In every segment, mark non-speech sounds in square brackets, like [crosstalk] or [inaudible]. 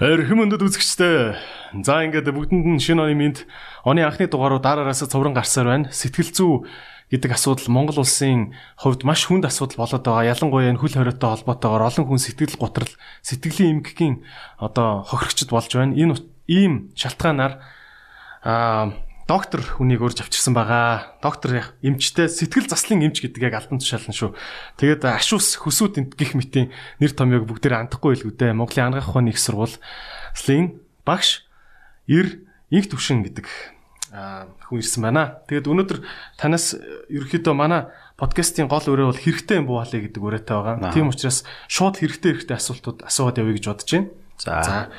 Эрхэм өндөд үзэгчтэй. За ингээд бүгдэнд нь шинэ оны минь оны анхны дугааруу дараараас цоврон гарсаар байна. Сэтгэл зүй гэдэг асуудал Монгол улсын хувьд маш хүнд асуудал болоод байгаа. Ялангуяа энэ хөл хориотой холбоотойгоор олон хүн сэтгэл готрал, сэтгэлийн эмгэгийн одоо хохирогчд болж байна. Энэ ийм шалтгаанаар аа доктор хүнийг урьж авчирсан байгаа. Доктор эмчтэй сэтгэл заслын эмч гэдэг яг албан тушаална шүү. Тэгээд ашуус хөсүүд гих мэтийн нэр томьёог бүгдээр андахгүй илгүү дээ. Монголын ангаах ухааны их сургуулийн багш ир инх төвшин гэдэг хүн ирсэн байна. Тэгээд өнөөдөр танаас ерөөхдөө манай подкастын гол өрөө бол хэрэгтэй юм буу халыг гэдэг өрөөтэй байгаа. Тийм учраас шууд хэрэгтэй хэрэгтэй асуултууд асууад явъя гэж бодож байна. За.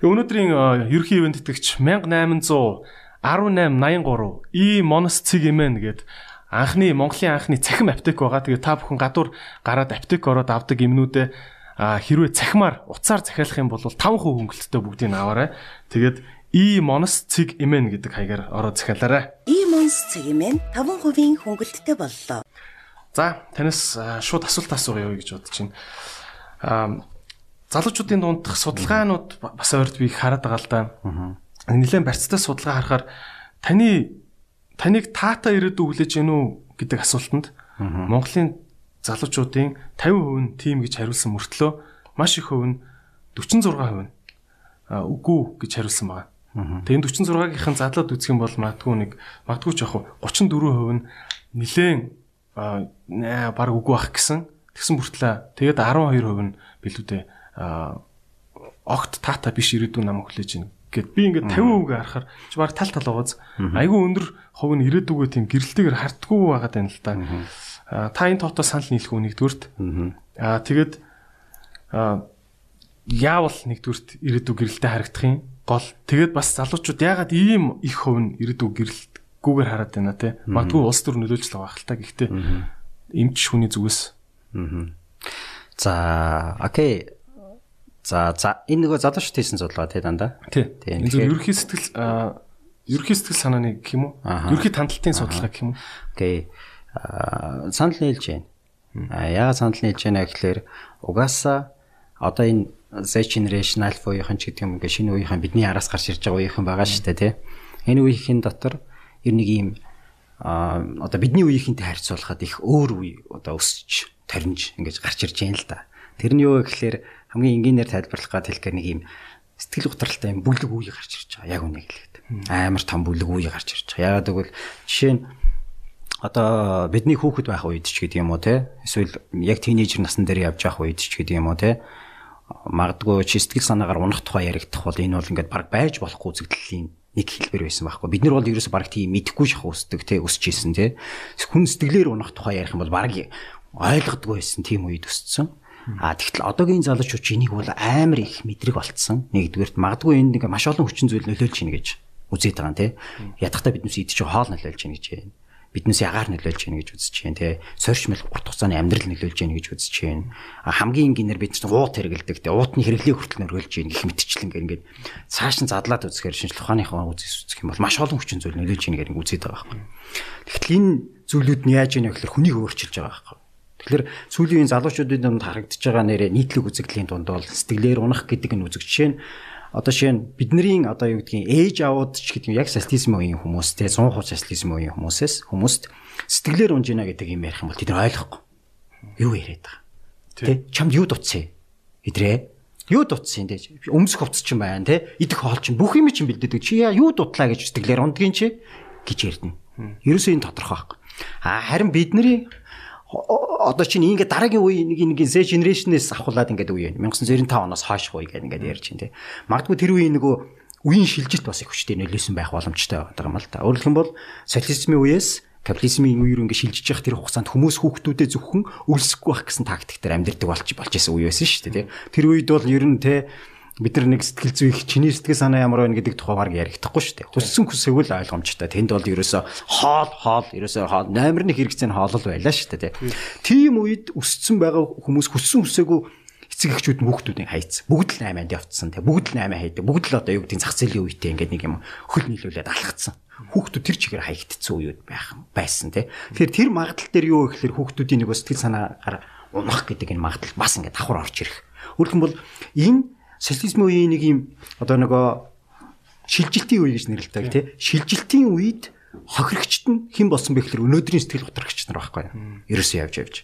Өнөөдрийн ерөнхий ивент тэтгэгч 1800 1883 И Монос цэг имэн гээд анхны Монголын анхны цахим аптек байгаа. Тэгээ та бүхэн гадуур гараад аптек ороод авдаг имнүүдээ хэрвээ цахимаар уцаар захиалах юм бол 5% хөнгөлөлтөд бүгдийг аваарай. Тэгээд И Монос цэг имэн гэдэг хаягаар ороод захиалаарай. И Монос цэг имэн 5% хөнгөлөлтөд боллоо. За танаас шууд асуулт асууя гэж бодож байна. Аа залуучуудын дундх судалгаанууд бас ойрт би хараад байгаа л да. Аа нэлээд барьцтай судалгаа харахаар таны таныг таата ирээдүй хүлээж гэнэ үү гэдэг асуултанд Монголын залуучуудын 50% нь тийм гэж хариулсан мөртлөө маш их хувь нь 46% нь үгүй гэж хариулсан байна. Тэгээд 46-гийн задлаад үзэх юм бол магадгүй нэг магадгүй ч яг 34% нь нилээн баг үгүй байх гэсэн. Тэгсэн бүртлээ тэгээд 12% нь билүүдээ огт таата биш ирээдүйн намайг хүлээж гэнэ гэд би ингээд 50% харахаар чи баг тал тал байгааз айгүй өндөр хувь нь ирээдүгөө тийм гэрэлтэйгээр хартгүй байгаад байна л да. Та энэ тоотоо санал нийлэх үү нэгдүгürt. Аа тэгээд яавал нэгдүгürt ирээдүг гэрэлтэй харагдах юм гол. Тэгээд бас залуучууд ягаад ийм их хувь нь ирээдүг гэрэлтгүйгээр хараад байна те. Магадгүй улс төр нөлөөлж байгаа хэл та. Гэхдээ эмч хүний зүгээс. За окей За за энэ нөгөө залуучууд хийсэн судалгаа тий дандаа. Тий. Энэ зөв ерөнхий сэтгэл ерөнхий сэтгэл санааны гэх юм уу? Ерөнхий тандалтын судалгаа гэх юм уу? Окей. Санал нийлж байна. А яа санал нийлж байна гэхэлэр угаасаа одоо энэ Z generation alpha үеийнхэн ч гэдэг юм ингээ шинэ үеийнхэн бидний араас гарч ирж байгаа үеийнхэн байгаа шүү дээ тий. Энэ үеийнхэн дотор ер нэг юм а одоо бидний үеийнхэнтэй харьцуулахад их өөр үе одоо өсч таринж ингэж гарч ирж байна л да. Тэр нь юу вэ гэхэлэр хамгийн энгийнээр тайлбарлах гад хэлэх нэг юм сэтгэл готролтой юм бүлэг үе гарч ирж байгаа. Яг үнийг хэлээд. Амар том бүлэг үе гарч ирж байгаа. Яагаад гэвэл жишээ нь одоо бидний хүүхэд байх үед ч гэдэг юм уу те эсвэл яг тийнейжер насн дээр явж байх үед ч гэдэг юм уу те магадгүй чи сэтгэл санаагаар унах тухай яригдах бол энэ бол ингээд баг байж болохгүй үзэгдлийн нэг хэлбэр байсан байхгүй бид нар бол ерөөсө баг тийм мэдэхгүй шах өсдөг те өсөж исэн те хүн сэтгэлээр унах тухай ярих юм бол баг ойлгодгүй байсан тийм үед өссөн А тэгтэл одоогийн залуучууд энийг бол амар их мэдрэг болцсон. Нэгдүгээрт магадгүй энэ нэг маш олон хүчин зүйл нөлөөлж ийн гэж үзээд байгаа юм те. Ядахтаа биднээс идэж хоол нөлөөлж ийн гэж байна. Биднээс ягаар нөлөөлж ийн гэж үзэж байна те. Сорьч мэл урт хугацааны амьдрал нөлөөлж ийн гэж үзэж байна. Хамгийн энгийнээр бид чинь уут хэрэгэлдэг те. Уутны хэрэглээ хүртэл нөргөлж ийн гэх мэтчлэн ингээд цааш нь задлаад үзэхээр шинжлэх ухааныхаа үзэс үзэх юм бол маш олон хүчин зүйл нөлөөлж ийн гэж үзээд байгаа байхгүй. Тэгтэл энэ зүйлүүд нь яаж ийнэ гэхээр хүнийг өөрчилж байгаа байхгүй Тэгэхээр сүүлийн залуучуудын дунд харагдаж байгаа нэрээ нийтлэг үзэгдлийн дунд бол сэтгэлээр унах гэдэг нь үзэг жишээ нь одоо жишээ нь бидний одоо юу гэдгийг ээж аваад ч гэдэг нь яг социализм үеийн хүмүүс те 100% социализм үеийн хүмүүсээс хүмүүст сэтгэлээр унж гинэ гэдэг юм ярих юм бол тэд ойлгохгүй. Юу яриад байгаа. Тэ чамд юу дутсан? Идрээ юу дутсан те өмсөх хувцс ч юм байна те идэх хоол чинь бүх юм чинь бэлдээдэг чи яа юу дутлаа гэж сэтгэлээр ундгийн чи гэж ярьдэн. Ерөөсөө энэ тодорхой байхгүй. А харин бидний одоо чинь ингээд дараагийн үе нэг нэг Z generation-ээс авахулаад ингээд үе байна. 1995 оноос хойш үе гэдэг ингээд ярьж байна тий. Магадгүй тэр үеийн нөгөө үеийн шилжилт бас их хүчтэй нөлөөсөн байх боломжтой байгаа юм л та. Өөрөлдөх юм бол социализмын үеэс капитализмын үеэр ингээд шилжиж явах тэр хугацаанд хүмүүс хүүхдүүдэд зөвхөн өлсөхгүй байх гэсэн тактиктээр амьдэрдэг болж болж исэн үе байсан шүү дээ тий. Тэр үед бол ер нь тий бид нар нэг сэтгэл зүй их чиний сэтгэл санаа ямар байна гэдэг тухай баг ярихдаггүй шүү дээ. Хүссэн хүсээгүй л ойлгомжтой. Тэнд бол ерөөсө хоол хоол ерөөсө хоол номер нэг хэрэгцээ нь хоол байлаа шүү дээ. Тийм үед өссөн байгаа хүмүүс хүссэн хүсээгүй эцэг эхчүүд хүүхдүүдийн хайц. Бүгд л 8-нд явцсан те. Бүгд л 8 хайдаг. Бүгд л одоо юу гэдгийг зах зээлийн үетэй ингээд нэг юм хөл нийлүүлээд алхацсан. Хүүхдүүд тэр чигээр хаягдцсан үеуд байх байсан те. Тэгэхээр тэр магадлал дээр юу гэхээр хүүхдүүдийн нэг сэтгэл санаагаар унах гэдэг энэ магадлал бас ингээд давхар орж ирэх. Өөрөлдөх юм бол энэ социализмын үеийн нэг юм одоо нөгөө шилжилтийн үе гэж нэрлэдэг тий. Шилжилтийн үед хохирогчт нь хэн болсон бэ гэхээр өнөөдрийн сэтгэл готрогч нар байхгүй юу? Ерөөсөө явж явж.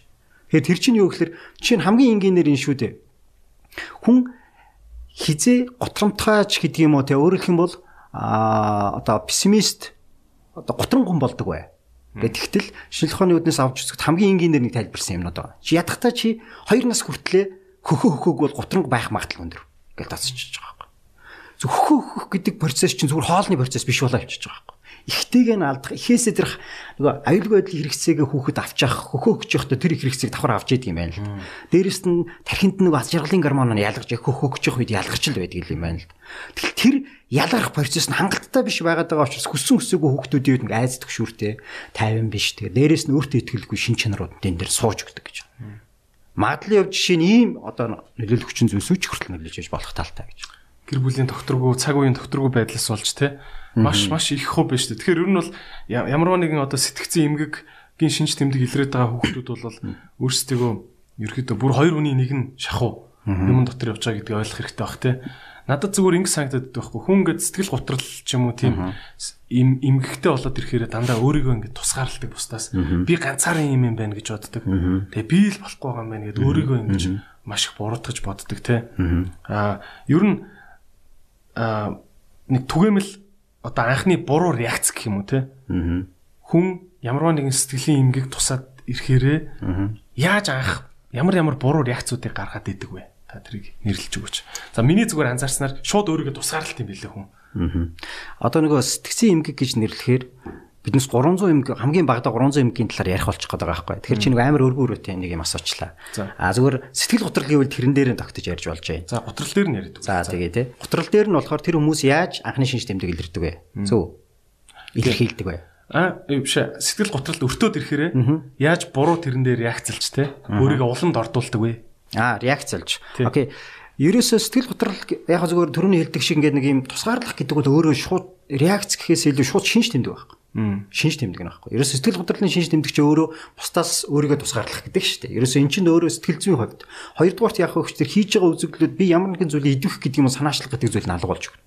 Тэгэхээр тэр чинь юу гэхээр чинь хамгийн энгийнээр энэ шүү дээ. Хүн хизээ готромтгаач гэдэг юм уу те өөрөөр хэлэх юм бол а одоо пессимист одоо готрон болдог бай. Гэт тэгтэл шинжлэх ухааны үднээс авч үзэхэд хамгийн энгийнээр нэг тайлбарсан юмнууд байгаа. Чи ядахтаа чи 2 нас хүртлээ хөхөө хөхөөг бол готронг байх магадлал өндөр гэж тасчихж байгаа байхгүй. Зөв хөхөө хөх гэдэг процесс чинь зүгээр хоолны процесс биш болоо явчихж байгаа байхгүй ихтэйг нь алдах ихээсээ тэр нөгөө аюулгүй байдлын хэрэгцээгээ хүүхэд авч явах хөхөөгч явахдаа тэр их хэрэгцээг давхар авч идэг юм байна л. Дээрэс нь тархинд нөгөө аз жаргалын гормон нь ялгарч хөхөөгч явах үед ялгарч л байдаг юм байна л. Тэгэл тэр ялгарх процесс нь хангалттай биш байгаад байгаа учраас хүссэн хүсээгүй хүүхдүүдийн үед айц төгшүүртэй тайван биш. Тэгээ дээрэс нь өөртөө итгэлгүй шин чанарууд энэ дээр сууж өгдөг гэж. Магадлал явж жишээ нь ийм одоо нөлөөлөх хүчин зүйлс үуч хүртэл нөлөөлж яж болох талтай гэж. Гэр бүлийн докторгүй цаг үеийн докторгүй байдлаас болж те маш маш их хөө байна шүү дээ. Тэгэхээр ер нь бол ямарваа нэгэн одоо сэтгцэн эмгэггийн шинж тэмдэг илрээд байгаа хүүхдүүд бол өөрсдөө ерөөдөө бүр хоёр хүний нэг нь шахуу юм дотор явж байгаа гэдгийг ойлгох хэрэгтэй бах те. Надад зүгээр ингэ санагдаад байхгүй хүн ингээд сэтгэл готрол ч юм уу тийм им эмгэгтэй болоод ирэхээр дандаа өөрийгөө ингээд тусгаарладаг бусдаас би ганцаараа юм юм байна гэж боддог. Тэгээ би л болохгүй байгаа юм байна гэдээ өөрийгөө ингэж маш их буруутгаж боддог те. Аа ер нь аа нэг түгээмэл одоо анхны буруу реакц гэх юм уу те. Хүн ямар нэгэн сэтгэлийн эмгэг тусаад ирэхээрээ яаж анх ямар ямар буруу реакцуудыг гаргаад идэг вэ? Та тэрийг нэрлэж өгөөч. За миний зүгээр анзаарснаар шууд өөрийгөө тусгаарлалт юм билээ хүн. Одоо нөгөө сэтгцэн эмгэг гэж нэрлэхээр биднес 300 эмг хамгийн багадаа 300 эмгийн талаар ярих болчих гээд байгаа байхгүй. Тэгэхээр чи нэг амар өргөн өрөөтэй нэг юм асуучлаа. А зүгээр сэтгэл готрол гэвэл тэрэн дээр нь тогтож ярьж болж байна. За готрол дээр нь яриад. За тэгээ тий. Готрол дээр нь болохоор тэр хүмүүс яаж анхны шинж тэмдэг илэрдэг вэ? Зөв. Илэрхийлдэг вэ? А биш сэтгэл готролд өртөөд ирэхээрээ яаж буруу тэрэн дээр реакцлж те өөрийгөө уламд ордуулдаг вэ? А реакцлж. Окей. Ерөөсөө сэтгэл готрол яг зүгээр төрөний хэлдэг шиг ингээд нэг юм тусгаарлах гэдэг бол өөрөө шууд реакц гэхээс илүү шууд шинж тэмдэг байхгүй шинж тэмдэг нь байхгүй. Ерөөс сэтгэл готрлын шинж тэмдэг чи өөрөө бусдаас өөрийгөө тусгаарлах гэдэг шүү дээ. Ерөөс эн чинь өөрөө сэтгэл зүйн хувьд. Хоёрдугаарт яг хөөхчдөр хийж байгаа үзэгдлүүд би ямар нэгэн зүйлийг идвэх гэдэг юм санаачлах гэдэг зүйл нь алга болж өгнө.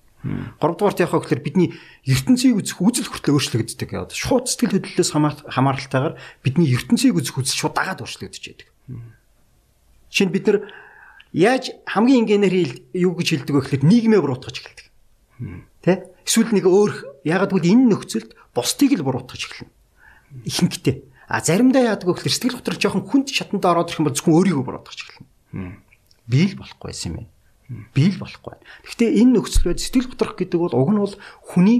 Гуравдугаарт яг хөөхлөр бидний ертөнцийг үзэх үзэл хүртэл өөрчлөгддөг. Шууд сэтгэл хөдлөлөөс хамааралтайгаар бидний ертөнцийг үзэх үзэл шууд дагаад өөрчлөгдөж байдаг. Шинэ бид нар яаж хамгийн энгийнээр юу гэж хэлдэг вэ гэхээр нийгмээ буруутгаж эхэлдэг. Тэ? Эсвэл нэг өөр ягаад гэвэл энэ нөхцөлд бусдыг л буруутгаж эхэлнэ. Ихэнхдээ. А заримдаа яадаг вэ гэхээр сэтгэл готрол жоохон хүнд шатанд ороод ирэх юм бол зөвхөн өөрийгөө буруутгаж эхэлнэ. Би л болохгүй юм байна. Би л болохгүй. Гэхдээ энэ нөхцөл байд сэтгэл готрох гэдэг бол уг нь бол хүний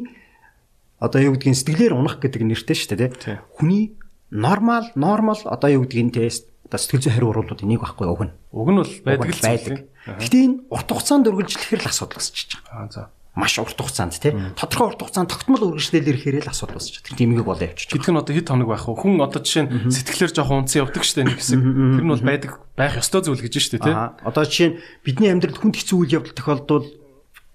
одоо юу гэдгийг сэтгэлээр унах гэдэг нэртэй шүү дээ. Хүний нормал нормал одоо юу гэдгийг тест одоо сэтгэл зүйн хариу урвалууд энийг байхгүй уг нь. Уг нь бол байдаг л байдаг. Гэхдээ энэ урт хугацаанд үргэлжлэхээр л асуудал үүсэж байгаа. Аа за маш урт хугацаанд тий тодорхой урт хугацаанд тогтмол үргэлжлэл ирэхээр л асуудал үүсэж байгаа. Тэмээг болоо явчих. Гэтэл нь одоо хэд хоног байх вэ? Хүн одоо жишээ нь сэтгэлээр жоохон унцсан явдаг штэ нэг хэсэг. Тэр нь бол байдаг байх ёстой зүйл гэж штэ тий. Одоо жишээ нь бидний амьдралд хүнд хэцүү үйл явдал тохиолдвол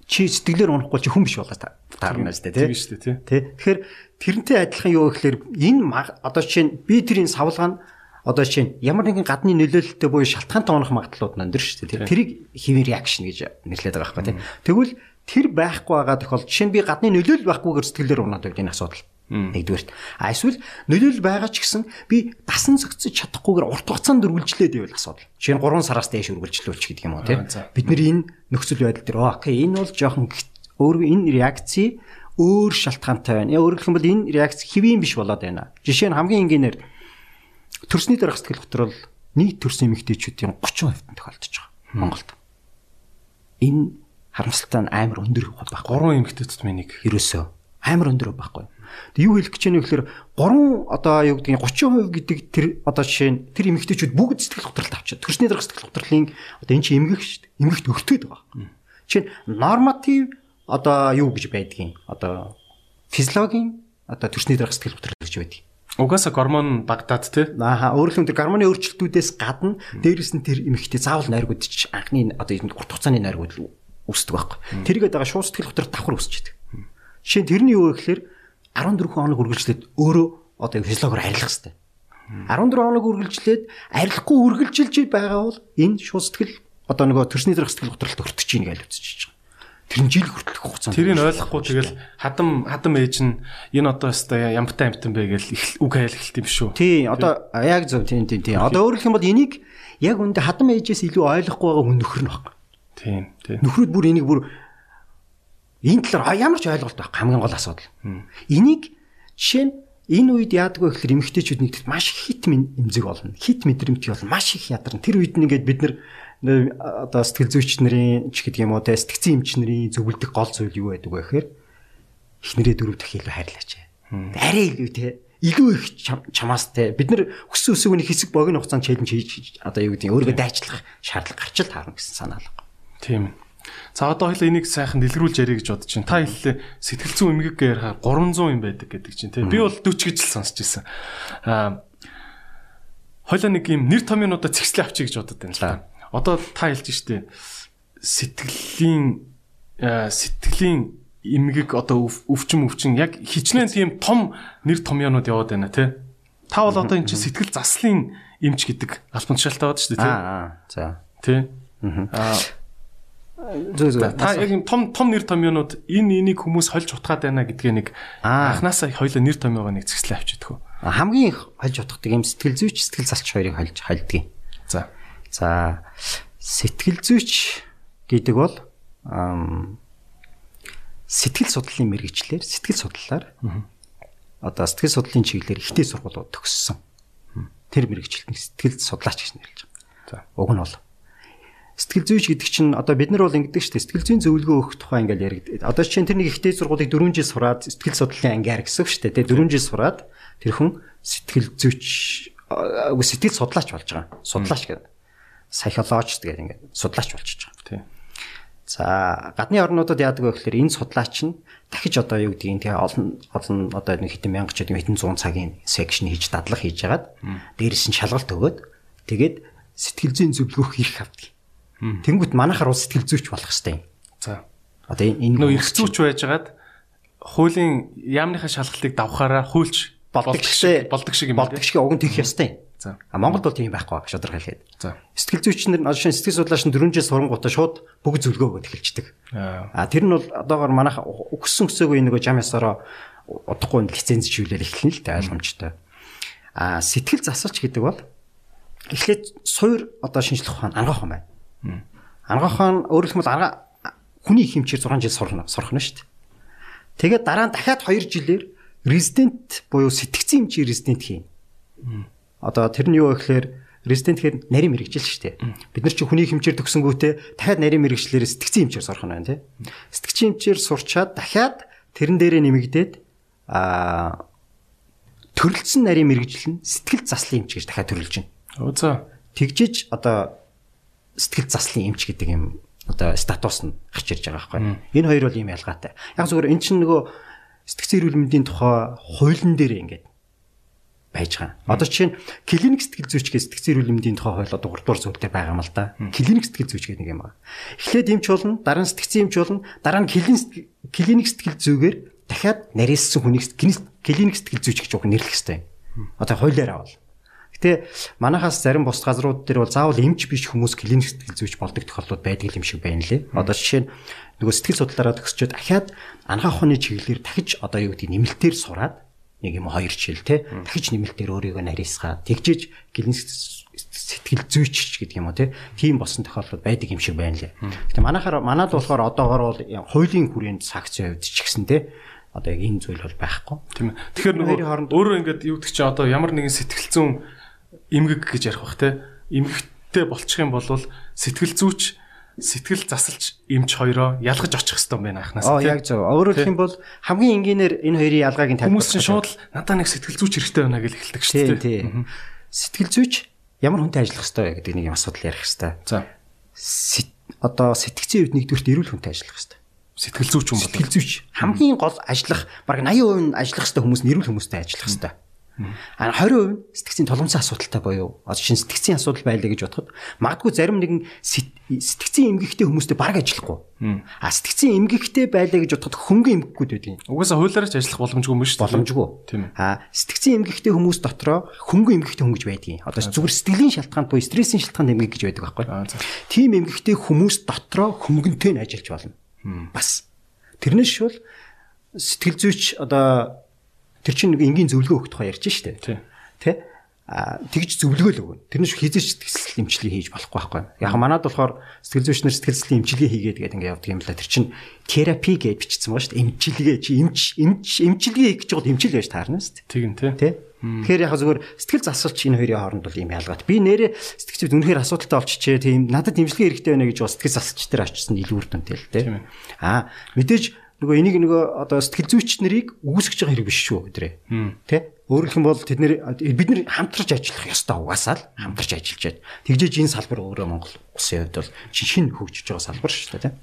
чи сэтгэлээр унахгүй чи хүн биш болоо таарна штэ тий. Тийм штэ тий. Тэгэхээр тэрнтэй адилхан юу гэхээр энэ одоо жишээ нь би тэрийн савлгаа одоо жишээ нь ямар нэгэн гадны нөлөөлөлтөй буюу шалтгаантай унах магадлалууд нандир шүү дээ. Тэрийг хэвээр реакшн гэж нэрлэдэг байгаа байхгүй тий. Тэгвэл тэр байхгүй байгаа тохиолдолд жишээ нь би гадны нөлөөлөл байхгүйгээр сэтгэлээр унаад байд энэ асуудал. Нэгдүгээрт. А эсвэл нөлөөлөл байгаа ч гэсэн би дасан зохицож чадахгүйгээр урт хугацаанд үргэлжлээд байвал асуудал. Жишээ нь 3 сараас дээш үргэлжлүүлч гэдэг юм уу тийм. Бид нэр энэ нөхцөл байдал дээр окей энэ бол жоохон өөр энэ реакци өөр шалтгаантай байна. Өөрөөр хэлбэл энэ реакц хэвийн биш болоод байна. Жишээ нь хамгийн энгийнээр төрсний дарах сэтгэл готрол нийт төрсэн эмэгтэйчүүдийн 30% тохиолдож байгаа Монголд. Энэ харамсалтай нь амар өндөр байхгүй. Гурван эмэгтэй тутмын нэг. Ерөөсөө амар өндөр байхгүй. Тэг юу хэлэх гэж байна вэ гэхээр 3 одоо юу гэдгийг 30% гэдэг тэр одоо жишээ нь тэр эмэгтэйчүүд бүгд сэтгэл готролд авчаад төрсний дарга сэтгэл готрлын одоо эн чинь эмгэх шүү дээ. Эмгэгт өртөөд байгаа. Жишээ нь норматив одоо юу гэж байдгийг одоо физиологийн одоо төрсний дарга сэтгэл готрол гэж байдаг. Угаасаа гормон багдаад тий. Ааха өөрөлдөн тэр гормоны өөрчлөлтүүдээс гадна дээрэс нь тэр эмэгтэй заавал найргуудч анхны одоо урт хугацааны найргууд үүсдэг байхгүй. Тэргээд байгаа шууд сэтгэл хөдлөлт давхар үүсч идэг. Жишээ нь тэрний юу вэ гэхээр 14 хоног үргэлжлээд өөрөө одоо физиологоор арилах хэрэгтэй. 14 хоног үргэлжлээд арилахгүй үргэлжилж байгаа бол энэ шууд сэтгэл одоо нөгөө төрсний дөрөх сэтгэл готролт өртөж ийн гэж үзэж байгаа. Тэр жил хүртэлх хугацаанд. Тэрийг ойлгохгүй тэгэл хадам хадам ээж нь энэ одоо өстой ямтай амтан бэ гэж үг хайл эхэлт юм шүү. Тий, одоо яг зөв тийм тийм тийм. Одоо өөрөлдөх юм бол энийг яг үндэ хадам ээжээс илүү ойлгохгүй байгаа хүн нөхөр нь баг. Тийм, тийм. Нөхрүүд бүр энийг бүр энэ талаар ямар ч ойлголт байх хамгийн гол асуудал. Энийг жишээ нь энэ үед яадаг вэ гэхээр эмэгтэйчүүд нэгдэт маш хит эмзэг болно. Хит мэдрэмт болно. Маш их ядарна. Тэр үед нь ингээд бид нар одоо сэтгэл зүйч нарын ч гэдэг юм уу те сэтгцэн эмч нарын зөвлөдөг гол зүйл юу байдаг вэ гэхээр эхнэрээ дөрөв дахин илүү хайрлаач. Арай илүү те илүү их чамаас те бид нар өссөн өсөөгний хэсэг богино хугацаанд челленж хийж одоо юу гэдэг өөрийгөө дайчлах шаардлага гарч л таарна гэсэн санаа л байна. Тийм. За одоо хоёул энийг сайхан дэлгэрүүлж ярих гэж бодож байна. Та хэллээ сэтгэл зүйн эмгэг ярихаар 300 юм байдаг гэдэг чинь тийм. Би бол 40 гэж л сонсч ирсэн. Аа хоёул нэг юм нэр томьёонуудаа цэгцлээ авчиг гэж бодод байна л да одоо та хэлж штэ сэтгэлийн сэтгэлийн эмгэг одоо өвчин өвчин яг хичнээн тийм том нэр томьёонууд яваад байна тий. Та бол одоо эн чинь сэтгэл заслын эмч гэдэг албан тушаалтай бод шүү дээ тий. Аа за. Тий. Аа Зөв зөв. Та яг юм том том нэр томьёонууд энэ энийг хүмүүс хольж утгаад байна гэдгээ нэг анханасаа хоёлоо нэр томьёогоо нэг згслээ авчиадгүй. Хамгийн их хольж утгадаг юм сэтгэл зүйч сэтгэл засч хоёрыг хольж хальдгийг. За. За сэтгэл зүйч гэдэг бол сэтгэл судлалын мэрэгчлэр сэтгэл судлалаар одоо сэтгэл судлалын чиглэлээр ихтэй сургуулиуд төгссөн. Тэр мэрэгчлэлт сэтгэл судлаач гэж нэрлэж байгаа. За уг нь бол сэтгэл зүйч гэдэг чинь одоо бид нар бол ингэдэг шүү дээ сэтгэл зүйн зөвлөгөө өгөх тухай ингээл яригд. Одоо чинь тэр нэг ихтэй сургуулийг 4 жил сураад сэтгэл судлалын ангиар гэсэн шүү дээ. Тэгээ 4 жил сураад тэр хүн сэтгэл зүйч сэтгэл судлаач болж байгаа. Судлаач гэдэг сахиологч гэдэг ингээд судлаач болчихж байгаа. Тийм. За гадны орнуудад яадаг вэ гэхээр энэ судлаач нь дахиж одоо юу гэдгийг тэгээ олон олон одоо нэг хэдэн мянга ч хэдэн 100 цагийн секшн хийж дадлах хийж ягаад дээрээс нь шалгалт өгөөд тэгээд сэтгэл зүйн зөвлөгөөх ирэх авдаг. Тэнгүүт манайхаар бол сэтгэл зүйч болох хэвээр юм. За. Одоо энэ нөө эрх зүйч байжгаад хуулийн яамныхаа шалгалтыг давхаараа хуульч болдог шиг болдог шиг юм. Болдог шиг уг нь тэгэх ёстой юм. За. А Монголд бол тийм байхгүй баг шудраг хэлээд. За. Сэтгэл зүйчнэр одоо шинэ сэтгэл судлаач нь 4 жил сурангуудаа шууд бүгд зөвлөгөө өгöd эхэлждэг. А тэр нь бол одоогоор манайх өгсөн өсөөгүй нөгөө жам ясараа удахгүй лицензжүүлэл эхэлнэ л дээ ойлгомжтой. А сэтгэл засалч гэдэг бол эхлээд суур одоо шинжлэх ухаан арга ухаан байна. Арга ухаан өөрөлдөх бол арга хүний хэмжээр 6 жил сурна сурхна шүү дээ. Тэгээд дараа нь дахиад 2 жилээр резидент буюу сэтгцэн хэмжээ резидент хийн. Одоо тэр нь юу вэ гэхээр резидент гэхээр нарийн мэрэгжил шүү дээ. Бид нар чи хүний хэмжээр төгсөнгүүтээ дахиад нарийн мэрэгчлэр сэтгцэн хэмжээр сурах нь байна тий. Сэтгцэн хэмжээр сурчаад дахиад тэрэн дээрээ нэмэгдээд аа төрөлцсөн нарийн мэрэгжил нь сэтгэл заслын эмч гэж дахиад төрөлж байна. За. Тэгжиж одоо сэтгэл заслын эмч гэдэг юм одоо статус нь гарч ирж байгаа байхгүй. Энэ хоёр бол ийм ялгаатай. Яг зөвхөн эн чинь нөгөө сэтгцэн эрүүл мэндийн тухай хуулийн дээр ингээд байж байгаа. Одоо жишээ нь клиник сэтгэл зүйч гэж сэтгцэн эрүүл мэндийн тухай хууль одоо 3 дугаар зүйлтэй байгаа юм л да. Клиник сэтгэл зүйч гэдэг нэг юм байна. Эхлээд эмч болно, дараа нь сэтгцэн эмч болно, дараа нь клиник сэтгэл зүйгээр дахиад нарийнсан хүнийг клиник сэтгэл зүйч гэж үг нэрлэх хэрэгтэй юм. Одоо хуулиар авал. Гэтэ манахаас зарим бус газрууд дээр бол заавал эмч биш хүмүүс клиник сэтгэл зүйч болдог тохиолдлууд байдаг юм шиг байна лээ. Одоо жишээ нь нөгөө сэтгэл судлаараа төгсчөөд дахиад анхаа ухааны чиглэлээр дахиж одоо юу гэдэг нэмэлтээр сураад нэг юм хоёр жил те дахиж нэмэлтээр өөрийгөө нарийсгаа тэгжиж гэлэн сэтгэл зүйч гэдэг юм уу тийм болсон тохиолдол байдаг юм шиг байна лээ. Гэтэ манайхаар манад болохоор одоогоор бол хуулийн хүрээнд сакцийн хувьд ч гэсэн те одоо яг энэ зүйл бол байхгүй. Тийм ээ. Тэгэхээр нөгөө өөрөө ингээд юу гэдэг чи одоо ямар нэгэн сэтгэл зүйн эмгэг гэж ярих бах те эмгэгтэй болчих юм бол сэтгэл зүйч сэтгэл засалж эмч хоёроо ялгаж очих хэрэгтэй байна анханаас. Аа яг зөв. Өөрөөр хэлэх юм бол хамгийн энгийнээр энэ хоёрын ялгааг нь тайлбарлах. Хүмүүс чинь шууд л надаа нэг сэтгэл зүйч хэрэгтэй байна гэж эхэлдэг шүү дээ. Тийм. Сэтгэл зүйч ямар хүнтэй ажиллах хэрэгтэй вэ гэдэг нэг юм асуудал ярих хэрэгтэй. За. Одоо сэтгцийн үед нэгдүгürt эрүүл хүнтэй ажиллах хэрэгтэй. Сэтгэл зүйч юм бол сэтгэл зүйч хамгийн гол ажиллах баг 80% нь ажиллах хэрэгтэй хүмүүс нь эрүүл хүмүүстэй ажиллах хэрэгтэй. А 20% нь сэтгцийн толгомцоо асуудалтай боيو. Одоо шин сэтгцийн асуудал байлаа гэж бодоход магадгүй зарим нэгэн сэтгцийн эмгэгтэй хүмүүстэй баг ажиллахгүй. А сэтгцийн эмгэгтэй байлаа гэж бодоход хөнгөн эмгэггүй байдгийн. Угаасаа хуулаарч ажиллах боломжгүй юм шүү дээ. Боломжгүй. Тийм ээ. А сэтгцийн эмгэгтэй хүмүүс дотроо хөнгөн эмгэгтэй хүн гэж байдгийн. Одоо зүгээр сэтгэлийн шалтгаанд буюу стрессийн шалтгаанд эмгэг гэж байдаг байхгүй. Тийм эмгэгтэй хүмүүс дотроо хөнгөнтэй нь ажиллаж болно. Бас тэрнээс шул сэтгэл зүйч одоо тэр чинь нэг энгийн зөвлөгөө өгөх тухай ярьж штэ. Тий. Тэ? А тэгж зөвлөгөө л өгнө. Тэрнээс хизээч сэтгэл эмчилгээ хийж болохгүй байхгүй. Яг манад болохоор сэтгэл зүйчнэр сэтгэл зүйн эмчилгээ хийгээд гэдэг ингээ явдаг юм да. Тэр чинь терапи гэж бичсэн байгаа шүү дээ. Эмчилгээ чи эмч эмч эмчилгээ хийж байгаа эмчил байж таарна шүү дээ. Тэг юм тий. Тэ? Тэгэхээр яг зүгээр сэтгэл засалч энэ хоёрын хооронд бол ийм ялгаат. Би нэрээ сэтгэл зүйд үнэхээр асуудалтай болчихжээ. Тийм надад имчилгээ хэрэгтэй байна гэж бас сэтгэл засалч дээр очсон илүү үр дүнтэй л тэ. Аа мэдээж нөгөө энийг нөгөө одоо сэтгэл зүйч нарыг үүсгэж байгаа хэрэг биш шүү өдрөө. Тэ? Хэлэх юм бол тэд нэр бид нэр хамтарч ажиллах ёстой угаасаа л хамтарч ажиллаж. Тэгжээж энэ салбар өөрөө Монгол улсын хувьд бол шинэ хөгжиж байгаа салбар шүү дээ тэ.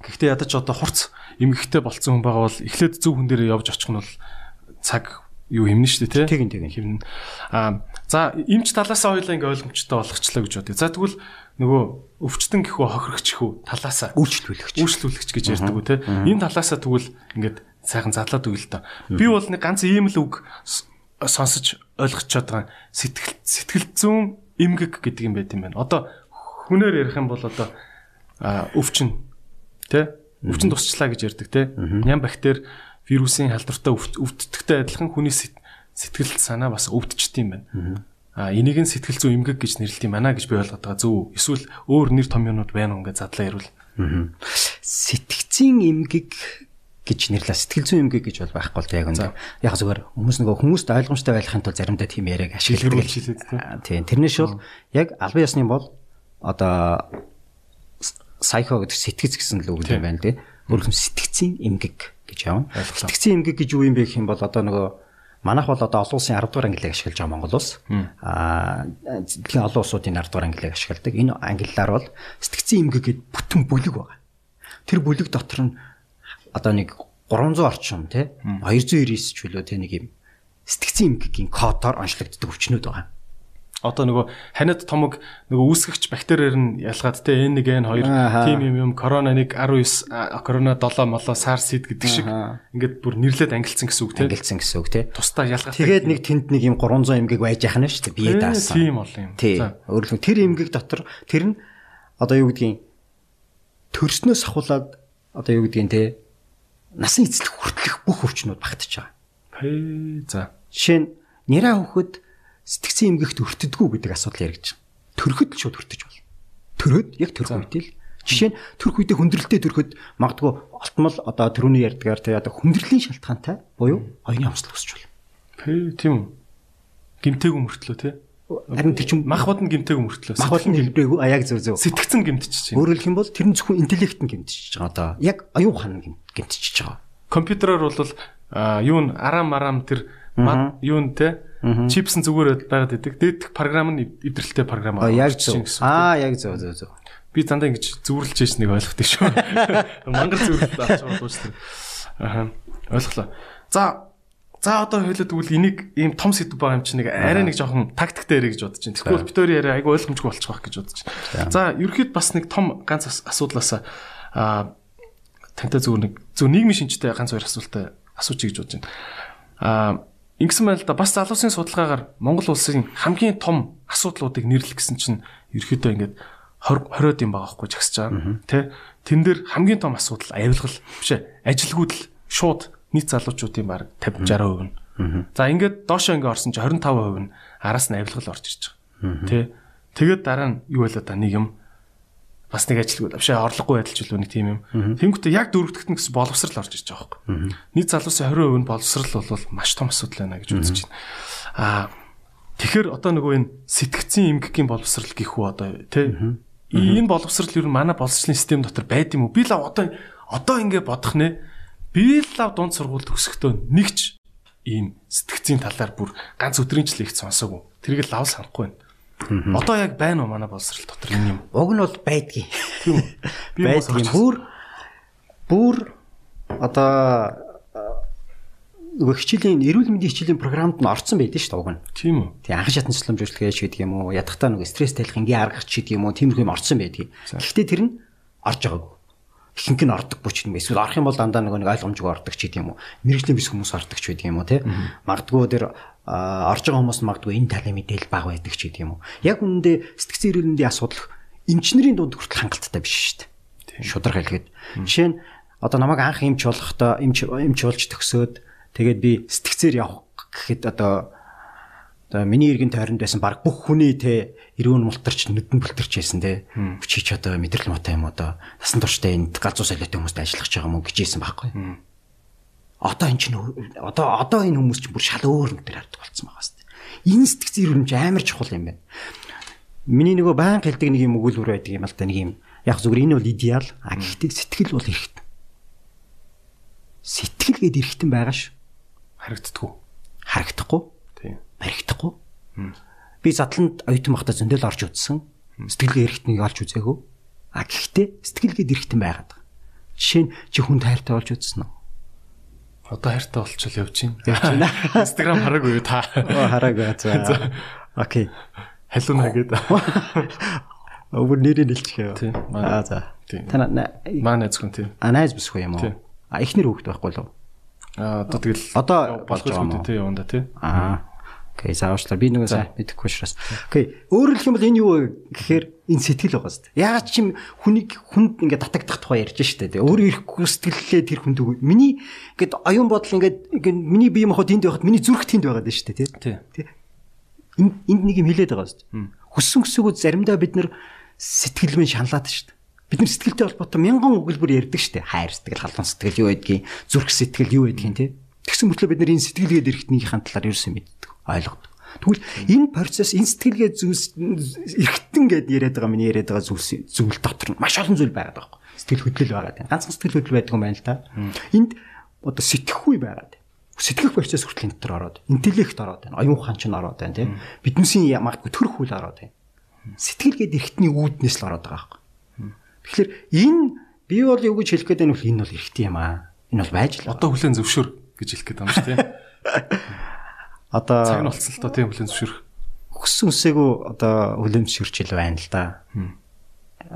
Гэхдээ ядаж одоо хурц эмгэгтэй болцсон хүн байгаа бол эхлээд зөв хүн дээр явж очих нь бол цаг юу хэмнэ шүү дээ тий. Тэгин, тэгин. Хэмнэ. Аа за эмч талаасаа хоёлаа ингээ ойлгомжтой болгочлаа гэж бодъё. За тэгвэл нөгөө өвчтөн гэхүү хохирогч гэхүү талаасаа Үйлчлүүлэгч. үйлчлүүлэгч гэж ярьдаг үү те. Энэ талаасаа тэгвэл ингээд сайхан задлаад үйл та. Би бол нэг ганц ийм л үг сонсож ойлгочиход байгаа. Сэтгэл сэтгэл зүүн эмгэг гэдэг юм байт юм байна. Одоо хүнээр ярих юм бол одоо өвчин тэ өвчин тусчлаа гэж ярьдаг те. Ням бактери вирусын халдвартай өвд- өвддөгтэй адилхан хүний сэт- сэтгэл санаа бас өвдчихдээ юм байна. А энийг нь сэтгэл зүйн эмгэг гэж нэрлэдэг юм байна гэж би ойлгоод байгаа. Зөв эсвэл өөр нэр том юмнууд байна уу гэж задлаа ярил. сэтгцийн эмгэг гэж нэрлээ. Сэтгэл зүйн эмгэг гэж бол байхгүй л та яг үнэ. Яг зүгээр хүмүүс нөгөө хүмүүст ойлгомжтой байхын тулд заримдаа тийм яриаг ашигладаг. Тийм. Аа. Тэрнээс бол яг албан ёсны бол одоо сайко гэдэг сэтгэц гэсэн л үг юм байна тий. Өөрөөр сэтгцийн эмгэг гэж явна. Сэтгцийн эмгэг гэж юу юм бэ гэх юм бол одоо нөгөө манайх бол одоо олон улсын 10 дугаар ангиллыг ашиглаж байгаа Монгол улс. Аа дэлхийн олон улсуудын 10 дугаар ангиллыг ашигладаг. Энэ ангиллаар бол сэтгцийн эмгэг гэдэг бүтэн бүлэг байгаа. Тэр бүлэг дотор нь одоо нэг 300 орчим тий 299 ч үлээ тий нэг юм сэтгцийн эмгэгийн кодоор онцлогддог өвчнүүд байгаа. Одоо нөгөө ханад томог нөгөө үүсгэгч бактериэр нь ялгаад те N1 N2 Ааха. тим юм юм корона 1 19 а, корона 7 молоо SARS гэдэг шиг ингээд бүр нэрлээд ангилсан гэсэн үг те. Ангилсан гэсэн үг тий. Тусдаа ялгаатай. Тэгээд нэг тэнд нэг юм 300 эмгэг байж яхана шүү дээ. Бие даасан. Тийм бол юм. За. Өөрөлдөн тэр эмгэг дотор тэр нь одоо юу гэдгийг төрснөөс ахуулаад одоо юу гэдгийг те насан эцлэх хүртэлх бүх өвчнүүд багтаж байгаа. Хээ за. Жишээ нь нэраа хөхөд сэтгцэн эмгэгт өртдөггүй гэдэг асуудал яригдж байгаа. Төрөхөд л шууд өртөж болно. Төрөөд яг төрөх үедээ л жишээ нь төрөх үедээ хүндрэлтэй төрөхөд магадгүй олтмол одоо төрөний ярьдгаар те одоо хүндрэлийн шалтгаантай буюу оюуны амсгал үүсч болно. Хээ тийм үү. Гимтээг өмөртлөө те. Харин тэр чинь Мах бод нь гимтээг өмөртлөө. мах болно хэлбэрээгүй а яг зөв зөв. Сэтгцэн гимтчихэж байна. Өөрөөр хэлэх юм бол тэр нь зөвхөн интеллект нь гэмтчихэж байгаа одоо. Яг оюун ухаан нь гэмтчихэж байгаа. Компьютероор бол юу н арам арам тэр мад юу н те чипсэн зүгээр байгаад идэг. Дээдх програм нь эв- эвдрэлтэй програм А яг орчиж зөв. гэсэн үг. Аа яг зөв зөв зөв. Би дандаа ингэж зүрлж яаш нэг ойлгохдаг шүү. [laughs] Мангар зүрлэлт авч байгаа шүү дээ. Аа ойлголоо. За за одоо хэлээд тэгвэл энийг ийм том сэдв байгаа юм чинь нэг арай нэг жоохон тактиктэй ярих гэж бодож байна. Тэгвэл бид хоёр яриа айгу ойлгомжгүй болчих واخ гэж бодож байна. За ерөөд бас нэг том ганц ас- асуудлаас аа тантай зүгээр нэг зөв нийгмийн шинжтэй ганц хоёр асуултаа асуучих гэж бодож байна. Аа ингэсэн байл да бас залуусын судалгаагаар Монгол улсын хамгийн том асуудлуудыг нэрлэх гэсэн чинь ерөөдөө ингээд 20 20-од юм байгаа байхгүй жагсаж байгаа. Тэ? Тэн дээр хамгийн том асуудал авилгал биш ээ. Ажилгүйдэл шууд нийт залуучуудын баг 50 60% нь. За ингээд доошоо ингээд орсон чинь 25% нь араас нь авилгал орж ирж байгаа. Тэ? Тэгээд дараа нь юу байлаа да нэг юм бас нэг ажилгүй ээ орлогогүй байдалч үлээ нэг тийм юм. Тэнгүүтээ яг дөрөвдөгт нь гэсэн боловсрал орж ирж байгаа байхгүй. Нийт залуусын 20% нь боловсрал бол маш том асуудал байна гэж үзэж байна. Аа тэгэхээр одоо нөгөө энэ сэтгцэн эмгэгийн боловсрал гэх үү одоо тий энэ боловсрал ер нь манай боловсролын систем дотор байд юм уу? Би л одоо одоо ингэ бодох нэ. Би л дунд сургууль төгсөхдөө нэгч ийм сэтгцийн талаар бүр ганц өдрийн жил их сонсоогүй. Тэрийг л лав санахгүй байна. Одоо яг байна уу манай боловсрал дотор энэ юм? Уг нь бол байдгийн. Тийм үү? Би [laughs] Байдгийн бүр бүр одоо нөгөө хичээлийн эрүүл мэндийн хичээлийн програмд нь орцсон байдаг шүү дээ уг нь. Тийм үү? Тий анхан шатны цэцлэмж үйлчлэгээ ч гэдэг юм уу ядахтаа нөгөө стресс тайлах ингийн аргач гэдэг юм уу тиймэрхүү юм орцсон байдаг. Гэхдээ тэр нь орж байгаагүй. Ихэнх нь ордог бүч юм эсвэл орох юм бол дандаа нөгөө нэг ойлгомжгүй ордог ч гэдэг юм уу. Мэргэжлийн бис хүмүүс ордог ч гэдэг юм уу тий. Магдгүй тэр орж байгаа хүмүүс магадгүй энэ талын мэдээлэл баг байдаг ч гэдэг юм уу. Яг үнэндээ сэтгцэн эрүүл мэндийн асуудал эмчнэрийн дунд хүртэл хангалттай биш шүү дээ. Шудраг хэлгээд. Жишээ нь одоо намайг анх эмч болохдоо эмч эмч болж төгсөөд Тэгээд би сэтгцээр явах гэхэд одоо одоо миний иргэн тойронд байсан баг бүх хүний те эрүүн мултарч нүдэн бүлтэрч байсан те чи ч одоо мэдрэл муутай юм одоо насан туршдаа энд галзуу солиотой хүмүүстэй ажиллах гэж байгаа юм уу гэж хэлсэн байхгүй. Одоо эн чинь одоо одоо энэ хүмүүс чинь бүр шал өөр нүдээр хардаг болсон байгаа хэвээр. Энэ сэтгц чинь амар чухал юм байна. Миний нөгөө баян хэлдэг нэг юм өгүүлбэр байдаг юм л да нэг юм яг зүгээр энэ бол идеал а гэхдээ сэтгэл бол эрхтэн. Сэтгэл гээд эрхтэн байгаа шүү харагддаггүй. Харагдахгүй. Тийм. Баригдахгүй. Би задланд оюутан байхдаа зөндөл орж үзсэн. Сэтгэлгээ эргэтнийг олж үзээгүй. А гэхдээ сэтгэлгээд эргэтэн байгаад байгаа. Жишээ нь чи хүн тайртай болж үзсэн үү? Одоо хайртай болчихвол явж байна. [laughs] Instagram хараагүй юу та? Хараагүй за. Окей. Халуунаа гээд. [laughs] Өвөр нэрийг хэлчихээ. Тийм. Аа за. Тана маа найз хүн тийм. А найз бисгүй юм уу? А ихнэр хүүхэд байхгүй л уу? Аа одоо тэгэл одоо болж байгаа юм тий яванда тий. Аа. Окей, заавчлаа. Би нөгөө сайн мэдэхгүй шраас. Окей. Өөрөөр хэлэх юм бол энэ юу вэ гэхээр энэ сэтгэл байгаа шүү дээ. Ягаад ч юм хүнийг хүнд ингээд татагдах тухай ярьж штэ тий. Өөр ирэхгүй сэтгэллээ тэр хүнд үг. Миний ингээд оюун бодол ингээд миний бие махбод энд байхад миний зүрх тэнд байгаад штэ тий. Тий. Энд энд нэг юм хэлээд байгаа дээ. Хүссэн хүсээгөө заримдаа бид нар сэтгэлмэн шаналаад штэ. Бид нар сэтгэлтэй холбоотой мянган өгүүлбэр ярьдаг штэ. Хайр сэтгэл, халуун сэтгэл юу байдгийг, зүрх сэтгэл юу байдгийг тий. Тэгсэн мөртлөө бид нар энэ сэтгэлгээд ирэхтнийхэн талаар ерөөсөө мэддэг, ойлгодог. Тэгвэл энэ процесс энэ сэтгэлгээ зүйлс эргэтэн гэд яриад байгаа миний яриад байгаа зүйлс зүйл дотор маш олон зүйл байгаад байгаа байхгүй. Сэтгэл хөдлөл байгаад байна. Ганцхан сэтгэл хөдлөл байдаг юм байна л та. Энд одоо сэтгэхгүй байгаад сэтгэх процесс хүртэл энэ дотор ороод интеллект ороод байна. Оюун ухаан ч ороод байна тийм. Биднээсийн магадгүй төрөх үйл ороод байна. Сэтгэлгээд эргэтний үүднээс л ороод байгаа байхгүй. Тэгэхээр энэ би бол юу гэж хэлэх гээд байна вэ? Энэ бол эргэтэй юм аа. Энэ бол байж л. Одоо хүлэн зөвшөөр гэж хэлэх гээд байна шүү дээ. [laughs] Одоо цаг нь болцсон л доо тийм хүлэн зөвшөөрөх. Хүссэн үсээгөө одоо хүлэн зөвшөөрч ил байна л да.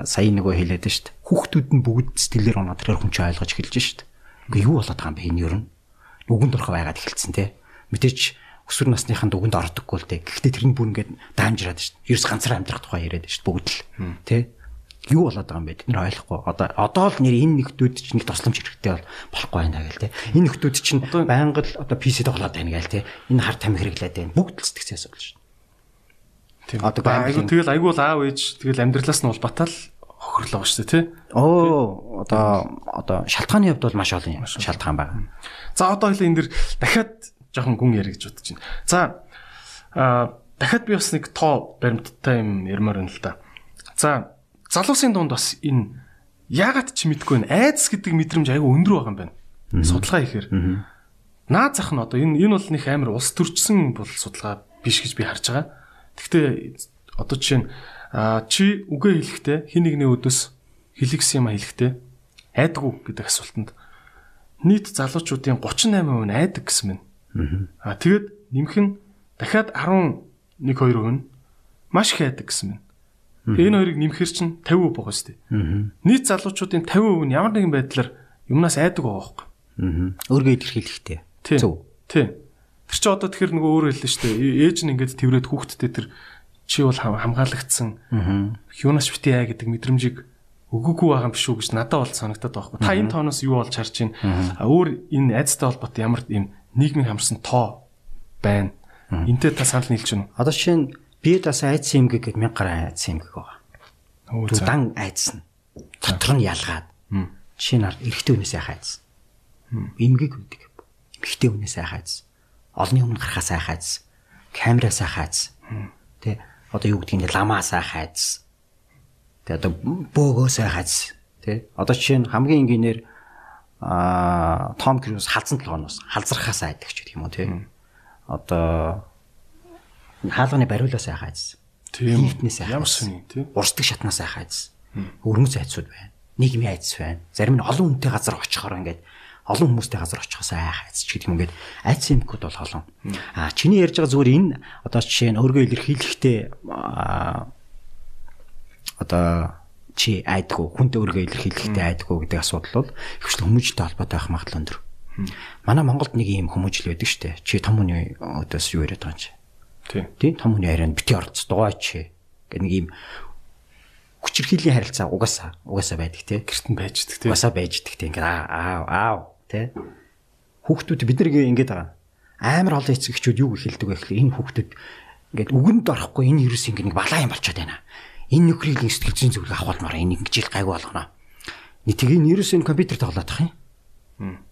Сая нөгөө хэлээд шүү дээ. Хүүхдүүд нь бүгд сэтгэлээр унаад тэр хүн чинь ойлгож эхэлж шүү дээ. Үгүй юу болоод байгаа юм бэ энэ юу юм? Нүгэнд орох байгаад эхэлсэн те. Мэдээч өсвөр насныханд үгэнд ордоггүй л дээ. Гэхдээ тэр нь бүр ингээд даамжраад шүү дээ. Ерөөс ганцаар амьдрах тухай яриад шүү дээ бүгд л. Тэ? Юу болоод байгаа юм бэ? Бид нэр ойлгохгүй. Одоо одоо л нэр энэ нөхдүүд чинь нэг тосломж хэрэгтэй бол болохгүй байна гэл те. Энэ нөхдүүд чинь байнга л одоо PC тоглоод байна гэл те. Энэ хар тамхи хэрэглээд байна. Бүгд л сэтгцээс болж шин. Тийм. Одоо айгу тэгэл айгу л аав ээж тэгэл амьдралаас нь бол батал хохирлоо шүү дээ тий. Оо одоо одоо шалтгааны хувьд бол маш олон юм шалтгаан байна. За одоо хоёлаа энэ дэр дахиад жоохон гүн ярих гэж бодож байна. За а дахиад би бас нэг тоо баримттай юм ярмаар байна л да. За залуусын дунд бас энэ яагаад ч мэдгүй байна. Айдас гэдэг мэдрэмж айгүй өндөр байгаа юм байна. Судалгаа хийхээр. Наад зах нь одоо энэ энэ бол нэг амар улс төрчсөн бол судалгаа биш гэж би харж байгаа. Гэхдээ одоо жишээ нь чи үгээ хэлэхдээ хин нэгний өдөөс хэлэгсэн юм хэлэхдээ айдаггүй гэдэг асуултанд нийт залуучуудын 38% нь айдаг гэсэн мэн. Аа тэгээд нэмэх нь дахиад 11 2% нь маш их айдаг гэсэн мэн. Энэ хоёрыг нэмэхэр чинь 50% байгаа шүү дээ. Нийт залуучуудын 50% нь ямар нэгэн байдлаар юмнаас айдаг байгаа байхгүй. Өөргөө илэрхийлэхтэй. Зөв. Тий. Тэр чи одоо тэгэхээр нөгөө өөрөө хэллээ шүү дээ. Ээж нь ингээд тэрвэрэд хүүхдтэй тэр чи бол хамгаалагдсан. Юунаас бити яа гэдэг мэдрэмжийг өгөөгүй байгаа юм биш үү гэж надад бол санагтаад байхгүй. Та энэ тооноос юу болж харж байна? Өөр энэ айцтай холбоотой ямар юм нийгмийн хамарсан тоо байна. Энтэй та санал нийлж байна? Одоо жишээ нь Би бас айдсан эмгэг гэд 1000 гаруй айдсан эмгэг байгаа. Дан айдсан. Дотор нь ялгаад. Жишээ нь эрэгтэй хүнээс айх айдсан. Эмгэг үүдэг. Эмэгтэй хүнээс айх айдсан. Олны өмнө гарахаас айх айдсан. Камераас айх айдсан. Тэ одоо юу гэдгийг ламаас айх айдсан. Тэ одоо бөөгөөс айх айдсан. Тэ одоо жишээ нь хамгийн энгийнээр а Том Круз халзан толгоноос халзрахаас айдаг ч гэх юм уу тий. Одоо хаалганы бариулаас айхаа айдсан. Тийм. Хитнээс айхаа. Ямар сони тий. Урсдаг шатнаас айхаа айдсан. Өрмөц айцуд байна. Нийгмийн айц байна. Зарим нь олон хүнтэй газар очихоор ингээд олон хүмүүстэй газар очихоос айх айц ч гэдэг юм ингээд айц юмгууд бол олон. А чиний ярьж байгаа зүгээр энэ одоо жишээ нь өөргөө илэрхийлэхдээ одоо чи айдгүй хүнтэй өөргөө илэрхийлэхдээ айдгүй гэдэг асуудал бол ихвчлэн хүмүүжтэй холбоотой байх магадлал өндөр. Манай Монголд нэг юм хүмүүжил байдаг шүү дээ. Чи том хүний өдөөс юу яриад байгаа юм чи? Тийм. Тийм том хүний ярианд бити орц дугаач гэх нэг юм хүчирхийллийн харилцаа угаасаа угаасаа байдаг тий. Гэрт нь байж идэх тий. Угаасаа байж идэх тий. Ингээд аа аав тий. Хүүхдүүд бид нар ингээд байгаа. Амар олон эцэгчүүд юу хэлдэг вэ гэхэл энэ хүүхдүүд ингээд үгэнд орохгүй энэ вирус ингээд нэг балаа юм болчиход байна. Энэ нөхрийн сэтгэл зүйн зөвлөгөө авахулмаар энэ ингээд жил гайгүй болгоно. Нэг тийг энэ вирус энэ компьютер тоглоод тах юм.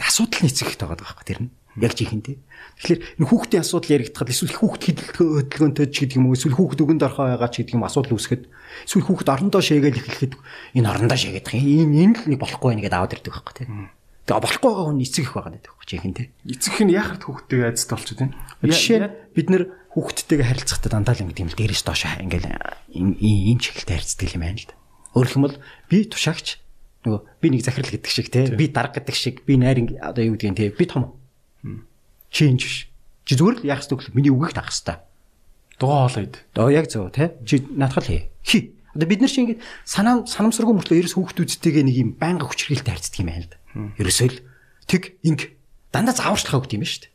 Асуудал нь эцэгт байгаа байхгүй тэр нь. Яг жихэнтэй. Тэгэхээр энэ хүүхдийн асуудал яригдахад эсвэл хүүхд хөдөлгөөнтэй ч гэдэг юм уу эсвэл хүүхд өгөнд орхоо байгаа ч гэдэг юм асуудал үүсгэхэд эсвэл хүүхд орондоо шээгээл эхлэхэд энэ орондоо шээгээд ийм энэ л нэг болохгүй байх гэдэг аваад ирдэг байхгүй тийм. Тэгээ болохгүй байгаа хүн эцэг их байгаа гэдэг жихэнтэй. Эцэг нь яхад хүүхдтэйгээ айцтай болчиход байна. Жишээ нь бид нэр хүүхдтэйгээ харилцахдаа дандаа л ингэ тийм л дээрээс доош ингээл ийм чиглэлтэй харилцдаг юм байна л да. Өөрөлдөх юм бол би тушаагч нөгөө би нэг захирал гэдэг шиг те би дарга гэдэг шиг би найр одоо юу гэдгийг те би том чи энэ биш. Чи зүгээр л яах ёстой гэвэл миний үгийг дагах ёстой дугаа хоолойд оо яг зөв те чи наадхал хий. Хий одоо бид нар чи ингээд санаа санамсаргүй мөртлөө ерөөс хүүхдүүдтэйгээ нэг юм байнга хүчрхийлэлтэй харьцдаг юм байна л да ерөөсөө л. Тэг инг дандаа зааварчлах өгд юм байна шүү дээ.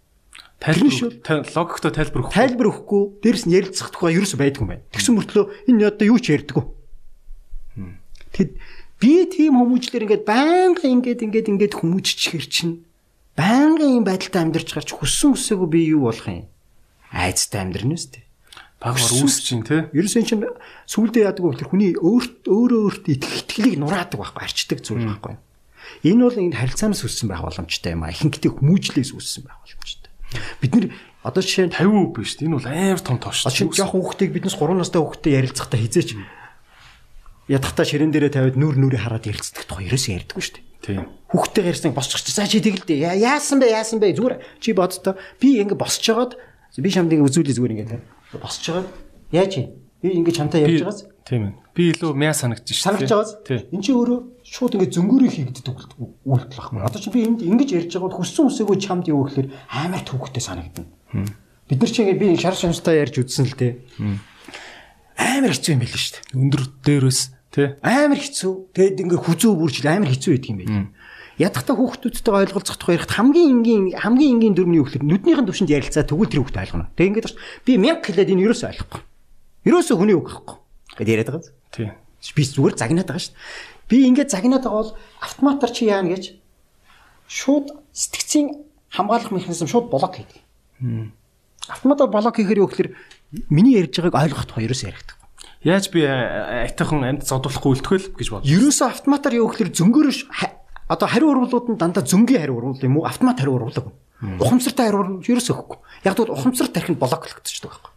Тайлбар логиктой тайлбар өгөх. Тайлбар өгөхгүй. Дээрэс нь ярилцах тухай ерөөсөө байдгүй юм байна. Тэгсэн мөртлөө энэ одоо юу ч ярьдаггүй. Тэгэд Би тийм хүмүүжлэр ингээд байнга ингээд ингээд ингээд хүмүүжчихэр чинь байнга юм байдалтай амьдарч гарч хүссэн хүсээгүй би юу болох юм? Айцтай амьдрна үстэй. Багвар үүсэж чинь те. Ерөөсөн чинь сүулдэ яадаг вэ? Хүний өөрт өөрөө өөрт итгэлийг нураадаг байхгүй арчдаг зүйл байхгүй. Энэ бол энэ харилцаанаас үссэн байх боломжтой юм а. Ихэнхдээ хүмүүжлээс үссэн байх боломжтой. Бид нэр одоо жишээ нь 50% биш тийм. Энэ бол амар том тоош. Одоо жоохон хүүхдийг биднес 3 настай хүүхдтэй ярилцахтаа хизээч ядахта ширэн дээрээ тавиад нүр нүрээ хараад ярилцдаг тухай ерөөсөө ярьдаггүй шүү дээ. Тийм. Хүүхдтэй ярьсан босчих чи. За чи тэгэлдээ. Яасан бэ? Яасан бэ? Зүгээр чи бодтоо. Би ингэ босч жагаад би шамдыг үзүүлээ зүгээр ингэ босч жагаад яаж юм? Би ингэ чамтай ярьж байгаас. Тийм ээ. Би илүү мяа санагдчих шүү. Санагдж байгаас. Энд чи өөрөө шууд ингэ зөнгөөрөө хийгддэг үйлдэл байхгүй. Одоо чи би энд ингэж ярьж байгаад хүссэн үсээгүй чамд юу гэхээр амар төвхтэй санагдана. Бид нар чи ингэ би шар шамстай ярьж үзсэн л дээ. Амар хэцүү юм байл шүү дээ. Өндөр дээрээс Тэ. Амар хэцүү. Тэгэд ингээ хүзүү бүржил амар хэцүү байдаг юм байна. Ядахта хүүхдүүдтэй ойлголцох тухай ярихад хамгийн энгийн хамгийн энгийн дөрмний хүүхдэд нүднийхэн төвшөнд ярилцаа тэгвэл тэр хүүхд ойлгоно. Тэг ингээд би 1000 хэлээд энэ юусоо ойлгохгүй. Юусоо хүний үг гэхгүй. Гэт яриад байгаа. Тий. Би зүгээр загнаад байгаа шүү дээ. Би ингээд загнаад байгаа бол автоматар чи яана гэж шууд сэтгцийн хамгаалах механизм шууд блок хийдэг. Автоматар блок хийхээр юу гэхээр миний ярьж байгааг ойлгох тухай юусоо яригдаг. Яаж би айтайхан амьд зодуулахгүй үлдэхэл гэж бодлоо. Ерөөсөө автоматар юу гэхээр зөнгөөр одоо хариу урвалууд нь дандаа зөнгийн хариу урвал юм уу? Автомат хариу урвал. Ухамсартай хариу урвал ерөөсөө өгөхгүй. Яг тэгвэл ухамсар тархинд блоклогдчихдог байхгүй.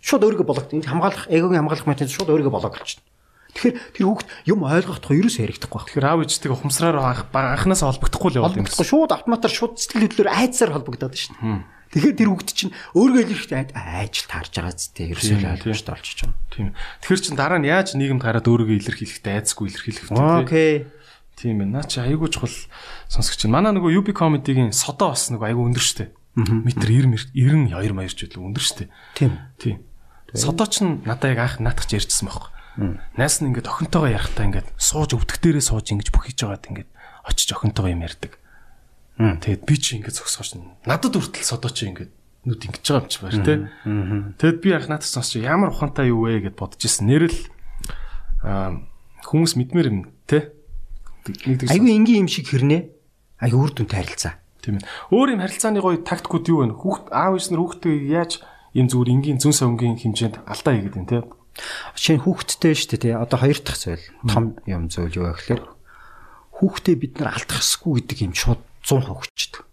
Шууд өөрийгөө блок энэ хамгаалах эгогийн хамгаалах метод шууд өөрийгөө блоклолчихно. Тэгэхээр тэр хүүхд юм ойлгох тухай ерөөсөө ярихдаггүй байна. Тэгэхээр аав ээжтэйг ухамсараар анханаас холбогдохгүй л яваад юм. Шууд автоматар шууд сэтгэл хөдлөөр айцсаар холбогдоод байна шүү дээ. Тэгэхээр тэр хүүхд чинь өөрөө л ихтэй айжил таарж байгаа зүтэй ерөөсөө ойлгомжтой болчихж байгаа. Тийм. Тэгэхээр чин дараа нь яаж нийгэмд гараад өөрийгөө илэрхийлэхдээ айцгүй илэрхийлэх вэ? Окей. Тийм ээ. Наа чи айгүй чухал сонсогч чинь. Манай нөгөө UB comedy-гийн содоо бас нөгөө айгүй өндөр штэ. Метр 90 92 маярч үл өндөр штэ. Тийм. Тийм. Содоо ч надаа яг анх наатах ч ярьжсэн байхгүй. Найс нь ингээд охинтойгоо ярахтаа ингээд сууж өвдөх дээрээ сууж ингэж бүх хийж байгаад ингээд очиж охинтойгоо юм ярьдаг. Тэгээд би чи ингээд зогсооч надад хүртэл содоо чи ингээд нүд ингэж байгаа юм чи бааш тэ. Тэгэд би анх надад сонсч ямар ухаантай юу вэ гэд бодож ирсэн. Нэрэл хүмүүс мэдмээр юм тэ. Айгүй энгийн юм шиг хэрнээ. Айгүй үр дүнтэй харилцаа. Тийм ээ. Өөр юм харилцааны гоё тактикууд юу вэ? Хүүхд аав ээж нар хүүхдээ яаж юм зүгээр энгийн зүн савнгийн хэмжээнд алдаа хийгээд байна тэ. Жишээ нь хүүхдтэй шүү дээ тий. Одоо хоёр дахь зүйл том юм зүйл юу вэ гэхээр хүүхдээ бид нар алдах ёсгүй гэдэг юм шууд 100% хүчдэг.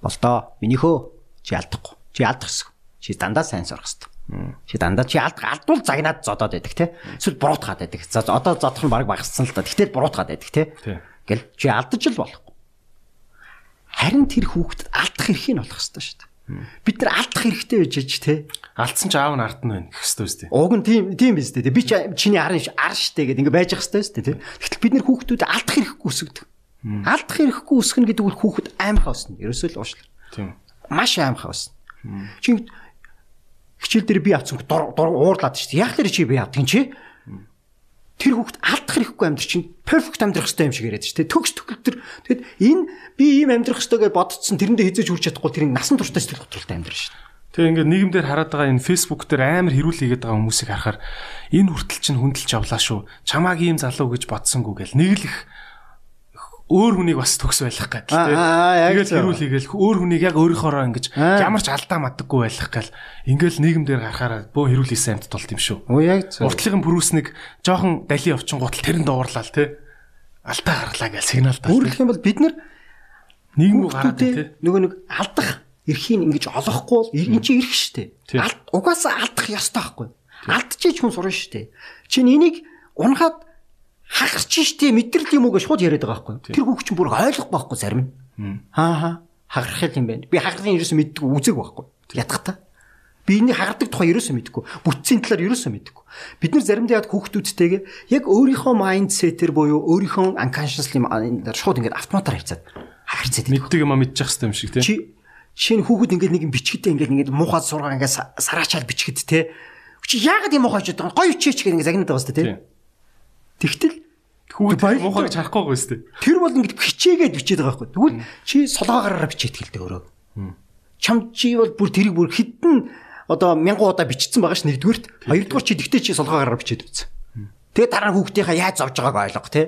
Болдоо. Минийхөө чи алдахгүй. Чи алдах хэсэг. Чи дандаа сайн сурах хэвээр. Чи дандаа чи алдах алдвал загнаад зодоод байдаг те. Эсвэл буруутгаад байдаг. За одоо зодох нь баг багассан л та. Тэгтэл буруутгаад байдаг те. Гэл чи алдаж л болохгүй. Харин тэр хүүхдэд алдах эрхийг нь олох хэвээр шүү дээ. Бид нар алдах хэрэгтэй байж аж те. Алдсан ч аав нь ард нь байна гэх хэвээр дээ. Уг нь тийм тийм биз дээ. Би чиний арын ар штэ гэдэг ингээ байж ах хэвээр дээ те. Тэгтэл бид нар хүүхдүүд алдах хэрэггүй өсгдөг. Алдах хэрэггүй үсгэн гэдэг үл хүүхэд аимхаа өснө. Ерөөсөө л уушлаа. Тийм. Маш аимхаа өснө. Чи хичээл дээр би авсан дур уурлаад шүү дээ. Яг тэр чи би авдаг чи. Тэр хүүхэд алдах хэрэггүй амьдр чинь перфект амьдрах хэрэгтэй юм шиг яриад шүү дээ. Төгс төгөл төр тэгэд энэ би ийм амьдрах хэрэгтэй гэж бодцсон тэрэндээ хизээж хүрч чадахгүй тэрийг насан туршдаа сэтгэл готролтой амьдрах шүү дээ. Тэгээ ингээд нийгэмдэр хараад байгаа энэ Facebook дээр амар хэрүүл хийгээд байгаа хүмүүсийг харахаар энэ хүртэл чинь хүндэлж авлаа шүү. Чамааг ийм залуу гэж бодсонгүй гэл нэг л их өөр хүнийг бас төгс байх гэдэг тийм. Тэгэл хэрүүл хийгээл өөр хүнийг яг өөрийнхоороо ингэж ямар ч алдаа мадаггүй байх гэл ингээл нийгэмдэр гарахаараа бөө хэрүүл хийсэн амт толт юм шүү. Оо яг зөв. Уртлын пүрүүснийг жоохон дали овчин гутал тэрэнд дуурлаа тийм. Алдаа гарлаа гэл сигнал таа. Өөрөлдөх юм бол бид нар нийгэм рүү гараад тийм. Нөгөө нэг алдах эрхийг ингэж олохгүй бол энэ чинь эрх штэ. Угаасаа алдах ёстой байхгүй. Алдчихж хүн сурна штэ. Чинь энийг унахад хагарч штэ мэдрэл юм уу гэж шууд яриад байгаа байхгүй. Тэр хүүхд чинь бүр ойлгохгүй байхгүй зарим нь. Аа хагарах юм байна. Би хагарахын ерөөсөө мэддэг үзэг байхгүй. Ядахта. Би энийг хагардаг тухай ерөөсөө мэдгүй. Бүтцийн талаар ерөөсөө мэдгүй. Бид нар заримдаа яг хүүхдүүдтэйгээ яг өөрийнхөө майндсетэр буюу өөрийнхөө unconscious юм дээр шууд ингэж автоматар хавцаад хагарцээд мэддэг юм а мэдчих хэвээр юм шиг тийм. Чи шинэ хүүхэд ингээд нэг юм бичгэдээ ингээд ингээд муухай сургаа ингээд сараачаал бичгэд те. Чи яагаад юм хийж байгаа гоё үчээч гэх ингээд загнаад байгаа сте те. Тэгтэл хүүхэд муухай гэж харахгүй байгаа сте. Тэр бол ингээд хичээгээд бичээд байгаа байхгүй. Тэгвэл чи солоогоороо бичээд хэлдэг өөрөө. Чам чи бол бүр тэрийг бүр хитэн одоо мянган удаа бичсэн байгаа ш нэгдүгürt. Хоёрдугаар чи тэгтээ чи солоогоороо бичээд үзсэн. Тэгээ дараа нь хүүхдийнхаа яаж зовж байгааг ойлго те.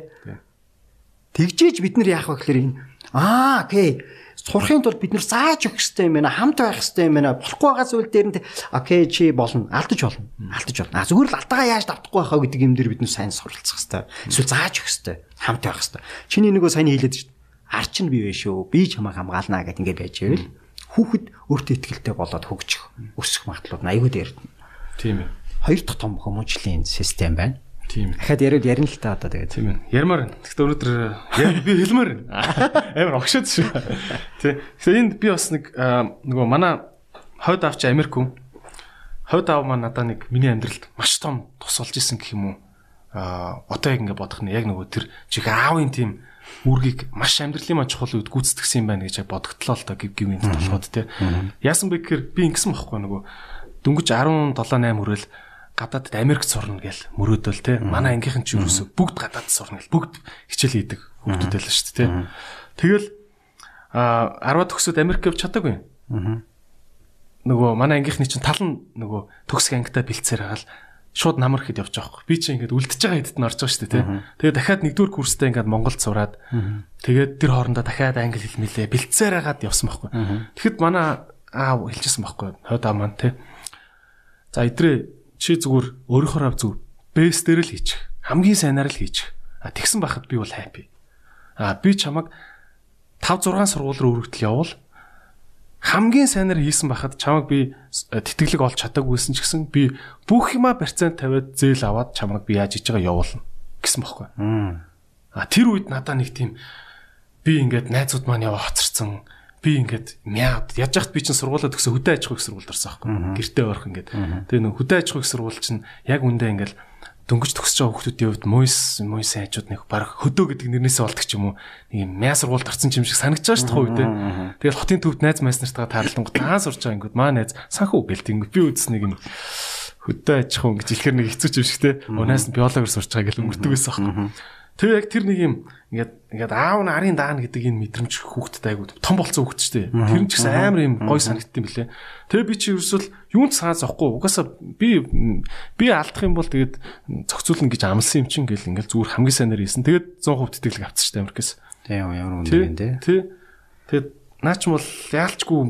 Тэгжээж бид нар яах вэ гэхээр энэ аа окей сурахын тулд бид нар зааж өгөх хэрэгтэй юм байна. Хамт байх хэрэгтэй юм байна. Болохгүй байгаа зүйл дээр нь окей чи болно. Алдаж болно. Алдаж болно. А зүгээр л алдаагаа яаж давтахгүй байхаа гэдэг юм дээр бид нар сайн суралцах хэрэгтэй. Эсвэл зааж өгөх хэрэгтэй. Хамт байх хэрэгтэй. Чиний нөгөө сайн хэлээд шүү. Арч нь бий вэ шүү. Би чамайг хамгаалнаа гэд ингээд байж байвал хүүхэд өөртөө ихтэй болоод хөгжих, өсөх магадлал нь аюул дээр. Тийм ээ. Хоёр дахь том хүмүүжлийн систем байна. Тийм. Дахиад яриад ярина л та одоо тэгээд. Тийм ээ. Ярмаар. Гэхдээ өнөөдөр би хэлмээр байна. [laughs] Амар огшоод шүү. Тий. Тэгэхээр энд би бас нэг нөгөө манай хойд авч Америк хүн. Хойд аав маань надаа нэг миний амьдралд маш том тус болж исэн гэх юм уу. Аа одоо яг ингэ бодох нь яг нөгөө тэр чих аавын тийм үргийг маш амьдралын маань чухал үед гүйцэтгэсэн юм байна гэж бодогдлоо л доо гив гивэнд толгойд тий. Яасан бэ гэхээр би ингэсэн байхгүй нөгөө дөнгөж 17 8 хүрэл гадаадд Америкт сурна гэл мөрөөдөл те. Манай ангийнхан ч юусэн бүгд гадаадд сурна гэл. Бүгд хичээл хийдэг хүмүүстэй л шүү дээ те. Тэгэл а 10 төгсөд Америк явж чадаагүй. Нөгөө манай ангийнхны чинь тал нь нөгөө төгсөх ангитай бэлцээр хагаал шууд намар хэд явж байгаа би чинь ингээд үлдчихэж байгаа хэдд нь орж байгаа шүү дээ те. Тэгээ дахиад нэгдүгээр курстэй ингээд Монголд сураад тэгээд тэр хоорондоо дахиад англи хэл мэлээ бэлцээр хагаад явсан байхгүй. Тэгэхэд манай аа хэлчихсэн байхгүй хойд аа маань те. За идрээ чи зүгээр өөрийнхөө зүг бэс дээр л хийчих. Хамгийн сайнаар л хийчих. А тэгсэн байхад би бол хайпи. А би чамаг 5 6 сургууль руу өргөтөл явуул. Хамгийн сайнаар хийсэн байхад чамаг би тэтгэлэг олж чадаагүйсэн ч гэсэн би бүх юма процент тавиад зээл аваад чамаг би яаж хийж байгаа явуулна гэсэн бохоггүй. А тэр үед надаа нэг тийм би ингээд найзууд маань яваа хоцорсон би ингээд мяад яаж яхад би чинь сургуулаа төгсө хөдөө аж ахуйн сургуульд орсон аахгүй. Гэртээ ойрхон ингээд. Тэгээ нэг хөдөө аж ахуйн сургууль чинь яг үндэ ингээд дөнгөж төгсөж байгаа хүмүүсийн хувьд мойс мойс хайчууд нэг баг хөдөө гэдэг нэрнээсээ болдог ч юм уу. Нэг мяа сургуульд орсон юм шиг санагдаж байгаа шүү дээ тэгэл хотын төвд найз майс нартайгаа таарлангууд таа сурч байгаа ингээд маа найз санхүү гэл тийм би үзс нэг юм хөдөө аж ахуйн гэж хэлэхэр нэг хэцүү юм шиг те. Унаас нь биологоор сурч байгаа гэл өнгөрдөг байсан аахгүй Тэгээ яг тэр нэг юм ингээд ингээд аав нь арын даана гэдэг энэ мэдрэмж хүүхдэд айгуу том болцсон хүүхд ч тийм. Тэр нь ч гэсэн амар юм гой санагдсан билээ. Тэгээ би чи ерөөсөл юунд цаа зохгүй угаасаа би би алдах юм бол тэгээд зохицуулна гэж амлсан юм чинь гэл ингээд зүгээр хамгийн сайнаар хийсэн. Тэгээд 100% тэтгэлэг авчихсан Америкээс. Тийм ямар үнэ юм те. Тий. Тэгээд наач бол яалчгүй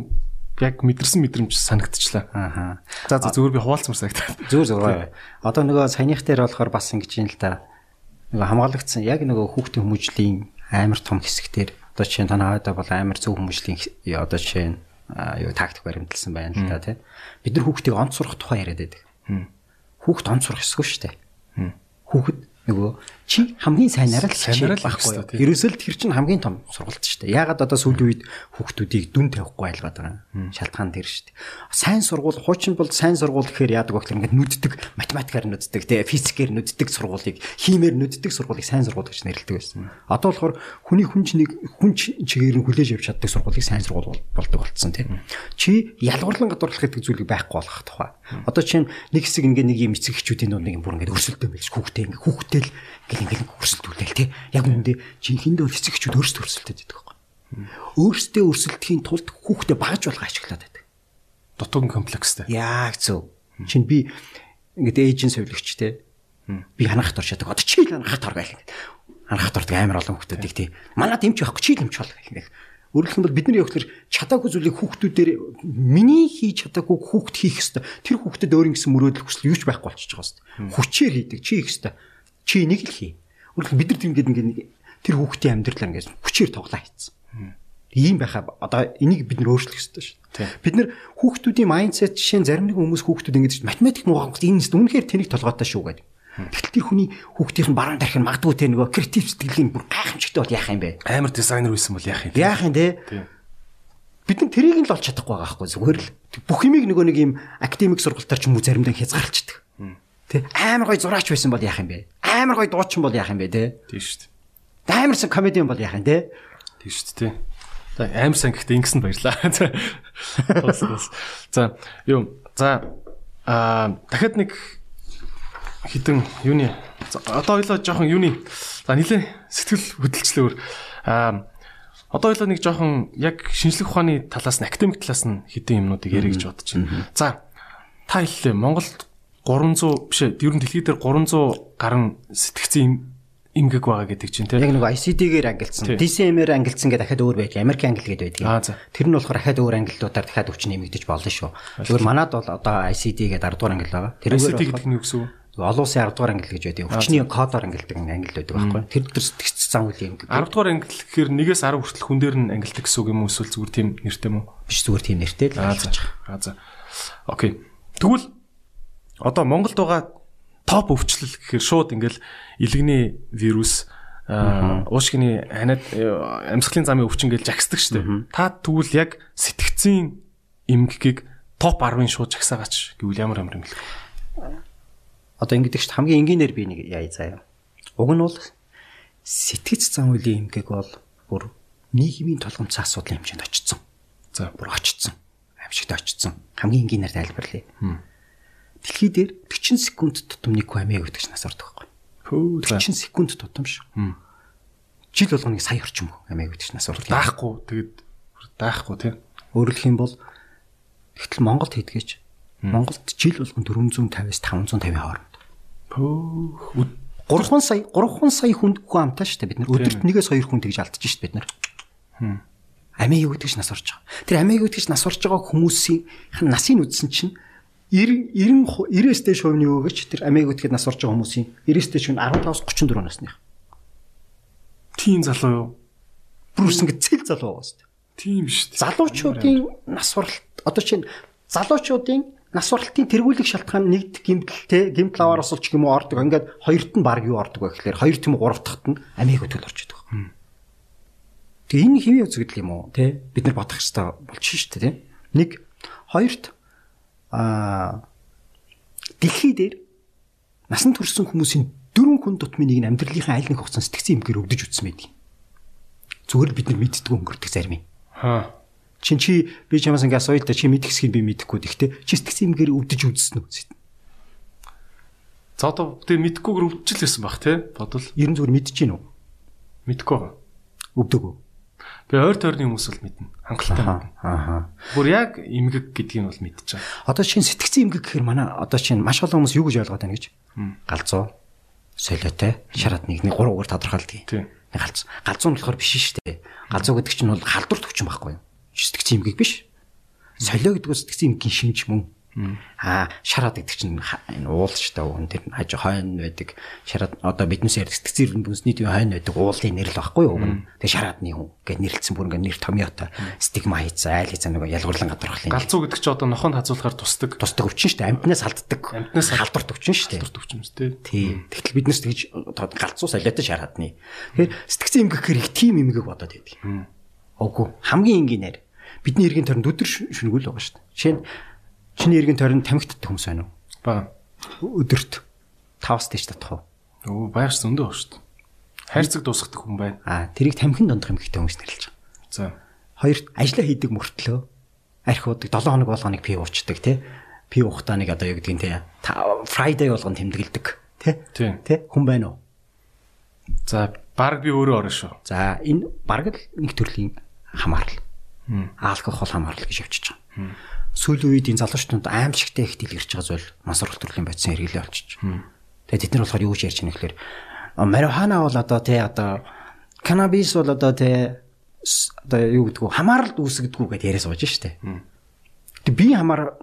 яг мэдэрсэн мэдрэмж санагдчихлаа. Ааха. За за зүгээр би хуваалцмар санагдаад. Зүгээр зүгээр. Одоо нөгөө саяных дээр болохоор бас ингэж юм л та нөгөө хамгаалагдсан яг нөгөө хүүхдийн хүмүүжлийн амар том хэсэгтэр одоо жишээ нь танаа хойдоо бол амар зөв хүмүүжлийн одоо жишээ нь юу тактик баримталсан байна л да тий. Бид нар хүүхдийг онц сурах тухай яриад байдаг. Хүүхд онц сурах ёсгүй шүү дээ. Хүүхэд нөгөө чи хамгийн сайнаар л Сайнаар л байхгүй юу? тийм. Ерөөсөө л тэр чинь хамгийн том сургалт шүү дээ. Яагаад одоо сүүлийн үед хүүхдүүдийг дүн тавихгүй айлгаад байгаа. Шалтгаан тэр шүү дээ. Сайн сургууль хуучин бол сайн сургууль гэхээр яадаг вэ гэхээр ингээд нүддэг математикаар нүддэг те физикээр нүддэг сургуулийг химээр нүддэг сургуулийг сайн сургууль гэж нэрлэдэг байсан. Одоо болохоор хүний хүн чинийг хүн чи- чигээр нь хүлээж авч чаддаг сургуулийг сайн сургууль бол- болдог болцсон те. Чи ялгуурлан гадуурлах гэдэг зүйлийг байхгүй болгох тухай. Одоо чинь нэг хэсэг ингээд нэг юм эцэг эхчүүдийн дунд нэг юм бүр ингээд өрсөлдөөн байж хүүхдээ ингээд хүүхдээ л ингээд ингээд өрсөлдүүлээл те. Яг үүндээ жинхэнэ бол эцэг эхчүүд өөрсдөө өрсөлдөд байдаг байхгүй. Өөрсдөө өрсөлдөхийн тулд хүүхдээ багаж болгоо ашиглаад байдаг. Дутуугийн комплекстэй. Яг зөв. Чин би ингээд эйжен совлогч те. Би ханахт оршаадаг. Одоо чи л ханахт ор гэх ингээд. Ханахт ордог амар олон хүмүүсүүдийг те. Манад эмч байхгүй чи л эмч бол гэх ингээд. Өөрөлдөх юм бол бидний явахлаар чадаагүй зүйлийг хүүхдүүдээр миний хийж чадаагүй хүүхд хийх ёстой. Тэр хүүхдэд өөр ингэсэн мөрөөдөл хүсэл юу ч байхгүй болчихж байгаа ёстой. Хүчээр хийдэг чи хийх ёстой. Чи энийг л хий. Өөрөлдөх бид нар тийм ингээд ингээд тэр хүүхдийн амьдралаа ингээд хүчээр тоглоо хийцэн. Ийм байхаа одоо энийг бид нөр өөрчлөх ёстой шүү. Бид нэр хүүхдүүдийн майндсет жишээ нь зарим нэг хүмүүс хүүхдүүд ингэж математик мууган энэ нэст үнэхээр тэнэг толгойтой шүү гэдэг. Тэгтэл тэр хүний хүүхдийн бараан дарах нь магадгүй те нөгөө креатив сэтгэлийн бүр гайхамшигтай бол яах юм бэ? Амар дизайнер байсан бол яах юм. Яах юм те? Бид нар тэрийг нь л олж чадахгүй байгаа байхгүй зүгээр л бүх юмыг нөгөө нэг юм академик сургалтаар ч юм уу заримдаа хязгаарлцдаг. Тэ амар гой зураач байсан бол яах юм бэ? Амар гой дуучин бол яах юм бэ те? Тийм шүү дээ. Амарсан комедиан бол яах юм те? Тийм шүү дээ. За аим сан гэхдээ ингэсэн баярлаа. [laughs] За. Юу за аа дахиад нэг хідэн юуны одоо ойлоо жоохон юуны за нилээ сэтгэл хөдлөлчлөөр аа одоо ойлоо нэг жоохон яг шинжлэх ухааны талаас нь академик талаас нь хідэн юмнуудыг ярих гэж бодож байна. За та хэллээ Монголд 300 биш ээ ер нь дэлхийд дээр 300 гаруй сэтгцэн им- имгэг байгаа гэдэг чинь тийм Яг нэг ICD-гээр ангилсан. DCM-ээр ангилсан гэдэг дахиад өөр байж. Америк ангил гэдэг байдаг. Тэр нь болохоор дахиад өөр ангиллуудаар дахиад өвчин нэмэгдэж болно шүү. Зүгээр манад бол одоо ICD гэдэг 10 дугаар ангил байгаа. ICT Тэрүүгээр гэдэг нь юу гэсэн үг? олон улсын 10 дугаар ангил гэж байдаг. Өвчний кодоор ангилдаг ангил байдаг байхгүй. Тэр дээр сэтгч зам үйл юм гэдэг. 10 дугаар англи гэхээр нэгээс 10 хүртэл хүн дээр нь ангилдаг гэсэн үг юм уу эсвэл зүгээр тийм нэртэй юм уу? биш зүгээр тийм нэртэй л Аа за. Аа за. Окей. Тэгвэл одоо Монголд байгаа топ өвчлөл гэхээр шууд ингээл илэгний вирус уушгины ханиад э, амьсгалын замын өвчин гэж жагсдаг штеп. Та тэгвэл яг сэтгцийн эмгэгийг топ 10-ын шууд жагсаагаач гэвэл ямар ямар юм бэ? Одоо ингэдэг чинь хамгийн энгийнээр би нэг яа заяа. Уг нь бол сэтгэц зам үеийн эмгэг бол бүр нийгмийн толгомцсон асуудлын хэмжээнд очсон. За. бүр очсон. Амьжигт очсон. Хамгийн энгийнээр тайлбарлая. Дэлхий дээр 40 секунд тутам нэг амиа өгдөг нас ордог байхгүй. Хөө за. 40 секунд тутам шүү. Жил болгоныг сая орчим амиа өгдөг нас ордог. Даахгүй тэгээд даахгүй тийм. Өөрөлдөх юм бол тэгтэл Монголд хийдгээч. Монголд жил болгон 450-аас 550 хооронд. Хөө 3 сая 3 сая хүнд хүн амтаа шүү дээ бид нар. Өдөрт нэгээс хоёр хүн тэгж алдчих шүү дээ бид нар. Амиа өгдөгч нас орж байгаа. Тэр амиа өгдөгч нас орж байгаа хүмүүсийн насыг үзсэн чинь 90 90 90-ээс дээш хувийн өгөөч тэр амиа өгдөд нас орж байгаа хүмүүсийн 90-ээс дээш нь 15-аас 34 насных. тийм залуу юу? Бүр үс ингэ цэл залуу байгаа шүү дээ. Тийм шүү дээ. залуучуудын нас уралт одоо чинь залуучуудын нас уралтын тэргүүлэх шалтгаан нэгд гимтэлтэй гимтэл аваараас олч юм уу ордог. Ингээд хоёрт нь баг юу ордог вэ гэхээр хоёр тийм гурав дахьт нь амиг хөтөл орж идэг. Тэгээ энэ хэвийн үзэгдэл юм уу те бид нар бодох хэрэгтэй болчих шүү дээ. Нэг хоёрт аа дэлхий дээр насан туршсан хүмүүсийн дөрвөн хүн тутмын нэг нь амьдралынхаа аль нэг хугацаанд сэтгцэн эмгээр өвдөж үтсэн байдаг. Зүгээр л бид нар мэддэг өнгөрдөг зарим юм. Хаа. Чин чи би чамаас ингээ асууя та чи мэдэх хэсгийг би мэдэхгүй гэхдээ чи сэтгцэн эмгээр өвдөж үзсэн үү? За одоо тэгээ мэдгүйгээр өвдчихл байсан баг тий. Бодвол Ер нь зүгээр мэдэж гин үү? мэдгүй байгаа. Өвдөг үү? Би ойр тойрны хүмүүс бол мэднэ. Хангалттай мэднэ. Аа. Бүр яг эмгэг гэдгийг нь бол мэдчихэе. Одоо чин сэтгцэн эмгэг гэхээр манай одоо чин маш олон хүмүүс юу гэж ойлгоод байна гэж? Галзуу, солиотой, шараад нэг нэг гурав угаар тодорхойлдог. Тийм. Галзуу. Галзуу нь болохоор биш шүү дээ. Галзуу гэдэг чинь бол халдвар төвчин байхгүй юу? Сэтгцэн эмгэг биш. Солио гэдэг нь сэтгцэн эмгэгийн шинж мөн. Аа шараад гэдэг чинь энэ уул ч та үн тэр хаж хойно байдаг. Шараад одоо биднээс ярих сэтгцэр бүнсний төв хойно байдаг уулын нэрл баггүй юу? Тэгээ шараадны хүн гэж нэрлэлсэн бүр ингээ нэр томьёотой стигма хийцэн айл хийцэн нөгөө ялгуурлан гадархлын Галзуу гэдэг чинь одоо нохонд хазуулахаар тусдаг. тусдаг өвчин шүү дээ. Амтнаас халддаг. Амьтнаас халдварт өвчин шүү дээ. төвчмс тий. Тий. Тэгтэл биднээс тэгж галзуу солиотой шараадны. Тэгэхээр сэтгцэн эмгэхээр их тим эмгэг бодоод байдаг. Үгүй хамгийн энгийнээр бидний эргэн тойронд өдөр ш- шүнгүүл байгаа шүү дээ. Жишээ нь чиний эргэн тойронд тамхиттай хүмүүс байна уу? Ба. Өдөрт 5-аас дээш татах уу? Өө баярс өндөө ба шүү дээ. Хайрцаг дуусгадаг хүн байна. Аа, тэрийг тамхин дондох эмгэгтэй хүмүүс нэрлэж байгаа. За. Хоёрт ажиллаа хийдэг мөртлөө архиудаг 7 хоног болгоныг пи уучдаг тий. Пи ухтаа нэг одоо юу гэдгийг тий. та- Friday болгон тэмдэглэдэг тий. Тий. Хүн байна уу? За, баг би өөрөө орно шүү. За энэ бараг л нэг төрлийн хамаарал. Алкогол хамаарал гэж явчихж байгаа. Сүүлийн үед энэ залуучууд аимшигтэй их дэлгэрч байгаа зүйл мансуурал төрлийн бодисын хэрэглээ болчих. Тэгээ тэд нар болохоор юу ч ярьж байгаа нөхлөөр марихуана бол одоо тий одоо канабис бол одоо тий одоо юу гэдгүү хамааралд үүсгдэггүй гэдээ яриа сууж штэ. Тэг би хамаар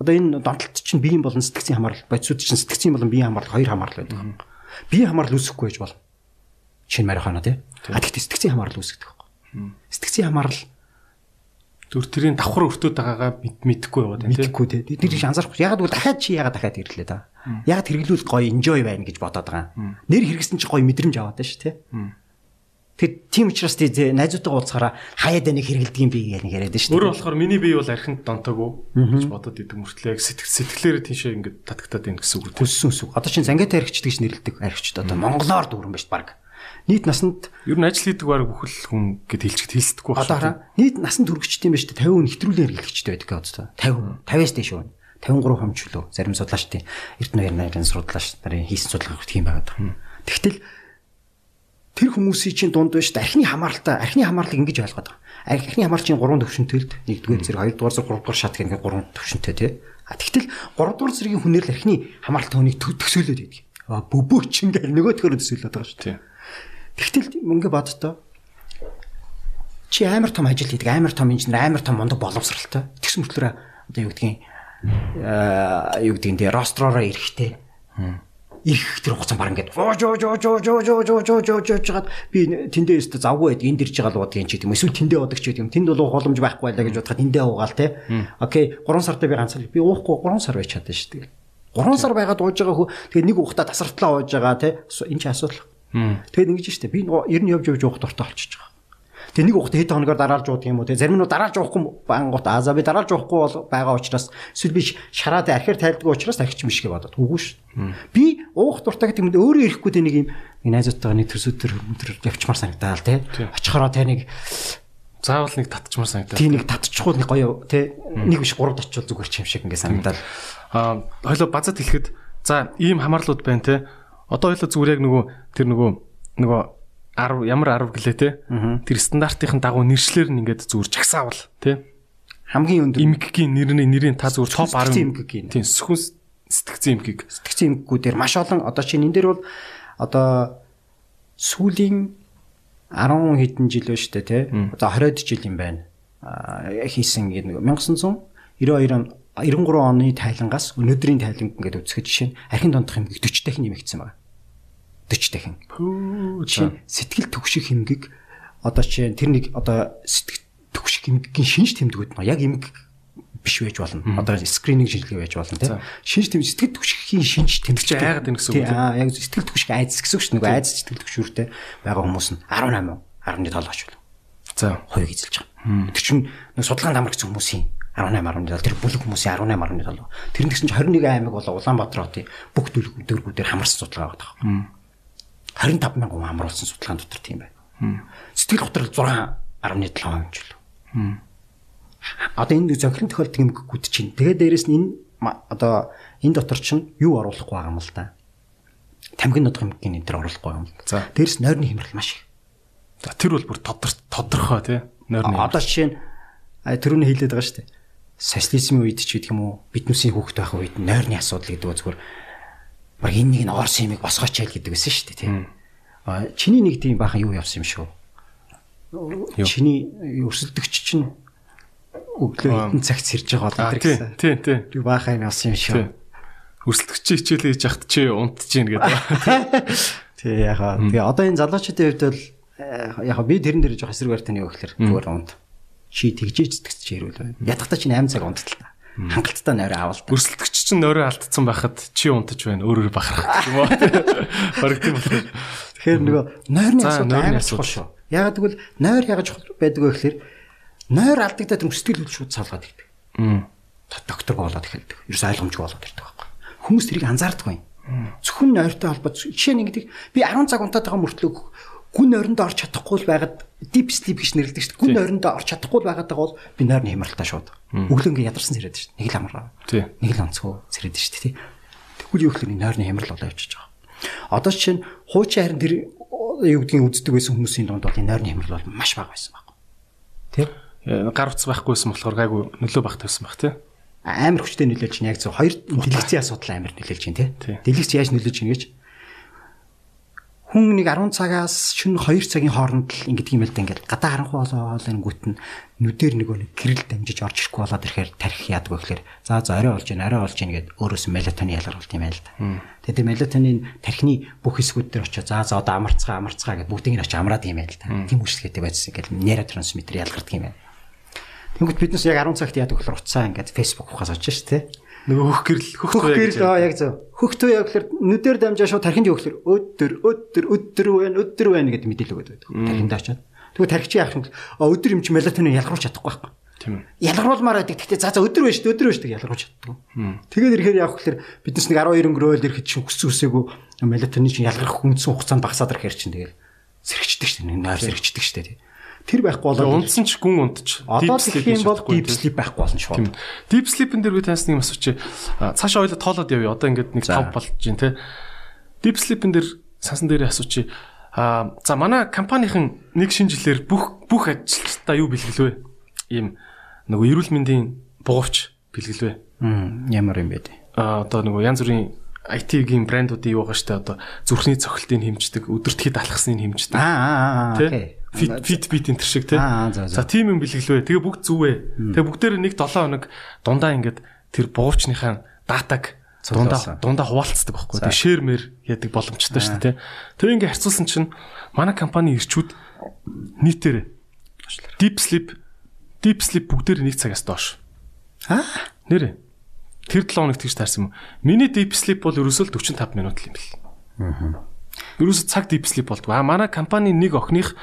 одоо энэ донтолт чинь биеийн болон сэтгцийн хамаарал бодисууд чинь сэтгцийн болон биеийн хамаарал хоёр хамаарал байдаг. Биеийн хамаарал үүсэхгүй байж болно. Шинэ марихуана тий. А тэгтээ сэтгцийн хамаарал үүсгдэг. Сэтгцийн хамаарал Зүр тэрийн давхар өртөөд байгаагаа мэд- мэдэхгүй яваад байна тий. мэдхгүй тий. Тэр чинь анзаарахгүй. Ягаад гэвэл дахиад чи ягаад дахиад ирлээ да. Ягаад хэрэглүүл гоё enjoy байна гэж бодоод байгаа. Нэр хэрэгсэн чи гоё мэдрэмж аваад байна шүү тий. Тэгэд тийм учраас тий найзуудтайгаа уулзахаараа хаяад энийг хэрэгэлдэг юм би гэж яриад байна шүү Өөрөө болохоор миний бие бол архинд донтоогүй гэж бодоод идэв мөртлөө сэтгэл сэтгэлээрээ тийшээ ингээд татагтаад байна гэсэн үг үү. Хүссэн үсэг. Одоо чинь зангиатай архичд гэж нэрлэдэг архичд одоо монголоор дүүрэн шүү баг. Нийт насанд Ер нь ажил хийдэг баг бүхэл хүн гэд хэлчихд хэлсдэггүй одоо хараа нийт насанд хүрэгчтэй юм байна шүү дээ 50 хүн нэвтрүүлэн хэрэглэгчтэй байдаг гэдэг. 50 50-аас дээш хүн. 53 хэмч лөө зарим судлаачдын Эрдэнэ нарын судлаач нарын хийсэн судалгаа гэх юм байгаад байна. Тэгтэл тэр хүмүүсийн чинь дунд байна дээ архины хамааралтай архины хамаарлыг ингэж ойлгоод байгаа. Архины хамаар чинь 3 төвшөнтэй л нэгдүгээр зэрэг 2 дугаар зэрэг 3 дугаар шат гэх 3 төвшөнтэй тий. А тэгтэл 3 дугаар зэргийн хүнээр л архины хамааралтай хүнийг тө- төсөөлөд байдаг. А бөбөөч ингээл нөгөө төхөөр төсөөлөд байгаа шүү дээ. Тэгтэл ингээ бодтоо чи амар том ажил хийдэг амар том инженер амар том мундаг боловсралтай. Тэгс мөртлөө одоо юу гэдгийг аа юу гэдгийг тий ростроороо ирэхтэй. Ирэх тэр хугацаа баг ингээд оо жоо жоо жоо жоо жоо жоо жоо жоо жоо жоод би тэндээ өстө завгүй байд энд ирж байгаа л бодгийн ч гэдэг юм. Эсвэл тэндээ бодог ч гэдэг юм. Тэнд бол боломж байхгүй байлаа гэж бодоход тэндээ уугаал те. Окей 3 сартаа би ганцаар би уухгүй 3 сар байж чадсан шүү дээ. 3 сар байгаад ууж байгаа хөө тэгээ нэг ухта тасартлаа ууж байгаа те. Энэ чи асуудал тэгээд ингэж штэ. Би нөгөө ер нь явж явж уух дуртай болчихж байгаа. Тэгээ нэг ухт хэд хоногор дараалж уудаг юм уу? Те зарим нь дараалж уухгүй бангууд аа. За би дараалж уухгүй бол байгаа учраас эсвэл би шараад архир тайлдаг учраас архич биш гэж бодоод үгүй ш. Би уух дуртай гэдэг юм өөрөө ирэхгүй те нэг юм нэг найзуудтайгаа нэг төрсөд төр өнтер явчмаар санагдаал те. Очихороо те нэг Заавал нэг татчмаар санагдаад. тий нэг татчихгүй нэг гоё те. Нэг биш гурав татчвал зүгээр ч юм шиг ингээ санагдаал. Аа хоёлоо базад хэлэхэд за ийм хамаарлууд байна те. Одоо хоёлоо зүгээр яг нөгөө тэр нөгөө нөгөө 10 ямар 10 гэлээ те. Тэр стандартын дагуу нэршлэр нь ингээд зүгээр чагсаавал те. Хамгийн өндөр Имггийн нэрний нэрийн та зүгээр топ Сэтгцэн 10 эмгэг юм. Тийм сүхэн сэтгцэн имгэг. сэтгцэн эмгэгүүдээр маш олон одоо чинь энэ дээр бол одоо сүүлийн 10 хэдэн жил байна шүү дээ тий. Одоо 20-од жил юм байна. Хийсэн ингэ нэг 1992 он 93 оны тайлангаас өнөөдрийн тайланг ингээд үзэхэд жишээ нь архин дондох эмгэг 40 дахин нэмэгдсэн байна. 40 дахин. Нь сэтгэл төгших эмгэг одоо чинь тэр нэг одоо сэтгэл төгших эмгэгийн шинж тэмдгүүд нь яг эмгэг биш байж болно. Одоо скрининг шинжилгээ байж болно тийм. Шинж тэмдэг сэтгэл төгшихийн шинж тэмдэг чи айгаад байна гэсэн үг аа яг сэтгэл төгших айдас гэсэн үг шүү дээ. Айдас сэтгэл төгшүүртэй байгаа хүмүүс нь 18 10-ны тол очвол За. хоёуг эзэлж байгаа. Тэр чинь нэг судалгаанд амар гэсэн хүмүүсийн 18 10-ны тол тэр бүлэг хүмүүсийн 18 10-ны тол. Тэр нь гэсэн чинь 21 аймаг бол Улаанбаатар хотын бүх дөрвүүдээр хамарсан судалгаа байгаа. 25 мянган хүн хамруулсан судалгаан дотор тийм байна. Сэтгэл готрол 6.7% юм ч л. Одоо энэ зохирон тохиолдох юм гүт чинь. Тэгээ дээрэс нь энэ одоо энэ дотор чинь юу оруулахгүй байгаа юм л да. Тамгин нодох юм гин энэ төр оруулахгүй юм. За. Дээрэс нойрны хямрал маш их. За тэр бол бүр тодор тодорхой тий. Нойрны. Одоо жишээ нь а, түрүүний хэлээд байгаа шүү дээ. Социализмын үед ч гэдэг юм уу биднүүсийн хүүхэд байх үед нойрны асуудал гэдэг нь зүгээр баг энэ нэг нь орсон юмыг босгооч ял гэдэг байсан шүү дээ тийм. А чиний нэг тийм баахан юу явсан юм шүү. Чиний өрсөлдөгч чинь өглөө хитэн цагт сэрж байгаа бол Аа энэ тий, гэсэн. тий, тий. Би баахаа юм авсан юм шүү. Өрсөлдөгч хичээл хийж яхад чи унтж гин гэдэг. [laughs] Тий яхаа. Тэгээ одоо энэ залуучуудын хувьд бол э, яхаа би тэрэн дээр жоох эсрэг барьтаны юу гэхээр зүгээр унд. Чи тэгжээж зэтгч ирүүл. Ядахтаа чинь 8 цаг унтдал та. Хангалттай нойроо авал. Өрсөлдөгч чинь нөрөө алдсан байхад чи унтж байна. Өөрөөр бахарах юм уу? [laughs] Тийм болохоор. Тэгэхээр нөгөө нойрны асуудал амар чухал шүү. Ягаад гэвэл нойр чухал байдаг вэ гэхээр нойр алдагдаад тэр сэтгэл хөдлөл шууд салгаад ирдэг. Доктор болоод эхэлдэг. Ерөөс ойлгомжгүй болоод ирдэг байхгүй. Хүмүүс тэрийг анзаардаггүй. Зөвхөн нойртой холбоод жишээ нь ингэдэг би 10 цаг унтаад байгаа мөртлөө гүн нойронд орч чадахгүй л байгаад deep sleep гэж нэрлэдэг шүү дээ. Гүн нойронд орч чадахгүй л байгаад байгаа бол би нойрны хямралтай шууд. Өглөө ингээ ядарсан зэрэг шүү дээ. Нэг л амраа. Нэг л онцгой зэрэг шүү дээ. Тэгвэл юу гэхээр нойрны хямрал болоо явчихж байгаа. Одоо жишээ нь хуучин харин тэр юу гэдгийг үздэг байсан хүмүүсийн дунд бол энэ нойрны хямрал бол маш бага байсан баг. Тэ? Э, Гар утас байхгүйсэн болохоор гайгүй нөлөө багт байсан баг тий. амар хүчтэй нөлөөлж чинь яг зөв хоёр дэлгэцийн асуудал амар нөлөөлж чинь тий. Дэлгэц яаж нөлөөлж чинь гэж хүн нэг 10 цагаас шөнө 2 цагийн хооронд л ингэдэг юм л да ингээд гадаа харанхуй болоо гүт нь нүдээр нөгөө нэг гэрэл дамжиж орж ирэхгүй болоод ирэхээр тарих яадаг гэхээр за за орой болж гин орой болж гин гэд өөрөөс мелатонин ялгаруулт юм байл та. Тэгээд тэр мелатонин тархины бүх хэсгүүд дээр очиж за за одоо амарцгаа амарцгаа гэд бүгдийг нь очиж амраад юм байл та. Тийм үйлчлэгээтэй байцсан ингээд нейротрансмиттер ялгардаг юм байна. Тэнгүүт биднес яг 10 цагт яадаг болохоор уцаа ингээд Facebook ухаас очиж штэ. Нөгөө хөх гэрэл хөх Хөх туяа гэж. гэрэл аа яг зөв. Хөх туяа гэхээр нүдээр дамжаа шууд тархинд өгөхлөр өдөр өдөр өдөр байна өдөр байна гэдэг мэдээлэл өгöd байдаг. Тархинд очиод. Тэгвэл тархич яах юм а өдөр юм чи мелатонин ялгаруулж чадахгүй байхгүй. Тийм ээ. Ялгаруулмаар байдаг. Гэхдээ за за өдөр байна шүү дээ өдөр байна шүү дээ ялгаруулж чаддаг. Тэгээд ирэхээр яах гэхээр биднес нэг 12 өнгөрөөл ирэхэд чинь хүссэн үсээгүй мелатонин чинь ялгарх үндсэн хугацаанд багасаад ирэхээр чинь тэгээд сэрэгчдэг шүү дээ. Нойр сэрэгчдэг шүү дээ. Тэр байхгүй болоод унтсан ч гүн унтж. одоо sleep тэгэх юм бол deep sleep байхгүй болно шүү. Тийм. Deep sleep-ын дээр би танаас нэг асуучих. Цаашаа ойлоо тоолоод явъя. Одоо ингээд нэг. 5 болж байна те. Deep sleep-ын дээр сансан дээр асуучих. А за манай компанийн нэг шинэ жилээр бүх бүх ажилчдаа юу бэлгэлвэ? Ийм нөгөө эрүүл мэндийн бугуувч бэлгэлвэ. Ямар юм бэ? А одоо нөгөө янз бүрийн IT-ийн брэндүүдийн юу байгаа штэ одоо зүрхний цохилтыг хэмждэг, өдөртхийд алхасныг хэмждэг. Аа аа. Тэ? Fit Fitbit энэ төр шиг тий. Аа, за, тийм юм бэлгэлвэ. Тэгээ бүгд зүвэ. Тэгээ бүгдээр нэг 7 хоног дундаа ингээд тэр буувчныхаа датаг дундаа дундаа хуваалцдаг байхгүй. Тэгээ шеэрмэр яадаг боломжтой дээ тий. Тэгээ ингээд харьцуулсан чинь манай компани ирчүүд нийтээр Deep Sleep Deep Sleep бүгдээр нэг цагаас доош. Аа. Нэрэ. Тэр 7 хоног тэгж таарсан юм. Миний Deep Sleep бол ерөөсөө л 45 минут л юм бэл. Аа. Ерөөсөө цаг Deep Sleep болдгоо. А манай компани нэг охиных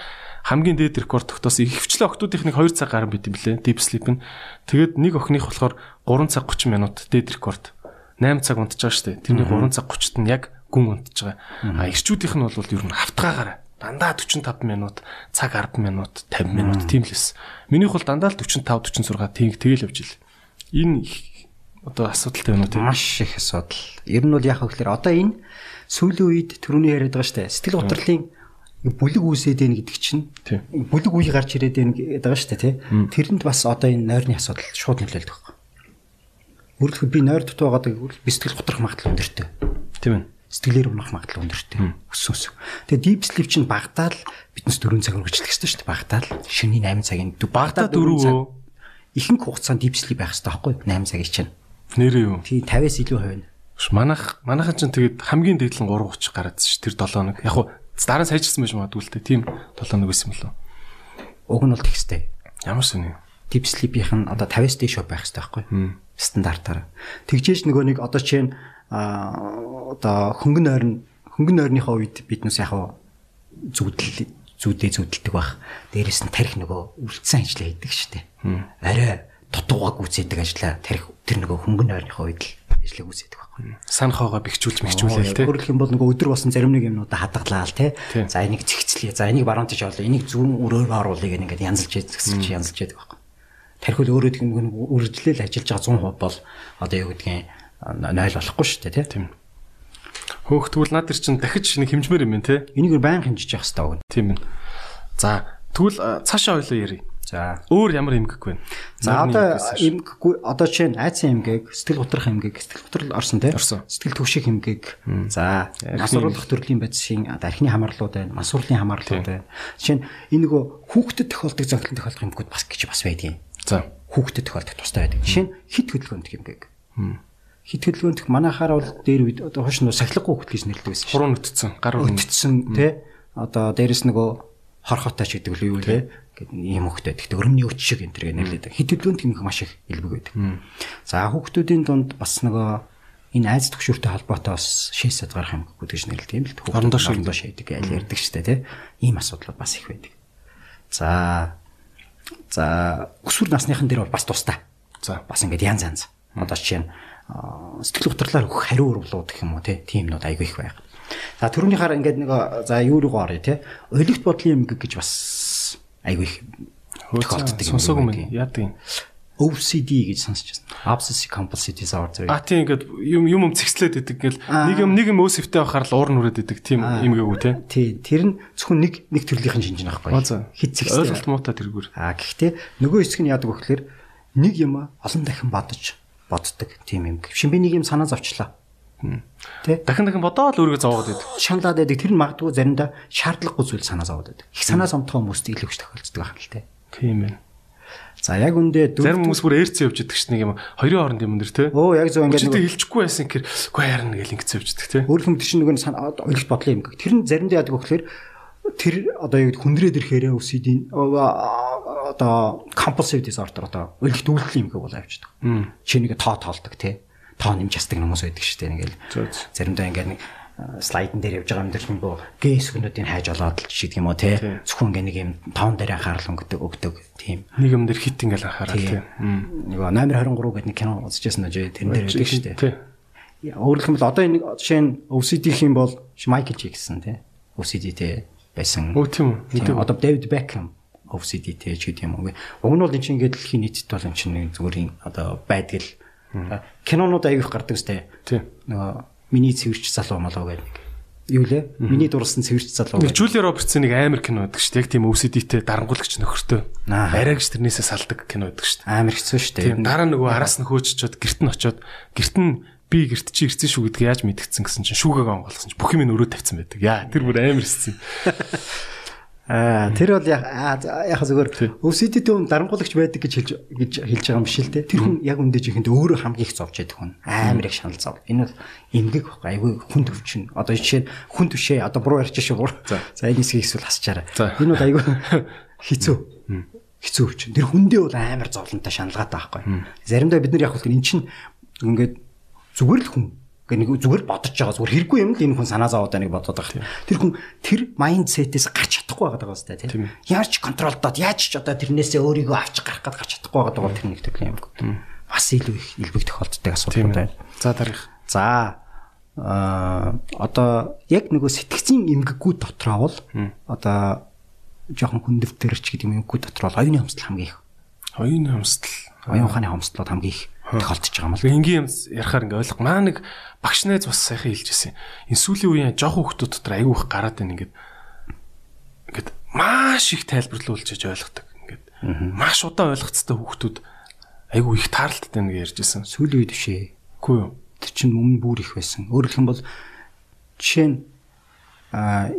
хамгийн дээд рекорд тогтоосон. Ихэвчлэн охтуудынх нэг 2 цаг гарan байт юм блэ. Deep Sleep нь. Тэгээд нэг охиных болохоор 3 цаг 30 минут дээд рекорд. 8 цаг унтж байгаа шүү дээ. Тэрний 3 цаг 30-т нь яг гүн унтж байгаа. А ирчүүдийнх нь бол ер нь хавтгаагаараа дандаа 45 минут, цаг 10 минут, 50 минут тийм л эс. Минийх бол дандаа л 45 46 тийм тэгэл явж ил. Энэ одоо асуудалтай байна уу тийм. Маш их асуудал. Ер нь бол яг гэхээр одоо энэ сүүлийн үед түрүүний яриад байгаа штэ. Сэтгэл готрлын бүлэг үүсээд байна гэдэг чинь бүлэг үе гарч ирээд байна гэдэг байгаа штэ тий. Тэрэнд бас одоо энэ нойрны асуудал шууд нөлөөлдөг байхгүй. Өөрөлдөх би нойр дутуу байгааг гэвэл би сэтгэл готрох магадлал өндөртэй. Тийм ээ. Сэтгэлээр унах магадлал өндөртэй. Өссөн. Тэгээ deep sleep чинь багтаал биднес 4 цаг үргэлжлэх хэрэгтэй шүү дээ. Багтаал шөнийн 8 цагийн Багтаа дөрөв. ихэнх хугацаанд deep sleep байх хэрэгтэй байхгүй 8 цагийн чинь. Нэрээ юу? Тий 50-аас илүү хувь манайх манайхан ч тэгээд хамгийн дээд нь 3:30 гараад ш тэр 7 хоног. Яг хуу дараа нь сайжирсан байж магадгүй л дээ. Тийм 7 хоног байсан болов. Уг нь бол тэгстэй. Ямар сони. Deep sleep-ийнх нь одоо 50-аас дээш байх хэрэгтэй байхгүй стандартаар. Тэгжээж нөгөө нэг одоо чинь а одоо хөнгөн ойрн хөнгөн ойрныхоо үед биднес яг хаа зүудэл зүудээ зүудэлдэг байх. Дээрээс нь тарих нөгөө үлдсэн ажлаа хийдэг штеп. Арай дутуугаа гүйцээдэг ажлаа тарих тэр нөгөө хөнгөн ойрныхоо үед л ажлаа гүйцээдэг байхгүй. Санахоогоо бэхжүүлж мэгжүүлээл те. Өөрөлдөх юм бол нөгөө өдөр болсон зарим нэг юмнуудаа хадгалаа л. Тийм. За энийг зэгцлэе. За энийг баруунтаж орлоо. Энийг зүүн өрөөр оруулъя гэх ингээд янзалж зэгсэлж янзалж яадаг байхгүй. Тархил өөрөө нэг үргэлжлэл ажиллаж байгаа 100% бол одоо юу гэдгийг 0 болохгүй шүү дээ. Тийм. Хөөхтгүүл над төр чин дахиж нэг хэмжмээр юм байна те. Энийг баян хэмжиж явах хэрэгтэй. Тийм ээ. За тэгвэл цаашаа ойлоо ярий. За. Өөр ямар эмгэг вэ? За одоо эмгэггүй одоо чинь айцын эмгэг, сэтгэл готрох эмгэг, сэтгэл готрол орсон. Орсон. Сэтгэл төвших эмгэг. За, нас уруулах төрлийн байдлын архины хамаарлууд байна, мас урлын хамаарлууд байна. Жишээ нь энэ нөгөө хүүхдэд тохиолдог зохилон тохиолдох эмгэгүүд бас гэж бас байдгийн. За. хүүхдэд тохиолдох тустай байдаг. Жишээ нь хит хөдөлгөөнт эмгэг. Хит хөдөлгөөнт манайхаар бол дээр үед одоо хойш нь сахилгагүй хүүхд гэж нэрлэдэг байсан. Хуруу нүтцэн, гар өрнө. Өтцсөн тий одоо дээрэс нөгөө хорхотой ч гэдэг л юу тий гэдэг ийм хүүхдэд. Гэхдээ өрөмний өч шиг энэ төр нэрлэдэг. Хит хөдөлгөөнт эмгэг маш их илбэг байдаг. За хүүхдүүдийн дунд бас нөгөө энэ айц төгшөртэй холбоотой бас шээсэд гарах юм гэж нэрлэдэг юм л дээ. Орондоо орондоо шийдэг аль ярьдаг штэ тий. Ийм асуудлууд бас их байдаг. За за өсвөр насныхан дээр бол бас тустай. За. Бас ингээд янз янз. Одоо жишээ нь аа, сэтгэл хөдлөлөөр өгөх хариу урвлууд гэх юм уу тий. Тимнүүд айгүй их байга. За түрүүнийхаар ингээд нэг за юу руу орё тий. Олигт бодлын эмгэг гэж бас айгүй их тохиолддог юм Сонсоогүй мэн. Яа тийм. OCD гэж сонсч байна. Obsessive compulsive disorder. А тийм ингээд юм юм юм цэгцлээд идэг гэл нэг юм нэг юм өөсөвтэй байхаар л уур нүрээд идэг тийм имгээгүй те. Тий, тэр нь зөвхөн нэг нэг төрлийнхэн шинж байхгүй. Хит зэгстэй. Ойлголт муутай тэргүүр. А гэхдээ нөгөө хэсэг нь яадаг вэ гэхээр нэг юм олон дахин бодож боддог тийм юм. Шин би нэг юм санаа зовчлаа. Тэ? Дахин дахин бодоод л өөрийгөө зовоод идэг. Шаналаад байдаг. Тэр нь магадгүй заримдаа шаардлагагүй зүйл санаа зовоод байдаг. Их санаа зовтгоо хүмүүст илүү их тохиолддог байх л тэ. Тийм ээ. За яг үндэ Зарим хүмүүс бүр ээрцэн явж идэг ш нэг юм хоёрын хооронд юм дэр те. Оо яг зөв ингээд нөгөө хилчихгүй байсан гэхээр үгүй харна гэл ингэц явж идэг те. өөр хүмүүс чинь нөгөө ойлголт бодлоо юм гэх. Тэр нь заримдаа яадаг гэхээр тэр одоо гэдэг хүндрээд ирэхээрээ OCD одоо compulsive disorder одоо ойлголт үйлдэл юм гэх бол авчдаг. Чи нэг тоо тоолдог те. Тоо нэмж ясдаг хүмүүс байдаг шүү дээ. Ингээл заримдаа ингээд нэг а, слайдн дээр явж байгаа юм дээр нөгөө гэс хүнүүдийн хайж олоод л жишээ уу те. Тийм. Зөвхөн ингээд нэг юм тоон дээр анхаарал өнгөдөг өгдөг тийм. Нэг юм дээр хит ингээл анхаарал те. Нөгөө номер 23 гэдэг нэг кино үзчихсэн нөө тэрэн дээр байдаг шүү дээ. Өөрөлдөх юм бол одоо энэ жишээ нь OCD гэх юм бол Майкл Джексон тий. OCD тий байсан. Өө тийм үү. Тийм, Одоо Дэвид Бекхэм OCD тий ч гэдэг юм уу. Уг нь бол энэ чинь ингээд дэлхийн нийтэд бол энэ чинь зүгээр юм одоо байдаг л кинонууд аявих гардаг сте. Тий. Нөгөө миний цэвэрч залуу молоо гэдэг нэг. Юу лээ? Миний дурсан цэвэрч залуу. Жули Робертсын нэг амар кино байдаг шүү дээ. Яг тийм OCD-тэй дарангуулагч нөхөртөө. Аа. Арайгч тэрнээсээ салдаг кино байдаг шүү дээ. Амар хэцүү штэ. Тийм дараа нөгөө араас нь хөөччод герт нь очоод герт нь би герт чи ирсэн шүү гэдгийг яаж мэдгдсэн гэсэн чинь шүүгээг онгоолгосон чинь бүх юм нь өрөө тавьсан байдаг. Яа тэр бүр амар хэцүү. [laughs] Аа тэр бол яг яг зүгээр OCD-тэй хүн дарангуулагч байдаг гэж хэлж гэж хэлж байгаа юм биш л те. Тэр хүн яг үндэж ихэнд өөрөө хамгийн их зовж яддаг хүн. Амар их шанал зов. Энэ бол эмгэг байхгүй айгүй хүн төвчин. Одоо жишээ нь хүн төвшээ одоо буруу ярьж шүү буруу. За энэ хэсгийг эсвэл хасчаарай. Энэ бол айгүй [laughs] хэцүү. Хэцүү өвчин. Тэр хүндээ бол амар зовлонтой шаналгаатай байхгүй. Заримдаа бид нар яг хөл эн чинь ингээд зүгээр л хүн Гэ нэг зүгээр бодож байгаа зүгээр хэрэггүй юм л энэ хүн санаа зовоод байныг бодоод байгаа. Тэр хүн тэр майндсетээс гарч чадахгүй байгаа даа сте тийм. Яаж контролдоод яаж ч одоо тэрнээсээ өөрийгөө авч гарах гээд гарч чадахгүй байгаа даа тэр нэг төрлийн юм. Бас илүү их илбэг тохиолддог асуудал байна. За дараах. За аа одоо яг нөгөө сэтгцийн эмгэггүй дотроо бол одоо жоохон хүндөвтөрч гэдэг юм эмгэггүй дотроо бол оюуны хомсдол хамгийн их. Оюуны хомсдол. Оюун ухааны хомсдлууд хамгийн их тохиолдож байгаа юм л. Энгийн юм ярахаар ингээ ойлгох. Маа нэг багш найз бас сайхан хэлжсэн. Энэ сүүлийн үеийн жоох хүмүүс дотор айгүй их гараад байна ингээд. Ингээд маш их тайлбарлуулж яж ойлгодог. Ингээд маш удаан ойлгоцтой хүмүүс айгүй их таарлттай гэж ярьжсэн. Сүүлийн үед бишээ. Үгүй юу? Тэр чинь өмнө бүр их байсан. Өөрөөр хэлбэл жишээ нь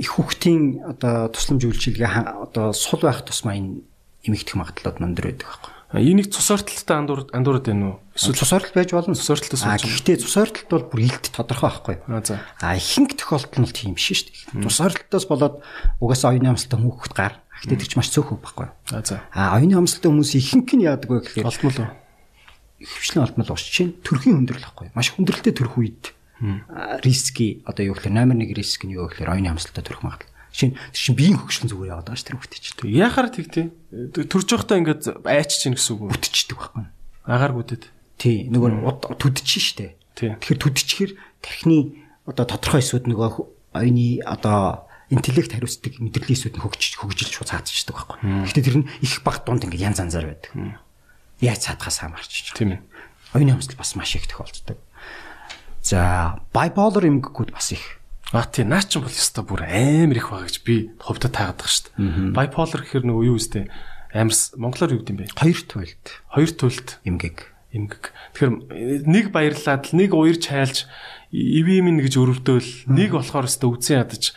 их хүүхдийн одоо тусламж үйлчилгээ одоо сул байх тусмаа энэ эмэгдэх магадлалууд өндөр байдаг байхгүй. Энийг цус ортолтой андуур андуураад байна уу? Эсвэл цус ордол байж болно. Цус ордолтой А сууж гэхдээ цус ордолт бол бүр илт тодорхой байхгүй. А за. А ихэнх тохиолдол нь бол тийм биш шүү дээ. Цус ордолтоос болоод угаасаа оюуны амсалтай хүүхэд гар. Гэхдээ тэр чинь маш цөөхөв байхгүй. А за. А оюуны амсалтай хүмүүс ихэнх нь яадаг вэ гэхээр Олдмол уу? хөвчлэн олдмол ууш чинь төрхийн хүндрэл байхгүй. Маш хүндрэлтэй төрөх үед риски одоо юу гэхээр номер 1 риск нь юу гэхээр оюуны амсалтай төрөх магадлал. Тэр чинь биеийн хөгжлөн зүгээр яваад байгаа ш тэр чинь. Яхаар тэгтээ. Төрж явахдаа ингээд айч чинь гэсэн үг үү? Бүтчихдэг байхгүй. Агаар гүдэд. Тий, нөгөө уд- түдчихэн штэ. Тий. Тэгэхээр түдчихэр тархины одоо тодорхой эсүүд нөгөө оюуны одоо интеллект хариуцдаг мэдрэлийн эсүүд нь хөгжиж хөгжилж шууд цаадчихдаг байхгүй. Гэхдээ тэр нь их баг дунд ингээд янз янзаар байдаг. Яаж цаадахаас хамаарч. Тийм ээ. Оюуны амсгал бас маш их тохиолддог. За, bipolar эмгэгүүд бас их. А тий наа ч юм бол ёстой бүр амар их байгаа гэж би хувьдаа таагаад байгаа шүү дээ. Bipolar гэхэр нөгөө юу үстэй амарс монголоор юу гэдэм бэ? Хоёр туйлд Хоёр төлөлт эмгэг. эмгэг. Тэгэхээр нэг баярлаад нэг уярж хайлж ивэ минь гэж өрөвдөөл нэг болохоор өстө үзэн ядаж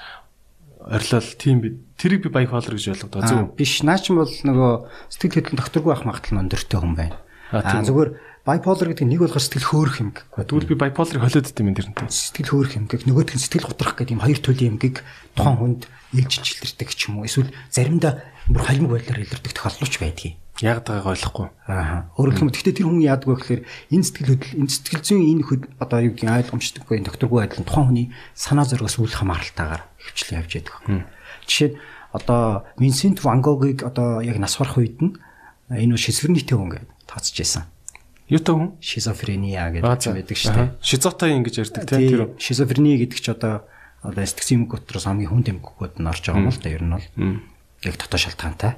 орилол тийм би тэрийг би bipolar гэж ойлгодоо зөв. биш наа ч юм бол нөгөө сэтгэл хөдлөлийн докторгүй ах магадлал нь өндөртэй хүн байна. Аа зүгээр bipolar гэдэг нь нэг болохоор сэтгэл хөөрөх юм гэхгүй. Тэгвэл би bipolar-ыг холиод идэм юм дэрнтэй. Сэтгэл хөөрөх юм гэх нөгөөдх нь сэтгэл готрох гэдэг юм хоёр төрлийн юмгийг тухайн хүнд ээлжиж илэрдэг ч юм уу. Эсвэл заримдаа бүр холимог байдлаар илэрдэг тохиолдол ч байдгийг. Яг дагааг ойлгохгүй. Аа. Өөрөөр хэлбэл гэхдээ тэр хүн яадаг вэ гэхээр энэ сэтгэл хөдлөл энэ сэтгэл зүйн энэ хөд одоо юу гэдгийг ойлгомжтойггүй энэ докторгүй байдал нь тухайн хүний санаа зоригоос үл хамааралтайгаар хөвчлэн явж яадаг. Жишээ нь одоо Винсент Ван Гогийг одоо яг нас барах үед нь энэ хүн гэдэг тооцож байсан. Юу та хүн? Шизофрения гэдэг юм байдаг шүү дээ. Шизотай ингэж ярьдаг тийм тэр. Шизофрени гэдэг чи одоо одоо сэтгцийн эмгэг дотроос хамгийн хүнд эмгэгүүд нь орж байгаа юм л да ер нь бол. Яг дотоо шалтгаантай.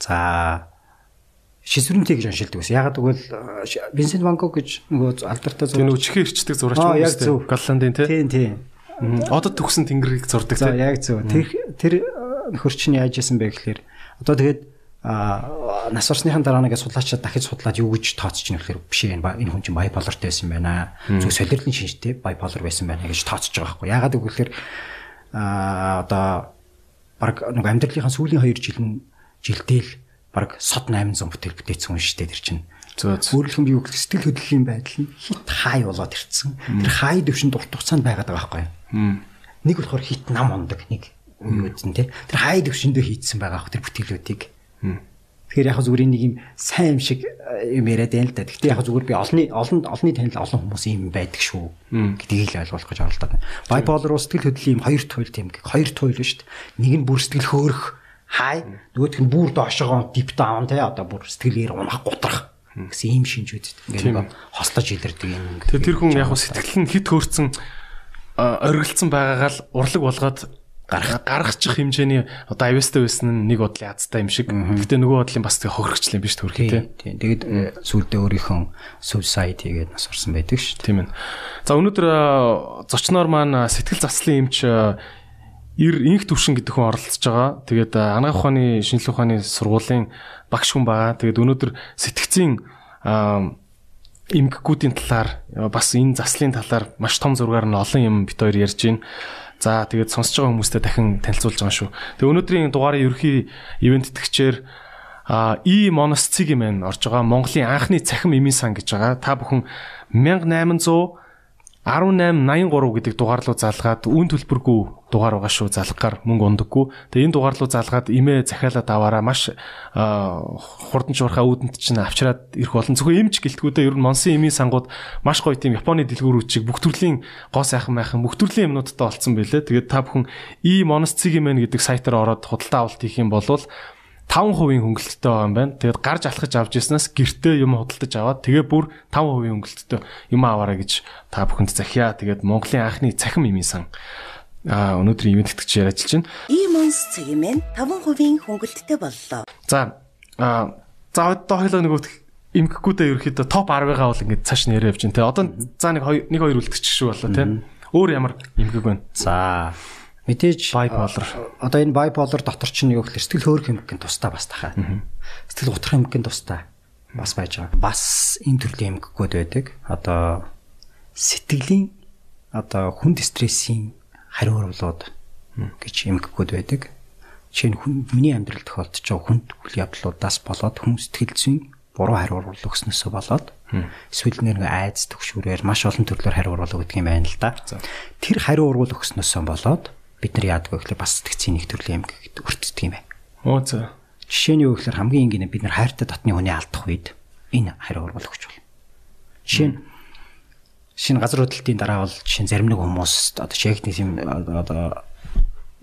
За шизофрентэй гэж оншилдог байсан. Ягаад гэвэл Винсент Ван Гог гэж нөгөө алдартай зураг. Тэр чихээ ирчдэг зурагч юм шүү дээ. Голландын тийм. Тийм тийм. Одод төгсөн тэнгэрийг зурдаг тийм. Яг зөв. Тэр тэр нөхөрч нь яаж яасан бэ гэхээр одоо тэгээд нас орсныхан дараа нэгэ судлаачаа дахиж судлаад юу гэж тооцож ийн гэхээр биш энэ энэ хүн чинь bipolarтай байсан байна. Зөв солирлын шинжтэй bipolar байсан байна гэж тооцож байгаа байхгүй. Ягаад гэвэл а одоо баг нэг амьдралынхаа сүүлийн 2 жил нь жилдээ л баг сод 800 бүтээл бүтээсэн хүн шүү дээ тэр чинь. Өөрөлдөх юм юу гэх сэтгэл хөдлөлийн байдал нь хит хай болоод ирцэн. Тэр хай дэвшинд урт хугацаанд байгаад байгаа байхгүй? Нэг болохоор хит нам ундаг нэг үеүүд нь тий. Тэр хай дэвшиндөө хийцсэн байгаа ах тэр бүтээлүүдийг. Тэгэхээр яг зүгээр нэг юм сайн юм шиг юм яриад байна л да. Гэхдээ яг зүгээр би олны олон олны танил олон хүмүүс юм байдаг шүү гэдгийг л ойлгуулах гэж оролдоод байна. Bipolar сэтгэл хөдлөлийн юм хоёр туйл тийм хоёр туйл шүү дээ. Нэг нь бүр сэтгэл хөөрөх хай нөгөөх нь бүр доошогоо deep down те одоо бүр сэтгэлээр унах гутрах гэсэн ийм шинж үүдэт ингээд хослож илэрдэг юм. Тэр хүн яг сэтгэл нь хит хөөрцөн оргилцсан байгаагаа л урлаг болгоод гарах гаргачих хэмжээний одоо авьяастай байсан нь нэг бодлын азтай юм шиг. Гэхдээ нөгөө бодлын бас тэгээ хохирогчлаа биш төрхий тий. Тэгээд сүулдэ өөрийнхөө suicide хийгээд нас орсон байдаг шүү. Тийм ээ. За өнөөдөр зочноор маань сэтгэл заслын эмч ир инх төвшин гэдэг хүн оролцож байгаа. Тэгээд анагаах ухааны шинжилгээ ухааны сургуулийн багш хүн байгаа. Тэгээд өнөөдөр сэтгцийн эмгэгүүдийн талаар бас энэ заслын талаар маш том зургаар нь олон юм бит хоёр ярьж байна. За тэгээд сонсож байгаа хүмүүстээ дахин танилцуулж байгаа шүү. Тэгээд өнөөдрийн дугаарыг ерөхий ивент тэтгэгчээр а и моносциг юм орж байгаа Монголын анхны цахим эмийн сан гэж байгаа. Та бүхэн 1800 1883 гэдэг дугаар руу залгаад үн төлбөргүй дугаар байгаа шүү залгаар мөнгө ундаггүй. Тэгээ энэ дугаар руу залгаад имээ захиалаад аваараа маш хурдан чурхаа үүдэнд чинь авчираад ирэх болон зөвхөн эмч гэлтгүүдээ ер нь Монсын эмийн сангууд маш гоё тийм Японы дэлгүүрүүдчиг бүх төрлийн гоо сайхан майхан бүх төрлийн юмнуудтай олцсон байлээ. Тэгээд та бүхэн и юм гэдэг сайтаар ороод худалдаа авалт хийх юм бол 5% хөнгөлөлттэй байгаа юм байна. Тэгээд гарч алхаж авч яснаас гэртээ юм худалдаж аваад тэгээ бүр 5% хөнгөлөлттэй юм аваарай гэж та бүхэнд захиа. Тэгээд Монголын анхны цахим имийн сан а өнөөдрийн ивент тэтгэж яриач чинь. E-Mons цэгмэн 5% хөнгөлөлттэй боллоо. За а за одоо хоёлоо нөгөө имгэхгүйдээ ерөөхдөө топ 10-ыгаа бол ингээд цааш нэрээ явж байна те. Одоо за нэг нэг хоёр үлдчих шүү боллоо те. Өөр ямар имгэг байна? За Мэдээж bipolar. Одоо энэ bipolar дотор чинь юу гэхээр сэтгэл хөөрөх эмгэгэн тустай бас тахаа. Сэтгэл готрох эмгэгэн тустай бас байж байгаа. Бас энэ төрлийн эмгэгүүд байдаг. Одоо сэтгэлийн одоо хүнд стрессийн хариу урлууд гэж эмгэгүүд байдаг. Жишээ нь хүн миний амьдрал тохиолдож байгаа хүнд үйл явдлуудаас болоод хүн сэтгэл зүйн буруу хариу урлал өгснөөсөө болоод эсвэл нэг айц төгшүүрээр маш олон төрлөөр хариу урлал өгдөг юм байна л да. Тэр хариу урлал өгснөөсөө болоод бид нар яадаг вэ гэхэл бас сэтгцийн нэг төрлийн эмгэг өртдөг юм байна. Оо за. Жишээ нь юу гэхээр хамгийн энгийн бид нар хайртай дотны хүний алдах үед энэ хариу урвал өгч болно. Жишээ нь шинэ газар хөдлөлтийн дараа бол жишээ зарим нэг хүмүүс одоо чекник юм одоо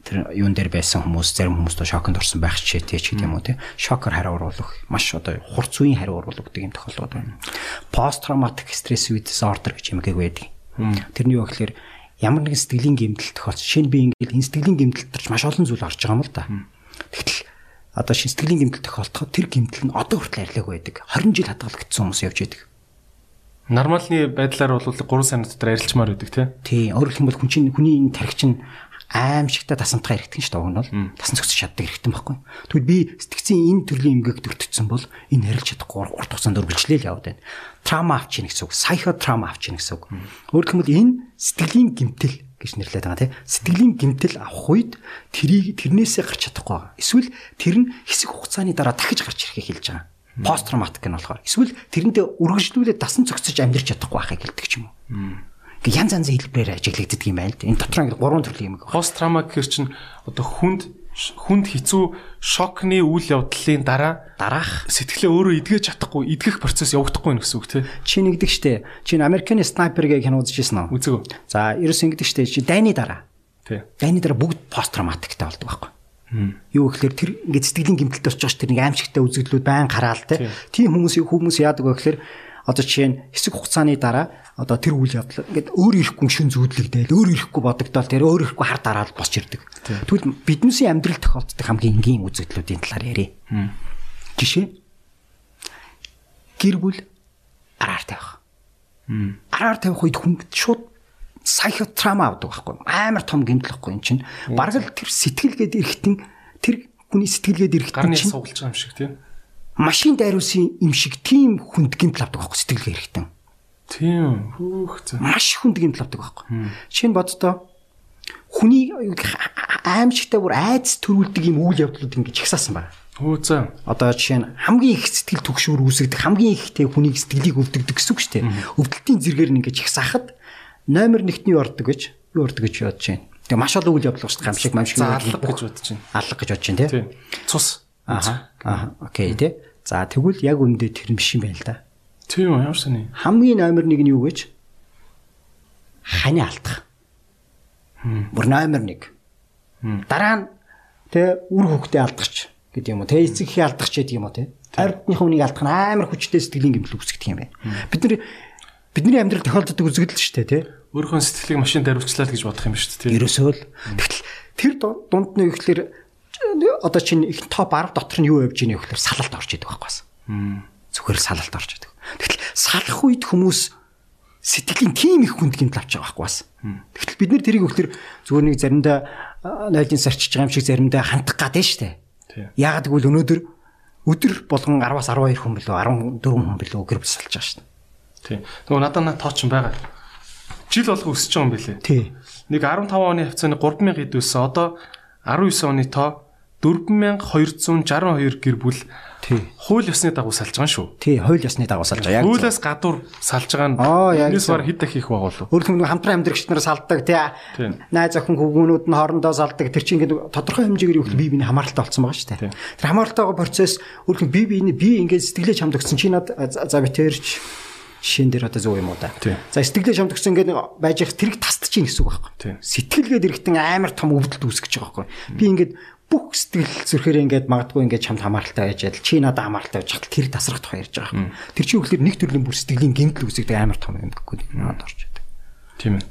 тэр юун дээр байсан хүмүүс зарим хүмүүс доо шоконд орсон байх тий ч гэдэг юм уу тий шокер хариу уруулах маш одоо хурц үеийн хариу уруулах гэдэг юм тохиолдол байна. Пост травматик стресс disorder гэж юм байдаг. Тэрний юу гэхээр ямар нэгэн сэтгэлийн гэмтэл тохиолдсон. Шинэ би ингээд энэ сэтгэлийн гэмтэлд маш олон зүйл орж байгаа юм л да. Тэгтэл одоо шинэ сэтгэлийн гэмтэл тохиолдоход тэр гэмтэл нь одоо хүртэл арилаагүй байдаг. 20 жил хадгалагдсан хүмүүс явж байдаг. Нормалны байдлаар бол 3 сар дотор арилчмаар байдаг тий. Тий, өөрөөр хэлбэл хүн чинь хүний энэ тархич нь аимшигтай тасамтгай эргэтэн шүү дээ уг нь бол тасан зөксөж чаддаг эргэтэн байхгүй. Тэгвэл би сэтгцийн энэ төрлийн эмгэг төртөцсөн бол энэ харилж чадахгүй урт хугацаанд үргэлжлээл яваад байна. Трама авч ийн гэсэн үг, сайхотрама авч ийн гэсэн үг. Өөрөөр хэлбэл энэ сэтгэлийн гэмтэл гэж нэрлэдэг байгаа тийм. Сэтгэлийн гэмтэл авах үед тэрийг тэрнээсээ гарч чадахгүй байгаа. Эсвэл тэр нь хэсэг хугацааны дараа дахиж гарч ирэхийг хэлж байгаа. Пост травматик нь болохоор. Эсвэл тэрэндээ үргэлжлүүлээд дасан цогцож амьдрч чадахгүй байхыг хэлдэг ч юм уу. Ингээ янз янзын хэлбэрээр ажиглагддаг юм байна л да. Энэ дотор ингээ гурван төрлийн юм байна. Пост траума гэхэр чинь одоо хүнд хүнд хэцүү шокны үйл явдлын дараа Дараах сэтгэлээ өөрөө эдгэж чадахгүй, эдгэх процесс явагдахгүй нэ гэсэн үг тий. чи нэгдэг штэ. Чи Америкийн снайпер гэх кино үзчихсэн үү? Үзээгөө. За, ерөөс ингэдэг штэ. Чи дайны дараа. Тий. Дайны дараа бүгд пост травматиктай болдог байхгүй. Юу гэхээр тэр ингээд сэтгэлийн гэмтэлтэй болчих ш тэр нэг аимшигтай үзэгдлүүд байн хараал те. Тийм хүмүүс хүмүүс яадаг вэ гэхээр одоо жишээ нь хэсэг хугацааны дараа одоо тэр үйл явдал ингээд өөр ирэхгүй шин зүүдлэгдээл өөр ирэхгүй бодогдол тэр өөр ирэхгүй хар дараад босч ирдэг. Тэгвэл биднээсийн амьдрал тохиолддог хамгийн энгийн үзэгдлүүдийн талаар ярив. Жишээ. Гэр бүл араар тавих. Араар тавих үед хүн шууд психотраума авдаг байхгүй амар том гэмтэл байхгүй эн чинь. Бараг л тэр сэтгэлгээд ирэхтэн тэр хүний сэтгэлгээд ирэхтэн Гарны суулж байгаа юм шиг тий. машин дайруулсан юм шиг тийм хүнд гэмтэл авдаг байхгүй сэтгэлгээ ирэхтэн Тийм. Хүүх зэ. маш хүнд гэмтэл авдаг байхгүй чинь боддоо хүний аимшигтай бүр айц төрүүлдэг юм үйл явдлууд ингэж ихсаасан байна Хөө зэ. Одоо жишээ нь хамгийн их сэтгэл түгшүүр үүсгдэг хамгийн ихтэй хүнийг сэтгэлийг өвдөгдөг гэсэн үг шүү дээ. Өвдөлтийн зэргээр нь ингэж их сахад номер 1-ний ордог гэж юу ордог гэж бодож байна. Тэгээ маш олон үйл явдал шүү дээ. Гамшиг мамшиг За алга гэж бодож байна. алга гэж бодож байна тий. Тий. Цус. Аха. Аха. Окей тий. За тэгвэл яг үндэ тэр биш юм байна л да. Тийм ямар сони. Хамгийн номер 1 нь юу гэж? Хани алдах. Бүр номер 1. Дараа нь тэ үр хөвгтөө алдахч гэдэг юм уу. Тэ эцэгхий алдахч гэдэг юм уу тэ. Хайртныхын үнийг алдах нь амар хүчтэй сэтгэлийн гэмтэл үүсгэх юм байна. Бид нар бидний амьдрал тохиолддог үзэгдэл шүү дээ тэ. Өөрийнхөө сэтгэлийг машин даривчлаа л гэж бодох юм шүү дээ. тий. Ерөөсөө л тэгтэл тэр ду- дунд нь гэхээр одоо чинь их топ 10 дотор нь юу явж ийнэ гэхээр салалт орж идэг байхгүй байна. Зүгээр салалт орж идэг. Тэгтэл салах үед хүмүүс сэтгэлийн тийм их хүнд гэмтэл авч байгаа байхгүй бас. Тэгтэл бид нэр тэрийг өгөхлөр зүгээр нэг заримдаа нойлын сарчиж байгаа юм шиг заримдаа хандах гад нь штэ. Яагаад гэвэл өнөөдөр өдөр болгон 10-аас 12 хүн билүү 14 хүн билүү гэр бүл салж байгаа штэ. Тий. Нөгөө надад наа тооч юм байгаа. Жил болго өсөж байгаа юм бэлээ. Тий. Нэг 15 оны хавцааны 3000 ид байсан. Одоо 19 оны тоо 4262 гэр бүл Тий. хууль ёсны дагуу салж байгаа шүү. Тий, хууль ёсны дагуу салж байгаа. Хуулиас гадуур салж байгаа нь энэс бар хэд дахь их байгаа болов. Өөр хүмүүс хамтран амьдрагч нар салдаг тий. Найз охин хүүгүүнүүд нь хоорондоо салдаг. Тэр чинь ингээд тодорхой хэмжээгээр юу бие биений хамааралтай болсон байгаа шүү дээ. Тэр хамааралтай байгаа процесс өөр хүн бие биений би ингээд сэтгэлээ чамдагсан чи над за за би тэрч шин дээр одоо зөв юм уу да. За сэтгэлээ чамдагсан ингээд нэг байж их тэрэг тасдаж чинь гэсэн үг байхгүй. Сэтгэлгээд эрэхтэн амар том өвдөлт үүсгэж байгаа байхгүй. Би ингээд бүх сэтгэл зүрхээр ингээд магадгүй ингээд чамд хамааралтай байж адил чи надад хамааралтай байж хатал тэр тасрах тухай ярьж байгаа байхгүй. Тэр чинь үгээр нэг төрлийн бүр сэтгэлийн гэмтэл үүсгдэг амар том юм гэхгүй надад орж идэг. Тийм ээ.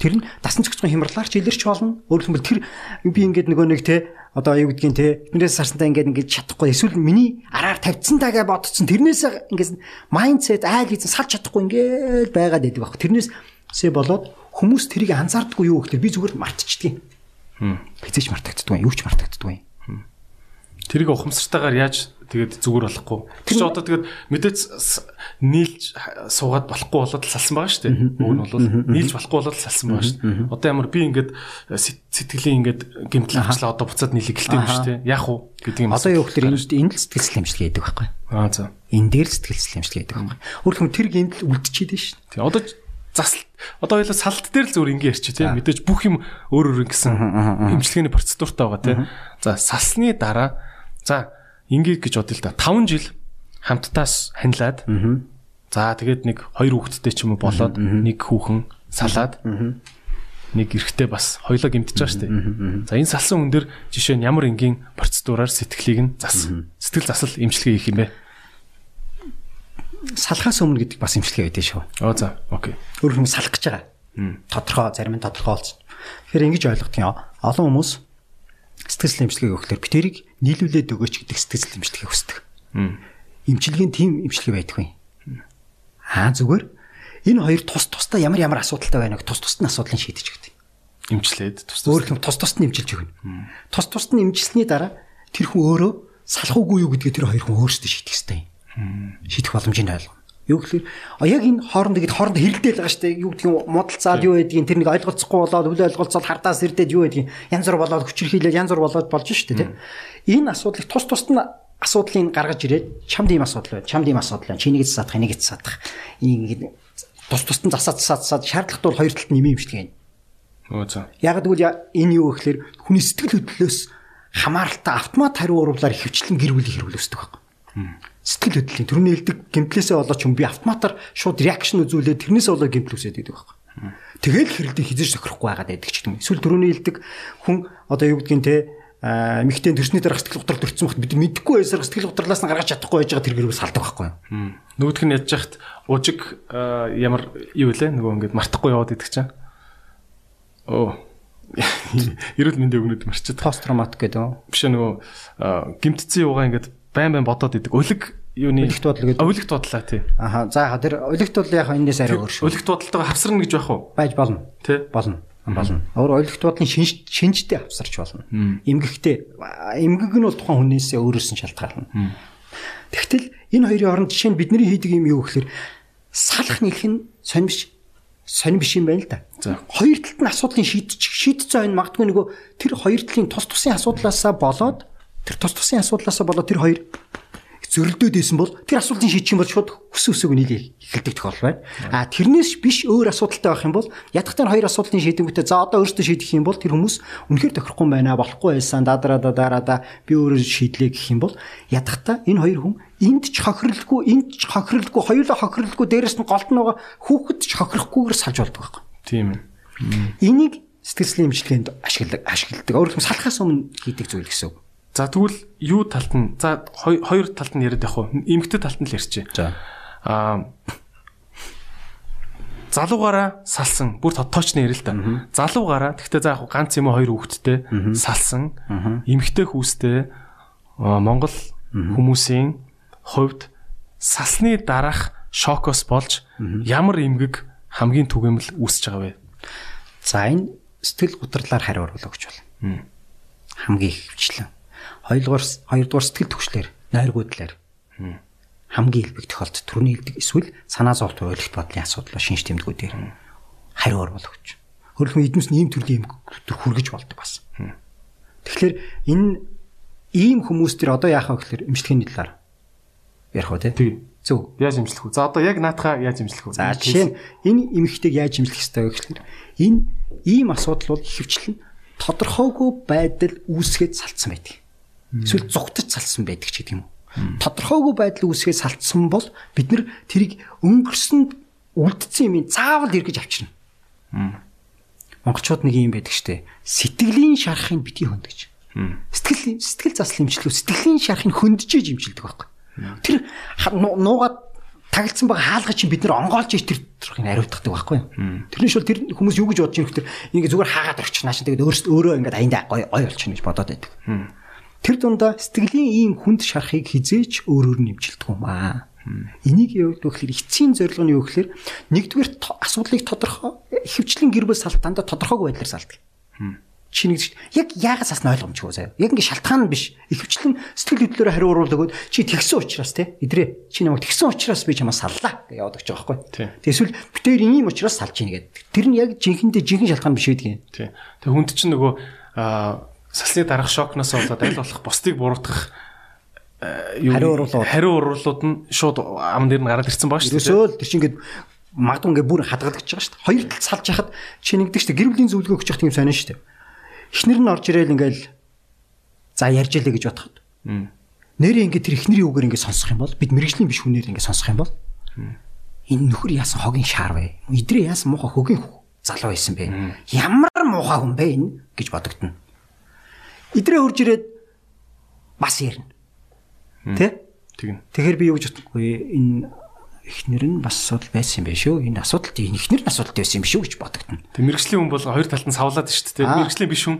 Тэр нь дасан цогцгон хямралаар ч илэрч болно. Өөрөөр хэлбэл тэр би ингээд нөгөө нэг те одоо юу гэдгийг те биднээс сарсантаа ингээд ингээд чадахгүй эсвэл миний араар тавьдсан тагаа бодсон тэрнээс ингээд майндсет айл хийсэн салж чадахгүй ингээд байгаад байдаг байхгүй. Тэрнээсээ болоод хүмүүс тэрийг анзаардаггүй юу гэхээр би зүгээр мартчихдаг юм. Хизээч мартагддаг юм. Юу ч мартагддаг юм. Тэрийг ухамсартайгаар яаж тэгээд зүгээр болохгүй. Тэр чинь одоо тэгээд мэдээч с- нийлж суугаад болохгүй болоод салсан байгаа шүү дээ. Уг нь бол нийлж болохгүй болоод салсан байгаа шүү дээ. Одоо ямар би ингээд э, сэт- сэтгэлийн ингээд гэмтэл авчлаа одоо буцаад нийлэх гэлтэй юм шүү дээ. Яах вэ гэдэг юм. Одоо юу гэхээр энэ энэ л сэтгэл хөдлөмжлэг гэдэг байхгүй. Аа за. Энэ дээр л сэтгэл хөдлөмжлэг гэдэг байхгүй. Өөрөөр хэлбэл тэр гэмтэл үлдчихэд шин. Тий. Одоо ч засал одоо хоёлаа салт дээр л зүгээр ингээ ярьчих тий. Мэдээж бүх юм өөр өөр ингэсэн эмчилгээний процедуртай байгаа тий. За салсны дараа за ингээ гэж бодъё л да. 5 жил хамттаас ханилаад за тэгээд нэг хоёр хүүхэдтэй ч юм уу болоод нэг хүүхэн салаад нэг эрэгтэй бас хоёлоо гимтэж байгаа шүү дээ. За энэ салсан хүн дээр жишээ нь ямар энгийн процедураар сэтгэлийг нь зас сэтгэл засал эмчилгээ хийх юм бэ? Салхаас өмнө гэдэг бас имчилгээ байдаг шүү. Оо за окей. Өөр хүмүүс салах гэж байгаа. Тодорхой зарим нь тодорхой болсон. Тэгэхээр ингэж ойлгох юм. Олон хүмүүс сэтгэл эмчилгээг өгөхлөөр би тэрийг нийлүүлээд өгөөч гэдэг сэтгэл эмчилгээ хүсдэг. Эмчилгээний тим эмчилгээ байдаг юм. Аа зүгээр энэ хоёр тус тустай ямар ямар асуудалтай байна гэх тус тусны асуудлыг шийдэж өгдөг. Эмчлээд тус Өөр юм тус тусд нь эмчилж өгнө. Тус тусд нь эмчилсний дараа тэр хүн өөрөө салах уугүй юу гэдгээ тэр хоёр хүн өөрсдөө шийдэх ёстой юм. Шийдэх боломжийг ойлгоно. Юу гэхээр яг энэ хоорондоо гээд хоорондоо хэрэлдээл байгаа шүү дээ. Юу гэдгийг модалцаад юу гэдгийг тэр нэг ойлголцохгүй болоод өвлөө ойлголцоод хардаас ирдээд юу гэдгийг янз бүр болоод хүчирхийлэл янз бүр болоод болж шүү дээ. тийм. Энэ асуудлыг тус тусд нь асуудлыг гаргаж ирээд чамд ийм асуудал байна. Чамд ийм асуудал байна. Чи нэг эц садах, нэг эц садах. Ингээд тус тустан засаад засаад засаад шаардлагатай бол хоёр талд нэмээ юм шиг байна. Өө за. Яг тэгвэл энэ юу гэхээр хүний сэтгэл хөдлөлөөс хамааралтай автомат хариу уруулаар хөвчлэн гэр бүлийг хэрүүлүүлдэг байхгүй. Сэтгэл хөдлөлийн төрний хэлдэг гэмтлээсээ болоод ч юм би автоматар шууд реакшн үзүүлээд тэрнээсээ болоод гэмтэл үсээд байдаг байхгүй. Тэгэл хэрэлдээ хизээж сохирохгүй байгаад байдаг ч юм. Эсвэл төрний хэлдэг хүн одоо юу гэдгийг те эмэгтэй төрсний дараах сэтгэл готрол төрсэн багт бид мэдэхгүй байсаар сэтгэл готролоос нь гаргаж чадахгүй байж байгаа тэр гэрээс салдаг байхгүй? Нөгөөх нь ядж яхад уужиг ямар юу вэ? Нөгөө ингээд мартахгүй яваад идэх чинь. Оо. [laughs] Эрүүл мэндийн өгнөд марчаад. Пост травматик гэдэг? Биш нөгөө гимтцэн юугаа ингээд байн байн бодоод идэг. Өлөг юуны Өлегт бодол гэдэг. Өлегт бодлаа тий. Аха за яха тэр өлегт бол яг энэс арай өөр шүү. Өлегт бодлолтойгоо хавсарна гэж байх уу? Байж болно. Тий. Болно. Болно. Өөр өлегт бодлын шинж шинжтэй авсарч болно. Эмгэгтэй эмгэг нь бол тухайн хүнээс өөрөөс нь шалтгаална. Тэгтэл энэ хоёрын оронд жишээ нь бидний хийдэг юм юу гэхээр салах нэлэх нь сонь биш сонь биш юм байна л да. Хоёр талд нь асуудлын шийдэж шийдэж байгаа энэ магадгүй нөгөө тэр хоёр талын тус тусын асуудлаасаа болоод тэр тус тусын асуудлаасаа болоод тэр хоёр зөрөлдөөд байсан бол тэр асуултын шийдчих юм бол шууд хүс өсөг нийлээ эхэлдэг тохиол байна. А тэрнээс биш өөр асуудалтай байх юм бол ядахтай хоёр асуултын шийдэнгүүтээ за одоо өөртөө шийдэх юм бол тэр хүмүүс үнэхээр тохирохгүй юм байна болохгүй байсан дадраа дадраа да би өөрөө шийдлээ гэх юм бол ядахтай энэ хоёр хүн энд ч хохирлгүй энд ч хохирлгүй хоёулаа хохирлгүй дээрэс нь голд нь байгаа хүүхэд ч хохирохгүйгээр салж болдог байхгүй. Тийм ээ. Энийг сэтгэл зүйн эмчилгээнд ашигладаг ашигладаг. Өөрөөр хэлбэл салахаас өмнө хийдэг зүйл гэсэн үг. За тэгвэл юу талд нь за хоёр талд нь яриад явах уу? Эмэгтэй талд нь л ярьчих. За. Аа залуугаараа салсан бүр тодтооч нэр л да. Залуугаараа тэгтээ за яг ганц юм хоёр хүүхэдтэй салсан эмэгтэй хүүстэй Монгол хүмүүсийн хувьд салсны дараах шокос болж ямар эмгэг хамгийн түгээмэл үүсэж байгаа вэ? За энэ сэтгэл гутралаар хариу оруулах гэж байна. Хамгийн их хвчлэн. Хоёрдугаар хоёрдугаар сэтгэл төвчлэр, нойргуудлаар. Хамгийн илбэг тохиолдолд түрүүний хэлдэг эсвэл санаа зовлт ойлголт бодлын асуудал шинж тэмдгүүдээр хариу оруулах гэж. Хөрөлмөн эднэс ийм төрлийн юм төр хүргэж болдог бас. Тэгэхээр энэ ийм хүмүүс төр одоо яах вэ гэхээр эмчилгээний талаар ярих уу? Тэг. Зөв. Яаж имжлэх вэ? За одоо яг наатаха яаж имжлэх вэ? За жишээ нь энэ эмэгтэйг яаж имжлэх ёстой вэ гэхээр энэ ийм асуудал бол ихэвчлэн тодорхойгүй байдал үүсгээд салцсан байдаг. Эсвэл зугтаж салцсан байдаг ч гэдэг юм уу. Тодорхойгүй байдал үүсгээд салцсан бол бид нар тэрийг өнгөрсөнд үлдсэн юм заавал эргэж авчирна. Монголчууд нэг юм байдаг штэ. Сэтгэлийн шарахыг битгий хөндөж. Сэтгэл сэтгэл заслын имчилгээ сэтгэлийн шарахыг хөндөж имчилдэг байхгүй. Тэр нуугаад тагилцсан байгаа хаалга чинь бид нар онгоолж ич тэр төрхийг ариутгадаг байхгүй. Тэрний шул тэр хүмүүс юу гэж бодож ирэх тэр ингэ зүгээр хаагаад орчихнаа шин тэгээд өөрөө ингээд аяндаа гой гой болчихно гэж бодоод байдаг. Тэр дундаа сэтгэлийн ийм хүнд шарахыг хизээч өөрөөр нь имчилдэг юм аа. Энийг юу гэхээр эцсийн зорилго нь юу гэхээр нэгдүгээр асуудлыг тодорхой хөвчлэн гэр бүл салт дандаа тодорхойгүй байдлаар салдаг. Чи нэг чинь яг яагаад сасна ойлгомжгүй заяа. Яг ингэ шалтгаан нь биш. Ихэвчлэн сэтгэл хөдлөлөөр хариу уруулдаг чи тэгсэн учраас те. Идрээ чи намайг тэгсэн учраас би чамаа саллаа гэж яваад өгч байгаа байхгүй. Тий. Тэгэсвэл битээр ийм учраас салж ийн гэдэг. Тэр нь яг жинхэнэ жинхэнэ шалтгаан биш байдаг юм. Тий. Тэг хүнд чинь нөгөө салсны дараах шокноос болоод аль болох бусдыг буруутгах юу- Хариу уруулууд. хариу уруулууд нь шууд ам дээр нь гараад ирсэн баа шүү дээ. Ерөөсөө л тэр чинь ингээд магадгүй ингээд бүр хадгалагдаж байгаа шүү дээ. Хоёр талд салж яхад чи нэгдэг шүү дээ. Гэр бүлийн зөвлөгөө өгч явах тийм сонин шүү дээ. Эхнэр нь орж ирээл ингээл за ярьж ялээ гэж бодоход. Нэрээ ингээд тэр эхнэрийн үгээр ингээд сонсох юм бол бид мэрэгжлийн биш хүнээр ингээд сонсох юм бол энэ нөхөр яасан хогийн шаар вэ? Идрээ яасан муухай хөгийн залуу байсан бэ? Ямар муухай хүн бэ энэ гэж бодогдно. Идрээ хурж ирээд бас ярина. Тэ? Тэгнь. Тэгэхээр би юу гэж бодохгүй энэ эхнэр нь бас асуудал байсан юм байна шүү. Энэ асуудал тийм эхнэр нь асуудал байсан юм шүү гэж бодогдно. Тэг мэрэгжлийн хүн бол хоёр талд нь савлаад шүү дээ. Мэрэгжлийн биш хүн.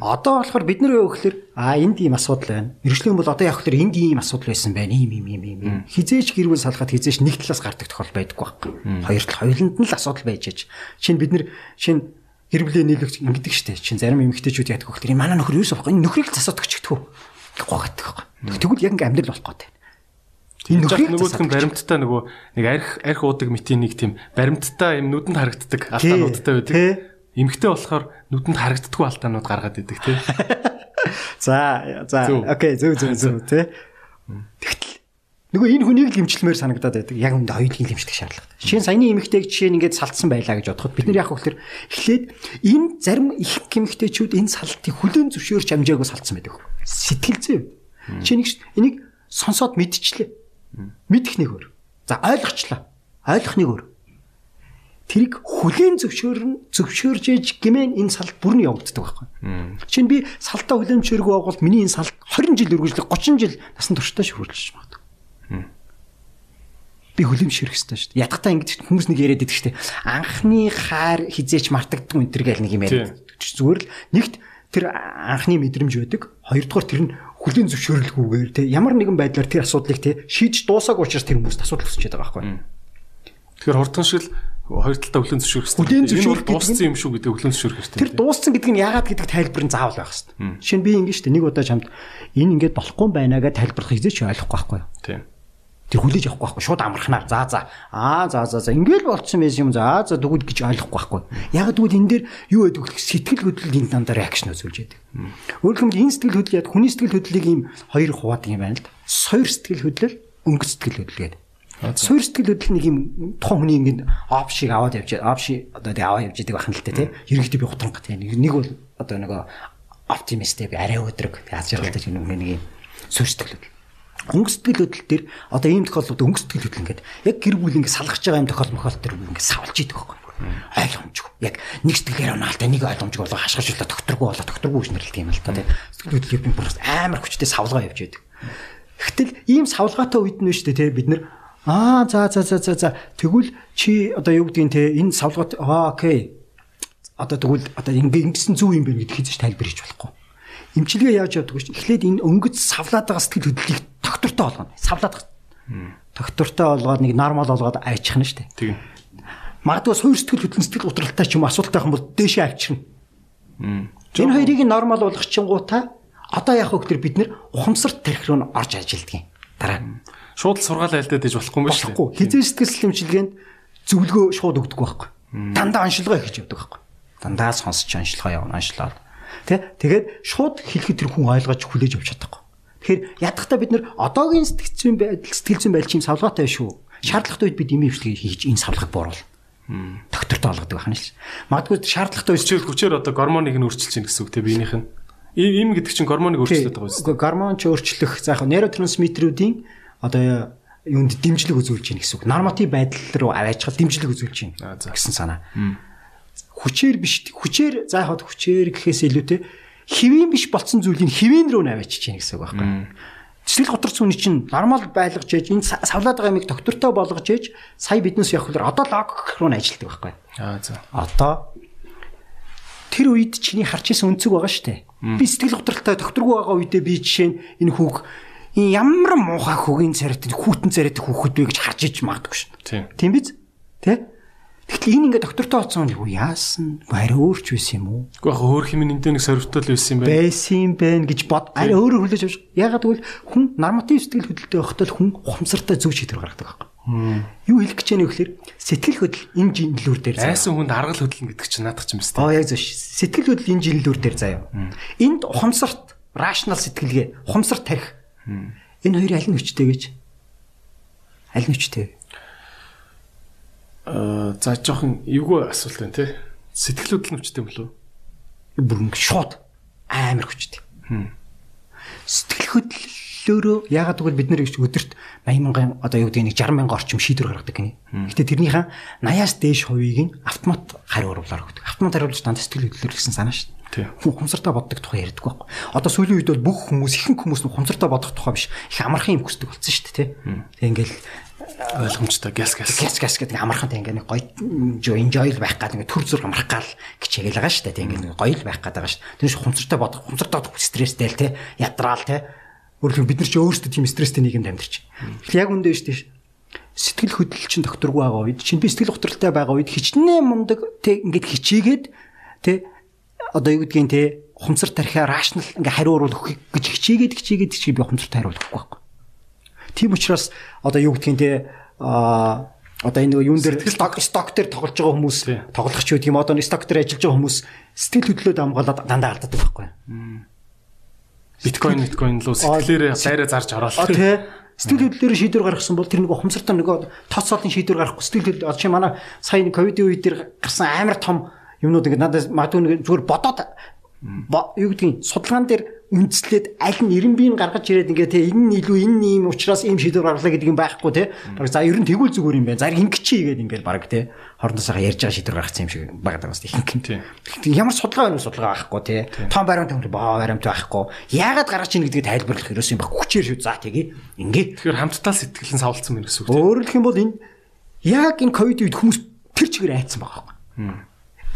Одоо болохоор бид нар юу гэхээр а энд ийм асуудал байна. Мэргэжлийн бол одоо яг гэхээр энд ийм асуудал байсан байна. Ийм ийм ийм ийм. Хизээч гэрвэл салгаад хизээч нэг талаас гардаг тохиол байдаггүй байхгүй. Хоёр тал хоёуланд нь л асуудал байж аж. Чинь бид нар чинь бүлийн нийлэгч ингэдэг штэ. Чинь зарим эмэгтэйчүүд яадаг вэ гэхээр манай нөхөр юу болохгүй. Энэ нөхрийг л засаад өгч гэдэггүй. Гоогадаг байхгүй. Тэгвэл яг ингээм амьдрал болох гэдэг. Энэ нөхрийг нөгөөх нь баримттай нөгөө нэг арх арх уудаг митийн нэг тийм баримттай юм нүдэнд харагддаг алдаануудтай байдаг. тий. Эмгтэй болохоор нүдэнд харагддаггүй алдаанууд гаргаад идэг тий. [laughs] За за окей зөв зөв зөв тий. Тэгтэл нөгөө энэ хүнийг л имчилмээр санагдаад байдаг. Яг үндэ хоёулын имчилэх шаардлагатай. Жишээ нь саяны эмэгтэйг жишээ нь ингээд салтсан байлаа гэж бодоход бид нар яг хөөхлөр эхлээд энэ зарим их эмэгтэйчүүд энэ салтыг хүлэн зөвшөөрч амжаагүй салтсан байдаг. Сэтгэл зүй. Жишээ нэг энийг сонсоод мэдчихлээ. Мэдэх нэг өөр. За ойлгочлаа. Ойлгох нэг өөр. Тэрийг хүлээн зөвшөөрн зөвшөөрж ээж гэмээн энэ салт бүр нь явагддаг байхгүй. Жишээ нь би салтаа зөвшөөргүй байгуул миний энэ салт 20 жил үргэлжлэх 30 жил насан туршдаа шүрүүлж магадгүй. Би зөвшөөрөх хэрэгтэй шүү дээ. Ядахтаа ингэж хүмүүс нэг яриад байдаг шүү дээ. Анхны хаар хизээч мартагддаг энэ төр гэл нэг юм яриад. Зүгээр л нэгт тэр анхны мэдрэмж байдаг. Хоёрдугаар тэр нь хүлээн зөвшөөрлгүйгээр те ямар нэгэн байдлаар тэр асуудлыг те шийдэж дуусаагүй учраас тэр хүмүүст асуудал үүсчихэд байгаа байхгүй. Тэгэхээр хурдхан шиг хоёр талдаа хүлэн зөвшөөрөх хэрэгтэй. Хүлэн зөвшөөрөх дууссан юм шүү гэдэг хүлэн зөвшөөрөх хэрэгтэй. Тэр дууссан гэдэг нь яагаад гэдэг тайлбар нь заавал байх хэрэгтэй. Жишээ нь би ингэ штэ нэг удаа чамд энэ ингээд болохгүй байна гэж тайлбарлах хизээч ойлгохгүй байхгүй? Тийм. Тэр хүлээж авахгүй байхгүй шууд амархнаар. За за. Аа за за за. Ингээл болцсон байсан юм. За за дгүүд гэж ойлгохгүй байхгүй. Яг дгүүд энэ дээр юу гэдэг вэ? Сэтгэл хөдлөл энэ дандаа реакшн үзүүлж яадаг. Хэлбэл энэ сэтгэл хөдлөл яд хүний сэтгэл хөдлөлийг ийм хоёр хуваадаг юм байна л да. Сойр сэтгэл хөдлөл, өнгө сэтгэл хөдлөл гэдэг. Суур сэтгэл хөдлөл нэг юм тухайн хүний ингээд опшиг аваад явж опши одоо тэг аваад явж байгаа юм л та тий. Ерөнхийдөө би гутранга тий. Нэг бол одоо нөгөө оптимист би арай өдрөг яаж ч нэг нэг юм суур сэтгэл хөдлөл. Өнгө сэтгэл хөдлөл төр одоо ийм тохиолдолд өнгө сэтгэл хөдлөл ингээд яг гэр бүл ингээд салгаж байгаа юм тохиол мохол төр ингээд савлж идэг байхгүй ойлгомжгүй. Яг нэг сэтгэлээр унаалтай нэг ойлгомжгүй болоо хашгирчлаа докторгүй болоо докторгүй гэж нэрлэдэг юм л та тийм. Сэтгэл хөдлөлөөр би бүр амар хүчтэй савлгаа явж байдаг. Гэтэл ийм савлгаатай үед нь шүү дээ тийм бид нар Аа за за за за за тэгвэл чи одоо юу гэдгийг те энэ савлгат аа окей. Одоо тэгвэл одоо ингэ ингэсэн зүв юм бэ гэдгийг хийж тайлбар хийж болохгүй. Имчилгээ яаж явдаг вэ? Эхлээд энэ өнгөц савлаад байгаа сэтгэл хөдлөлийг доктортой болгоно. Савлаад доктортой болгоод нэг нормал болгоод айчих нь шүү дээ. Тийм. Магадгүй суур сэтгэл хөдлөн сэтгэл готролтой ч юм асуудалтай юм бол дээшээ авчирна. Энэ хоёрыг нормал болгох чингуудаа одоо яг хөөхдөр бид нэр ухамсарт тарих руу орж ажилддаг юм. Дараа шууд л сургаалаа альдаад иж болохгүй юм байна шүү дээ. Хизээ сэтгэл хөдлөмжлэгэнд зөвлөгөө шууд өгдөг байхгүй. Дандаа оншилгоо хийж явдаг байхгүй. Дандаа сонсч оншилгоо явна оншлоод. Тэ тэгээд шууд хэлэхэд тэр хүн ойлгож хүлээж авч чадахгүй. Тэгэхээр ядахтаа бид нэр одоогийн сэтгэл зүйн байдал сэтгэл зүйн байдал чим савлгаатай шүү. Шаардлагатай үед бид эми хвшлгийг хийж энэ савлгыг бууруул. Доктортой олгодог байна шээ. Магадгүй шаардлагатай үед хүчээр одоо гормоныг нь өөрчилж чинь гэсэн үг те биенийх нь. Им гэдэг чинь гормоныг өөрчлөлт байгаа юм. Гормон ч өөрчлөх за яг нейротрансмиттерүүдийн одоо юунд дэмжлэг үзүүлж чинь гэсэн үг. Норматив байдал руу аваачхал дэмжлэг үзүүлж чинь гэсэн санаа. Хүчээр биш хүчээр за яг хүчээр гэхээс илүүтэй хэвийн биш болцсон зүйлийг хэвийн рүү наваачиж чинь гэсэн үг байхгүй. Цэцлэг готорч үний чинь нормал байлгаж ээж энэ савлаад байгаа юмыг доктортой болгож ээж сая биднес явах хүлээр одоо логик руу ажилтдаг байхгүй. Аа за. Одоо тэр үед чиний харж исэн өнцөг байгаа шүү дээ. Би сэтгэл готролтой докторгүй байгаа үедээ би жишээ нь энэ хүүг ямар муухай хөгийн царайт хүүтэн царайт хүүхэд вэ гэж харж иж магадгүй. Тийм. Тийм биз? Тэ? Тэгэхдээ энэ ингээ доктортой оцсон юу яасан? Арай өөрч байсан юм уу? Уу яг өөр хэмээн энд нэг сорвтол байсан юм байна. Байсан байна гэж бод. Арай өөрөөр хүлээж авч. Ягаад гэвэл хүн норматив сэтгэл хөдлөлтөй байхдаа хүн ухамсартай зөв шийдвэр гаргадаг байхгүй. Юу хэлэх гэж яах вэ гэхээр сэтгэл хөдлөл энэ жинлүүр дээр заяа. Айсан хүнд аргал хөдлөн гэдэг чинь наадах юм байна. Аа яг зөв. Сэтгэл хөдлөл энэ жинлүүр дээр заяа. Энд ухамсарт рашнал сэтгэлгээ ухамсарт тарих Энэ хоёр аль нь хүчтэй гэж? Аль нь хүчтэй? Аа за жоохон эвгүй асуулт байна те. Сэтгэл хөдлөл хүчтэй юм болов? Бүр ингэ шууд амар хүчтэй. Сэтгэл хөдлөлөөрөө ягаад гэвэл бид нэр өдөрт 80 мянган одоо юу гэдэг нэг 60 мянган орчим шийдвэр гаргадаг гинэ. Гэтэ тэрнийхээ 80-аас дээш хувийг нь автомат хариу уруулаар өгдөг. Автомат хариулж дандаа сэтгэл хөдлөлөөр гэсэн санаа шүү дээ. Хүн хумсартаа боддог тухай ярьдаг байхгүй. Одоо сүүлийн үед бол бүх хүмүүс ихэнх хүмүүс хумсартаа бодох тухай биш. Их амархан юм хүсдэг болсон шүү дээ. Тэг ингээл ойлгомжтой гяс гяс гяс гяс гэдэг амархан тэг ингээ нэг гоё enjoy байх гад ингээ төр зүр амрах гал хичээгээл байгаа шүү дээ. Тэг ингээ гоё л байх гад байгаа шүү. Тэр бодох, хумсартаа бодох стресстэй л тий. Ядраал тий. Өөрөлдөө бид нар ч өөрсдөө тийм стресстэй нийгэмд амьдарч. Тэгэхээр яг үндэ шүү дээ сэтгэл хөдлөл чинь докторгүй байгаа үед чинь би сэтгэл готролтой байгаа үед хичнээн мундаг тэг ингээд хичээгээд тэг одоо юу гэдгийг те хумсар тархиа рашнал ингээ хариу уруулах гэж хичээгээд хичээгээд чи би хумсарт хариулахгүй байхгүй. Тийм учраас одоо юу гэдгийг те а одоо энэ нөгөө юун дээр сток сток дээр тоглож байгаа хүмүүс тоглох ч үгүй юм одоо сток дээр ажиллаж байгаа хүмүүс сэтгэл хөдлөлөд амгаалаад дандаа алддаг байхгүй. биткойн биткойн лөө сэтгэлээрээ дайраа зарж ороод. А тий. Сэтгэл хөдлөлөөр шийдвэр гаргасан бол тэр нэг ухамсартай нөгөө тооцоолын шийдвэр гаргахгүй сэтгэл хөдлөл одоо чи манай сая ковидын үед тэр гарсан амар том юмнууд ингээд надад магадгүй нэг зүгээр бодоод юу гэдгийг судалгаан дээр үндслээд аль нь 90 бийн гаргаж ирээд ингээ те энэ нь илүү энэ нь ийм учраас ийм шийдвэр гарлаа гэдэг юм байхгүй те. Бараг за ер нь тэгвэл зүгээр юм байна. За ингэ чи гэдэг ингээл бараг те. Хордосоо ярьж байгаа шийдвэр гаргасан юм шиг багтаа бас ихэнх юм те. Ямар судалгаа байна судалгаа байхгүй те. Том баримт юм баа баримт байхгүй. Яагаад гаргаж ийн гэдгийг тайлбарлах ерөөс юм баг хүчээр шүү. За тэгээ ингээ. Тэгэхээр хамтдаа сэтгэлэн савлцсан юм гэсэн үг. Өөрөөр хэлэх юм бол энэ яг энэ ковид үед хүмүүс тэр чигээр айцсан байгаа байхгүй.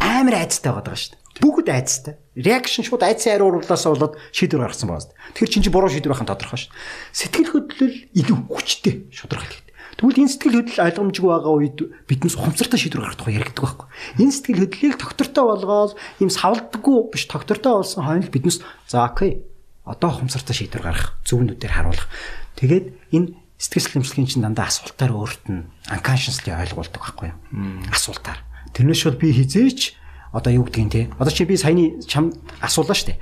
Амар айцтай байгаа шүү дээ. Бүгд айцтай. Реакшн шууд айцсан хариу уруулаасаа болоод шийдвэр гаргасан дээ. Тэр чинь чи буруу шийдвэр байхын тодорхой шүү. Сэтгэл хөдлөл илүү хүчтэй шударга хэлдэг. Тэгвэл энэ сэтгэл хөдлөл ойлгомжгүй байгаа үед биднес ухамсартай шийдвэр гаргах тухай яригддаг байхгүй. Энэ сэтгэл хөдлөлийг тогтвортой болгоод ийм савлдаггүй биш тогтвортой болсон хойно биднес за окей. Одоо ухамсартай шийдвэр гаргах зөвнүүдээр харуулах. Тэгээд энэ сэтгэл хөдлөмжлөгийн чинь дандаа асуултаар өөрт нь unconsciously ойлгуулдаг байхгүй юу? Асуултаар. Тэрнээс шууд би хизээч одоо юу гэдгийг те. Одоо чи би саяны чам асуулаа штэ.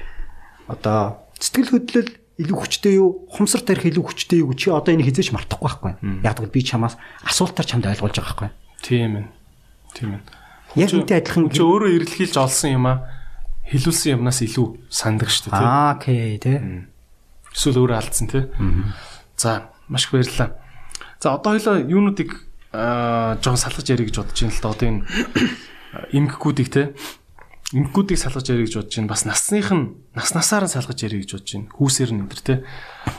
Одоо сэтгэл хөдлөл илүү хүчтэй юу? Хумсар тарих илүү хүчтэй юу? Чи одоо энийг хизээч мартахгүй байхгүй. Яг гэвэл би чамаас асуултаар чамд ойлгуулж байгаа байхгүй. Тийм ээ. Тийм ээ. Яг үнтэй адилхан чи өөрөө эрэлхийлж олсон юм а хэлүүлсэн юмнаас илүү сандаг штэ тий. Аа окей те. Эсвэл өөрөө алдсан тий. За маш их баярлалаа. За одоо хоёлаа юунуудыг аа жоохон салгаж ярих гэж бодож байна л да. Одоо энэ эмгэгүүдийг те эмгэгүүдийг салгаж ярих гэж бодож байна. Бас насных нь нас насаар нь салгаж ярих гэж бодож байна. Хүүсээр нь энэ те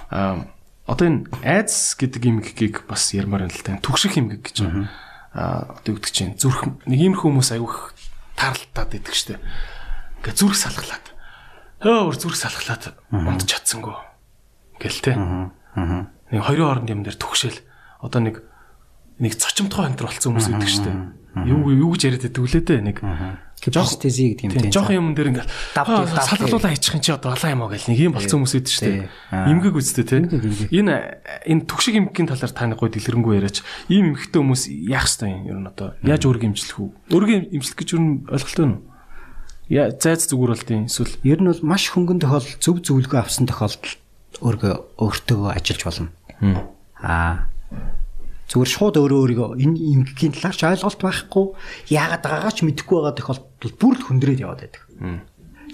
аа одоо энэ айдс гэдэг эмгэгийг бас ярмаар байна л та. Түгших эмгэг гэж байна. Аа одоо юу гэдэг чинь зүрх нэг иймэрхүү хүмүүс аяух таралтаад идэг штэ. Ингээ зүрх салглаад. Хөө зүрх салглаад унтж чадсангүй. Ингээл те. Нэг хоёрын хооронд юм дээр түгшэл одоо нэг нэг цочмтгой төр болсон хүмүүс идэг штэ. Юу юу гэж яриад байдаг үлээ дээ нэг. Capacity гэдэг юм тийм. Жохон юм дээр ингээл салгалуулаа хийчих юм чи одоо алаа юм аа гэл нэг юм болцсон хүмүүс идэг штэ. Имгэг үстэй те. Энэ энэ түгшиг имгэгийн талаар таны гой дэлгэрэнгүй яриач. Ийм имгэгтэй хүмүүс яах ёстой юм ер нь одоо яаж өөрийгөө имжлэх үү? Өөрийгөө имжлэх гэж ер нь ойлголттой нь Яа зайц зүгээр бол тийм эсвэл ер нь бол маш хөнгөн тохиол зөв зөвлөгөө авсан тохиолдолд өөргөө өөртөө ажиллаж болно. Аа зүгээр шууд өөрөө өөрийгөө энэ эмгэгийн талаар ч ойлголт байхгүй. Яагаад байгаагаа ч мэдэхгүй байгаа тохиолдолд бүр л хөндрөөд яваад байдаг.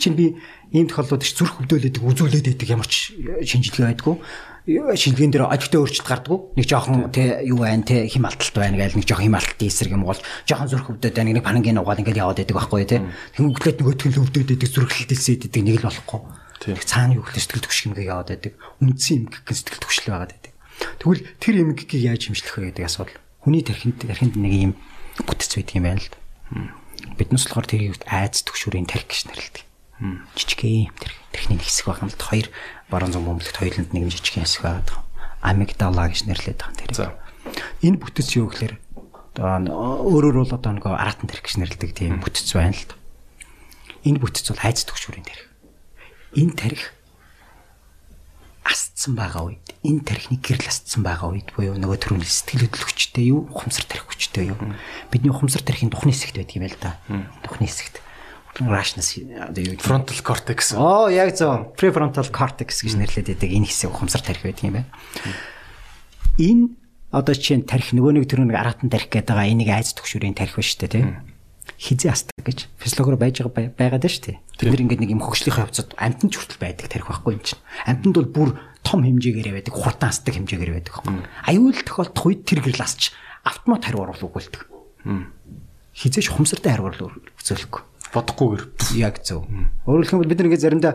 Чин би ийм тохиолдлууд их зүрх хөвдөөлөдөг үзүүлээд байдаг ямар ч шинжилгээ байдгүй. Шинжилгээнд дээр ажилтаа өөрчлөлт гардггүй нэг жоохон те юу байна те хим алталт байна гээл нэг жоохон хим алталтын эсрэг юм бол жоохон зүрх хөвдөд байна нэг панангийн угаал ингээд яваад байдаг байхгүй те. Хөнгөлөд нөгөөтг нь хөвдөд байдаг зүрхлэлтэлсээд байдаг нэг л болохгүй. Цаана юу гэхэл сэтгэл төвшг юмгээ яваад байдаг. Үндсэн юм гэх сэтгэл төвшл байгаад Тэгвэл тэр эмгэгийг яаж хэмжлэх вэ гэдэг асуудал. Хүний тархинд тархинд нэг юм бүтэц байдаг юм байна л да. Биднес болохоор тэрийг айц төгшүүрийн тарих гэж нэрлэдэг. Жижигхэн тарих тархины хэсэг байгаа юм л хоёр баруун зүүн бөмбөлөгт хоёуланд нэг жижигхэн хэсэг байгаа. Амигдала гэж нэрлэдэг байгаа тэр. За. Энэ бүтэц юу гэхээр одоо өөрөөр бол одоо нэг аратан тарих гэж нэрлэдэг тийм бүтэц байна л да. Энэ бүтэц бол айц төгшүүрийн тарих. Энэ тарих асцсан байгаа үед энэ тархины гэрэл асцсан байгаа үед буюу нөгөө төрөний сэтгэл хөдлөлтчтэй юу ухамсар тарих хүчтэй юу? Бидний ухамсар тарихын тухны хэсэгт байдаг юм байл та. Тухны хэсэгт. Rationals одоо юу frontal cortex. Оо яг зөв. Prefrontal cortex гэж нэрлэдэг энэ хэсэг ухамсар тарих байдаг юм байна. Энэ одоо чинь тарих нөгөө нэг төрөний аратан тарих гэдэг байгаа. Энийг айц төгшүүрийн тарих ба штэ тийм хизээ астдаг гэж физиологоор байж байгаа байгаад шүү дээ. Бид нэр ингээд нэг юм хөгжлийн явцад амтан ч хүртэл байдаг тарих байхгүй юм чинь. Амтанд бол бүр том хэмжээгээр байдаг, хурдан астдаг хэмжээгээр байдаг байхгүй. Аюул тохиолдох үед тэр гэрэл асч автомат хариу оруулах өгүүлдэг. Хизээш хумсартай хариу оруулах үзүүлэхгүй. Бодохгүйгээр. Яг зөв. Өөрөөр хэлбэл бид ингээд заримдаа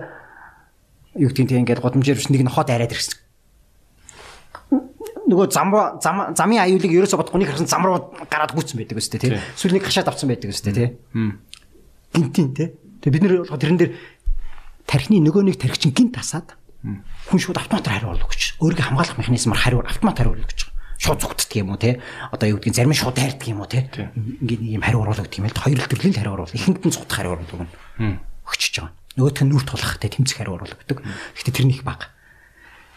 юу гэдгийг тийм ингээд годамжээр биш нэг нь хот арайд ирсэн нөгөө зам зам замын аюулыг ерөөсө бодохгүй нэг харсан зам руу гараад гүйтсэн байдаг өстэй тий. Эсвэл нэг хашаад авсан байдаг өстэй тий. Гинтийн тий. Тэгээ бид нэр тэрэн дээр тархины нөгөө нэг тарих чинь гинт тасаад хүн шууд автоматар хариу оруулах гэж. Өөрийгөө хамгаалах механизмаар хариу автомат хариу оруулах гэж. Шууд зүгтдэг юм уу те? Одоо юу гэдгийг зарим нь шууд тайрдаг юм уу те? Ингээд юм хариу оруулах гэх юм л хоёр төрлийн хариу оруулах. Ихэнд нь зүгтах хариу оруулах нь өгчөж байгаа. Нөгөөх нь нүрт тулах те тэмцэх хариу оруулах гэдэг. Гэхдээ тэр нь их бага.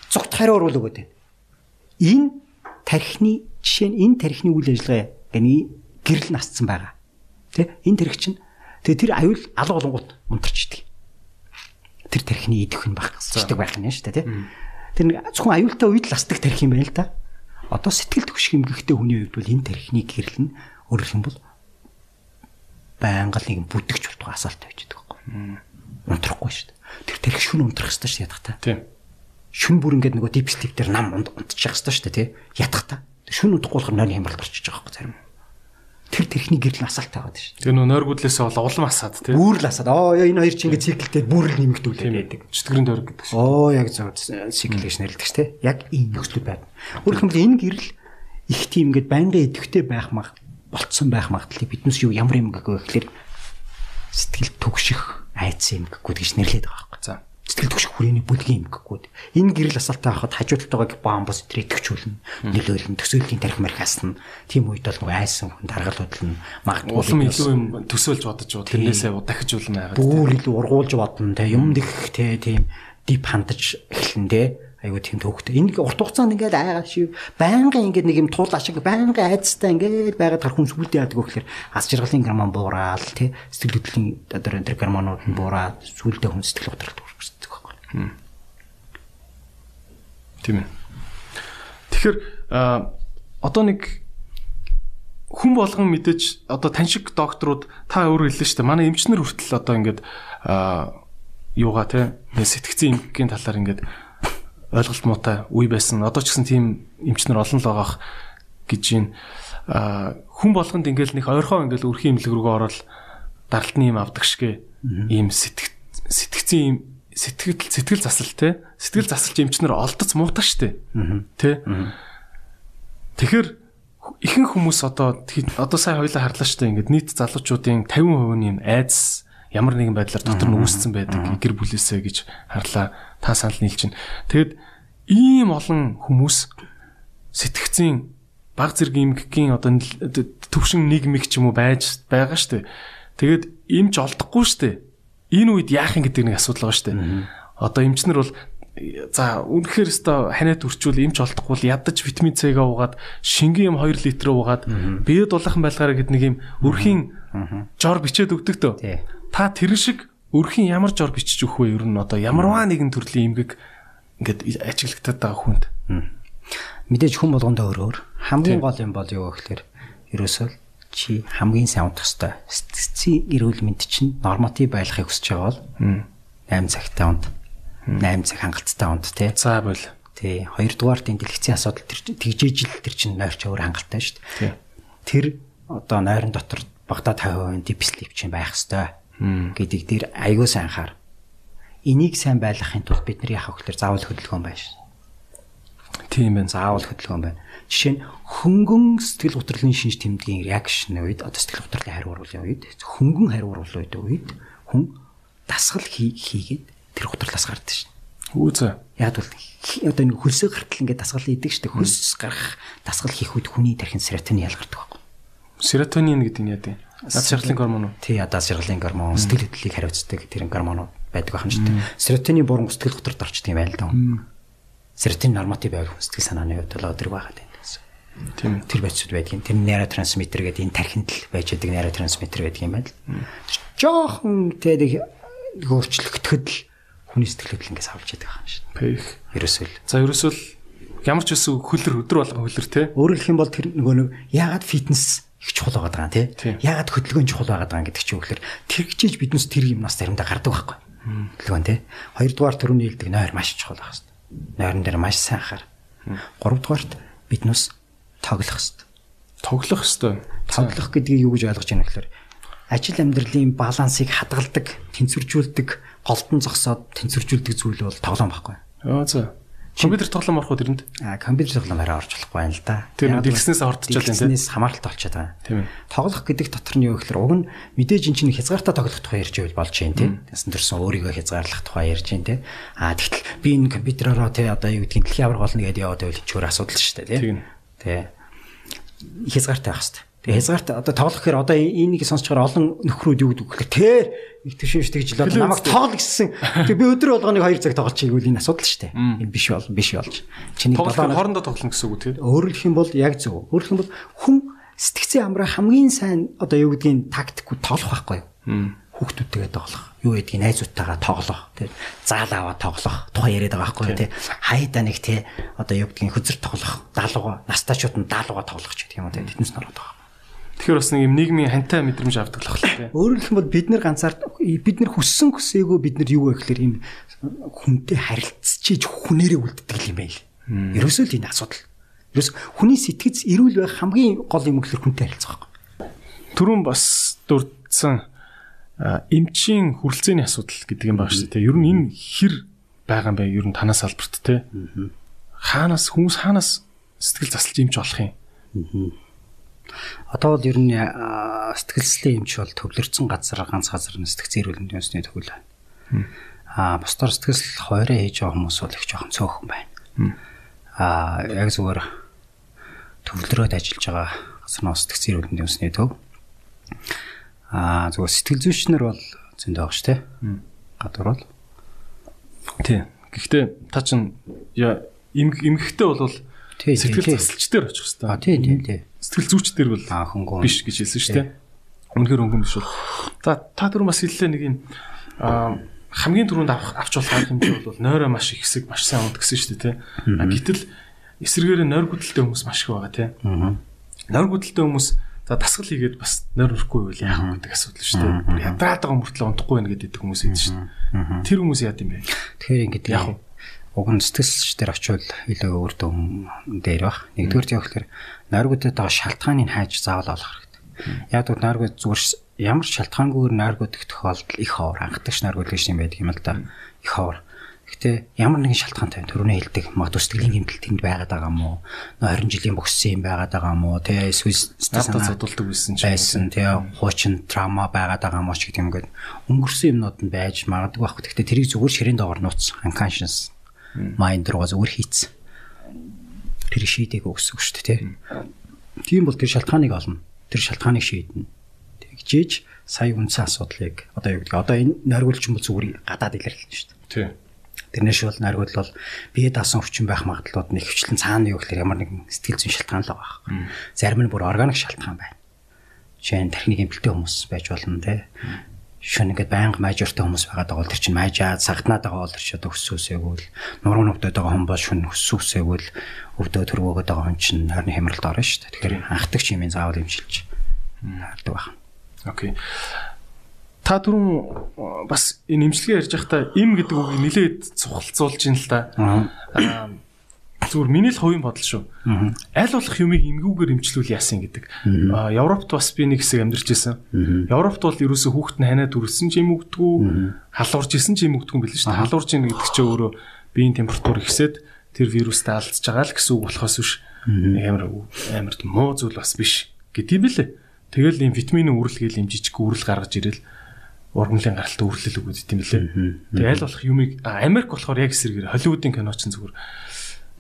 Зүгтах хариу оруулах гэдэг энэ тархины жишээ нь энэ тархины үйл ажиллагаа гэний гэрэл насцсан байгаа. Тэ энэ тарих чинь тэгээ тэр аюул алга болонгууд унтарч идэг. тэр тархины идэх хүн байх гэсчдэг байх нь шүү дээ тий. Тэр нэг зөвхөн аюултай үед л асдаг тарих юм байна л да. Одоо сэтгэл төвших эмгэгтэй хүний хувьд бол энэ тархины гэрэл нь өөрөөр хэлбэл байнга л нэг бүдэгч болтгоо асаалтай байж байгаа байхгүй. Унтрахгүй шүү дээ. Тэр тарих шүн унтрах хэрэгтэй шүү дээ ядах та. Тийм. Шүн бүр ингээд нөгөө дип стип дээр нам унтчих хэрэгтэй шүү дээ тий. Ядах та. Шүн удахгүй болохоор нойрны хямралт орчиж байгаа байхгүй зарим. Тэр тэрхний гэрэл асаалтай байгаа шүү. Тэгээ нөө нойргуудлээсээ бол улам асаад тийм. Бүр л асаад. Оо энэ хоёр чинь ингээд циклтэй бүр л нэмэгдүүлээд байдаг. Чөтгөрийн дөрөг гэдэг шиг. Оо яг зөв цикл гэж нэрлэдэг шүү дээ. Яг ийм нөхцөл байна. Өөрөөр хэлбэл энэ гэрэл их тийм ингээд байнгын идэвхтэй байх мах болцсон байх магадлалыг биднээс юу ямар юм гэхгүй гэхэлэр сэтгэл түгших айц юм гэхгүй гэж нэрлэдэг байгаа байхгүй. За. Сэтгэл түгших хүрээний бүлгийн юм гэхгүй. Энэ гэрэл асаалтай байхад хажууд талаагаа бомбос өдрөө идэвхжүүлнэ. Нөлөөлнө, төсөөллийн тарих мархаасна. Тийм үед бол нөгөө айсан хүн даргалуулна. Магадгүй Улам илүү юм төсөөлж бодож уу тэрнээсээ дахиж улам байгаад. бүр илүү ургуулж бодно те юм дэх те тийм дип хандаж эхлэн те айгуу тийм төвхтэй. Энэ урт хугацаанд ингээд айгаа шив байнгын ингээд нэг юм туул ашиг байнгын айцтай ингээд байгаад хар хүн сүлдээ яадаг гэхээр ас жаргалын гормон буураад те сэтгэл хөдлөлийн одоо энэ гормонууд нь буураад сүлдээ хүн сэтгэл байхгүй. Тийм ээ. Тэгэхээр одоо нэг хүн болгон мэдээж одоо тань шиг докторууд та өөрөө хэллээ шүү дээ. Манай эмчнэр хүртэл одоо ингээд юугаа те сэтгцэн эмгэгийн талаар ингээд ойлголт муутай үе байсан. Одоо ч гэсэн тийм эмчнэр олон л байгаах гэж байна. А, хүн болгонд ингээд нэг ойрхон ингээд өрхийн имлэг рүүгээ ороод даралтны юм авдаг шигэ ийм сэтг сэтгцэн юм сэтгэл сэтгэл засал те. Сэтгэл засалч эмчнэр олдоц муутай штэ. Тэ? Тэгэхээр ихэнх хүмүүс одоо одоо сайн хоёлаа харлаа штэ. Ингээд нийт залуучуудын 50% нь юм айдас ямар нэгэн байдлаар дотор нь үүссэн байдаг. Гэр бүлээсээ гэж харлаа та санал нийлж байна тэгэд ийм олон хүмүүс сэтгцийн баг зэрэг эмгэгийн одоо төвшин нийгмиг ч юм уу байж байгаа штэ. Тэгэд эмч олдохгүй штэ энэ үед яах юм гэдэг нэг асуудал байгаа штэ одоо эмчнэр бол за үнэхээр өстой ханиад үрчүүл эмч олдохгүй бол ядаж витамин С-гээ уугаад шингэн юм 2 литр уугаад бие дулаахан байлгаараа гэд нэг юм өрхийн жор бичээд өгдөг төө та тэрэн шиг өрхийн ямар жор бичиж өгөх вэ? Ер нь одоо ямарваа нэгэн төрлийн эмгэг ингээд ажиглагтаад байгаа хүнд. Мэдээж хүн болгондоо өөр өөр. Хамгийн гол юм бол юу гэхээр ерөөсөө л чи хамгийн сайн унтах ёстой. Сэтгцийн эрүүл мэнд чинь норматив байхыг хүсэж байгаа бол 8 цагтай унт. 8 цаг хангалттай унт тий. за бол Тий. Хоёрдугаар тийм дэлгэцийн асуудал тэр тэгжээж л тэр чинь нойрч өөр хангалттай шүү дээ. Тэр одоо нойрон дотор багада 50% дипслип чинь байх хэвээр гэдэг дээр аягүй сайн анхаар. Энийг сайн байлгахын тулд бид нар вэ гэхээр заавал хөдөлгөөн байна тийм байна заавал хөдөлгөөн байна. Жишээ нь хөнгөн сэтгэл готрлын шинж тэмдгийн реакшн үед одоо сэтгэл готрлын хариу уруулын үед хөнгөн хариу уруулын үед хүн дасгал хий- хийгээд тэр готрлоос гардаг шин. үзэ Яг бол одоо нэг хөлсөө гартал ингээд дасгал хийдэг штэ хөлс гарах дасгал хийх үед хүний тархинд серотонин ялгардаг байхгүй. серотонин гэдэг нь яа дээ над шаргалын гормон уу Тий одоо сэргэлийн гормон сэтгэл хөдлөлийг хариуцдаг тэр гормонууд байдаг байх юм шүү дээ. Серотонин буруу сэтгэл готролд орчдөг юм байна л да. Серотонин норматив байвал сэтгэл санааны хувьд бол өдрөг байгаад байна. Тийм тэр байцуд байдгийн. Тэр нейротрансмиттер гэдэг энэ тархинд л байж байгаа нейротрансмиттер байдаг юм байна л. Тэр жоохон тэгээд өөрчлөгдөхөд л хүний сэтгэл хөдлөл ингээс авч яадаг юм шиг. пэх Ерөөсөө л. за ерөөсөө л ямар ч байсан хөлөр өдөр болгон хөлөр те Өөрөөр хэлэх юм бол тэр нөгөө нэг яагаад фитнес их чухал байгаа даа. Тийм. Яагаад хөдөлгөөн чухал байгаа даа гэдэг чинь үгээр тэр хичээж биднес тэр юмнаас заримдаа гардаг байхгүй. Хөдөлгөөн тий. Хоёрдугаар төрөний хэлдэг нойр маш чухал байх хэвээр. Нойрон дээр маш сайн анхаар. Гуравдугаарт биднес тоглох хэвээр. тоглох хэвээр Тоглох гэдгийг юу гэж ойлгож байна гэхээр ажил амьдралын балансыг хадгалдаг, тэнцвэржүүлдэг, голдон зогсоод тэнцвэржүүлдэг зүйл бол тоглоом байхгүй. аа за компьютер тоглоом орох уу тэрэнд А компьютер тоглоом арай орж болохгүй байна л да. Тэр дэлгэснээс бол ордчихвол энэ, дэлгэснээс хамааралтай болчиход байгаа. тийм ээ Тоглох гэдэг дотор нь юу гэхээр уг нь мэдээж эн чинь хязгаартаа тоглох тухай ярьж байвал болж юм тий. Тэсэн төрсөн өөрийгөө хязгаарлах тухай ярьж юм тий. А тэгтэл би энэ компьютеророо тий одоо юу гэдгийг дэлхийн авраг болно гэдээ яваад байвал чөөр асуудал шүү дээ тий. Тийм. Тий. Хязгаартай байх хэвээр. Тэгээ хязгаартай одоо тоглох гэхээр одоо энийг сонсчоор олон нөхрүүд юу гэдэг вэ гэхээр тэр их төшөөш тэгж л одоо намайг тоглол гэсэн. Тэгээ би өдөр болгоныг 2 цаг тоглож чийгүүл энэ асуудал шүү дээ. Энэ биш бол биш болж. Чиний тоглох хоорондоо тоглоно гэсэн үг тийм хэлэх юм бол яг зөв. Хэлэх юм бол хүн сэтгцэн амраа хамгийн сайн одоо юу гэдгийг тактикгүй тоолох байхгүй юу? хүүхдүүдтэйгээ тоглох. Юу гэдгийг найзуудтайгаа тоглох. Тэ заал аваа тоглох. Тухайн яриад байгаа байхгүй тий. Хайдаа нэг тий одоо юу гэдгийг хөзөр тоглох. Даалгаваа настачууд нь даалгаваа тоглох ч гэх юм уу тий. Тэднээс нөрөөд байгаа. Тэгэхээр бас нэг юм нийгмийн хантай мэдрэмж авдаг л тий. Өөрөөр хэлбэл бид нар ганцаар бид нар хүссэн хүсээгүй бид нар юу вэ гэхээр юм хүнтэй харилцчиж хүнээрээ үлддэг юм байл. Ерөөсөө л энэ асуудал. Ерөөс хүний сэтгэц эрүүл байх хамгийн гол юм гэхээр хүнтэй харилцах байхгүй. Түрүүн бас дурдсан эмчийн хүрэлцээний асуудал гэдэг юм байна шүү дээ. Ер нь энэ хэр байгаа юм бэ? Ер нь танаас албарт те. Хаанаас хүмүүс хаанаас сэтгэл засалж эмч болох юм? Одоо бол ер нь сэтгэлслийн эмч бол төвлөрсөн газар ганц газар нь сэтгцэн эрүүл мэндийн үндэсний төгөл байна. Аа бусдаар сэтгэл хоороо хийж байгаа хүмүүс бол их жоохон цөөхөн байна. Аа яг зүгээр төвлөрөөд ажиллаж байгаа газар нь сэтгцэн эрүүл мэндийн үндэсний төв Аа зүгээр сэтгэл зүйчнэр бол зөндөө байгаа шүү дээ. Гадуур бол. Тий. Гэхдээ та чинь эмгэгтэй бол сэтгэл засалч дээр очих хэвээр. Аа тий тий тий. Сэтгэл зүйч дээр бол хөнгөн биш гэж хэлсэн шүү дээ. Үнэхээр хөнгөн биш бол. За та түр бас хэллээ нэг юм аа хамгийн түрүүнд авах авч болох хэмжээ бол нойроо маш их хэсэг маш сайн унд гэсэн шүү дээ тий. Гэтэл эсэргээр нойр гүдэлтэй хүмүүс маш их байгаа тий. Нойр гүдэлтэй хүмүүс За дасгал хийгээд бас нойр өрөхгүй байл яах вэ гэдэг асуудал шүү дээ. Ядраад байгаа мөртлөө унтахгүй байна гэдэг хүмүүс идэв шүү дээ. Тэр хүмүүс яад юм бэ? Тэгэхээр ингэдэг яах вэ? Уг нь сэтгэлч дээр очивол илүү өөр дөм дээр баг. Нэгдүгээр явахлаар нойргуудад байгаа шалтгааныг хайж заавал олох хэрэгтэй. Яг бол нойргууд зүгээр ямар шалтгаангүйгээр нойргууд их тохиолдол их ховор анхдагч нойргууд гэж юм байдаг юм л да. Их ховор. Гэтэ ямар нэгэн шалтгаантай төрөний хэлдэг магадгүй сэтгэлийн гэмтэл тэнд байгаад байгаа мó 20 жилийн бөхсөн юм байгаад байгаа мó тэ эсвэл статус зодулдаг байсан ч байсан тэ хуучин трама байгаад байгаа мó ч гэдэг юм гээд өнгөрсөн юмнууд нь байж магадгүй байх. Гэтэ тэрийг зүгээр ширийн доогоор нууц unconscious mind руу зүгээр хийц. Тэр шийдэг өгсөн шүү дээ тэ. Тийм бол тэр шалтгааныг олно. Тэр шалтгааныг шийднэ. Тэгжээж сая үнсэн асуудлыг одоо юу гэдэг одоо энэ нойргуулч юм бол зүгээр гадаад илэрлэн шүү дээ. Тийм Тэрнээс бол наргууд бол бие даасан өвчин байх магадлалууд нь ихвчлэн цаана юу гэхээр ямар нэгэн сэтгэл зүйн шалтгаан л байгаа байхгүй. Зарим нь бүр органик шалтгаан байна. Жишээ нь тархины гэмтэлтэй хүмүүс байж болно те. Шүн ингээд байнга майжуртай хүмүүс байгаад байгаа бол тэр чинь майжаа сагднаад байгаа бол тэр чинь одоо хөссөөсээгүүл нуруу нүвдөд байгаа хүн бол шүн хөссөөсээгүүл өвдөө төрвөөгöd байгаа хүн чинь харин хямралд орно шүү дээ. Тэгэхээр анхдагч юм заавал имжилж хардаг байна. Окей та түрүүн бас энэ имчилгээ ярьж байхдаа им гэдэг үгийг нилээд цухалцуулж ин л та. Зүгээр миний л хувийн бодол шүү. Аль болох юмыг имгүүгээр имчлүүл яасан гэдэг. Европт бас би нэг хэсэг амьдарч байсан. Европт бол ерөөсө хүүхэд нь ханаа дүрсэн ч юм өгдгүү, халуурж исэн ч юм өгдгүү юм билээ шүү. Халуурж ийн гэдэг чинь өөрөө биеийн температур ихсээд тэр вирустай алдж байгаа л гэсэн үг болохоос биш. Амар амар муу зүйл бас биш гэдэг юм билээ. Тэгэл ийм витамины үрэлгээл юм жижиг үрэл гаргаж ирэл ургамлын гаралтай үрлэл өгöd дим билээ. Тэгээ аль болох юмыг Америк болохоор яг эсрэгээр Холливуудын кино ч зүгээр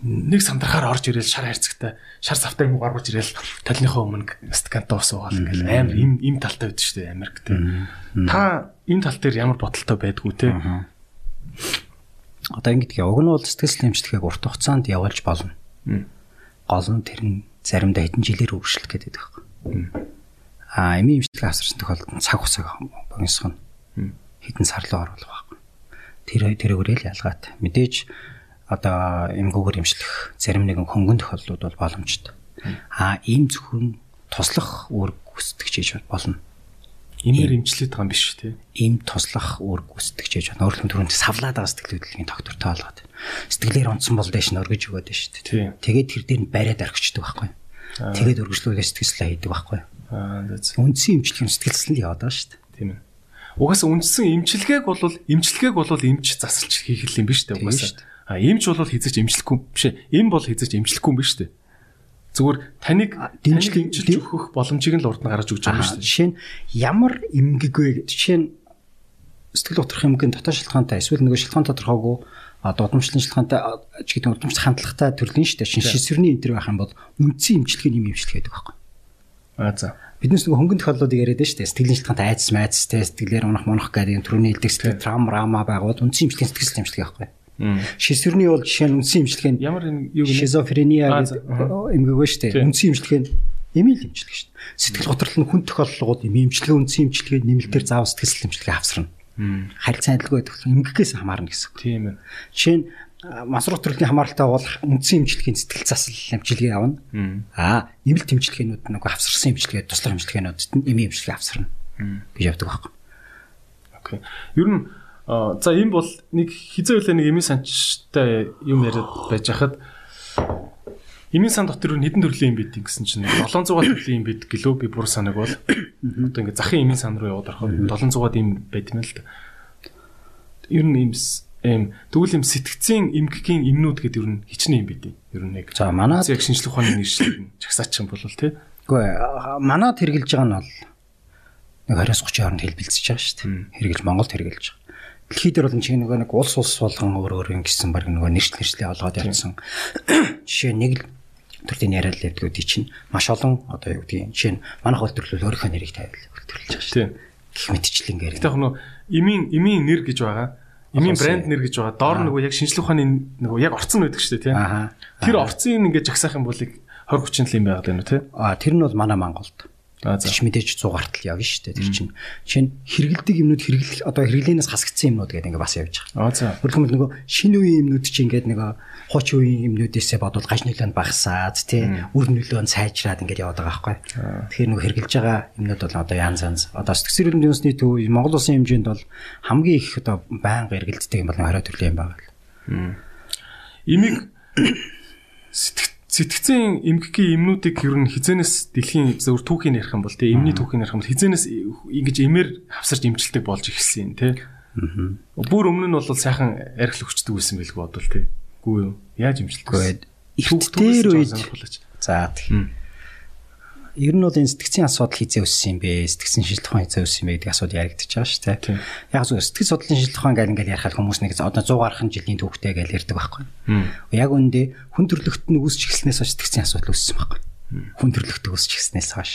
нэг сандрахаар орж ирэл шар хайрцагтай шар завтай юм гаргаж ирэл талныхаа өмнө сканта усуугаал ингээл амар им им талтай байдаг шүү дээ Америк те. Та энэ тал дээр ямар бодолтой байдгүй те. Одоо ингэдэг уг нь бол сэтгэл хэмжлэгийг урт хугацаанд явуулж болно. Гол нь тэр нь заримдаа хэдэн жилээр үргэлжлэх гэдэг байхгүй а эми имчилгээ авсарсан тохиолдолд цаг хугацааг богиносгоно. Хэдэн сар руу оруулах байхгүй. Тэр тэрөөрөө л ялгаатай. Мэдээж одоо эмгүүгээр имчлэх зарим нэгэн хөнгөн тохиолдлууд бол боломжтой. А ийм зөвхөн туслах үүрэг гүйцэтгэж болно. Имээр имчлээд байгаа юм биш тий. Ийм туслах үүрэг гүйцэтгэж байна. Өөрөлдөн түрүүнд савлаад байгаа сэтгэл хөдлөлийн доктортой олгоод. Сэтгэлээр онцсон бол дэш нь өргөж өгөөд шүү дээ. Тэгээд тэр дээр нь бариад орхичдаг байхгүй. Тэгээд өргөжлүүлээ сэтгэлслээ хийдэг байхгүй. Аа үндсэн имчилгээ сэтгэлсэн л яваад байгаа шүү дээ. Тийм ээ. Угаасаа үндсэн имчилгээг бол имчилгээг бол эмч засалж хийх юм биш үү угаасаа. А эмч бол хязгаарч имчлэхгүй биш ээ. Эм бол хязгаарч имчлэхгүй юм биш үү? Зүгээр таныг дэмжлэг өгөх боломжийг нь л урд нь гаргаж өгч байгаа юм шүү дээ. Жишээ нь ямар эмгэг вэ? Жишээ нь сэтгэл готрох эмгэн дотоод шалтгаантай эсвэл нөгөө шалтгаан тодорхойгүй дудамжлын шалтгаантай ч гэдэг дудамж хандлагатай төрлийн шүү дээ. Шинжлэсвэрний энэ төр байх юм бол үндсэн имчилгээ нэм имчилгээ гэдэг байхгүй. Аа за. Биднес нөгөө хөнгөн тохиолдлуудыг яриад шүү дээ. Сэтгэлийн шалтгаантай айдас майдас те сэтгэлээр унах мунах гэдэг төрөний илдэг сэтгэл трам рама байгууд үндсэн имчилгээ сэтгэл имчилгээ байхгүй. Шизофрени бол жишээ нь үндсэн имчилгээ нь ямар юу шизофрения гэдэг эмгэгөө шүү дээ. Үндсэн имчилгээ нь Эмээл имчилгээ дээ. Сэтгэл готрол нь хүн тохиолдлогууд эм имчилгээ үндсэн имчилгээ нэмэлтээр заавал сэтгэл имчилгээ авсарна. Харилцан адилгүй байдаг эмгэгээс хамаарна гэсэн. Тийм ээ. Жишээ нь масруу төрлийн хамааралтай бол үндсэн имчилгээний сэтгэл засал имчилгээ авна. Аа, нэмэлт имчилгээнүүд нэг авсарсан имчилгээ, туслах имчилгээнүүдэд нь эмийн имчилгээ авсарна. гэж явдаг байхгүй. Окей. Ер нь за энэ бол нэг хизээ үлээ нэг эмийн санчтай юм яриад байж хахад эмийн сан дотор нь хэдэн төрлийн юм бид гэсэн чинь 700 төрлийн юм бид гэлөө би бүр санаг бол одоо ингээд захын эмийн сан руу яваад ороход 700-аад юм юм л да. Ер нь юм эм тэгвэл юм сэтгцийн эмгэгийн эмнүүд гэдэг ер нь хичнээн юм бид. Ер нь нэг. За манад яг шинжлэх ухааны нэршлиг нь чагсаач юм бол тий. Үгүй манад хэрэгжилж байгаа нь бол нэг 20-30 хооронд хэлбэлцэж байгаа шүү дээ. Хэрэгжилж Монголд хэрэгжилж байгаа. Дэлхийд бол энэ чинь нөгөө нэг улс улс болгон өөр өөр ингэсэн баг нөгөө нэршил нэршлээ олгоод явсан. [clears throat] Жишээ нэг л төрлийн яриад л яддаг үди чинь маш олон одоо юу гэдгийг жишээ нь манайх бол төрлөл өөрийнхөө нэрийг тавиал төлөөлж байгаа шүү дээ. Гэх мэтчлэн гэр. Яг нөгөө эмийн эмийн нэр гэж байгаа Эмийн брэнд нэр гэж байгаа. Доор нөгөө яг шинжлэх ухааны нөгөө яг орцсон байдаг шүү дээ, тийм. Тэр орцын ингээд жагсаах юм бол 20 30 жил юм байгаад байна уу, тийм. Аа, тэр нь бол манай Монголд. Тэр ч мэдээж 100 гартал явна шүү дээ. Тэр чинь жишээ нь хэрэгэлдэг юмнууд хэрэглэх одоо хэрэглэнээс хасагдсан юмнууд гэдэг ингээ бас явж байгаа. Аа за. Өөрөлдөн нөгөө шинэ үеийн юмнууд чинь ингээд нөгөө хуучин үеийн юмнуудээсээ бодвол гаж нөлөөнд багасаад тий үр нөлөө нь сайжраад ингээд яваад байгаа байхгүй. Тэгэхээр нөгөө хэрэглэж байгаа юмнууд бол одоо янз янз. Одоо сэтгцэр хэмжээний үндэсний төв Монгол улсын хэмжээнд бол хамгийн их одоо байнга эргэлддэг юм бол 20 төрлийн юм байгаа л. Имийг [coughs] сэтгц сэтгцэн эмгэгийн эмнүүдийг ер нь хизэнээс дэлхийн зөв түүхийн ярих юм бол тий эмний түүхийн ярих юм бол хизэнээс ингэж эмээр хавсарч эмчилдэг болж ирсэн тий. Бүр өмнө нь бол сайхан архил өгчдөг байсан байлгүй бодвол тий. Гүү юу? Яаж эмчилдэг вэ? Ихтээр үед за тий ер нь бол энэ сэтгцийн асуудал хизээ өссөн юм бэ? Сэтгцэн шилжлэх ухаан хизээ өссөн юм бэ гэдэг асуудал яригдчихэж байгаа шүү дээ. Яг зөв сэтгц судлалын шилжлэх ухаан гэнгээ ингээл ярихаар хүмүүс нэг одоо 100 гаруй жилийн түүхтэй гэж ярьдаг байхгүй. Яг үндэ хүн төрлөخت нь үүсч эхэлснээс хойш сэтгцийн асуудал өссөн байхгүй хүн төрлөختөө өсч гиснээс хойш.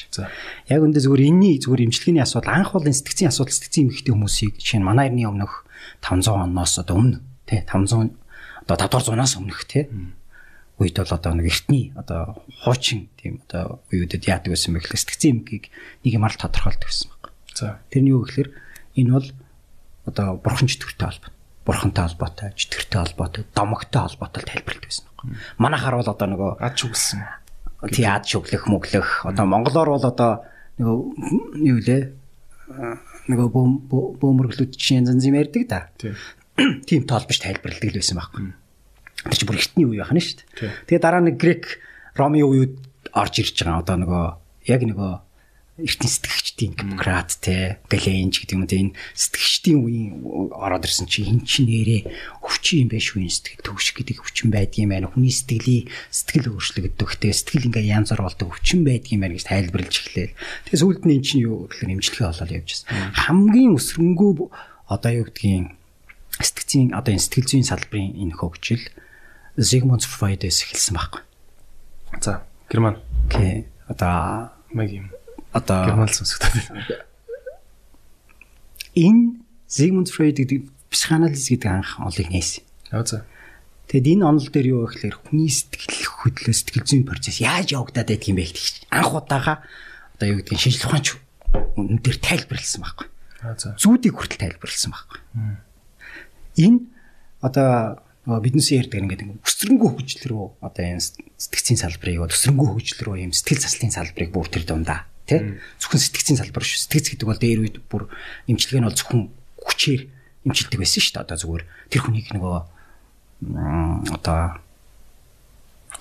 Яг өндөө зүгээр энэний зүгээр имчилгээний асуудал анх бол сэтгцийн асуудал сэтгцийн эмгэгтэй хүмүүсийг жишээ нь манай ирний өмнөх 500 оноос одоо өмнө тий 500 одоо 500 зуунаас өмнөх тий үед бол одоо нэг эртний одоо хуучин тийм одоо үеүүдэд яадаг байсан бэ гэхэл сэтгцэн эмгийг нэг юм аль тодорхойлдог байсан баг. За. Тэрний юу гэхээр энэ бол одоо бурхан чөтгөртэй холбоо. Бурхантай холбоотой, чөтгөртэй холбоотой, домогтой холбоотой тайлбарлалт байсан баг. Манайхаар бол одоо нөгөө ад шүглсэн. Тий ад шүглэх, мөглөх. Одоо монголоор бол одоо нөгөө юу лээ нөгөө бөөмөрглүүд чинь янз янз юм ярьдаг да. Тийм тоолбож тайлбарладаг л байсан байхгүй. Тэр чинь бүр эртний үе байна шүү дээ. Тэгээ дараа нэг грек Ромын үеуд орж ирж байгаа. Одоо нөгөө яг нөгөө эртний сэтгэгчдийн Гиппократ те Галенж гэдэг юм те энэ сэтгэгчдийн үеийн ороод ирсэн чи эн чи нэрээ өвчин юм байх шүү сэтгэл төвш гэдэг өвчин байдгийн байна хүний сэтгэлийг сэтгэл өөрчлөгдөх те сэтгэл ингээ янз бүр болдог өвчин байдгийн байна гэж тайлбарлаж эхлэв. Тэгээ сүүлд нь эн чинь юу гэхээр эмчилгээ болоод явж байна. Хамгийн өсрөнгөө одоо юу гэдгийг сэтгцийн одоо энэ сэтгэл зүйн салбарын энэ хөгжил Sigmund Freud-с эхэлсэн байхгүй. За, Герман. Окей. Одоо мэг юм. Одоо Герман сонсогдоод байна. Энэ Sigmund Freud гэдэг психоанализ гэдэг анх онолыг нээсэн. Аа за. Тэгэд энэ онол дээр юу вэ гэхээр хүний сэтгэл хөдлөө сэтгэл зүйн процесс яаж явагдаад байдаг юм бэ гэж анх удаага одоо юу гэдгийг шинжлэх ухаанч өнөн дээр тайлбарлсан байхгүй. Аа за. Зүүдийг хүртэл тайлбарлсан байхгүй. Энэ одоо биднээс ярьдаг ингээд өсрөнгөө хөгжил рүү одоо энэ сэтгцийн салбарыг өсрөнгөө хөгжил рүү юм сэтгэл заслын салбарыг бүр тэр дундаа тий? Зөвхөн сэтгцийн салбар шүү. Сэтгц гэдэг бол дээр үед бүр эмчилгээ нь бол зөвхөн хүчээр эмчилдэг байсан шүү дээ. Одоо зүгээр тэр хүнийг нөгөө одоо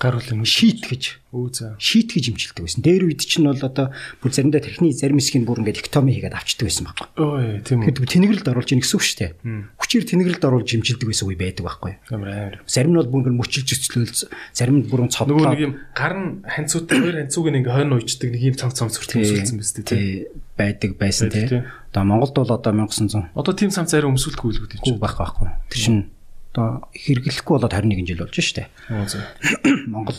гар хүлийн шийт гэж өө за шийт гэж имчилдэг байсан. Дээр үед чинь бол одоо бүр заримдаа техник зарим хэсгийг бүр ингээд эктоми хийгээд авчдаг байсан байхгүй. Ой тийм үү. Тэгэхээр тэнэглэлд оруулж ийн гэсэн үг шүү дээ. Хүчээр тэнэглэлд оруулж имчилдэг байсан үе байдаг байхгүй. Амар амар. Зарим нь бол бүр ингээд мөчилж өцлөөл зарим нь бүрэн цодлоо. Нөгөө нэг юм гар нь ханцуутай хоёр ханцууг нэг хойно уйчдаг нэг юм цамц цамц хүртэл өмсөлдсөн биз дээ тий. байдаг байсан тий. Одоо Монголд бол одоо 1900 Одоо тийм цамц зарим өмсөлтгүй л гэдэг чинь байх байхгүй. Тэр чинь одоо хэрэглэхгүй болоод 21 жил болж штэ. [clears throat] Монгол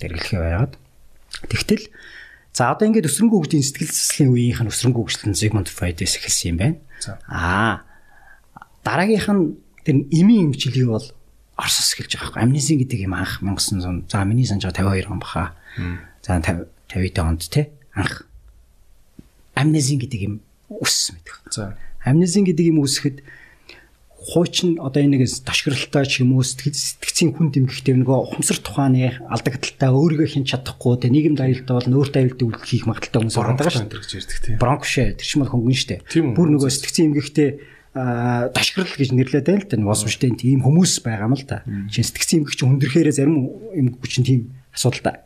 хэрэглэхээ байгаад. Тэгтэл за одоо ингээд өсрөнгөө хөгжлийн сэтгэл заслын үеийнх нь өсрөнгөө хөгжлөн Sigmund Freud-с эхэлсэн юм байна. Аа. Дараагийнх нь тэр эмийн эмчилгээ бол Оросос эхэлж байгаа байхгүй. Амнезин гэдэг юм анх 1900 за миний санаж 52 он баха. За 50-д онд те анх амнезин гэдэг юм үссэн байдаг. За. Амнезин гэдэг юм үсгэд хуучин одоо энэ нэг ташгиралтай ч юм уу сэтгцийн хүн дэмгэхтэй нөгөө ухамсар тухааны алдагдaltaа өөрийгөө хэн чадахгүй те нийгэм аюултай бол нөөрт аюултай үйлдэл хийх магадaltaй хүмүүс байгаа шүү дээ тийм. Бронкшэ тэр бол хөнгөн шүү дээ. Бүр нөгөө сэтгцийн эмгэгтэй ташгирал гэж нэрлээд байл та уусамжтай тийм хүмүүс байгаа юм л та. Жин сэтгцийн эмгэг чинь хүндрэхээрээ зарим эмгэгч чинь тийм асуудалтай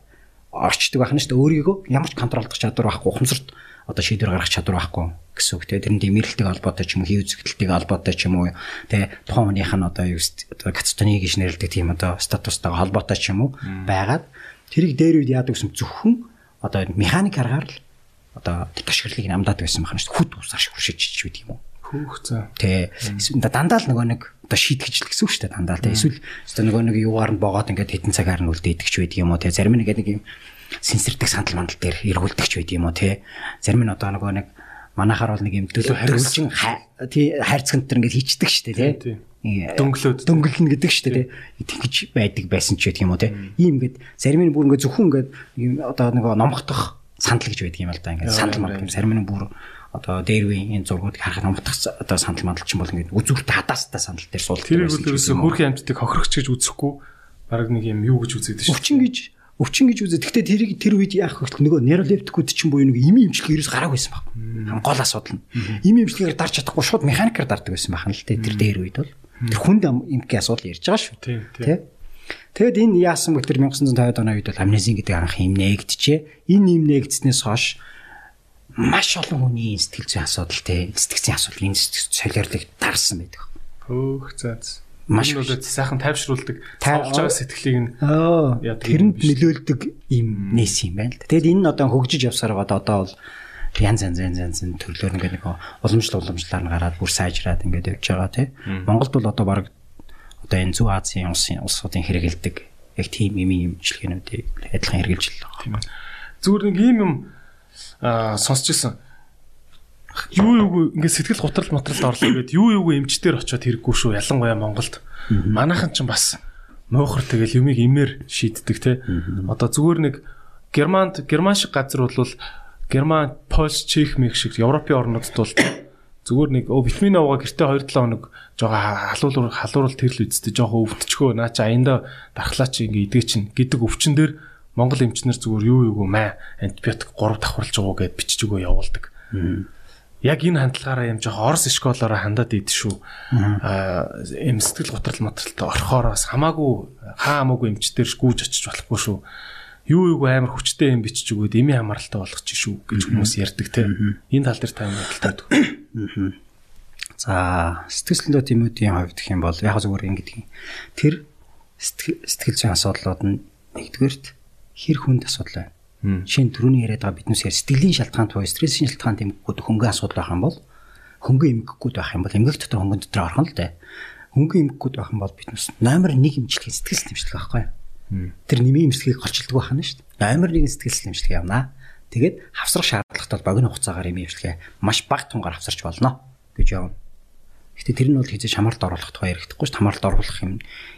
орчдөг байх нь шүү дээ. Өөрийгөө ямар ч контролдох чадвар байхгүй ухамсарт одоо шийдвэр гаргах чадвар байхгүй гэсэн үг. Тийм тэрэн дэмэрлэлтэй холбоотой ч юм уу хий үзэгдэлтэй холбоотой ч юм уу тийм тухайн хүнийх нь одоо юу одоо кататоны гэж нэрлэдэг тийм одоо статустайгаа холбоотой ч юм уу байгаад тэрийг дээр үед яадаг гэсэн зөвхөн одоо механик аргаар л одоо ташгирлыг намдаад байсан байна шүү дээ. Хүд усаар шүршиж чиж байдаг юм уу? Хүүх за. Тэ дандаа л нөгөө нэг одоо шийтгэж л гэсэн үг шүү дээ дандаа л. Тэ эсвэл одоо нөгөө нэг юугаар нь богоод ингээд хэдэн цагаар нь үлдээдэг ч байдаг юм уу? Тэ зарим нэг нэг юм сэнсэрдэг сандал мандал дээр эргүүлдэг ч байд юм уу те зарим нь одоо нөгөө нэг манахаар бол нэг юм дөлөвчин тий хайрцагт төр ингээд хийчдэг штэ те дөнгөлөөд. дөнгөлнө гэдэг штэ те тэгж байдаг байсан ч гэдэг юм уу те ийм ингээд зарим нь бүр ингээд зөвхөн ингээд одоо нөгөө номхдох сандал гэж байдаг юм л да ингээд сандал мандал юм. Зарим нь бүр одоо дээрвийн энэ зургуудыг харахад номдох одоо сандал мандал ч юм бол ингээд үзүүртэй хадаастай сандал дээр суулдаг. Тэр бол ерөөсө хөрхийн амьтдыг хохирогч гэж үзэхгүй баг нэг юм юу гэж үзээд шүү. Өвчин гэж өвчин гэж үзээ. Гэхдээ тэрийг тэр үед яах вэ? Нөгөө нейролептикүүд чинь буюу нэг ими имчилгээ ерөөс гараагүй байсан баг. Гол асуудал нь. Ими имчилгээгээр дарж чадахгүй шууд механикаар дардаг байсан байх нь л тэ тэр дээр үед бол. Тэр хүнд имки асуудал ярьж байгаа шүү. Тэ. Тэгэд энэ яасан бэ тэр 1950 оны үед бол амнезин гэдэг анх юм нээгдэжээ. Энэ юм нээгдснээс хойш маш олон хүний сэтгэл зүйн асуудал тэ сэтгцийн асуудал энэ солиорлыг дарсан байдаг. Хөөх заац маш бол сайхан тайвшруулдаг цавлж байгаа сэтгэлийг нь тэрэнд нөлөөлдөг юм нээс юм байна л да. Тэгэд энэ нь одоо хөгжиж явсаар байгаа одоо бол янз янз янз янз төрлөөр ингээд нэг уламжлал уламжлаар нь гараад бүр сайжраад ингээд явж байгаа тий. Монголд бол одоо баг одоо энэ Зүг Азийн улсын улсуудын хэрэгэлдэг яг тийм юм имчилгээнүүдийг адилхан хэрэгжилж байна. Зүгээр нэг ийм юм сонсч ирсэн юу юугүй ингээд сэтгэл готрол мотролд орлоо гэд юу юугүй эмчтэр очиод хэрэггүй шүү. Ялангуяа Монголд. Манайхан ч бас муухар тэгэл юмыг имээр шийддэг те. Одоо зүгээр нэг Германд герман шиг газар бол Герман, Польш, Чех, Мех шиг Европын орнуудад бол зүгээр нэг өө витамин аваа гэртээ 2-7 хоног жоо халуурал халуурал тэрл үсттэй жоо өвдчихөө. Наа чи аянда дархлаа чи ингээ идэх чинь гэдэг өвчин дээр Монгол эмчнэр зүгээр юу юугүй маа антибиотик 3 давхарлаж байгаа гэд бичиж өгөө явуулдаг яг энэ хандлагаараа юм жоох орс школоор хандаад идэв шүү. Аа эм сэтгэл готрол материалтай орхоор бас хамаагүй хаа хамаагүй эмчтэр гүүж очиж болохгүй шүү. Юу юу амар хүчтэй юм бичиж өгөөд эми хамааралтай болгоч шүү гэж хүмүүс ярьдаг те. Энэ тал дээр тань бодолтой. За сэтгэл зүйн тэмүүдийн хувьд гэх юм бол яг зүгээр ингэдэг. Тэр сэтгэл зүйн асуудлууд нь нэгдүгээрт хэр хүнд асуудал байна Шинэ түрүүний яриад байгаа биднээс яар сэтгэлийн шалтгаан туй стрессийн шалтгаан тэмгэгүүд хөнгөн асуудал байх юм бол хөнгөн эмгэгүүд байх юм бол эмгэг дотор хөнгөн дотор орхон л дээ. Хөнгөн эмгэгүүд байх юм бол биднээс номер 1 эмчилгээ сэтгэл тэмчлэг байхгүй юу? Тэр нэмийн эмчилгээг голчилдог байх нь шүү дээ. Номер 1 сэтгэл тэмчлэг явнаа. Тэгээд хавсрах шаардлагатай богино хугацаагаар эмийн эмчилгээ маш бага тунгаар хавсарч болно гэж явна. Гэтэ тэр нь бол хийж хамааралд оруулах тухай ярихдаггүй шүү. Хамааралд оруулах юм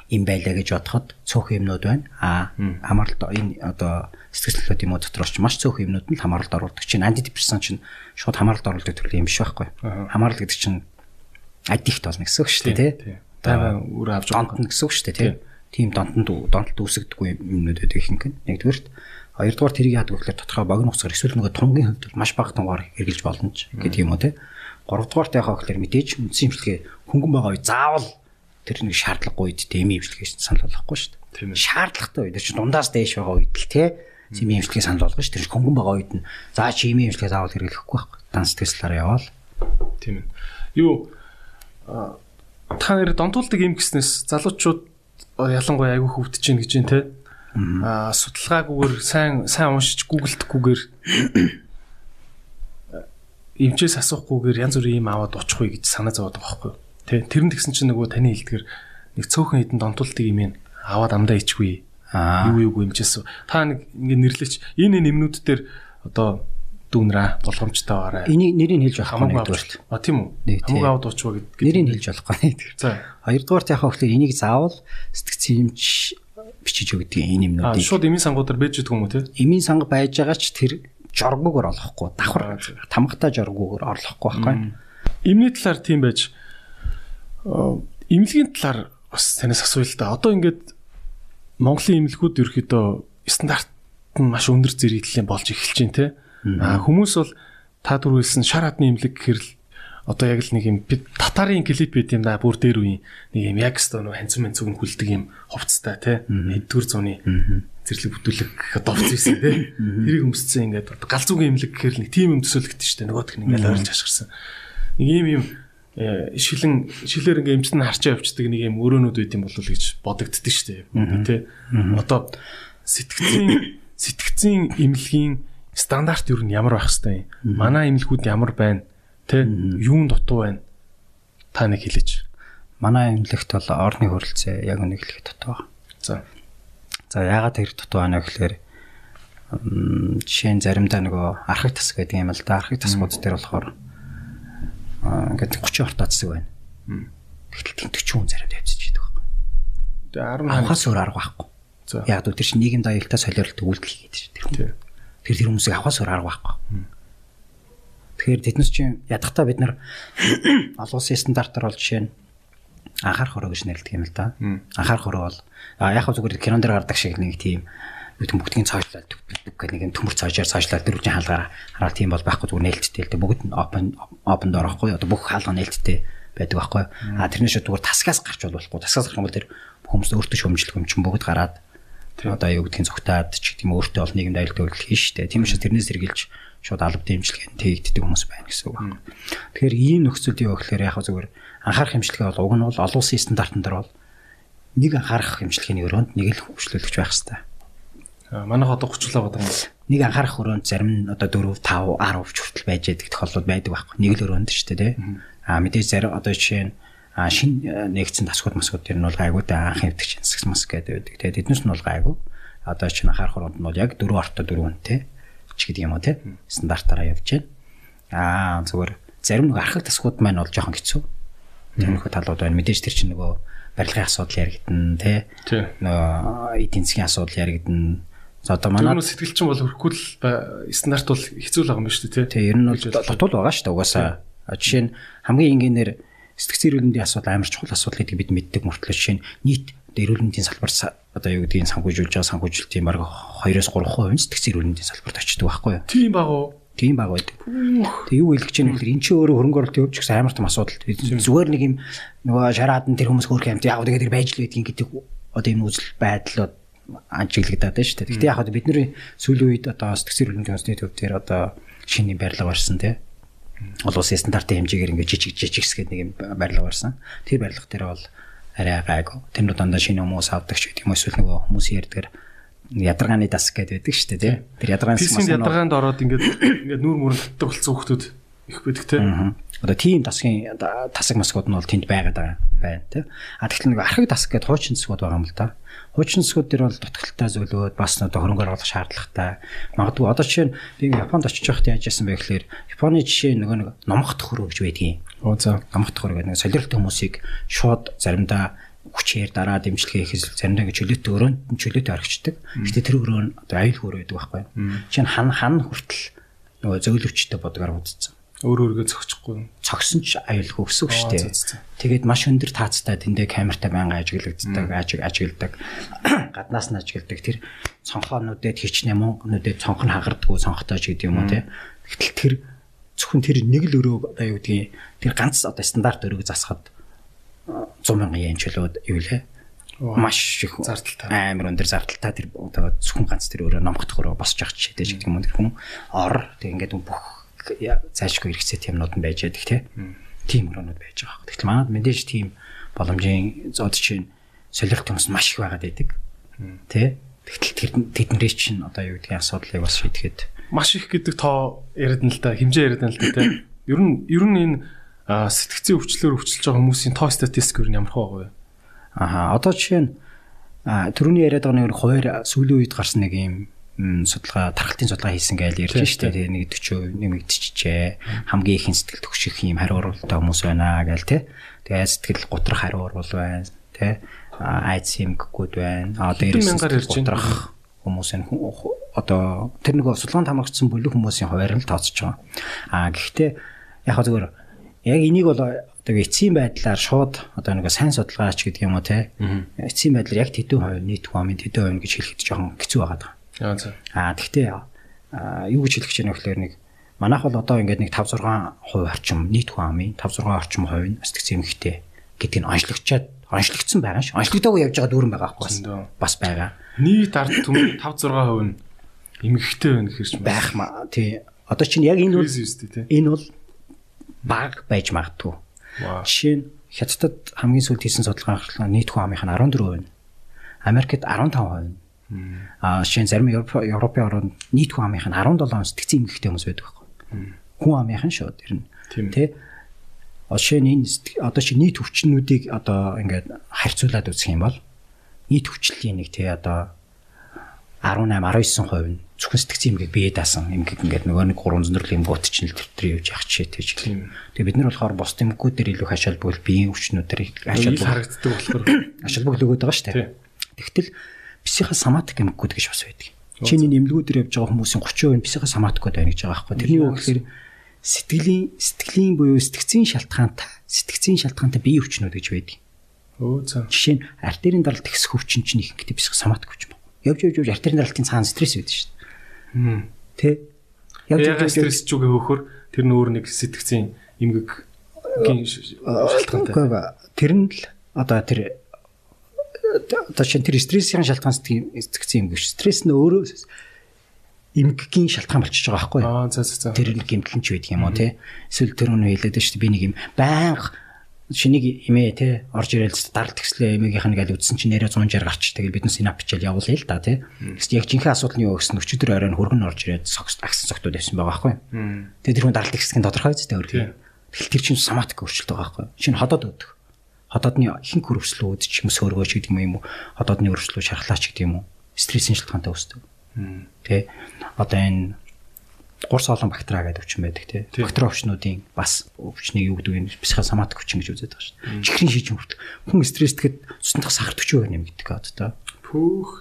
юм байлаа гэж бодоход цөөхөн юмнууд байна. Аа хамааралд энэ одоо сэтгэл хөдлөлт юм уу дотор ч маш цөөхөн юмнууд нь хамааралд оруулдаг чинь антидепрессан чинь шууд хамааралд оруулдаг төрлийн юм биш байхгүй. Хамаарал гэдэг чинь аддикт болно гэсэн үг шүү дээ тий. Тайван үр авч донтно гэсэн үг шүү дээ тий. Тийм донтонд донтолд үүсгдэггүй юмнууд байдаг юм гэн. Нэгдүгээрт хоёрдугаар тэрийг яадаг гэхээр тодорхой богино хугацаар эсвэл нөгөө тунгийн хувьд маш бага тунгаар хэрглэж болно ч гэдэг юм уу тий. Гуравдугаарт яхаа гэхээр мэдээж үндсэн имчилгээ хөнгөн байгаа үе заавал тэр нэг шаардлагагүй үед дэмий имчилгээ санал болгохгүй шүү дээ. Шаардлагатай үед чинь дундаас дээш байгаа үед л тий Сими имчилгээ санал болгоно ш. Тэр хөнгөн байгаа үед нь за чи ими имчилгээ заавал хэрэглэхгүй байхгүй. Данс тэслаараа яваал. Тийм ээ. Юу та нэр донтуулдаг юм гэснээс залуучууд ялангуяа айгүй хөвдөж гин гэж юм те. Аа судалгаагүйгээр сайн сайн уншиж гуглдэхгүйгээр эмчээс асуухгүйгээр янз бүрийн юм аваад очихгүй гэж санаа зовоод байгаа байхгүй. Тэ тэр нь тэгсэн чинь нөгөө таны хэлдгэр нэг цөөхөн хідэн донтуулдаг юм ин аваад амдаа ичгүй. Юу юу эмчээс та нэг ингэ нэрлэлч энэ нэмнүүд дээр одоо дүүнраа болгоомжтой байгаарай. Энийг нэрийг хэлж болох хамаагүй авч. А тийм үү. Хамаагүй аваад уучваа гэдэг. Нэрийг хэлж болохгүй. За. Хоёрдугаарт яхаа хөөхлөөр энийг заавал сэтгцэн эмч бичиж өгдөг энэ юмнуудыг. шууд эмийн сангуудаар бэж идэх юм уу те? Эмийн санга байж байгаа ч тэр жоргуугаар олохгүй давхар тамгатай жоргуугаар орлохгүй байхгүй. Эмний талаар тийм байж э, эмнэлгийн талаар бас танаас асууя л да. Одоо ингээд Монголын эмнэлгүүд ерөөхдөө стандарт нь маш өндөр зэрэглэлийн болж эхэлж байна те. Аа хүмүүс бол та түр хэлсэн шар хадны эмнэлэг гэхэр л одоо яг л нэг юм бид татарын клип байт юм да бүр дээр үе нэг юм яг өстөө нөө ханцан мэнцүг хүлдэг юм хувцастай те. Эдгүр зуны зэрлэг бүтүүлэг одоо хувцсан те. Тэрийг өмсцэн ингээд галзуугийн эмнэлэг гэхэр л нэг тийм юм төсөөлөгдсөн шүү дээ. Нөгөөх нь ингээд ойролж хашгирсан. Нэг юм э, шилэн шилээр ингээ эмчтэн харчаа явцдаг нэг юм өрөөнүүд байт юм болов уу гэж бодогддөг шүү дээ. Тэ. Одоо сэтгцийн сэтгцийн эмнэлгийн стандарт юу нь ямар байх хэвтэй юм? Манай эмнэлгүүд ямар байна? Тэ? Юун дутуу байна? Та нэг хэлээч. Манай эмнэлэгт бол орны хөрөлцөө яг үнийг хэлэх дутуу. За. За яагаад тэр дутуу байна гэхээр м, жишээ нь заримдаа нөгөө архаг тас гэдэг юм л да. Архаг тасгууд дээр болохоор ингээд 30 ортой тасаг байна. Тэгтэл тэмтгч хүн заримдаа явцж идэг байхгүй. Тэгээ 10 Авахаас өөр арга байхгүй. За. Яг л тэр чинь нийгэм аюултай солиорлт үйлдэл хийгээд. Тий. Тэр тэр хүмүүсийг авахаас өөр арга байхгүй. Тэгэхээр тэднес чинь ядахтаа бид нар [coughs] олон улсын стандартаар бол жишээ нь анхаарах хороо гэж нэрлэдэг юм л да. Анхаарах хороо бол яг хөө зүгээр кинон дээр гардаг шиг нэг тийм юу гэм бүгдийн цаашлаад гэх нэг юм төмөр цаашаар цаашлаад дөрвийн хаалгаар хараад тийм бол байхгүй зүгээр нээлттэй л дээ. Бүгд open open door байхгүй одоо бүх хаалга нээлттэй байдаг байхгүй а тэрнээс зүгээр тасгаас гарч болохгүй. Тасгаас гарах юм бол тэр хүмүүс өөртөө шөмжлөх юм чинь бүгд гараад одоо юу гэдгийг зүгтаад ч гэдэг юм өөртөө бол нийгэмд аюултай үйлдэл хийн штэ. Тийм учраас тэрнээс сэргийлж шууд алба дэмжлэгийн тэгддэг хүмүүс байна гэсэн үг байна. Тэгэхээр ийм нөхцөлд юу гэхээр яг зүгээр анхаарах хэмжлэгээ бол уг нь бол олон улсын стандартн дээр бол нэг анхаарах хэмжлэгийн өрөөнд нэг л хөвчлөлөгч байх хэрэгтэй. Аа, Манайх одоо 30 лаа бодог юм. Нэг анхаарах өрөөнд зарим нь одоо 4 5 10 хүртэл байж байгаа тохиолдол байдаг байхгүй. Нэг л өрөөнд шүү дээ тий. Аа мэдээж зарим одоо жишээ нь а шин э, нэгдсэн тасгууд масгууд дээр нь бол гайгүй да анх хэвдэгч инсгс мас гэдэг байдаг. Тэгээд эднээс нь бол гайгүй. Одоо чинь анхаарах өрөөнд нь бол яг 4 орто 4 үнэтэй ч гэдэг юм уу тий. Стандартаараа явж байна. Аа зүгээр зарим нэг архаг тасгууд маань бол жоохон хэцүү. Тиймэрхүү талууд байна. Мэдээж тэр чинь нөгөө барилгын асуудал яригдана тий. Тий. Нөгөө эдийн засгийн асуудал яригдана. За одоо манай Манай сэтгэлчин бол хөрөхгүй л стандарт бол хэцүү л байгаа юм байна шүү дээ тий. Тэгээ ер нь бол дутуул байгаа шүү дээ угаасаа. А Жишээ нь хамгийн энгийнээр сэтгцэн эрүүл мэндийн асуудал амар чухал асуудал гэдгийг бид мэддэг мөртлөө жишээ нь нийт эрүүл мэндийн салбар са- одоо юу гэдгийг санхүүжүүлж байгаа санхүүжилтийн баг 2-оос 3% нь сэтгцэн эрүүл мэндийн салбарт очдог байхгүй юу? Тийм баг уу? Тийм баг байдаг. Тэг юу хэлэх гэж юм бэ? Энд чи өөрөө хөрөнгө оруулалт явууч гэсэн амар том асуудал. Зүгээр нэг юм нөгөө шараад нь тэр хүмүүс хөөрх юмт яг тэр байж л байдгийг гэдэг одоо энэ үзэл байдлууд анчиглагдаад байна шүү дээ. Гэтэ яг одоо бидний сүүлийн үед одоо эрүүл мэндийн үндэсний төв дээр одоо шинэ барилга барьсан тий олон улсын стандартын хэмжээгээр ингээд жижиг жижигсгээд нэг юм барилга барьсан. Тэр барилга дээр бол арай гайгүй. Тэр нь дандаа шинэ хүмүүс авдаг ч гэдэг юм эсвэл нөгөө хүмүүс ярьдгаар ядаргааны дас гэдэг байдаг шүү дээ тий. Тэр ядаргааны дас Писийн ядаргаанд ороод ингээд ингээд нүүр мөрөнд татдаг болсон хүмүүс их байдаг тий. Одоо тийм тасгийн да- тасаг масгууд нь бол тэнд байгаад байгаа байна тий. А тэгэхээр нэг архаг тасаг гэдэг хуучин засгууд байгаа юм л да. Хуучин засгууд дээр бол дутагталтай зөвлөөд бас одоо хөрөнгө оруулах шаардлагатай. Магадгүй одоо жишээ нь би Японд очиж байхад яаж яасан бэ гэхээр Японы жишээ нөгөө нэг номгот хөрөө гэж байдгийн. Оо за. Номгот хөрөө гэдэг нэг солиортой хүмүүсийг шууд заримдаа хүчээр дараа дэмжлэгээ хийхээс заримдаа ингэ чөлөөтэй өрөөнд чөлөөтэй орхичдаг. Гэтэ тэр өрөө нь одоо аюул хөрөө байдаг байхгүй. Жишээ нь хан хан хүртэл нөгөө зөөлөвчтэй бодгаар удцсан Өөр өөргөө зөгчихгүй. цогсон ч аюулгүй үг шүү дээ. Тэгээд маш өндөр таацтай тэндээ камертай байнга ажиглагддаг, ажиг ажигладаг. [clears throat] Гаднаас нь ажигладаг. Тэр цонхоонуудад хичнээн мөнгөнүүдэд цонх нь хагардггүй цонхтой ч гэдэг юм уу те. Гэтэл тэр зөвхөн тэр нэг л өрөө одоо юу гэдгийг тэр ганц одоо стандарт өрөөг засахад 100 мянган yen чөлөөд юу лээ. Маш их Зардалтай. амар өндөр зардалтай тэр одоо зөвхөн ганц тэр өрөө номгох өрөө босч явах ч гэдэг юм уу тэр хүн ор тэг ингээд бүх я- зайлшгүй хэрэгцээ юмнууд нь байж те. Тийм өрөөнүүд байж байгаа. Тэгтэл манад мэдээж тийм боломжийн зод чинь солиорт хүмүүс маш их байгаад байдаг. Тэ. Тэгтэл тэр тэднэрээс чинь одоо юу гэдгийг асуудлыг бас шийдэхэд Маш их гэдэг тоо яриад нь л да, хэмжээ яриад нь л тий. Ер нь ер нь энэ сэтгцийн өвчлөөр өвчлөж байгаа хүмүүсийн тоо статистик ер нь ямар хөө вэ? Аха одоо жишээ нь түрүүний яриад байгаа нэг хуваар сүүлийн үед гарсан нэг юм судалгаа тархалтын судалгаа хийсэн гэж ярьж штэ тэгээ нэг 40% нэмэгдчихжээ хамгийн ихэн сэтгэл төгших юм хариу уралтай хүмүүс байна гээл те тэгээ сэтгэл готрох хариу урал байна те айц эмгэгүүд байна. Ирж байна? утрах хүмүүсийн хүн- одоо тэр нөгөө судалгаанд хамрагдсан бүлэг хүмүүсийн хуваар нь тооцож байгаа. Аа гэхдээ яг хаа зүгээр яг энийг бол одоо эцсийн байдлаар шууд одоо нэг сайн судалгаач гэдэг юм уу те. Эцсийн байдлаар яг тэдэн хувь нийт хүмийн тэдэн хувь гэж хэлэхэд жоохон хэцүү байгаа. Аа за. Аа тэгтээ юу гэж хэлэх гэж байна вэ гэхээр нэг манайх бол одоо ингээд нэг 5 6% орчим нийт хүн амын 5 6 орчим хувь нь сэтгцэн эмхтэй гэдгийг нь онцлогчоод онцлогдсон байгаа ш. Онцлогдоогүй явж байгаа дүүрэн байгаа байхгүй бас. Байгаа. Нийт ард түмэн 5 6% нь эмгэгтэй байна гэхэрч Байх маа тий. Одоо чинь яг энэ бол энэ бол баг байж магадгүй. Жишээ нь Хятадд хамгийн сүүлд хийсэн судалгаа харахад нийт хүн амынх нь 14%. Америкт 15%. Аа жишээ нь зарим Европ Европын орнд нийт хүн амынх нь 17 сэтгцэн эмгэгтэй хүмүүс байдаг байхгүй. Хүн амынх нь тэр нь. Тийм. Тэ? Жишээ нь энэ одоо чи нийт өвчнүүдийг одоо ингээд харьцуулаад үзэх юм бол нийт өвчлөлийн нэг тий одоо 18 19% нь зөвхөн сэтгцэн эмгэг бие даасан эмгэг ингээд нөгөө нэг 300 төрлийн эмгүүд чинь л төвтрийн явж явах чий тийж Тийм. Тэгээ бид нар болохоор бос эмгэгүүд дээр илүү хашаал бүгд биеийн өвчнүүдээр хашаал Ил харагддаг болохоор. ашиг бүгд өгöd байгаа шүү дээ. Тэгтэл бисийнхаа саматик эмгэгүүд гэж бас байдаг. Чиний нэмлгүүдээр явж байгаа хүмүүсийн 30% нь бисийнхаа саматикуд байна гэж байгаа байхгүй. Тэрний үг гэхээр сэтгэлийн сэтгэлийн буюу сэтгцийн шалтгаантай сэтгцийн шалтгаантай бие өвчнүүд гэж байдаг. Өө за. Жишээ нь артерийн даралт ихсэх өвчин чинь их гэдэг бисих саматик өвчин байна. Явж явж явж артерийн даралтын цаана стресс байдаг шүү дээ. Тэ? Явж явж стресс ч үгээ хөөхөр тэр нь өөр нэг сэтгцэн эмгэг шалтгаантай. Үгүй тэр нь л одоо тэр одоо чинь тэр стрессийн шалтгаан сэтгцэн юм гэж стресс нь өөрөө эмгэгийн шалтгаан болчихж байгаа байхгүй? Аа за за. Тэр нэг гэмтлэн ч байдаг юм уу те эсвэл тэр өнөө хэлээд шүү дээ би нэг юм байнга шинийг имээ те орж ирэл даралт гэслээ эмээгийнх нь гал үдсэн чинь нэрэ 160 гарч тэгэл бид нь синап бичээл явуулъя л да те гэсэн яг жинхэнэ асуудал нь юу гэсэн өчигдөр оройн хөргөн орж ирээд согс агсан цогтууд байсан байгаа байхгүй. Тэгээ тэр хүн даралт хэсгийн тодорхой үстэй Тийм. өөргөө. Тэгэл тэр чинь соматик өөрчлөлт байгаа байхгүй. Шинэ ходоод өгдөг. Ходоодны ихэнх хөрвслүүд ч юм сөөргөөч гэдэг юм уу? Ходоодны өршлөө шархлаач гэдэг юм уу? Стрессийн шалтгаантай үүсдэг. Тэ одоо энэ гурс олон бактери гэдэг өвчин байдаг тий. Бактери өвчнүүдийн бас өвчнийг юу гэдэг вэ? Психосоматик өвчин гэж үздэг шүү дээ. Чихрийн шижин хүртэл хүн стресстэйгэд цусндах сахар 40% нэмэгддэг одоо. Пүүх.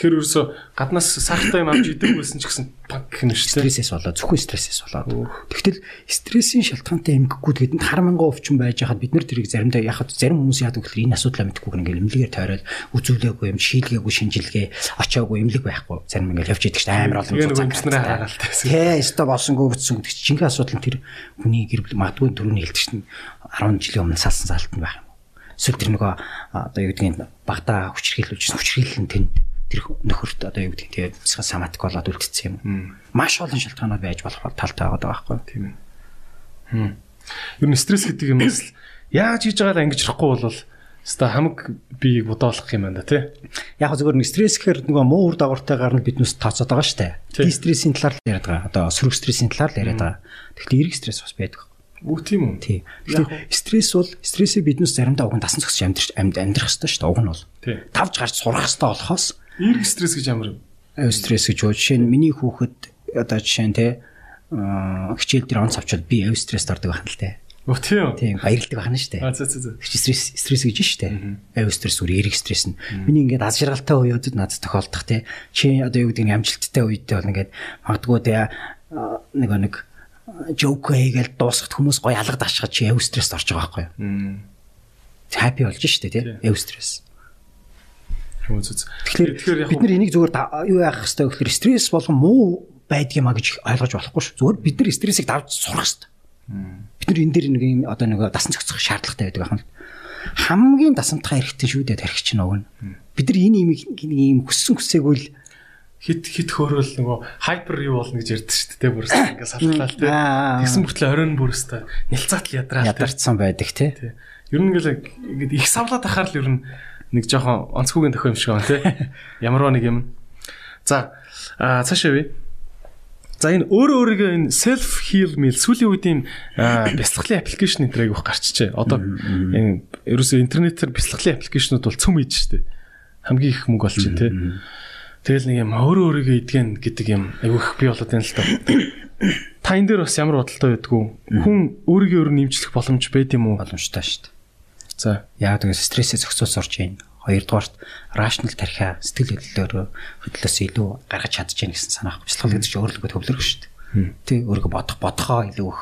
Тэгэхээр ерөөсө гаднаас сахартай юм авч идэг байсан ч гэсэн баг гэх юм шүү дээ. стрессээс болоод зөвхөн стрессээс болоод. Тэгтэл стрессийн шалтгаантай эмгэгүүд гэдэнд хар мянган өвчин байж хахад бид нар тэрийг заримдаа яхад зарим хүмүүс яадаг гэхээр энэ асуудлаа мэдхгүй ингээл эмнэлгээр тойроод үзүүлээгүй юм шийдгээгүй шинжилгээ очоогүй эмнэлэг байхгүй зарим ингээл явж шүү дээ амар олон эмчнэрээ гарцтай. харгалтай гэсэн. Тэ өстө болсонгүй бүтсэн гэдэг чинь жинхэнэ асуудал нь тэр хүний гэр бүл магадгүй түрүүний хэлдэг чинь 10 жилийн өмнө салсан нь байх юм. Эсвэл тэр нөгөө одоо юу гэдгийг багтаа хүчрхийлүүлжсэн хүчрхийлэл нь тэнд тэр нөхөрт одоо юу гэдгийг тэгээ бисга саматик болоод үлдсэн юм. Маш олон шалтгаанууд байж болох талтай байгаа байхгүй? Тийм ээ. Хм. Ер нь стресс гэдэг юм бас яаж хийж байгааг ангиж чадахгүй бол өста хамаг биеийг бодоолох юм байна тий. Яг зөвөр нэг стресс гэхэр нөгөө муу үр дагавартайгаар нь биднээс тооцоод байгаа. Тийм. Ди стрессийн талаар л яриад байгаа. Одоо сөрөг стрессийн талаар л яриад байгаа. Тэгэхээр эрэг стресс бас байдаг. Үгүй тийм үү? Тий. Тэгэхээр стресс бол стрессийг биднээс заримдаа уг нь дасан зогсож амьдрах амьд амьдрах хэрэгтэй шүү дээ. Уг нь бол тавж гарч сурах хэрэгтэй болохоос Эрг стресс гэж ямар аюу стресс гэж юу жишээ нь миний хүүхэд одоо жишээ нь те хичээл дээр онц авчвал би аюу стресст ордог байна л те. Үгүй тийм? Тийм баярлдаг байна шүү дээ. Аа за за за. стресс стресс гэж шүү дээ. Аюу стресс үр эрэг стресс нь. Миний ингээд аз жаргалтай үеүүдэд надад тохиолдох те. Чи одоо юу гэдэг нь амжилттай үедээ бол ингээд магадгүй те нэг нэг жоок хийгээл дуусгах хүмүүс гоё алга дашгаж чи аюу стресст орж байгаа байхгүй юу? Хаппи болж шүү дээ те. Аюу стресс. Тэгэхээр бид нар энийг зүгээр юу яах хэрэгтэй вэ гэхээр стресс болгон муу байдаг юм а гэж ойлгож болохгүй шүү. Зүгээр бид нар стрессийг давж сурах хэрэгтэй. Бид нар энэ дээр нэг юм одоо нэг дасан зохицох шаардлагатай байдаг ахна. Хамгийн дасамтгай хэрэгтэй шүү дээ тархич чинь өгнө. Бид нар энэ юм ийм хүссэн хүсээгүй л хит хит хөөрөл нөгөө хайпер юу болно гэж ярьдаг шүү дээ бүрс ингээ салхалаа аа. Тэгсэн мөртлөө оройн бүрстэй нэлцаатл ядраал тий. ядарсан байдаг. Тий. Ер нь ингээл их савлаад ахаар л ер нь нэг жоохон онцгүйгийн тохиом шиг байна тий. [laughs] Ямарваа нэг юм. За аа цаашаа вэ? За энэ өөрөө өөрийгөө энэ self heal meal сүүлийн үед ийм бясалгалын аппликейшн энэ айгүйх гарчжээ. Одоо энэ ерөөсөө интернетээр бясалгалын аппликейшнуд бол цөм ийж штэ. Хамгийн их мөнгө олчих тий. Тэгэл нэг юм өөрөө өөрийгөө идгэн гэдэг юм айгүйх би болоод байна л та. [coughs] Та энэ дээр бас ямар бодолтой байдгүй? Хүн өөрийгөө өөр нэмжлэх боломж байд юм уу? Боломжтой дээ. За. Яг тэгээ стрессээ зохицуулж орж ийн. Хоёрдугаарт rational тархиа сэтгэл хөдлөлөөр хөдлөөс илүү гаргаж чадчихээн гэсэн санаа. Бяцлал гэдэг чинь өөрлөгөө төвлөрөх шүү дээ. Тэ өөрийгөө бодох бодохоо илүү их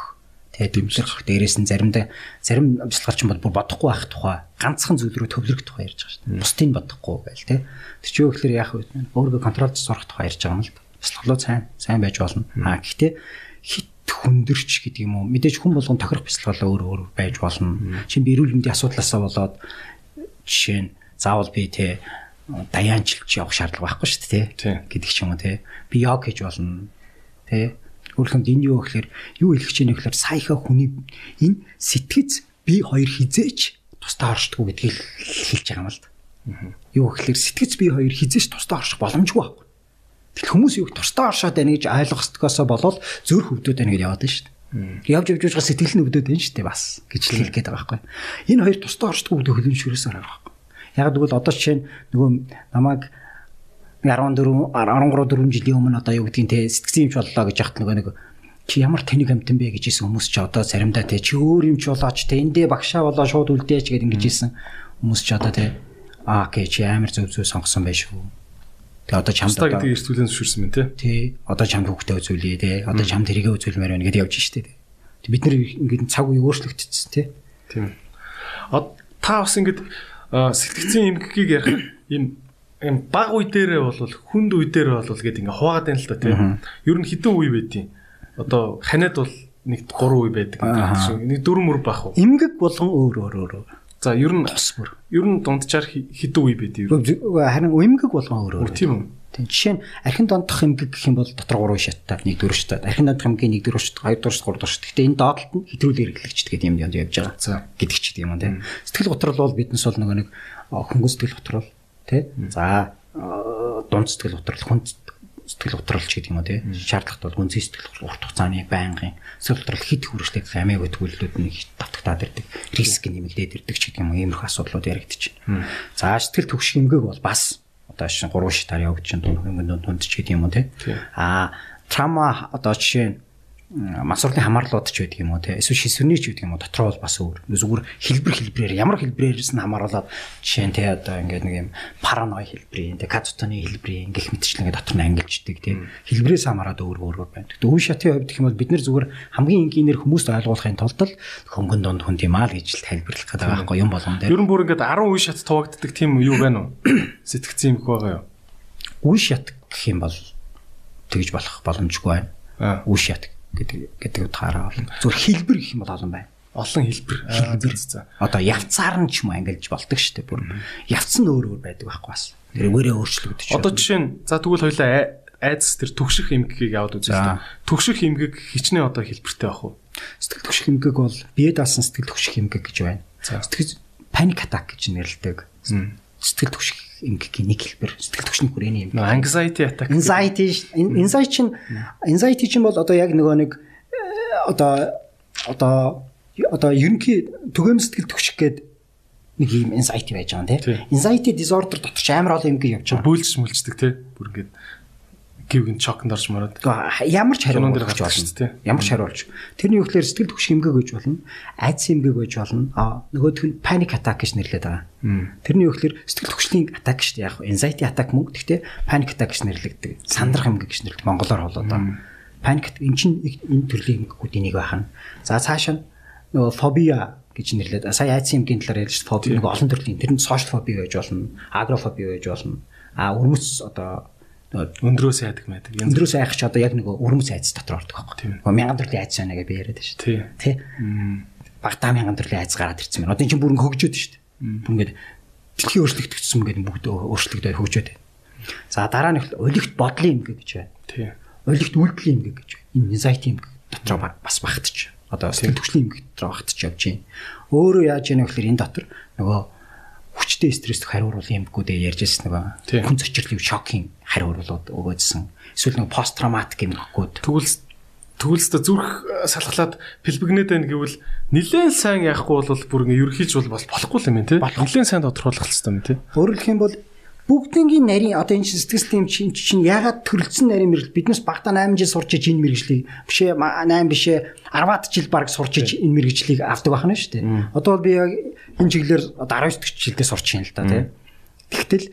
тэ дэмжлэх дээрээс нь заримдаа зарим бяцлагч бол бүр бодохгүй байх тухай ганцхан зүйл рүү төвлөрөх тухай ярьж байгаа шүү дээ. Бусдыг бодохгүй байл тэ. Тэр чинь юу гэхээр яах вэ? Өөрийгөө контролж сурах тухай ярьж байгаа юм л да. Бяцлаглуу сайн сайн байж болно. Аа гэхдээ хит хүндэрч гэдэг юм уу? Мэдээж хүн болгон тохирох бяцлаглаа өөр өөр байж болно. Чин би эрүүл мэндийн асуудлаасаа болоод жишээ нь заавал би те даянчилж явах шаардлага байхгүй шүү дээ гэдэг ч юм уу те би яг хийж болно те өөрөлдөнд энэ юу гэхээр юу хэлэх чинь гэхээр саяха хүний энэ сэтгэц би хоёр хизээч тусдаа оршдгоо гэдгийг хэлж байгаа юм л да. Юу гэхээр сэтгэц би хоёр хизээч тусдаа орших боломжгүй байхгүй. Тэгэл хүмүүс юу тусдаа оршоод байна гэж ойлгох стгосоо болоод зөр хөвдөд байна гэж яваад байна шүү дээ. Явж явж байгаа сэтгэл нь өвдөд байна шүү дээ бас гэж хэлэх гээд байгаа байхгүй. Энэ хоёр тусдаа оршдгоо гэдэг хөлөншөрөөс арга байхгүй. Яг тэгвэл одоо жишээ нь нөгөө намайг 14 13 4 жилийн өмнө одоо юу гэдгийг те сэтгцэн юмч боллоо гэж яхад нөгөө нэг чи ямар тэнийг амтан бэ гэж хэлсэн хүмүүс ч одоо заримдаа те чи өөр юмч болооч те эндээ багшаа болоо шууд үлдээч гэдэг ингэж хэлсэн хүмүүс ч одоо те аа окей чи амар зөв зөв сонгосон байж шүү. Тэгээ одоо чамд одоо гэдэг эрсдүүлэн зөвшөөрсөн мэн те. Тий. Одоо чамд хөвгтэй үзүүлээ те. Одоо чамд тэрийгэ үзүүлмээр байна гэдээ явж штэ те. Бид нэр ингээд цаг үе өөрчлөгдсөн те. Тийм. Та бас ингээд сэтгцэн эмгэгийг ярих [coughs] ийм ийм баг үе дээрээ бол хүнд үе дээрээ бол гээд ингээ хуваагаад байна л та тийм. Ер нь хідэн үе байдیں۔ Одоо ханиад бол нэг 3 үе байдаг. Нэг 4 мөр бах уу. Эмгэг болгон өөр өөр өөр. За ер нь тосмөр. Ер нь дунджаар хідэн үе байдаг. Харин эмгэг болгон өөр өөр. Тийм үү. Тийм жишээ нь архин дондох эмгэг гэх юм бол дотор 3 шаттай, нэг дөрөв шаттай. Архин дондох эмгийн нэг дөрөв шаттай, хоёр дөрөв шаттай, гурав дөрөв шаттай. Гэтэ энэ доотлолт нь хэтрүүл эргэлэгч гэдэг юм явж байгаа. За гэдэг ч юм тийм. Сэтгэл готрол бол биднес бол нөгөө нэг хөнгөн сэтгэл готрол тий. За дунд сэтгэл готрол, хүн сэтгэл готролч гэдэг юм уу тий. Шаардлагатай бол гүнзгий сэтгэл урт хугацааны байнгын сэтгэл готрол хэд хүрчлэх амиа өтгүүлэлүүд нь давтагтаад ирдэг. Риск нэмэгдээд ирдэг ч гэдэг юм уу. Иймэрхүү асуудлууд яригдчихэв. За сэтгэл төвшин эмгэг бол бас одоо шин 3 шатаар явагдаж чинь дунд хөнгөн дунд ч гэдэг юм уу тий. Аа трама одоо жишээ нь мансуурлын хамаарлууд ч байдаг юм уу те эсвэл шисвэрний ч байдаг юм уу дотроо бол бас өөр зүгээр хэлбэр хэлбрээр ямар хэлбрээрээс нь хамааруулаад жишээ нь те одоо ингээд нэг юм параной хэлбэрийн те кацутаны хэлбэрийн гих мэтчлэн дотор нь ангилждаг те хэлбрээс хамаараад өөр өөр байна. Тэгтээ үе шатын хувьд гэх юм бол бид нэр зүгээр хамгийн энгийнээр хүмүүст ойлгуулахын тулд л хөнгөн донд хүн тийм аа гэж тайлбарлах гэдэг байхгүй юм болгон дээр. Ер нь бүр ингээд 10 үе шат туваагддаг тийм юу байна уу? [coughs] Сэтгцэн юм байгаа юу? Үе шат гэх юм бол тэгж болох боломжгүй байна. Үе шат гэдэг гэдэг утгаараа болно. Зүгээр хэлбэр гэх юм бол олон байна. Олон хэлбэр. Хэлбэр за. Одоо явцаар нь ч юм ангилж болдог шүү дээ. Бүр явц нь өөр өөр байдаг байхгүй бас. Тэр өөрөө өөрчлөгдөж. Одоо жишээ нь за тэгвэл хоёлаа айдас тэр төгших эмгэгийг яваад үзээ л төгших эмгэг хичнээн одоо хэлбэртэй байх уу? Сэтгэл төгших эмгэг бол бие даасан сэтгэл төгших эмгэг гэж байна. Сэтгэл паник атак гэж нэрлэдэг. Сэтгэл төгших эмгэгийн нэг хэлбэр сэтгэл түвшний хүрээний юм. Anxiety attack. Anxiety anxiety чинь anxiety чинь бол одоо яг нөгөө нэг э, одоо одоо одоо ерөнхий түгэм сэтгэл түвших гээд нэг юм anxiety байж байгаа юм тий. Anxiety disorder дотор ч амар олон эмгэг явж байгаа. Бүйлж мүлждэг тий. Бүр ингээд гівгэн чокнд орж мараад. Ямар ч хариу болж болно. Ямар ч хариулж. Тэрний үгээр сэтгэл төвш хэмгэг гэж болно. Айдс хэмгэг гэж болно. Аа нөгөөх нь panic attack гэж нэрлэдэг байгаа. Тэрний үгээр сэтгэл төвшний attack шүү дээ. Яг anxiety attack мөн гэхдээ panic attack гэж нэрлэгдэг. Сандрах хэмгэг гэж нэрлэдэг. Монголоор холоод байгаа. Panic эн чинь энэ төрлийн хэмгэгүүдийн нэг байна. За цаашаа нөгөө phobia гэж нэрлэдэг. Сая айдс хэмгийн талаар ярьж фоби нэг олон төрлийн. Тэр нь social phobia байж болно. Agoraphobia байж болно. А өрмөц одоо өндрөөс айдаг байдаг. Өндрөөс айх ч одоо яг нэг өрмөц айц дотор ордог байхгүй. Мянган төрлийн айц байна гэж би яриад шүү дээ. Тий. Багтаа мянган төрлийн айц гараад ирсэн байна. Одоо энэ чинь бүр хөгжөөд шүү дээ. Бүр ингээд дэлхийн өөрчлөгдсөн гэдэг бүгд өөрчлөгдөд хөгжөөд байна. За дараа нь олигт бодлын юм гэж байна. Тий. Олигт үйлдэлийн юм гэж. Энэ anxiety юм дотор бас багтчих. Одоо сэтгэл хөдлөлийн юм дотор багтчих явж байна. Өөрөө яаж вэ гэхээр энэ дотор нөгөө хүчтэй стресстэх хариуруулын эмгэгүүдээ ярьж ирсэн нөгөө хүн зочирлын шокийн хариуруулууд өгөөжсөн. Эсвэл нөгөө пост травматик эмгэгүүд. Тэгвэл төгөлстө зүрх салхалаад пэлбэгнээд байна гэвэл нилээн сайн яахгүй бол бүр ингээ ерөөхийж бол болохгүй юм тий. Нилээн сайн тодорхойлох хэрэгтэй юм тий. Хэлэх юм бол бүгднгийн нарийн одоо энэ сэтгэл хөдлөлийн чинь чинь ягаад төрөлцсөн нарийн мэрэгэл биднес багтаа 8 жил сурч иж энэ мэрэгжлийг бишээ 8 бишээ 10-аад жил баг сурч иж энэ мэрэгжлийг авдаг байна шүү дээ. Одоо би яг энэ чиглэлээр одоо 19 жилдээ сурч байна л да тий. Тэгтэл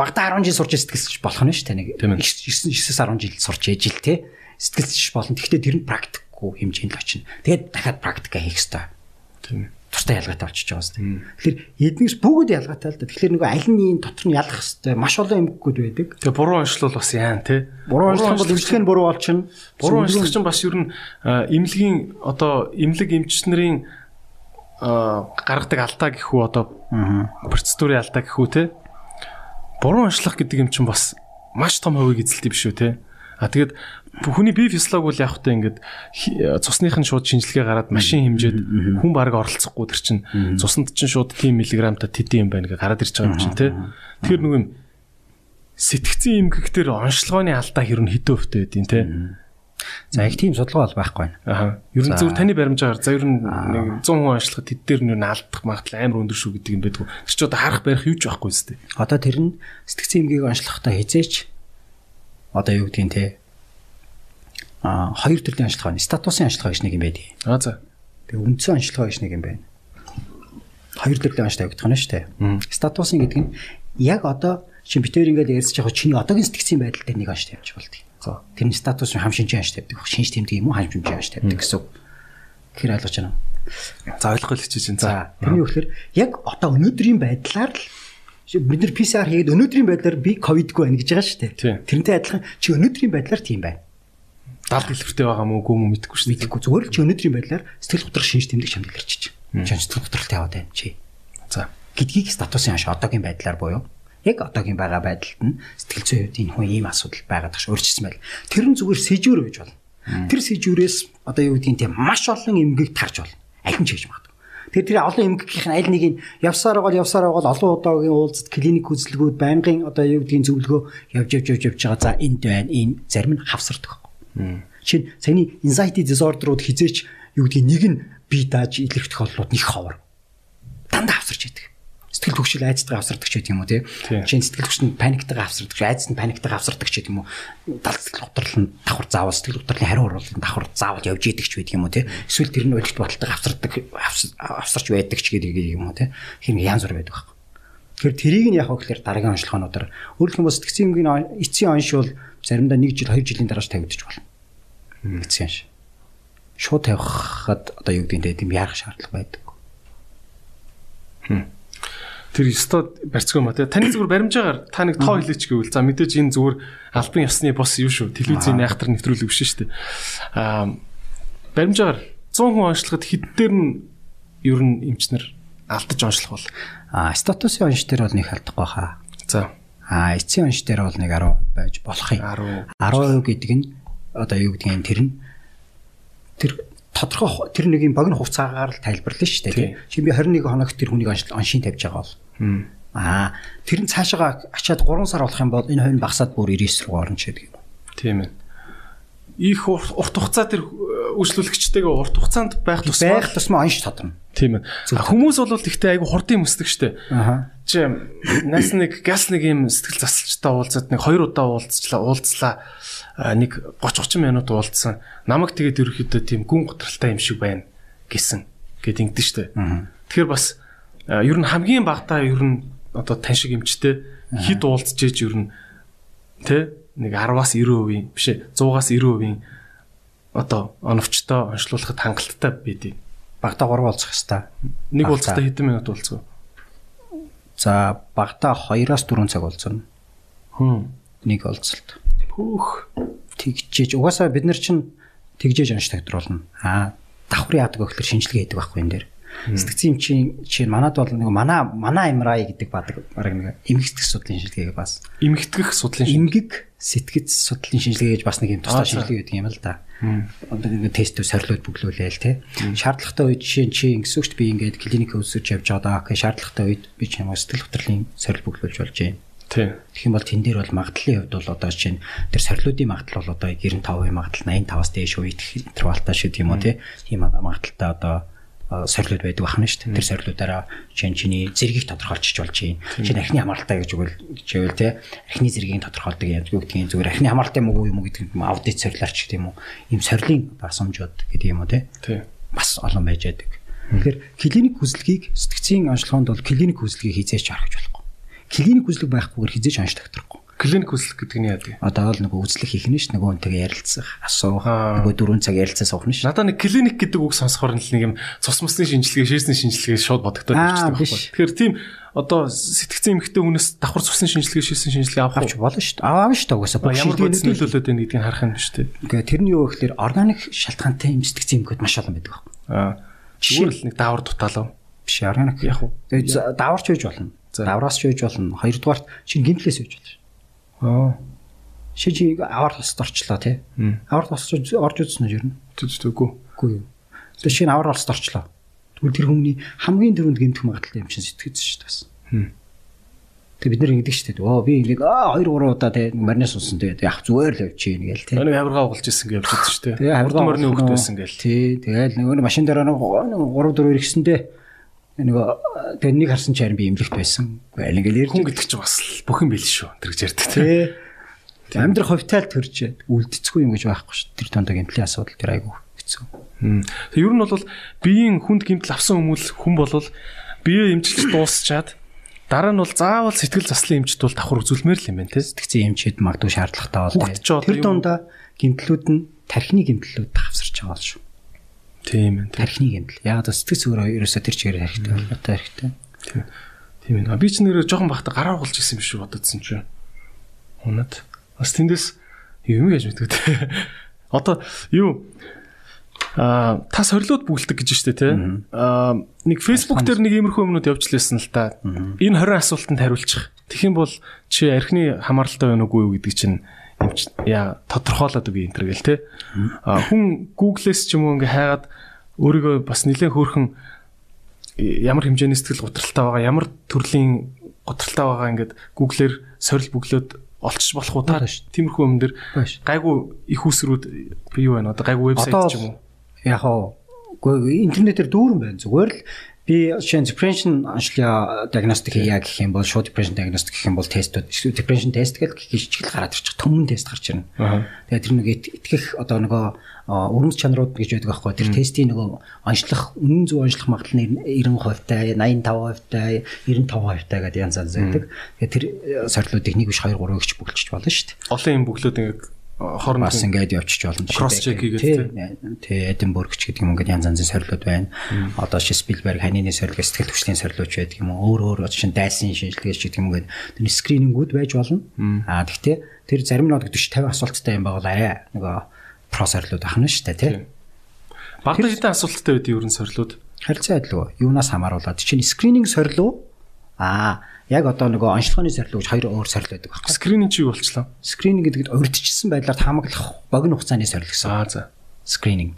багада 10 жил сурч сэтгэлч болох нь шүү дээ. Нэг 9-9-10 жил сурч ээж ил те. Сэтгэлч болно. Тэгтээ тэр нь практикгүй хэмжээнд л очино. Тэгээд дахиад практика хийх хэрэгтэй. Тийм. Тустай ялгаатай болчихж байгаа юм. Тэгэхээр эднээс бүгд ялгаатай л да. Тэгэхээр нөгөө аль нь дотор нь ялах хэрэгтэй. Маш олон эмгэгүүд байдаг. Тэгээ буруу онцлол бас яан те. Буруу онцлох бол эмчилгээ нь буруу болчихно. Буруу онцлох чинь бас ер нь эмнэлгийн одоо эмнэлэг эмчснэрийн гаргадаг алдаа гэхүү одоо процедурын алдаа гэхүү те. Буруу онцлох гэдэг юм чинь бас маш том хувийг эзэлдэг биш үү те. А тэгээд хүний бие физиолог бол яг хөтэ ингээд цусных нь шууд шинжилгээ гараад машин хэмжээд хүн бараг оролцохгүй тэр чинь цуснд чинь шууд тийм миллиграмтай тэдэн юм байна гэ гараад ирж байгаа юм чинь те. Тэгэхээр нөгөө сэтгцэн эмгэг төр онцлогооны алдаа хэрн хэдэн өвтэй байдیں۔ те. За их тийм судалгаа бол байхгүй байна. Аа. Ер нь зөв таны баримжаагаар за ер нь нэг 100 хүн онцлоход тэд дээр нь алдах магадлал амар өндөр шүү гэдэг юм байдгүй. Тэр чи одоо харах барих юу ч байхгүй зү. Одоо тэр нь сэтгцэн эмгийг онцлохдоо хизээч одоо юу гэдгийг те хоёр төрлийн онцлог байна. Статусын онцлог гэж нэг юм байдаг. А за. Тэгээ үндсэн онцлог гэж нэг юм байна. Хоёр төрлийн онцлог гэдэг нь шүү дээ. Статусын гэдэг нь яг одоо чинь битээр ингээд ярьж байгаа чиний одоогийн сэтгцийн байдал дээр нэг онцлог тавьж болдгийг. За. Тэр нь статус хам шинжийн онцлог тавьдаг. Шинж тэмдэг юм уу хам шинжийн онцлог тавьдаг гэсэн. Тэгэхээр ойлгож байна уу? За ойлгох хэлчихэж байна. За. Тэрний үгээр яг одоо өнөөдрийн байдлаар л бид нар PCR хийгээд өнөөдрийн байдлаар би ковидгүй байна гэж байгаа шүү дээ. Тэрнтэй адилхан чи өнөөдрийн байдлаар тийм байна. 70 дэлгэртэй байгаа мó үгүй мó мэдэхгүй шүү. Мэдэхгүй зүгээр л чи өнөөдрийн байдлаар сэтгэл готрох шинж тэмдэг чамд илэрчиж. Чи сэтгэл готролтой яваад байна чи. За. Гэдгийг статусын хаш одоогийн байдлаар буюу яг одоогийн байгаа байдалд нь сэтгэл зүйн хувьд энэ хүн ийм асуудал байгаад тагш өөрчлөсөн байл. Тэр нь зүгээр сэжүүр байж болно. Тэр сэжүүрээс одоо юу гэдгийг тийм маш олон эмгэг тарж болно. Нь ч хийж магадгүй. Тэгэхээр тэр олон эмгэгийнх нь аль нэг нь явсаар байгаа явсаар байгаа олон удаагийн уулзалт клиник үзэлгүүд байнгын одоо юу гэдгийг зөвлөгөө явж явж явж явж байгаа. За энд байна. Ийм зарим нь хавсардаг. Жишээ нь саяны anxiety disorder-ууд хизээч юу гэдгийг нэг нь бие дааж илэрх тохиолдлууд нэг ховор. Дандаа авсарч идэг. Сэтгэл төвшил айцтайгаа авсардаг ч гэдэг юм уу тий. Жишээ нь сэтгэл төвшин паниктайгаа авсардаг, айцт нь паниктайгаа авсардаг ч гэдэг юм уу. Дал сэтгэл готрол нь давхар заавал сэтгэл готрлын хариу уруулын давхар заавал явж идэг ч гэдэг юм уу тий. Эсвэл тэр нь өлегт баталтайгаа авсардаг авсарч байдаг ч гэдэг юм уу тий. Хин янз бүр байдаг байхгүй. Тэгэхээр тэрийг нь яг хөөхлөөр дараагийн онцлогоонуудаар өөрөлдөн бас сэтгцийн эмгийн эцсийн онш бол заримдаа 1 жил 2 жилийн дарааж тавигдчих болно. Эцсийн онш. Шууд тавихад одоо юу гэдэг тийм яарах шаардлага байдаг. Тэр өстой барьцгүй маа таны зүгээр баримжаагаар та нэг тоо хэлээч гэвэл за мэдээж энэ зүгээр албан ёсны бос юу шүү телевизийн айхтар нэвтрүүлэг биш шүү дээ. Аа баримжаагаар 100 хүн онцлоход хэддээр нь ер нь эмчнэр алдаж онцлох бол а статусын онц дээр бол нэг халдахгүй хаа. За. А эцсийн онц дээр бол нэг 10% байж болох юм. 10% 10% гэдэг нь одоо юу гэдгийг тэр нь тэр тодорхой тэр нэг юм богино хугацаагаар л тайлбарлана шүү дээ. Чи би 21 хоногт тэр хүнийг оншин тавьж байгаа бол. Аа тэр нь цаашаа ачаад 3 сар болох юм бол энэ хувийн багсаад бүр 99 руу орно ч гэдэг юм. Тийм ээ. Их урт хугацаа тэр үйлчлүүлэгчтэйгээ урт хугацаанд байх тусмаа байх тусмаа онш тодорно. Тийм ээ. Хүмүүс бол ихтэй айгу хурдын мөсдөг штэ. Аа. Чи нас нэг газ нэг юм сэтгэл засалчтай уулзаад нэг хоёр удаа уулзчлаа уулзлаа нэг 30 30 минут уулзсан. Намайг тэгээд ерөөхдөө тийм гүн готралтай юм шиг байна гэсэн гэд ингэдэж штэ. Тэгэхээр бас ер нь хамгийн багтаа ер нь одоо тань шиг эмчтэй хид уулзж ээж ер нь тэ нэг 10-аас 90% биш ээ 100-аас 90% одоо оновчтой онцлуулахад хангалттай байдیں۔ Багтаа 3 уулзах хэвээр. Нэг уулзалтаа хэдэн минут уулзав? За багтаа 2-аас 4 цаг уулзна. Хм. Нэг уулзалт. Хөөх. Тэгжээж угаасаа бид нар чинь тэгжээж онц тагтруулна. Аа давхар яадаг гэхэлэр шинжилгээ хийдэг байхгүй энэ дээр. Сэтгцэн чинь чинь манад бол нэг манай манай эмрай гэдэг бадаг баг нэг эмгэгдэх судлалын шинжилгээ бас. Эмгэгдэх судлалын эмгэг сэтгэц судлалын шинжилгээ гэж бас нэг юм тусдаа шинжилгээ гэдэг юм л да. Одоо нэг тестөө сорилууд бүглүүлээл те. Шаардлагатай үед жишээ нь чи ингэсүгт би ингээд клиник өсөж явж байгаа. Окей шаардлагатай үед би ч юм уу сэтгэл хөдлөлийн сорил бүглүүлж болж байна. Тийм. Тэгэх юм бол тэн дээр бол магадлалын хувьд бол одоо чинь тэр сорилуудын магадлал бол одоо 95% магадлал 85-аас дээш үеих интервалтай шүү тийм үү тийм магадлалтай одоо сорилууд байдаг бахна шүү дээ. Тэр сорилуудаараа чинь чиний зэргийг тодорхойлчих болж чинь. Чинь архины хамааралтай гэж үгэл живэл те архины зэргийг тодорхойлдог юм гэдгийг зүгээр архины хамааралтай юм уу юм гэдэг юм аудит сорилаар ч гэдэг юм уу. Ийм сорилын басамжууд гэдэг юм уу те. Бас олон байж байдаг. Тэгэхээр клиник хүслэгийг сэтгцийн онцлогоонд бол клиник хүслэгийг хизээч харах болохгүй. клиник үзлэг байхгүйгээр хизээж онш докторхгүй. Клиник үзлэг гэдэг нь яа вэ? Одоо бол нөгөө үзлэг хийх нь ш нөгөө үнтэйгээ ярилцах, асуух, нөгөө 4 цаг ярилцаа суух нь ш. Надаа нэг клиник гэдэг үг сонсохоор нь нэг юм цус мусны шинжилгээ, шээсний шинжилгээ шууд бодогдоод ирчихсэн байхгүй. Тэгэхээр тийм одоо сэтгцэн эмхтэй хүнээс давхар цусны шинжилгээ, шээсний шинжилгээ авах авч болно ш. Аваа ш угаасаа бүх шилдэгнүүд нөлөөлөд байна гэдгийг харах юм үү? Ингээ тэрний юу гэхээр органик шалтгаантай юм сэтгцэн эмгүүд маш олон байдаг байхгүй. Аа. Зүгээр л нэг даавар дутаалав. Биш органик Яг уу. Даварч үйж болно. Давраас ч үйж болно. Хоёрдугаарт чинь гинтлээс үйж болно. Аа. Ши чи аваар тосд орчлоо тий. Аваар тосч орж үзсэн үү ер нь? Зүгтгөө. Үгүй юу. Тэгээ шинэ аваар олсод орчлоо. Тэгвэл тэр хүний хамгийн дөрөнд гэмтэх магадлалтай юм чинь сэтгэж шүү дээ. бас. Хм. Тэгээ бид нэр ингэдэг шүү дээ. Оо би ингээд аа 2 3 удаа тэгээ маринас унсан тэгээ яг зүгээр л явчих юм гээл тий. Нэг хавиргаа угалж исэн гэж явж байсан шүү дээ. Тэгээ Хурдан морины хөвгт байсан гээл. Тий, тэгээл нөгөө машин дээр нэг 3 4 ирэхсэндээ нөгөө тэгээ нэг харсан ч харин би имлэгт байсан. Гэхдээ ингээл ярьж Хүн гэдэг чинь бас л бүх юм бэл шүү. Тэр гэж ярьдаг тий. тий. Тэгээ амьдрах ховтайл төрчээд үлдэцгүй юм гэж байхгүй шүү. Тэр дондоо гэмтлийн асуудал тэр айгүй хэцүү. Тэг ер нь бол биеийн хүнд гимтэл авсан хүмүүс хүн болвол бие эмчилж дуусчаад дараа нь бол заавал сэтгэл заслын эмчт бол давхар үзүүлмээр л юм байна тий. Сэтгцэн эмчэд магадгүй шаардлагатай бол тэр дундаа гэмтлүүд нь тархины гэмтлүүд хавсарч байгаа бол шүү. Тийм ээ. тий. Тархины гэмтэл. Яг л сэтгц өөрөө ерөөсө тэр чигээр хэрэгтэй байна. хэрэгтэй. Тийм ээ. Би ч нэрээ жоохон бахта гараа угалж исэн юм шиг бододсон чинь. Унаад. Бас тэндээс юм яаж мэддэг те. Одоо юу аа та сорилууд бүгэлдэг гэж штэ те. Аа нэг Facebook дээр нэг иймэрхүү юмнууд явж лээсэн л та. Энэ 20 асуултанд хариулчих. Тэгэх юм бол чи архины хамааралтай байна уугүй юу гэдэг чинь эмч яа тодорхойлоод үгүй энэ төр гэл те. Хүн Google-с ч юм уу ингээ хайгаад өөрийгөө бас нэлээд хөөрхөн ямар хэмжээний сэтгэл готролтой байгаа ямар төрлийн готролтой байгаа ингээд гуглээр сорил бүглөөд олчих болох Байна шүү. тиймэрхүү юм дээр гайгүй их усрүүд юу байна одоо гайгүй вебсайт ч юм уу? яг оо интернетээр дүүрэн байна зүгээр л би шинэ depression аншлаа диагностик хийя гэх юм бол шууд depression diagnostic гэх юм бол тестүүд depression test гэдэг хичгэл гараад ирчих төмөн тест гарч ирнэ. Тэгээ тэр нэг ит- итгэх одоо нөгөө өрөмс чанарууд гэж байдаг байхгүй тэр тестийн нөгөө онцлох үнэн зөв онцлох магадлал нь 90% тай 85% тай 95% тай гэдэг янз янз байдаг. Тэгээ тэр э, сорилуудыг нэг биш 2 3 гихч бүгэлчих болно шүү дээ. олон юм бүглөөд ингээд хооронд бас ингээд явчих болно. Cross check хийгээд тий. тий. Тий, Эдинбург ч гэдэг юм ингээд янз янзын сорилууд байна. Одоо ши Спилберг ханины сорил, сэтгэл хөдлөлийн сорилууч байдаг юм уу? Өөр өөр одоо шин дайсын шинжилгээч гэдэг юм ингээд тэр скринингүүд байж болно. Аа тэгтээ тэр зарим нь одоо 40 50 асуулттай юм байгаад арай нөгөө про сорилууд ахна шүү дээ тий. багада хэдэн асуулттай байд ерөн сорилууд Харилцаа адил үү? Юунаас хамааруулаад чинь скрининг сорилуу Аа яг одоо нөгөө онцлогооны сорилуу гэж хоёр өөр сорил байдаг байхгүй. скрининг чиг болчлоо Скрининг гэдэгт урьдчилсан байдлаар хамаглах богино хугацааны сорил гэсэн. аа за Скрининг.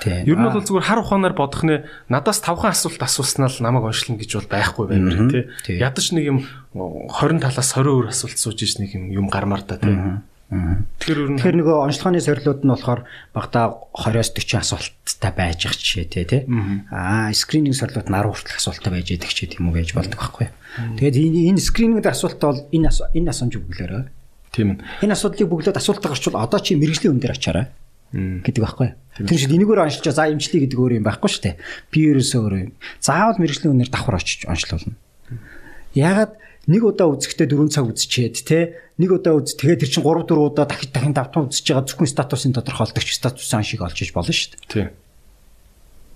Тий. Ер нь бол зүгээр хар ухаанаар бодох нэ надаас 5хан асуулт асууснаа л намайг оншлно гэж бол байхгүй баймир Тий. Ядаж нэг юм 20 талаас 20 өөр асуулт сууж иж нэг юм юм гармаар та тий. Тэгэхээр ер нь Тэгэхээр нөгөө онцлогооны сорилууд нь болохоор багада 20-оос 40 асуулттай байж ах жишээ тий тий. Аа скрининг сорилууд нь 10 хүртэлх асуулттай байж идэх ч гэдэг юм уу байж болдог байхгүй. Тэгээд энэ энэ скрининг асуултаа бол энэ энэ асуумж бүглээрээ. тийм ээ. Энэ асуудлыг бүглөөд асуултаа гарчвал одоо чи мэрэгжлийн өн дээр очаарай гэдэг байхгүй. Тэр шиг энэгээр онцлж за эмчлэе гэдэг өөр юм байхгүй шүү дээ. Би ерөөсөө өөр юм. Заавал мэрэгжлийн өнөр давхар очиж онцлуулна. Ягаад нэг удаа үзэхдээ 4 цаг үзчихэд те нэг удаа үз тэгээд тэр чинь 3 4 удаа дахин дахин давтан үзэж байгаа зөвхөн статусын тодорхойлогч статусын шиг олж иж болно шүү дээ. Тийм.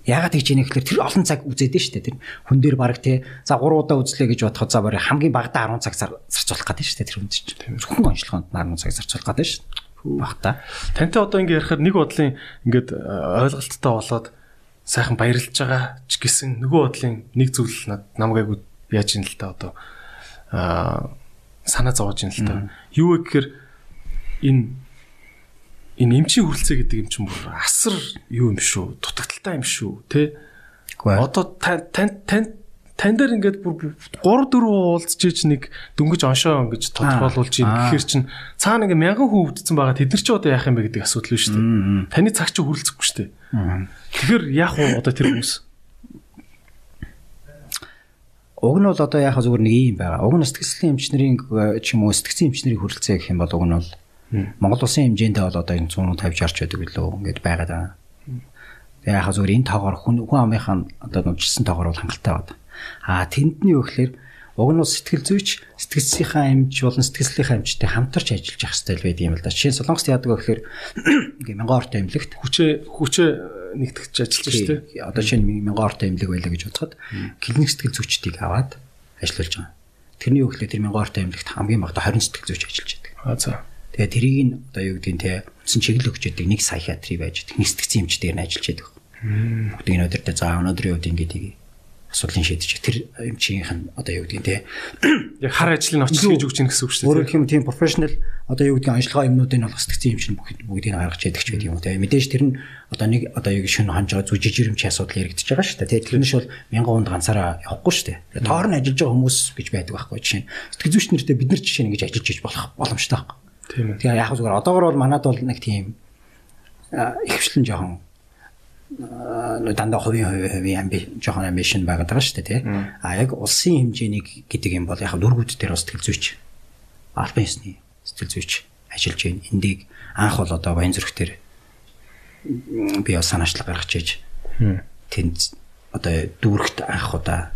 Ягаад гэж яах гэхээр тэр олон цаг үзээд нь шүү дээ. Тэр хүн дээр баг те за 3 удаа үзлээ гэж бодоход за барыг хамгийн багадаа 10 цаг зар- зарцуулах гэдэг шүү дээ тэр хүнд чинь. Зөвхөн онцлогоонд 10 цаг зарцуулах гэдэг шүү дээ. Багтаа. Тантай одоо ингэ ярихаар нэг бодлын ингээд э, ойлголттой болоод сайхан баярлж байгаа ч гэсэн нөгөө бодлын нэг зүйл над намайг айгу яаж юм л та одоо аа санаа зовоож юм л та. Юу вэ гэхээр энэ энэ эмчийн хүрэлцээ гэдэг юм чинь бүр асар юу юм шүү. Дутагдaltaй юм шүү, тэ? Одоо тань тань тань дээр ингээд бүр 3 4 уулзж иж нэг дөнгөж оншоо ингэж тодорхойлуулж ийн Аа. гэхэр чин цаана ингээ мянган хүн өвдсөн байгаа тэд нар ч одоо яах юм бэ гэдэг асуудал биш үү? Таны цаг чи хүрэлцэхгүй шүү дээ. Тэгэхээр яах вэ одоо тэр хүмүүс? Уг нь бол одоо яхаа зүгээр нэг юм байгаа. Уг нь сэтгэл эмчнэрийн э, ч юм уу сэтгцэн эмчнэрийн хүрэлцээ гэх юм бол уг нь бол Монгол улсын хэмжээндээ бол одоо энэ 150 60 байдаг билүү ингээд байгаад байгаа. Тэгээ яхаа зүгээр энэ тоогоор хүн хүн амынхаа одоо нууцсан тоогоор бол хангалттай байна. А тэндний гэхээр Уг нь сэтгэл зүйч сэтгэлсийнхаа амж болон сэтгэлсийнхаа амжтай хамтарч ажиллаж явах хэрэгтэй байдаг юм л да. Жишээ нь Солонгост яадаг гэхээр [coughs] ингээ мянган ортой эмнэлэгт хүчээ хүчээ нэгтгэж ажиллаж шүү дээ. Одоо жишээ нь мянган ортой эмнэлэг байлаа гэж бодоход клиник сэтгэл зүйчдийг аваад ажиллуулж байгаа. Тэрний өглөө тэр мянган ортой эмнэлэгт хамгийн багадаа 20 сэтгэл зүйч ажиллаж байдаг. Аа за. Тэгээ тэрийг нь одоо юу гэдгийг те үндсэн чиглэл өгч яадаг нэг психиатри байж. Нэг сэтгцэн эмчдээр нь ажиллаж байдаг. Бүгдийг нь өдөртөө за өнөөдрийн үед ингэдэг асуудлын шийдэж тэр эмчийнх нь одоо юу гэдгийг те яг хар ажлын очил хийж өгч ийн гэсэн үг шүү дээ. Өөрөөр хэлбэл тийм профешнл одоо юу гэдгийг анхлагаа юмнуудыг болох сэтгцэн эмч нь бүгдийг нь гаргаж яддаг ч байдаг юм те. Мэдээж тэр нь одоо нэг одоо юу шүн ханж байгаа зүжиж жирэмч асуудал яригдчихэж байгаа шүү дээ. Тэгээ тэрнээс бол мянган хонд ганцаараа явахгүй шүү дээ. Тоор нь ажиллаж байгаа хүмүүс гэж байдаг байхгүй жишээ. Сэтгэл зүйч нартэй бид нар жишээ нь ингэж ажиллаж иж болох боломжтой байхгүй. Тийм ээ. Тэгээ яг зүгээр одоогор бол манад бол нэг тийм ихвчлэн жоохон дандаа хувийн хувийн амби жоохон амбишн байгаад байгаа шүү дээ тий. А яг улсын хэмжээний гэдэг юм бол яг дөрвүүд дээр бас сэтгэл зүйч албан ёсны сэтгэл зүйч ажиллаж байна. Эндийг анх бол одоо баян зүрх дээр би бас санаачлаг гаргаж иж тэнд одоо дүүрэгт анх удаа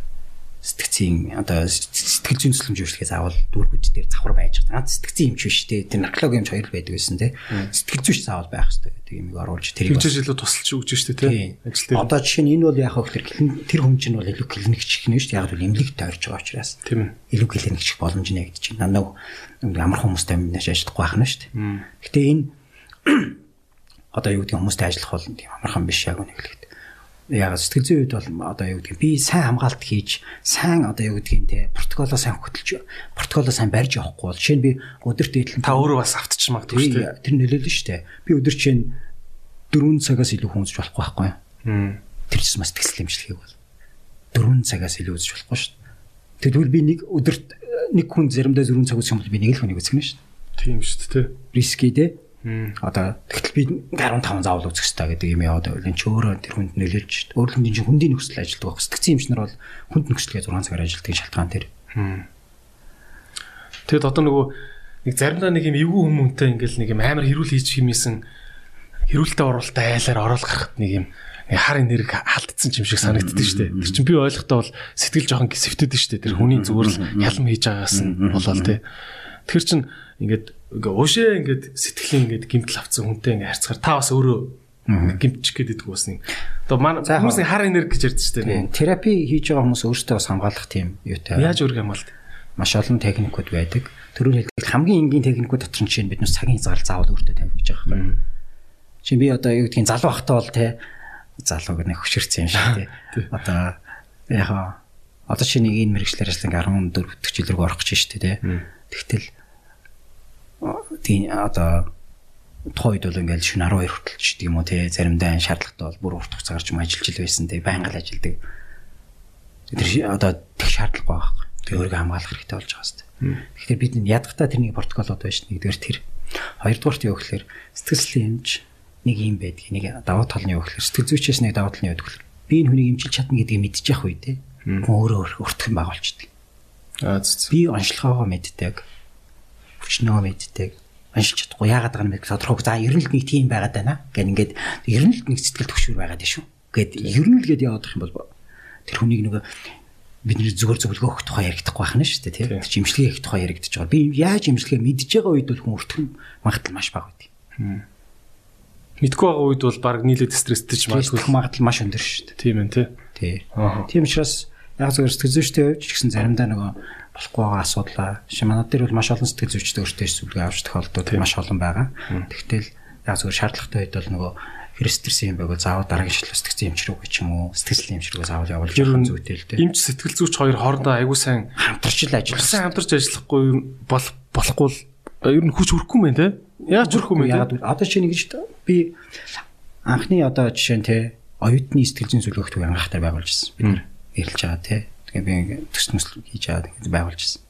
сэтгцийн одоо сэтгэл зүйн төсөлмж үйлчлэхээс авал дүүргүүд дээр завхар байж байгаа. Ганц сэтгцийн эмч биш те. Тэр наркологи эмч хоёр байдаг байсан те. Сэтгэл зүйч заавал байх хэрэгтэй гэдэг юм оруулж тэрийг хэмжээж илүү тусалж өгч штэ те. Ажил дээр. Одоо жишээ нь энэ бол яг хөө тэр тэр хүн чинь бол илүү клиникч нь шүү дээ. Яг л эмнэлэгт тойрч байгаа учраас. Тийм ээ. Илүү клиникч боломж нэгдэж байна. Дандаа ямар хүмүүстэй амьднаш ажиллахгүй байх нь шүү дээ. Гэтэ энэ [coughs] одоо юу гэдэг хүмүүстэй ажиллах бол тийм амархан биш яг үнэхээр яг сэтгэл зүйн үед бол одоо юу гэдгийг би сайн хамгаалт хийж сайн одоо юу гэдгийг те протоколоо сайн хөтөлж протоколоо сайн барьж явахгүй бол жишээ нь би өдөрт идэлэн та өөрөө бас автчих магадгүй шүү дээ. тэр нөлөөлнө шүү дээ. Би өдөр чинь 4 цагаас илүү хүнсэж болохгүй байхгүй тэр чинь бас сэтгэл хэмжлэхийг бол. 4 цагаас илүү үзэж болохгүй шүү дээ. Тэгвэл би нэг өдөрт нэг хүн заримдаа 4 цаг үзэх юм бол би нэг л хүнийг үзэх нь шүү дээ. Тийм шүү дээ риски те Одоо тэгтэл би 15 заавал үзэх хэрэгтэй гэдэг юм яваад байвал энэ ч өөрөө тэр хүнд нөлөөлж шүү дээ. Өөрөлдөн чинь хүндийн нөхцөл ажилладаг байх. Сэтгцэн эмч нар бол хүнд нөхцөлгээ 6 цагаар ажилладаг шалтгаан тэр. Тэгэд одоо нөгөө нэг заримдаа нэг юм эвгүй хүмүүнтэй ингээл нэг юм амар хэрүүл хийж химээсэн хэрүүлтэй оруулалтаа айлаар орол гарахад нэг юм нэг хар энерги халдсан юм шиг санагддаг шүү дээ. Тэр чинь би ойлгохдоо бол сэтгэл жоохон гисэвтэд шүү дээ. Тэр хүний зүгээр л ялам хийж байгаас нь болол тээ. Тэр чинь ингээд ингээ уушээ ингээд сэтгэлийн ингээд гимтэл авцсан хүнтэй ингээ харьцахаар та бас өөрөө гимтчих гээд идэх бас нэг. Одоо манай хүмүүсийн хар энерги гэж ярьдаг шүү дээ. Терапи хийж байгаа хүмүүс өөрсдөө бас хамгаалах тийм юутай. Яаж үүрэг хамгаалт? Маш олон техникүүд байдаг. Төрөөр хэлбэл хамгийн энгийн техникүүд дотор нь жишээ нь биднес цагийн хязгаарлалт заавал өөртөө тавих гэж байгаа юм. Чи би одоо юу гэдгийг залуу хахтаа бол те залууг нэг хөшөрцөн юм шиг те. Одоо яг одоо чи нэг энэ мэрэгчлэр ажиллан 14 дэх жил рүү орох гэж байна шүү дээ те. Тэгтэл тийм одоо тойд бол ингээл шин 12 хүртэл ч гэдэг юм уу те заримдаа шаардлагатай бол бүр урт хугацаагаар ч юм ажиллаж ил байсан те байнга л ажилдаг. Тэр одоо тех шаардлага байгаа. Тэг өөрийгөө хамгаалах хэрэгтэй болж байгаа хэвээр. Тэгэхээр бид ядгатаа тэрний протоколод байж нэгдүгээр тэр. Хоёрдугаарт юу гэхээр сэтгэл эмч нэг юм байдаг. Нэг даваа талны юу гэхээр сэтгэл зүйчээс нэг даваа талны юу гэхээр би энэ хүнийг эмчилж чадна гэдгийг мэдчих вэ те. Өөрөө өртгөн байгуулчихдээ. Аа би онцлогоогоо мэддэг хүчнөө мэддэг уншиж чадахгүй яагаад байгаа юм бэ тодорхой. За ер нь л нэг тийм байгаад байна. Гэн ингээд ер нь л нэг сэтгэл төвшөр байгаад шүү. Гэт ер нь л гээд яваад их юм бол тэр хүнийг нөгөө бидний зүгээр зөвлөгөө өгөх тухай яригдахгүй байх нь шүү дээ тийм. Тэр имчилгээ хийх тухай яригдчих байгаа. Би яаж имчилгээ мэдж байгаа үед бол хүн өртгөн магадлал маш бага байдаг. Мэдгүй байгаа үед бол баг нийлээд стресстэй ч магадгүй магадлал маш өндөр шүү дээ. Тийм ээ тий. Тийм учраас яг зөвхөн сэтгэл зүйчтэй ч гэсэн заримдаа нөгөө болохгүй байгаа асуудлаа. Жишээ манад дээр бол маш олон сэтгэл зүйчтэй өөртөө сүлгээ авч тохиолдод маш олон байгаа. Тэгтэл яг зөвхөн шаардлагатай үед бол нөгөө христэрсэн юм байгаад заавал дараагийн шилжүүлэх сэтгцэн эмч рүү гэж юм уу сэтгэл эмч рүү заавал явуулж явах зүйтэй л дээ. Эмч сэтгэл зүйч хоёр хоорондоо аягүй сайн хамтарч л ажиллах. Сайн хамтарч ажиллахгүй бол болохгүй л ер нь хүч хөрөхгүй юм те. Яаж хөрөхгүй юм те. Одоо чи нэг гэж би анхны одоо жишээ нь те оюутны сэтгэл зүйн зөвлөгөөт ангаахтар байгуулж ирсэн. Бид нэр ирэлж байгаа те. Тэгээ би төс төсөл хийж аваад ингэ байгуулж ирсэн.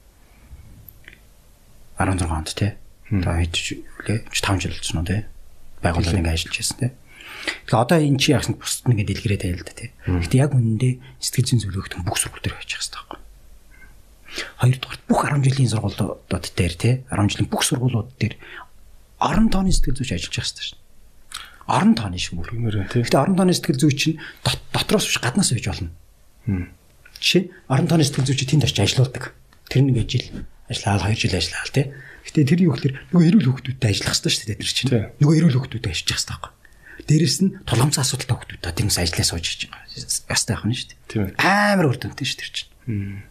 16 онд тий. Одоо хийж үлээ 5 жил болсон уу тий. Байгууллага ингэ ажиллаж байсан тий. Тэгээ одоо энэ чи ягсан бусд нэгэ дэлгэрээд байл л да тий. Гэтэ яг үнэндээ сэтгэл зүйн зөвлөгөөт бүх сургууль дээр байж хэрэгтэй байхгүй. Хоёрдугаар бүх 10 жилийн сургуулиудад дээр тий 10 жилийн бүх сургуулиуд дээр орон тооны сэтгэл зүйч ажиллаж байгаа хэрэгтэй шин. Орон тооны тий. Гэтэ орон тооны сэтгэл зүйч нь дотроос биш гаднаас байж болно. Жишээ орон тооны сэтгэл зүйч тэнд очиж ажилладаг. Тэр нэг ажил ажиллаад 2 жил ажиллаа тий. Гэтэ тэр юу гэхээр нөгөө эрүүл хүүхдүүдтэй ажиллах хэрэгтэй шүү дээ тэр чинь. Нөгөө эрүүл хүүхдүүдтэй ажиллаж явах хэрэгтэй байхгүй. Дээрэс нь тулгамцсан асуудалтай хүүхдүүдтэй тэрнээс ажиллаа сууж хийж байгаа. Ястай байх нь шүү дээ. Амар үр дүнтэй шүү тэр чинь.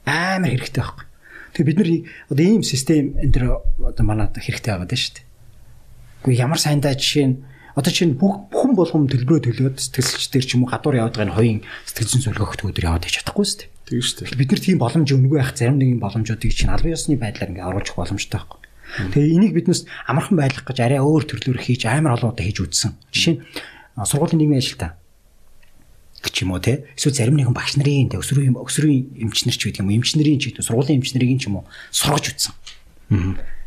Амар хэрэгтэй байхгүй. Тэгээ бид нар одоо ийм систем энэ төр одоо манад хэрэгтэй байгаа даа шүү дээ. Гэхдээ ямар сайндаа жишээ нь одоо чинь бүх бүхэн болгом төлбөрөө төлөөд сэтгэлч дээр ч юм уу гадуур байгаа энэ хоёрын сэтгэл зүйн зөвлөгөөгт өдөр яваад ич чадахгүй шүү дээ. Тийм шүү дээ. Бид нар тийм боломж өнгөө байх зарим нэгэн боломжуудыг чинь албан ёсны байдлаар ингээ оруулах боломжтой байхгүй. Тэгээ энийг биднээс амархан байлгах гэж арай өөр төрлөөр хийж амар олон удаа хийж үзсэн. Жишээ нь сургуулийн нийгмийн ажилтаа гэж юм уу те эсвэл зарим нэгэн багш нарын те өсвөрийн өсвөрийн эмчнэр ч гэдэг юм уу эмчнэрийн ч гэдэг сургуулийн эмчнэрийн ч юм уу сургаж үтсэн.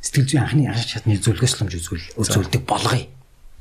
Сэтгэл зүйн анхны анх чадны зөвлөгөөслөмж үзүүл үзүүлдэг болгоё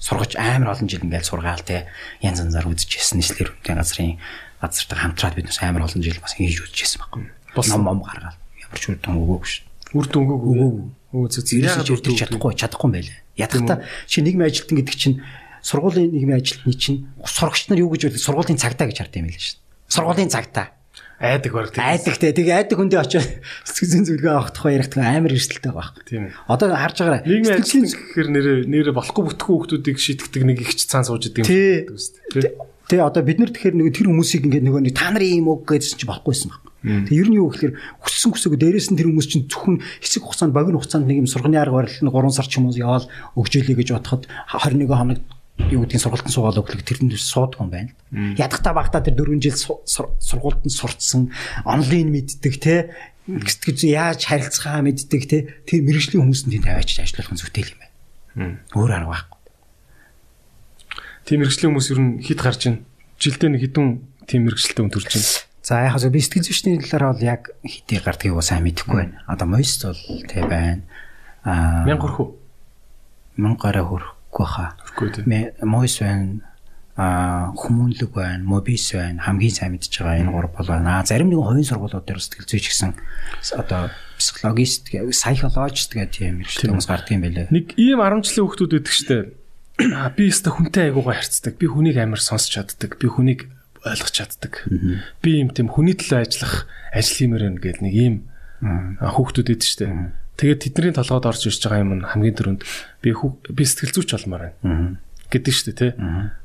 сургаж амар олон жил ингээд сургаал те янз янзаар үзчихсэн нийслэр үнтэй газрын газартаа хамтраад бид бас амар олон жил бас хийж үзчихсэн байхгүй. Ном ном гаргаад ямар ч үр дүн өгөөгүй ш. Үр дүн өгөөгүй. Өө зөв яагаад үр дүн чадахгүй чадахгүй байлаа. Ядахта чи нийгмийн ажилтан гэдэг чинь сургуулийн нийгмийн ажилтны чинь сурагч нар юу гэж хэлдэг сургуулийн цагтаа гэж хардсан юм байлаа ш. Сургуулийн цагтаа айдаг баг тийм. Айдагтэй. Тэгээ айдаг хүндээ очиод сэтгэл зүйн зөвлөгөө авах тухай ярих тухай амар эрсдэлтэй баг. Тийм. Одоо харж байгаарай. Нийгмийн ажил гэхээр нэрээ нэрээ болохгүй бүтггүй хүмүүсийг шийтгдэг нэг ихч цаан сууж идэг юм шүү Тэгээ одоо бид нар тэгэхээр нэг тэр хүмүүсийг ингээд нөгөө нэг та нарын юм уу гэдсэн чинь болохгүйсэн баг. Тэгээ ер нь юу гэхээр хүссэн хүсээгүй дээрээс нь тэр хүмүүс чинь зөвхөн хэсэг хугацаанд богино хугацаанд нэг юм сурганы арга барил нь 3 сар ч юм уу яваал өгжөөлэй гэж бодоход 21 хоног юу гэдгийг сургуультанд суугаад өглөг тэрнээс суудаг юм байна. Ядахта багтаа тэр 4 жил сургуультанд сурцсан, онлайн мэддэг те гэж яаж харилцахаа мэддэг те тэр мэрэгжлийн хүмүүсэнд тэнд аваач ажиллах нь зүтгэл юм байна. Өөр арга байхгүй. Тийм мэрэгжлийн хүмүүс ер нь хэд гарч байна? Жилдээ нэг хэдэн тийм мэрэгчлэлтэй хүн төрж байна. За яг хаа би сэтгэл зүйчний талаар бол яг хэдий гардгийг сайн мэдэхгүй байна. Одоо мост бол тэ байна. Аа 1000 хөрхөө. 1000 гараа хөрх өгөхгүй хаа. Мойс байна, а хүмүүнлэг байна, мобис байна, хамгийн сайн мэдж байгаа энэ гурав бол байна. Зарим нэгэн хувийн сургуулиуд дээр сэтгэл зүйч гэсэн одоо психологист, психологист гэх тийм хэрэгтэй хүмүүс гардаг юм байлээ. Нэг ийм 10 жилийн хүүхдүүд байдаг штэ. Би өстө хүнтэй айгуугаа харьцдаг. Би хүнийг амар сонсч чаддаг. Би хүнийг ойлгож чаддаг. Би юм тийм хүний төлөө ажиллах ажил юмэр байна гэдэг нэг ийм хүүхдүүд байдаг штэ. Тэгээд тэдний толгойд орж ирж байгаа юм нь хамгийн түрүүнд би би сэтгэл зүйч болмоор байна гэдэг шүү дээ тий.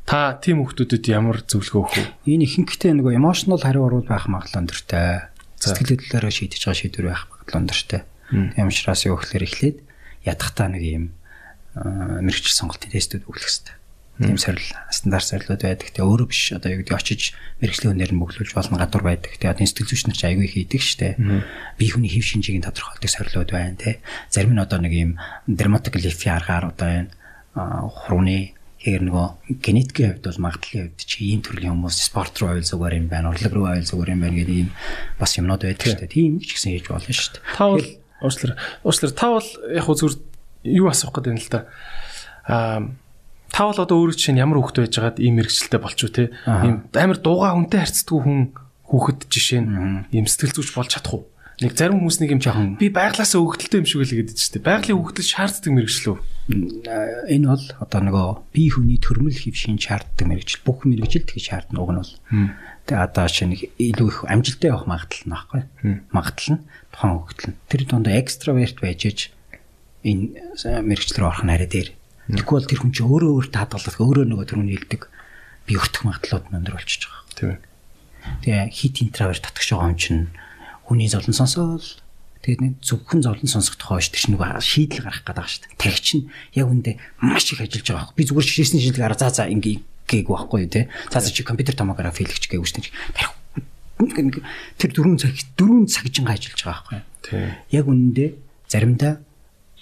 Та тийм хүмүүстэд ямар зөвлөгөө өгөх вэ? Энэ ихэнхдээ нөгөө emotional хариу урвал байх магадлал өндөртэй. Сэтгэл хөдлөлөөрөө шийдэж байгаа шийдвэр байх магадлал өндөртэй. Юу гэхээр эхлээд ядахтаа нэг юм мэрэгчл сонголтын тестүүд өглөх хэрэгтэй тийм сорил стандарт сорилууд байдаг. Тэгээ өөрөө биш одоо юу гэдэг очиж мэрэгжлийн хүнээр нь бөглүүлж болно гадуур байдаг. Тэгээ одоо сэтгэл зүйч нар ч аягүй хийдэг штэ. Би хүний хэв шинжийг тодорхойлдог сорилууд байна те. Зарим нь одоо нэг юм дерматоглифи аргаар одоо энэ хурууны Тэгэхээр нөгөө генетикийн хувьд бол магадлалын хувьд чи ийм төрлийн хүмүүс спорт руу ойл зүгээр юм байна, урлаг руу ойл зүгээр юм байна гэдэг ийм бас юмнууд байдаг шүү дээ. Тийм ч гэсэн хийж болно шүү дээ. Та бол уучлаар уучлаар та бол яг хөө зүр юу асуух гэдэг юм л та. Аа та бол одоо өөрөө чинь ямар хүүхэд байж байгаад ийм мэрэгчлэлтэй болчих уу те ийм амар дууга хүнтэй харьцдаг хүн хүүхэд жишээ нь ийм сэтгэл зүйч болж чадах уу? Нэг зарим хүмүүс нэг юм жоохон би байглаасаа хөвгөлтэй юм шиг л гэдэг чинь байгалийн хөвгөл шаарддаг мэрэгчлөө энэ бол одоо нөгөө бие хүний төрмөл хэв шин шаарддаг мэрэгжил бүх мэрэгжил тэгж шаардна уг нь бол. Тэгээ одоо чинь илүү их амжилттай явах магадлал нь байхгүй магадлал нь тухайн хөвгөл нь. Тэр дундаа экстраверт байж ич энэ мэрэгчлэр орох нь арай дээр Тэгэхгүй бол тэр хүн чинь өөрөө өөртөө хадгалах өөрөө нөгөө тэрүүний хэлдэг би өртөх магадлалууд нь өндөр болчихж байгаа. Тийм. Тэгээ хит интроверт татгах байгаа юм чинь хүний зовлон сонсоол тэгээд нэг зөвхөн зовлон сонсох тухай шүү дээ нөгөө шийдэл гаргах гэдэг шүү дээ. Тарих чинь яг үндэ маш их ажиллаж байгаа. Би зүгээр шишээсний шийдэл гараа за за ингээ гээгүй байхгүй юу те. За за чи компьютер томографи хийлгэж гээгүй шүү дээ. Тарих тэр дөрөв цаг дөрөв цагжингаа ажиллаж байгаа байхгүй. Тийм. Яг үндэ заримдаа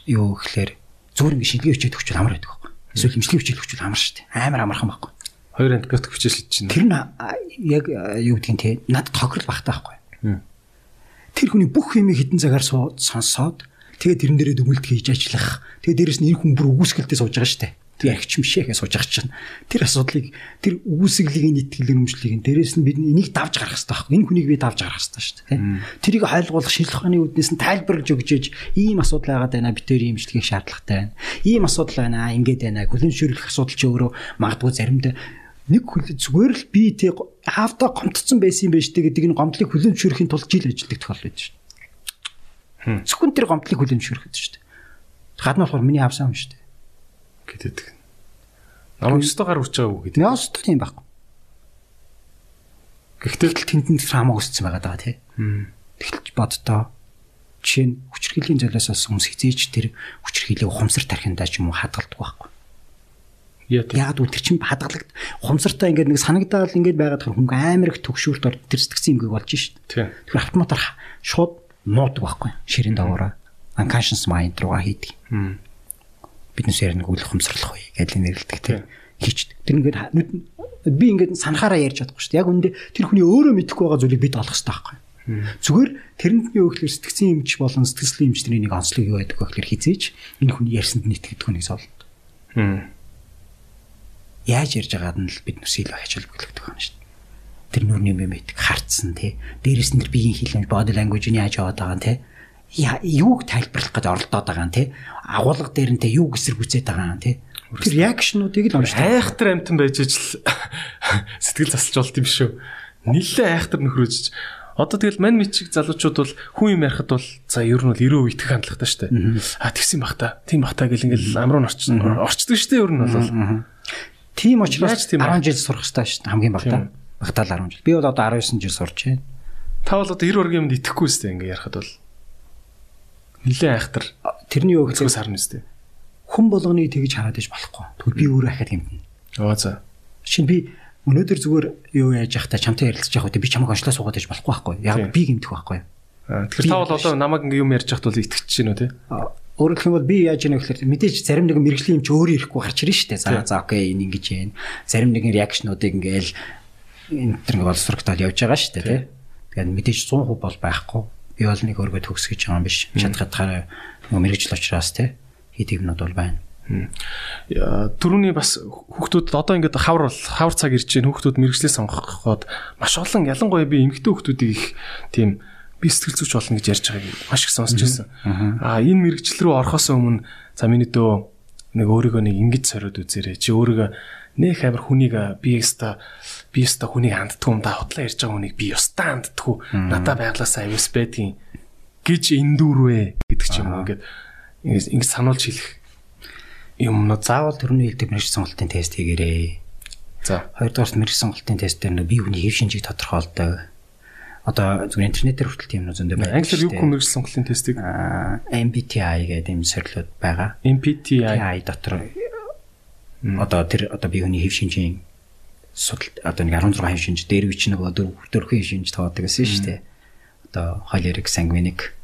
юу гэхээр зүгээр ингэ шилгээ хичээд өгчөл амар байдаг байхгүй. Эсвэл хэмжлэг хичээл өгчөл амар шүү дээ. Амар амархан байхгүй. Хоёр антибиотик хичээл чинь. Тэр нь яг юу гэдгийг те надад тохирол багтаа байхгүй. Тэр хүний бүх юмыг хитэн цагаар сонсоод тэгээд тэрэн дээрээ дүгнэлт хийж ажиллах. Тэгээд дээрэс нь энэ хүн бүр үгүйсгэлтэй сууж байгаа шүү дээ тэр архич мшээхээ сууж байгаа чинь тэр асуудлыг тэр үгүйсгэлийг нийтгэл өрөмжлөгийг дээрээс нь бид энийг давж гаргах хэрэгтэй байхгүй. Энэ хүнийг би давж гаргах хэрэгтэй шүү дээ тэрийг хайлгуулах шинжилх ухааны үүднээс нь тайлбарлаж өгчээж ийм асуудал байгаад байна битээр ийм имчилгээх шаардлагатай байна. Ийм асуудал байна ингээд байна. Зөвшөөрлөх асуудал чи өөрөө магадгүй заримдаа нэг зүгээр л би тий хаавта гомдсон байсан юм байна штэ гэдэг энэ гомдлыг хүлэмжшүүрэхийн тулд жил ажилладаг тохиол байдаг дээ. Зөвхөн тэр гомдлыг хүлэмжшүүрэх гэдэг шүү дээ. Гадна болохоор миний авсан юм дээ. Гэдэг. Намайг өстө гар урч байгаа үү гэдэг. Яас ч тийм байхгүй. Гэхдээ Тэгэл тэнд нь хамаа өссөн байгаа даа тий. Тэгэл боддоо жишээ нь хүчрхийллийн золиос бас хүмүүс хизээж тэр хүчрхийлийг ухамсар тархиндаа ч юм уу хадгалдаг байхгүй. яа. Яг үл тэр чин хадгалагд ухамсартаа ингээд нэг санагдаал ингээд байгаад хүн амар их төгшүүрт ор тэр сэтгцэн имгэг болж шít. Тэгэхээр автоматар шууд нуудаг байхгүй. Ширийн дагавраа unconscious mind руугаа хийдэг. Биднээс ярих нэг үл ухамсарлах үе гэж нэрлэдэг Тийм. Хийч. Тэр ингээд би ингээд санахаараа ярьж чадахгүй шүү дээ. Яг үндэ тэр хүний өөрөө мэдэхгүй байгаа зүйлийг бид олох хэрэгтэй байхгүй. Зүгээр юу гэхээр сэтгцэн имж болон сэтгэслийн тэрний нэг онцлог юу байдаг вэ гэхээр хизээч энэ хүний ярьсанд нь итгэдэг хүнийг зовлон. Яаж ярьж байгаад нь л бид нүсэл хачаал бүглэгдэх байна шүү дээ. Тэр нүрний мэмэд харцсан тий. Дээрээс нь тэр биеийн хилэмж body language нь яаж яваад байгаа нь тий. Я юуг тайлбарлах гэж оролдоод байгаа нь тий. Агуулга дээр нь тий юу эсэргүүцээд байгаа нь тий. Тэр реакшнуудыг л уншдаг. Айхтар амтан байж ижил сэтгэл засалж болт юм шүү. Нилээ айхтар нөхрөөж. Одоо тэгэл мань мичиг залуучууд бол хүн юм ярихад бол за ер нь бол 90% итгэх хандлагатай шүү дээ. А тэгсэн бах та. Тийм бах та гэл ингээл амруу орчин орчдөг шүү дээ ер нь бол. Тийм учраас Яаж тийм бэ? 10 жил сурах хэрэгтэй шүү дээ хамгийн багтаа. Багтаал 10 жил. Би бол одоо 19 жил сурч байна. Та бол одоо 90 оргийн юмд итгэхгүй шүү дээ ингээ ярихад бол. Нилээ айхтар Тэрний юу гэхээр харна шүү дээ. хүн болгоны тэгж хараад иж болохгүй. Тэгвэл би өөрөө ахад хэмтэн. Оо за. Нь би өнөөдөр зүгээр юу яаж явах та чамтай ярилцаж явах үед би чамайг онцлоо суугаад иж болохгүй байхгүй. Яг би гэмтэх байхгүй. Тэгэхээр та бол одоо намайг ингээ юм ярьж хахад бол итгэж чинь үү те? Өөрөөр хэлбэл би яаж вэ гэхээр мэдээж зарим нэгэн мэрэгжлийн юм ч өөрөө ирэхгүй гарч ирнэ шүү дээ. За за окей энэ ингэж юм. Зарим нэгэн реакшнуудыг ингээл энэ төр ингээ боловсрогтол явж байгаа шүү дээ тий. Тэгэхээр мэдээж 100% бол байхгүй. Би бол нэг өөргөө төгсгөж байгаа юм биш. Чадхад хараа нөгөө мэрэгжил учраас тий. Хит юмнууд бол байна. Яа, Төрөний бас хүүхдүүд одоо ингээд хавар хавар цаг ирж байна. Хүүхдүүд мэрэгчлээ сонгоход маш олон ялангуяа би эмэгтэй хүүхдүүдийг их тийм би сэтгэл зүйч болно гэж ярьж байгааг маш их сонсч байсан. Аа энэ мэрэгжил рүү орохоос өмнө за миний дөө нэг өөрийгөө нэг ингэж сориод үзээрэй. Чи өөрийгөө нэх амир хүнийг а, би яста хүнийг ханддгүй юм да худлаа ярьж байгаа хүнийг би яста ханддгүй надаа байглаасаа авьяас байдгийн гэж эндүүрвэ гэдэг ч юм уу ингээд ингэж ингэж сануулж хэлэх юмнууд Заавал төрөний хэлдэг мэрэгжил сонголтын тест хийгээрэй. За. Хоёрдугаар мэрэгжил сонголтын тест дээр нөө бие хүний хэв шинжийг тодорхойлдог. Одоо зүгээр интернетээр хүртэл тийм нөө зөндөө байдаг. Англиар юу дээ. хэмэрхэл сонголтын тестийг MBTI гэдэг юм сорилууд байгаа. MPTI TI дотор одоо тэр одоо бие хүний хэв шинжийн судалт одоо нэг 16 хэв шинж дээр үуч нэг дөрв дөрвөн шинж тоодог гэсэн шүү дээ. Одоо холерик, сангвиник,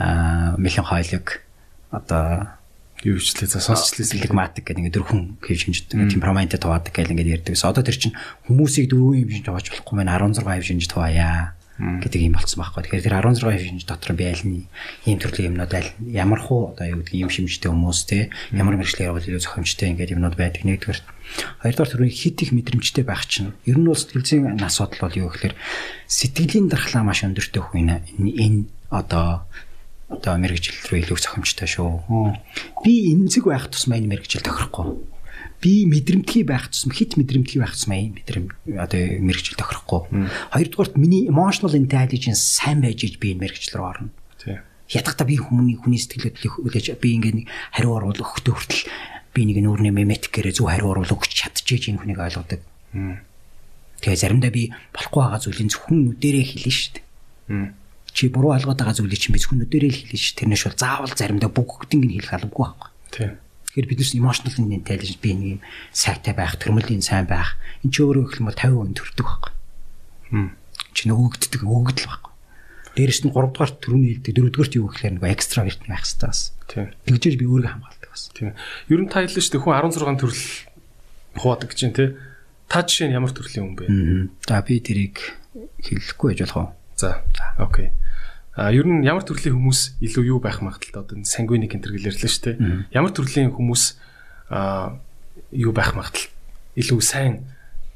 аа меланхолик одоо юу хвчлээ за сонсчлээ. флегматик гэдэг нэг дөрвөн хэв шинж темпераменттэй туваадаг гэл ингээд ярьдаг. Одоо тэр чинь хүмүүсийг дөрвөн хэв шинж тувааж болохгүй мэн 16 хэв шинж туваая гэдэг юм болцсон байхгүй. Тэгэхээр тэр 16 хэв шинж дотор би аль нь ийм төрлийн юмнууд аль ямар хуу одоо юу гэдэг ийм шимжтэй хүмүүс те ямар мэрэгчлэр явал илүү зохимжтой ингээд юмнууд байдаг нэгдүгээр. Хоёрдугаар төрөний хит их мэдрэмжтэй байх чинь ер нь бол сэтгэлзэн асуудал бол юу гэхээр сэтгэлийн дархлаа маш өндөртэй хүн энэ одоо одоо мэрэгжил рүү илүү зохимжтой шүү. Би эмзэг байх тусмаа энэ мэрэгжил тохирохгүй. Би мэдрэмтгий байх тусам хит мэдрэмтгий байх тусмаа энэ мэдрэм одоо мэрэгжил тохирохгүй. Хоёрдугаарт миний emotional intelligence сайн байж иж би энэ мэрэгжил рүү орно. Ядахта би хүмүүний хүний сэтгэлөдлийг хүлээж би ингээд нэг хариу оруулах өгтөө хүртэл би нэг нүүрний меметикээрээ зөв хариу оруулах өгч чадчихэж энэ хүнийг ойлгодог. Тэгээ заримдаа би болохгүй байгаа зүйлийн зөвхөн нүдэрээ хэлнэ шүү дээ чи буруу алгаад байгаа зүйлийг чинь би зөвхөн нүдэрээ л хэлнэ ш. Тэрнээс бол заавал заримдаа бүгднийг нь хэлэх албагүй байхгүй. Тий. Тэгэхээр бид нар emotional intelligence би нэг юм сайтай байх, төрмөлийн сайн байх. Энд чи өөрөө их юм бол 50% төрдөг байхгүй. Чи нөгөөгддөг өгөгдөл байхгүй. Дээрэс нь 3 дугаар төрөний хэлдэг, 4 дугаарт юу гэхээр нэг экстраверт байх хэрэгтэй бас. Тий. Тэгжээж би өөрийгөө хамгаалдаг бас. Тий. Ер нь та хэллээ шүү дээ хүн 16 төрөл хуваадаг гэж байна те. Та жишээ нь ямар төрлийн хүн бэ? За би тэрийг хэлэхгүй байж болох уу? За. Окей. А ер нь ямар төрлийн хүмүүс илүү юу байх магадaltaй одоо сангвиник энэ төр гэлэрлээ шүү дээ. Ямар төрлийн хүмүүс а юу байх магадaltaй илүү сайн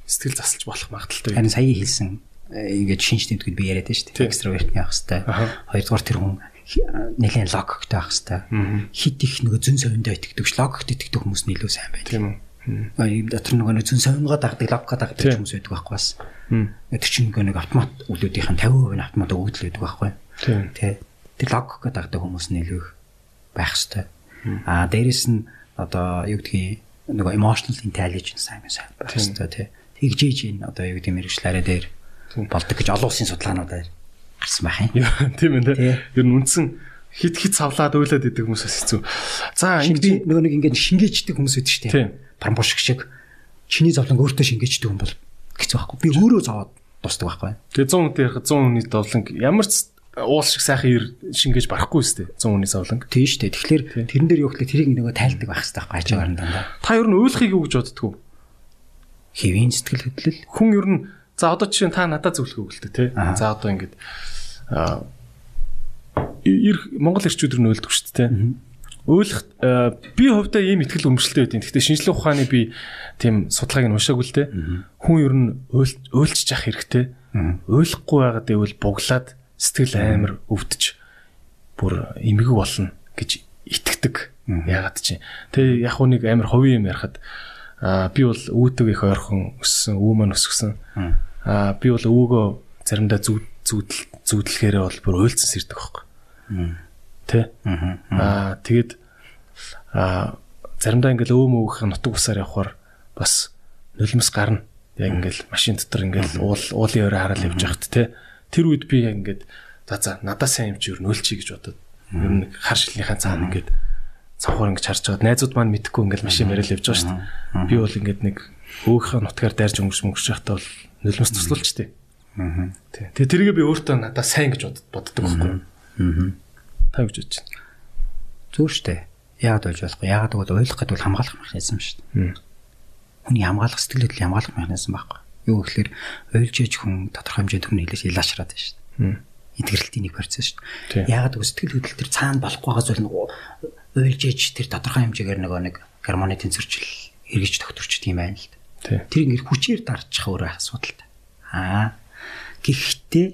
сэтгэл засалж болох магадaltaй. Харин сая хэлсэн э, ингээд шинж тэмдгүүд би яриад Тий. дээ. Экстравертны байх хэрэгтэй. Аха. Хоёрдугаар тэр хүн нэлээд логиктэй байх хэрэгтэй. Хит их нөгөө зөн совиндоо итгэдэг ш логикт итгэдэг хүмүүс нь илүү сайн байдаг. Тийм үү. ийм дотор нөгөө нэг зүн сонгоо дагдаг лавка дагдаг хүмүүс байдаг байхгүй бас. Тэр чинь нөгөө нэг автомат үлүүдийнх нь 50% нь автомат өгөгдөл байдаг байхгүй. Тийм. Тэ. Тэр логик дагдаг хүмүүс нэлээх байх хэвээр. Аа дээрэс нь одоо юу гэдгийг нөгөө emotional intelligence аймаг сайн байх хэвээр тий. Тэгжээж энэ одоо юу гэдэг мэрэгчлаараа дээр болдог гэж олон улсын судалгаануудаар гарсан байх юм. Тийм ээ. Тий. Ер нь үндсэн хит хит савлаад уйлаад идэг хүмүүсээс хэцүү. За ингэж нөгөө нэг ингээд шингээчдэг хүмүүс байдаг шүү Тийм. дээ. Парамбушг шиг чиний зовлон өөртөө шингээчдэг хүн бол хэцүү байхгүй. Би өөрөө зовоод тусдаг байхгүй. тэгээ 100 хүнтэй ярих 100 хүний довлон ямар ч уул шиг сайхан ир шингээж барахгүй үстэй 100 хүний зовлон. Тийм шүү дээ. Тэгэхээр тэрэн дээр юу гэхэлээ тэрийг нөгөө тайлдаг байх хэрэгтэй байхгүй хажуугаар нь дандаа. Та ер нь уйлахыг юу гэж боддгоо? Хэвийн сэтгэл хөдлөл Хүн ер нь за одоо жишээ нь та надад дээ тий. Аа. За одоо ингэж Монгол ирчүүд нь уйлдаг шүү дээ аа, би хувьдаа ийм ихтгэл өмчлөлтэй байдیں۔ Гэхдээ шинжлэх ухааны би тийм судалгааг нь уншаагүй л дээ. Хүн ер нь уйл- уйлчих ах хэрэгтэй. Уйлахгүй байгаад байвал буглаад сэтгэл амар өвдөж бүр эмгэг болно гэж итгэдэг. Ягаад чи. Тэгээ яг хуу нэг амар ховын юм ярахад аа би бол үүдэг их ойрхон өссөн, үү маань өсгсөн. Аа би бол өвөөгөө заримдаа зүүд зүүдэл зүүдлэхээрээ бол бүр уйлцсан сэрдэг байхгүй. Тэ? Аа тэгээд аа заримдаа ингээл өвөө мөвгөх нутаг усаар явхаар бас нулимс гарна. Яг ингээл машин дотор ингээл уул уулын өрөө хараад явж байхад те. Тэр үед би яг ингээд за за надаа сайн юм чи юу нөлчий гэж бодоод ер нь хар шилнийхаа цаана ингээд цавхаар ингэж харж байгаа. Найзууд маань мэдхгүй ингээл машин барил явж байгаа шүү дээ. Би бол ингээд нэг өөхөө нутгаар дайрж өнгөрч мөнгөрч байхдаа бол нулимс туслуулчтэй. Аа. Тэгээ тэргээ би өөртөө надаа сайн гэж бод- боддог байхгүй. Аа. Та юу гэж бодож байна? Шүү дээ. Яагаад болж болохгүй? Яагаад гэвэл ойлгох гэдэг бол хамгаалах механизм шүү дээ. Хүний хамгаалах сэтгэл хөдлөлийн хамгаалах механизм байхгүй. Юу гэхээр ойлж ээж хүн тодорхой хэмжээнд хүн хэлээс илаашраад байна шүү дээ. Мм. Интегралтийн нэг процесс шүү Тийм. дээ. Яагаад гэвэл сэтгэл хөдлөл төр цаана болохгүй байгаа зүйл нөгөө ойлж ээж тэр тодорхой хэмжээгээр нөгөө нэг гормоны тэнцвэрчил эргэж тогтворчд юм байна л дээ. Тэр ингээд хүчээр дарчих өөрөө асуудалтай. Аа. Гэхдээ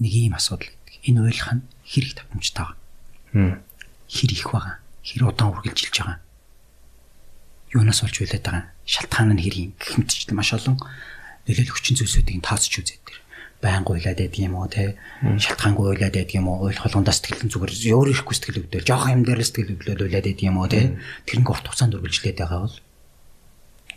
нэг ийм асуудал байдаг. Энэ ойлгох нь хэрэг тавтамжтай байгаа. Хэр их байгаа хэр удаан үргэлжилж байгаа. Юунаас болж үйлээд байгаа? Шалтгаан нь хэр юм гэх мэтчил маш олон нөлөөлөх хүчин зүйлсүүдийг тооцож үзээд тэр байнга уйлаад байдаг юм уу те? Шалтгаангүй уйлаад байдаг юм уу? Ойлгох болгондоо сэтгэлэн зүгээр өөр ирэхгүй сэтгэл өвдөл жоох юм дээр сэтгэл өвдлөөл уйлаад байдаг юм уу те? Тэр нэг урт хугацаанд үргэлжлээд байгаа бол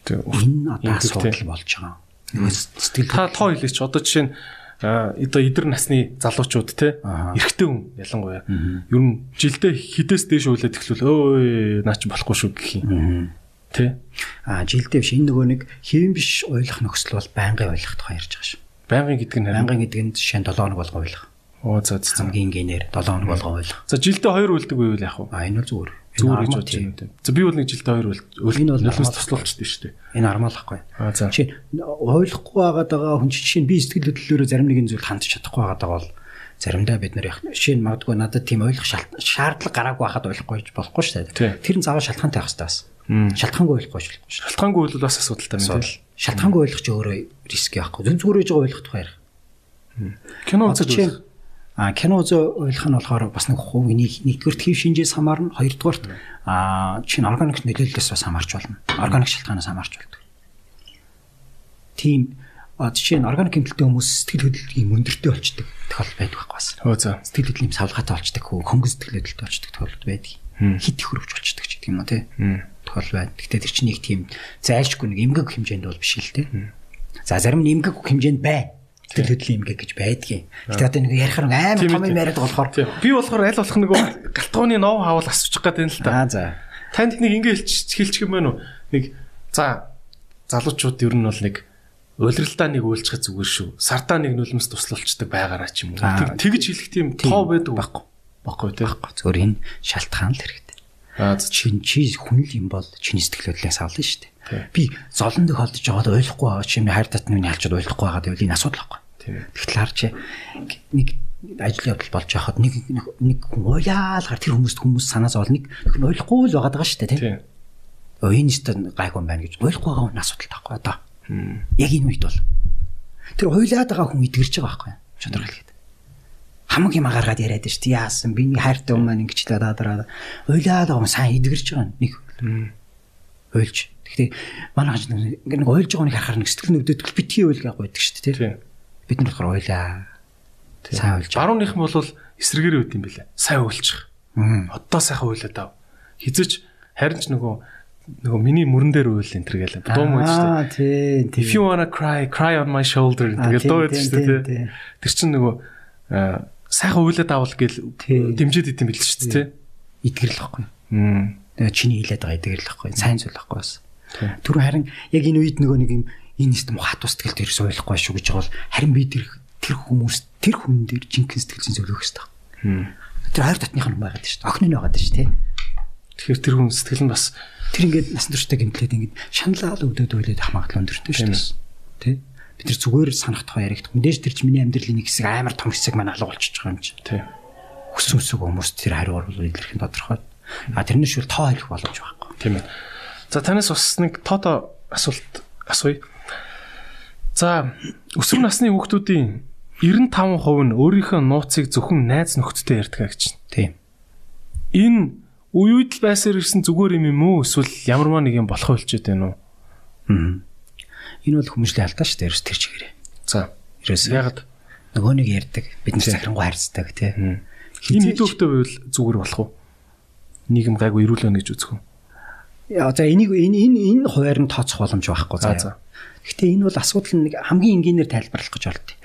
энэ одоо асуудал болж байгаа. Сэтгэл Та тоо хэлээч одоо жишээ нь одоо эдэр насны залуучууд те эрэгтэй хүн ялангуяа. Ер нь жилдээ хідээс дээш уйлаад эхлүүл өө наа чи болохгүй шүү гэх юм. Те а жилдээ биш. Энэ нөгөө нэг хэвэн биш ойлгох нөхцөл бол байнгын ойлгох тухай ярьж байгаа шүү. Байнгын гэдэг нь байнгын гэдэг нь жишээ нь 7 хоног болгоо ойлгох. Оо за за хамгийн гинээр 7 хоног болгоо ойлгох. За жилдээ хоёр үлдэг байвал яах вэ? А энэ бол зүгээр. Зүгээр гэж бодож байна тийм. За би бол нэг жилдээ хоёр үл Энэ бол нөлөөс нормал. туслуулчихдээ шүү дээ. Энэ армал ахгүй. Аа за. Чи ойлгохгүй байгаад байгаа хүн чинь би сэтгэл хөдлөлөөрөө зарим нэгэн зүйл хандж чадахгүй байгаад байгаа бол заримдаа бид нар яг нь магадгүй надад тийм ойлгох шаардлага гараагүй байхад ойлгохгүй гэж болохгүй шүү дээ. Тэр нь заавал шалтгаантай байх хэрэгтэй бас. Шалтгаангүй ойлгохгүй ч шүү. Шалтгаангүй бол бас асуудалтай Асуудал. тийм. Шалтгаангүй ойлгох чи өөрөө риск яахгүй. Зөв зүгээр гэж ойлгох тухай ярих. Кино үзэж. А кино зөө ойлгох нь болохоор бас нэг хувийн нэгдүгээр хэв шинжээс хамаарна, хоёрдугаар а чинь органик нөлөөллөөс бас хамаарч болно. Органик шалтгаанаас хамаарч болдог. Тийм жишээ нь органик хэмтэлтэй хүмүүс сэтгэл хөдлөлийн өндөртэй болчдөг тохиолдол байдаг байхгүй бас. Оо за. Сэтгэл хөдлөлийн савлгаатай болчдөг, хөнгөн сэтгэл хөдлөлтөй болчдөг тохиолдол байдаг. Хит их хөрөвч болчдөг ч гэдэг юм уу тий. Мм. Тохиолдол байна. Гэхдээ тэр чинь нэг тийм зайлшгүй нэг эмгэг хэмжээнд бол биш л тий. За зарим нь эмгэг хэмжээнд байна. Сэтгэл хөдлөлийн эмгэг гэж байдгийн. Гэхдээ одоо нэг ярихаар амар том юм яриад болохоор. Би болохоор аль болох нөгөө галтгооны нов хаавал асуучих гээд байна л та. Аа за. Танд нэг ингэ хэлч хэлчих юм байна уу? Нэг за залуучууд ер нь бол нэг улиралдаа нэг үйлчлэх зүгээр шүү. Сартаа нэг нулимс туслуулцдаг байгаараа ч юм уу. Тэгж хэлэх тийм тоо байдаг Баггүй. Баггүй тийм. Зөвөр энэ шалтгаан л хэрэгтэй. Чин чи хүн л юм бол чиний сэтгэл хөдлөлөөс авлаа шүү дээ. Би золон тохиолдож байгаад ойлгохгүй байгаа чимээ хайр татны ялчад ойлгохгүй байгаа гэвэл энэ асуудал байхгүй. Тэгтэл харж нэг ажил явдал болж байхад нэг нэг- хүн уйлаалгаар тэр хүмүүст хүмүүс санаа зовол нэг ойлгохгүй л байгаа даа шүү дээ тийм. Өө энэ өстө гайгүй байна гэж ойлгохгүй байгаа хүн асуудал таахгүй одоо. Яг энэ үед бол тэр уйлаад байгаа хүн идгэрч байгаа байхгүй шудраг хэлгээд. Хамаг юм гаргаад яриад шүү дээ. Яасан би хайртай хүн маань ингэж л дадараа уйлаад байгаа хүн сайн идгэрч байгаа нэг уйлж. Гэхдээ манай хаж нэг нэг ойлж байгааг харахаар нэг сэтгэл нүдэд битгий ойлгаа байдаг шүү дээ тий. Бид нар болохоор ойлаа. Сайн ойлж. Барууных нь бол эсрэгээр үүд юм бэлээ. Сайн уйлчих. Одоо сайхан уйлаад ав. Хизэж харин ч нөгөө нөгөө миний мөрөн дээр уйл энэ төр гэлээ. Дуу мөн шүү дээ. Аа тий. If you wanna cry, cry on my shoulder гэдэг дуу байдаг шүү дээ. Тэр чинь нөгөө сайхан үйлээд авал гээл дэмжиж идэм билээ шүү дээ тий. Итгэрл واخгүй. Тэгээ чиний хилээд байгаа итгэрл واخгүй. Сайн зүйл واخгүй бас. Тэр харин яг энэ үед нөгөө нэг юм энэ нэст муу хат ус тэгэл тэр суулахгүй шүү гэж бол харин би тэр тэр хүмүүс тэр хүн дээр жинхэнэ сэтгэл зүйн зөвлөх хэрэгтэй. Тэр хоёр татных нь байгаад шүү дээ. Охин нь байгаад шүү дээ. Тэгэхээр тэр хүн сэтгэл нь бас тэр ингээд насан туршдаа гэмтлээд ингээд шаналал өдөөд үйлээд хамаагүй өндөртэй шүү дээ. Тэ? Бид тэр зүгээр санах тухай яригдах. Мэдээж тэр чи миний амьдралын нэг хэсэг амар том хэсэг маань алга болчихж байгаа юм чи. тий. Хүссэн үсэг хүмүүс тэр хариу оруулах илэрх нь тодорхой. А тэрнээс шүүл тоо хэлэх боломж байхгүй. Тийм ээ. За танаас бас нэг тоото асуулт асууя. За өсвөр насны хүүхдүүдийн 95% нь өөрийнхөө нууцыг зөвхөн найз нөхдөдтэй ярьдаг гэж байна. Тийм. Энэ үе үед л байсаар ирсэн зүгээр юм юм уу эсвэл ямарваа нэг юм болох болчиход байна уу? Аа. Энэ бол хүмүүжлийн алдаа шүү дээ. Ерөөс тэр чигээрээ. За Ерөөс ягаад нөгөө нэг ярьдаг. Бид нар захирангуй харьцдаг тий. Хизээч- хэдүүхтэй байвал зүгээр болох уу? Нийгэм гайгүй ирүүлэн гэж үзэх үү? Яа за энийг энэ энэ энэ хуваар нь тооцох боломж байхгүй За, заа. за. Гэхдээ энэ бол асуудал нэг хамгийн энгийнээр тайлбарлах гэж болтой.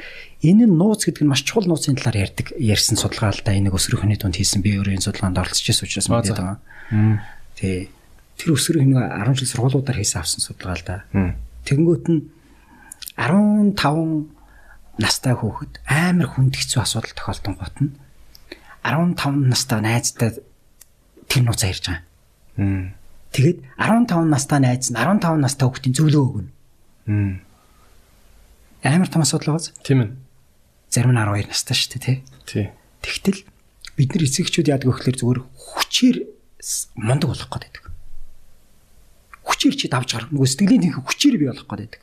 Энэ нь нууц гэдэг нь маш чухал нууцын талаар ярьдаг ярьсан судалгаа л да энийг өсвөрийнхний дунд хийсэн би өөрөө энэ судалгаанд оролцож байсан учраас Аа, мэдээд байгаа. Тий. Тэр өсвөрийн 10 жил сургуулиудаар хийсэн авсан судалгаа л да. Мм. Тэгэнгүүт нь 15 настай хүүхэд амар хүнд хэцүү асуудал тохиолдсон гот нь 15 настай найзтай тэр нууцаа ярьж байгаа. Мм. Тэгээд 15 настай найз нь 15 настай хүүхдийн зөвлөгөө өгнө. Амар том асуудал байгаа. Тийм ээ. Зарим нь 12 настай шүү дээ, тий. Тий. Тэгтэл бид нар эцэгчүүд яадаг вэ гэхээр зүгээр хүчээр мундаг болох гээд байдаг. Хүчээр чи давж гарах. Нөгөө сэтгэлийн тэнхи хүчээр бий болох гээд байдаг.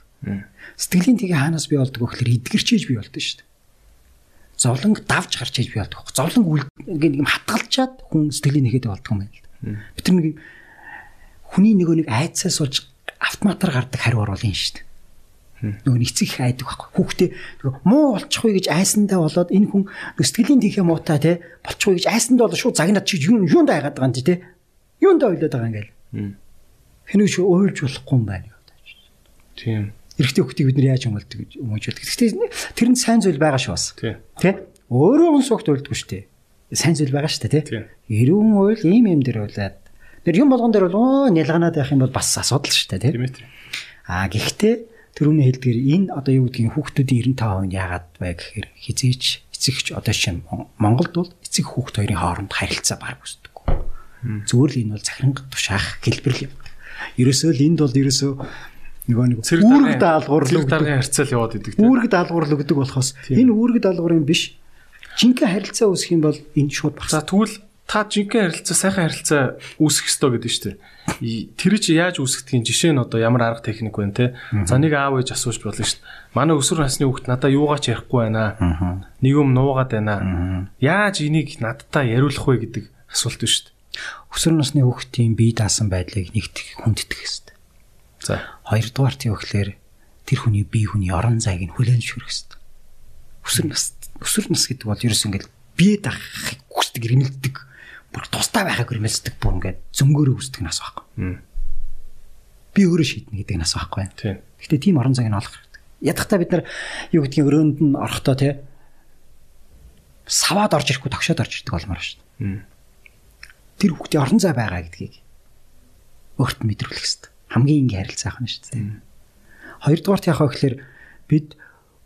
Сэтгэлийн тэнхи хаанаас бий болдог вэ гэхээр эдгэрчээж бий болдог шүү дээ. Зовлон давж гарч иж бий болдог. Зовлон ингээд юм хатгалчаад хүн сэтгэлийн нэгэд болдог юм байна л да. Бид нар нэг юм хүний нөгөө нэг айцаас болж автоматар гардаг хариу оруулын шүү дээ. Нөгөө нэг эцэг их айдаг байхгүй. Хүүхдээ нөгөө муу болчихгүй гэж айсандаа болоод энэ хүн сэтгэлийн тэнхээ муутай те болчихгүй гэж айсандаа болоод шууд загнаад чи юу юунд айгаад байгаа юм чи те. Юунд ойлоод байгаа юм гээл. Хинүү чи уйлж болохгүй юм байна гэдэг. Тийм. Эрэгтэй хүүхдийг бид нар яаж өмөлдөг гэж өмөжүүлдэг. Гэхдээ тэр нь сайн зүйл байгаа шүү бас. Тий. Тэ? Өөрөө хүн согт уйлдгүй шүү дээ. Сайн зүйл байгаа шүү дээ, Тийм. тэ? Эрүүн уйл ийм юм дээр уйлаад. Тэр юм болгон дээр бол оо нялганаад байх юм бол бас асуудал шүү дээ, тэ? Тийм ээ. Аа гэхдээ тэрүүний хэлдгээр энэ одоо юу гэдгийг хүүхдүүдийн 95% нь яагаад вэ гэхээр хизээч эцэгч одоо шинэ Монголд бол эцэг хүүхд хоёрын хооронд харилцаа баг үсдэггүй. Зүгээр л энэ бол захирангад тушаах хэлбэр юм. Ерөөсөө л энд бол ерөөсөө нөгөө нэг үүрэг өгдөг. даргын харьцаал яваад идэг тий. Үүрэг даалгавар л өгдөг болохоос энэ үүрэг даалгаврын биш жинхэнэ харилцаа үүсэх юм бол энэ шууд багс. За тэгвэл та жинхэнэ харилцаа сайхан харилцаа үүсэх ёстой гэдэг шүү дээ. Тэр чи яаж үүсгэдгийг жишээ нь одоо ямар арга техник байна те. За нэг аав ээж асууж болно шүү дээ. Манай өсвөр насны хүүхд надаа юугаач ярихгүй байна. Нэг юм нуугаад байна. Яаж энийг надтай яриулах вэ гэдэг асуулт шүү дээ. Өсвөр насны хүүхдийн бие даасан байдлыг нэгтгэх хүндэтгэх хэрэгтэй. За. Хоёрдугаар нь юу гэхээр тэр хүний бие хүний орон зайг нь хүлээн зөвшөөрөх хэрэгтэй. Өсвөр нас өсвөр нас гэдэг бол ерөөс ингээд бие даахыг хүсдэг, ирмэлдэг, бүр тустай байхыг ирмэлдэг бүр ингээд зөнгөөрөө хүсдэг нас байхгүй. Би өөрөө шийднэ гэдэг нас байхгүй. Тийм. Гэхдээ тийм орон зайг нь олох хэрэгтэй. Ядахтаа бид нар юу гэдгийг өрөөнд нь орохдоо те саваад орж ирэхгүй тогшоод орж ирдэг болмоор шүү дээ. Тэр хүүхдийн орон зай байгаа гэдгийг өөрт нь мэдрүүлэх хэрэгтэй. Хамгийн энгийн харилцаа ахна шүү дээ. Хоёрдугаарт яхаа гэхээр бид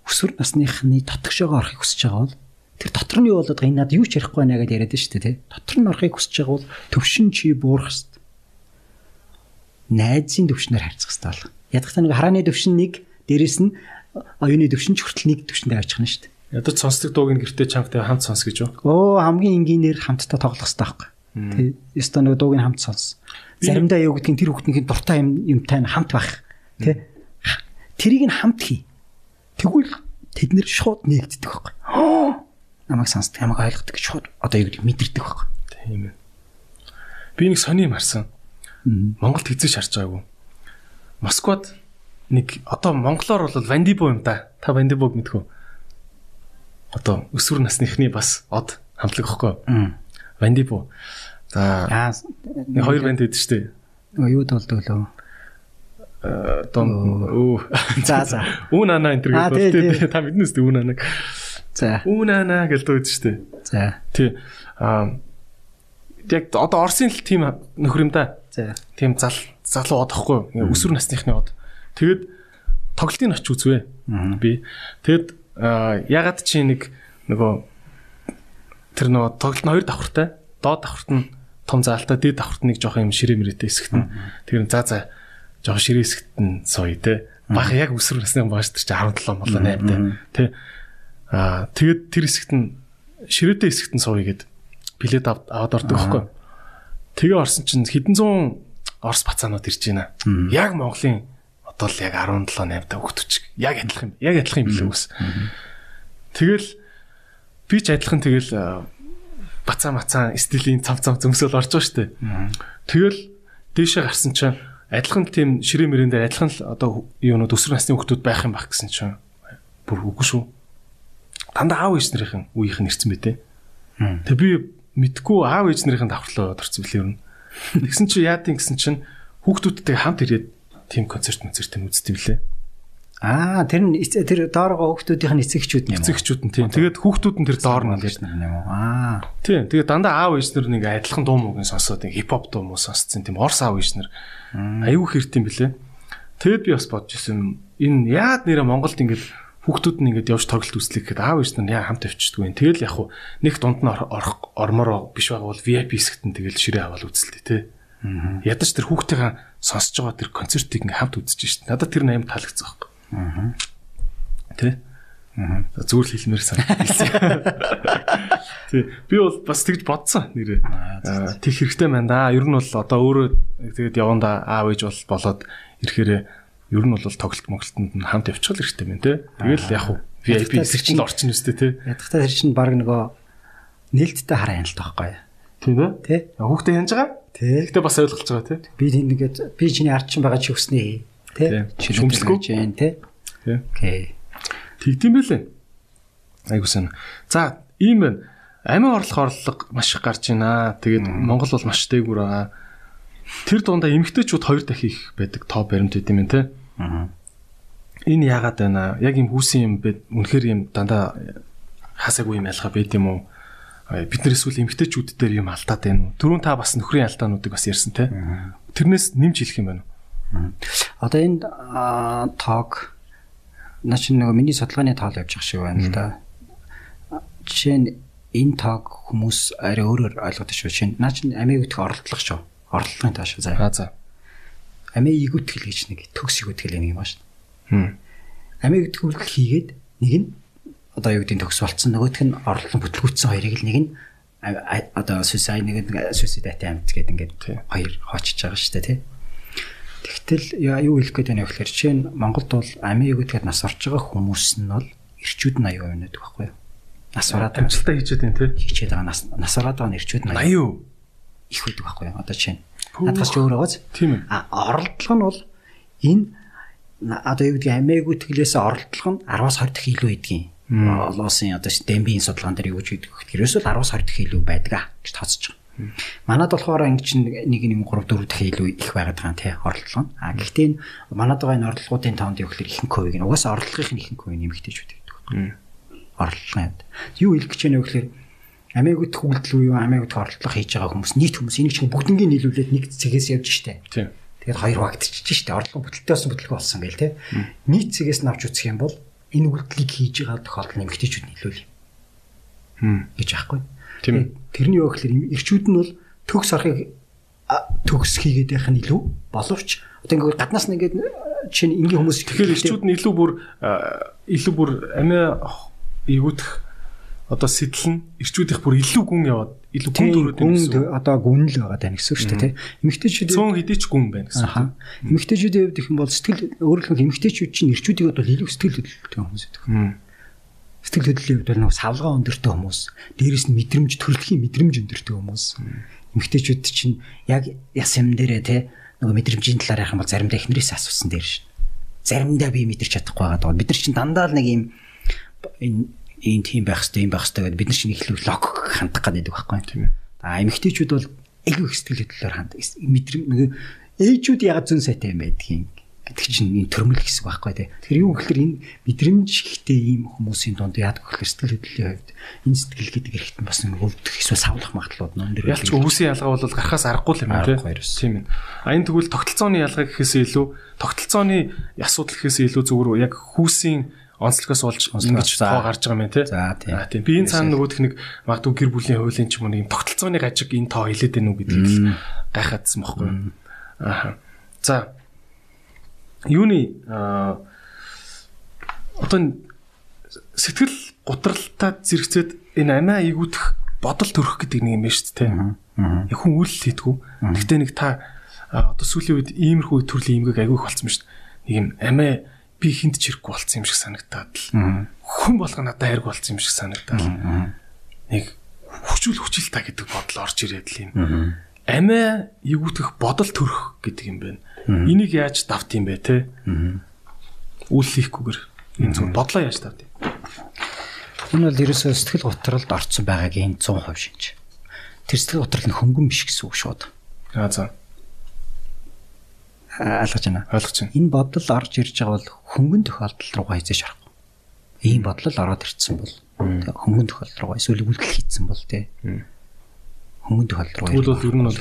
өсвөр насныхны дотгошоогоо орохыг хүсэж байгаа бол тэр дотор нь юу болоод байгаа энэ надад юу ч ярихгүй байна гэдээ яриад шүү дээ. Дотор нь орохыг хүсэж байгаа бол төвшин чи буурах хэрэгтэй. Найзын төвшнөр харьцах хэрэгтэй бол. Ядахтаа нэг харааны төвшин нэг дээрэс нь оюуны төвшин ч хүртэл нэг төвшөндөө авчих нь шүү дээ. Ядаж сонсдог дууг нь гэртээ чамтай хамт сонс гэж юу? Оо хамгийн энгийнээр хамтдаа тоглох хэрэгтэй байхгүй. Тий. Ёстой нэг дууг нь хамт сонс. Заримдаа юу гэдгийг тэр хүүхдийн дуртай юм юмтай нь хамт байх. Тий. Тэрийг нь хамт хий. Тэгвэл тэд нэр шууд нэгддэг байхгүй. Намайг сонсдог, намайг ойлгодог гэж шууд одоо юу гэдгийг мэдэрдэг байхгүй. Тийм ээ. Би нэг сони марсан. Монголд хэзээ шарч байгаагүй. Москвад нэг одоо монголоор бол Вандибо юм да. Та Вандибог мэдхүү? Одоо өсвөр насныхны бас од хамтлаг ихгүй. Вандибо. За Аа нэг хоёр банд байдаг шүү дээ. юу болдог лөө. Э, Дон өө. За за. [laughs] Үнана энэ Аа, төр тий, гэдэг. Та мэднэ үстэй үнанаг. За. Үнана гэж дуудаж шүү дээ. За. Тий. Аа яг одоо Орсын л тим нөхөр юм да. За. тийм зал залуу од ахгүй өсвөр насныхны од. Тэгэд тоглолтын оч үзвэ. Би тэгэд аа, ягаад чи нэг нөгөө тэр нөгөө тоглолт нь хоёр давхартай. Доод давхарт нь том заалтай, дээд давхарт нэг жоох юм ширээ мөрөтэй хэсэгт нь. Тэр за за жоох ширээ хэсэгт нь сууя те. Бага яг өсвөр насны бааш тэр чи 17 болоо 8 те. Тэ. Аа тэгэд тэр хэсэгт нь ширээтэй хэсэгт нь сууя гэд билет ав- аваад ордог байхгүй. Тэгээ орсон чинь хэдэн зуун Орос бацаанууд ирж байна. Яг Монголын одоо л яг 17 8 та хөгтөч. Яг адилхан. Яг адилхан юм билээ үс. Тэгэл би ч адилхан тэгэл бацаа мацаа стилийн цав цав зөмсөөл орж байгаа штэ. Тэгэл дээшээ гарсан чинь адилхан тийм ширээ мөрөн дээр адилхан л одоо юунууд өсвөр насны хүмүүс байх юм баг гэсэн чинь бүр үгүй шүү. Дандаа аав ээж нарын үеийнх нь ирсэн бэтэ. Тэг би мэдгүй аав ээж нарын давхарлаа орсон билээ юу. Тэгсэн чи яа тийм гэсэн чинь хүүхдүүдтэй хамт ирээд тийм концерт концерт нь үзтив лээ. Аа тэр нь тэр дооргоо хүүхдүүдийн эцэгчүүд юм уу? Эцэгчүүд нь тийм. Тэгээд хүүхдүүд нь тэр доор нь гэж нар юм уу? Аа. Тийм. Тэгээд дандаа аав ээж нар нэг адилхан дуу муугийн сонсоод нэг хипхоп дуу муу сонсцсон тийм орс аав ээж нар аюу хэрт юм блэ. Тэгэд би бас бодож ирсэн энэ яад нэрэ Монголд ингээд хүүхдүүд нь ингээд явж тоглолт үзлэх гэхэд аав ээж нар яа хамт авчдгүй. Тэгэл яг хуу нэг дунд нь ор- орох ормороо биш байгаа бол VIP хэсэгт нь тэгэл ширээ аваад үзэлтэй тий. Ядаж тэр хүүхдтэйгээ сонсож байгаа тэр концертыг ингээд хамт үзэж шít. Надад тэр нэм таалагдсан байхгүй. Аа. Тэ? Аа. Зүгээр л хэлмээр санагдсан. [laughs] Тий. Би бол бас тэгж бодсон нэрээ. Тэг хэрэгтэй байна да. Ер нь бол одоо өөрөө тэгээд яванда аав ээж бол болоод ирэхээр ер нь бол тоглолт моглолтод нь хамт явчихвал хэрэгтэй байна те. Тэгэл яг уу VIP чинь- орчин үстэй те. Ядахтаа тэр чинь баг нөгөө нээлттэй хараа юм л таахгүй. Тийм ээ. Тэ? Хүүхдээ янж байгаа? Тэ. Гэхдээ бас ойлгож байгаа те. Би тийм нэгэд би чиний ард чинь байгаа чи өснө. Шүмжлэхгүй. Жин тэ. Тий. Окей. Тэгдэм байлээ. Айгуу сан. За, ийм байна. Амин орлох орлого маш их гарч байна. Тэгээд Монгол бол маш дээгүүр байгаа. Тэр дундаа эмгтээчүүд хоёр дахин их байдаг топ баримт байт юм те. Аа. Энэ яагаад байна? Яг юм хүүсэн юм бэ? Үнэхээр юм дандаа хасаагүй юм ялгаа байд юм уу? Бид нар эсвэл эмгтээчүүд дээр юм алдаад байна уу? Түрүүн та бас нөхрийн алдаануудыг бас ярьсан те. Тэрнээс нэмж хэлэх юм байна уу? Одоо тог наа чи нөгөө миний судалгааны тоол явж байгаа шиг байна л да. Жишээ нь энэ тог хүмүүс арай өөрөөр ойлгоод шүү. Жишээ нь наа чи амиг үтх оролдлого шүү. Оролдлогын таа шүү. За. Аа за. Амиг игүтгэл гэж нэг төгс игүтгэл нэг юм ба шүү. Хм. Амиг үтгэл хийгээд нэг нь одоо юу гэдэг төгс болцсон нөгөөх нь орлон бүтлгүүцсэн хоёрыг л нэг нь а- а- одоо суицид нэг нь суицид атемт гэдэг ингээд хоёр хоочж байгаа шүү дээ тий. Тэгтэл яа юу хэлэх гээд байна вэ гэхээр жишээ нь Монголд бол амиг үтгэхэд нас орж байгаа хүмүүс нь бол ирчүүд нь аюу юм гэдэг байхгүй юу? Нас ороод Амжилттай хийчихэд байна те. хийчээд байгаа нас нас ороод байгаа нь ирчүүд нь 80 юу? их байдаг байхгүй юу? Одоо жишээ нь Пүүх. надаас ч өөр байгааз. Тийм ээ. А оролдлого нь бол энэ одоо юу гэдэг амиг ütгэлээс оролдлого нь 10-аас 20 дахин илүү байдгийн. Олоосын одоо дембийн судалгаан дээр юу гэж гэдэг гэхээр ерөөсөө 10-аас 20 дахин илүү байдаг гэж тооцож байгаа. Манад болохоор ингэ чинь нэг нэг 3 4 дахин илүү их байгаад байгаа тий оролдлого. А гэхдээ энэ манад байгаа энэ оролдлогоудын тоонд юу гэхээр ихэнх хувийг нь угаасаа оролдлогын ихэнх хувийг нэмэгтэйчүүд гэдэг байна. Оролдлогын хувьд. Юу хэлэх гэж байна вэ гэхээр амиг үтх үйлдэл үү амиг үтх оролдлого хийж байгаа хүмүүс нийт хүмүүс энийг чинь бүгднийг нийлүүлээд нэг цэгээс явж штэ. Тийм. Тэгээд хоёр багтчихж штэ. Орлого бүтэлтэй болсон бүтлгүй болсон гээл те. Нийт цэгээс нь авч үзэх юм бол энэ үйлдэлийг хийж байгаа тохиолдол нэмэгтэйчүүд нийлүүл Хм. гэж аахгүй. Тийм. Тэрний юу гэхээр ирчүүд нь бол төгс орохыг а, төгс хийгээд байх нь илүү боловч одоо ингээд гаднаас нь ингээд чинь энгийн хүмүүс Тэгэхээр ирчүүд нь илүү бүр илүү бүр амиа эвгүтх одоо сэтэл нь ирчүүдийнх бүр илүү гүн яваад илүү гүн төрөөд юм гэсэн. одоо гүн л байгаа даа гэсэн үг шүү дээ тий. Эмэгтэйчүүд Цөөн хэдий ч гүн байна гэсэн. Эмэгтэйчүүдийн хувьд их юм бол сэтгэл өөрөөр хэлбэл эмэгтэйчүүд чинь ирчүүдийн хувьд бол илүү сэтгэл хөдлөлттэй хүмүүс байдаг. Сэтгэл хөдлөлийн хувьд бол нэг савлгаа өндөртэй хүмүүс, дээрэс нь мэдрэмж төрөлхийн мэдрэмж өндөртэй хүмүүс. Эмэгтэйчүүд чинь яг яс юм дээрээ те нөгөө мэдрэмжийн талаар яхах юм бол заримдаа эхнэрээс асуусан дээр шин. Заримдаа би мэдэрч чадахгүй байгаа даа. Бид нар чинь дандаа л нэг юм энэ ийм тийм байх хэрэгтэй, ийм байх хэрэгтэй гэдэг бид нар чинь ихлүү лог хандах гэдэг байхгүй юм тийм ээ. А эмэгтэйчүүд бол илүү их сэтгэл хөдлөлөөр ханд. Мэдрэм нэг ээжүүд ягаад зүүн сайтай юм байдгийг гэдэг чинь энэ төрмөл хэсэг байхгүй тий. Тэгэхээр юу гэхээр энэ мэдрэмж ихтэй ийм хүмүүсийн донд яадаг гэхээр сэтгэл хөдлөлийн хувьд энэ сэтгэл гэдэг хэрэгтэн бас нэг өвдөх эсвэл савлах магадлалууд нон дээр ялч өвсийн ялгаа бол гарахаас аргагүй юм тий. Тийм ээ. А энэ тэгвэл тогтолцооны ялгаа гэхээсээ илүү тогтолцооны асуудал гэхээсээ илүү зүгээр яг хүүсийн онцлогоос олж ингэж тоо гарч байгаа юм тий. За тийм. Би энэ цаана нөгөөх нэг магадгүй гэр бүлийн хуулийн ч юм уу нэг тогтолцооны гажиг энэ тоо хилээд байна уу гэдгийг гайхаадсан бохгүй. Аа. За юуны одоо сэтгэл гутралтай зэрэгцээд энэ амиа игүүдэх бодол төрөх гэдэг нэг юм байна шүү дээ. Яг хүн үйл хийдгүү. Гэхдээ нэг та одоо сүүлийн үед иймэрхүү төрлийн имгэг агиух болсон шүү дээ. Нэг юм амиа би хинт чирэхгүй болсон юм шиг санагдаад л хүн болго надад хайрг болсон юм шиг санагдаад нэг хүчүүл хүчил та гэдэг бодол орж ирээд л юм. Амиа игүүдэх бодол төрөх гэдэг юм байна. Энийг яаж давт юм бэ те? Үл хийхгүйгээр энэ зөв бодлоо яаж давт юм? Энэ бол ерөөсөө сэтгэл готролд орцсон байгаагийн 100% шинж. Тэр сэтгэл готрол нь хөнгөн биш гэсэн үг шууд. Аа за. Ойлгож байна. Ойлгож байна. Энэ бодол орж ирж байгаа бол хөнгөн тохиолдол руугаа хязгаарч харахгүй. Ийм бодлол ороод ирсэн бол хөнгөн тохиолдол руугаа эсвэл үйлдэл хийцэн бол те хөнгөн тохиолдол руу. Тэгвэл бол ер нь бол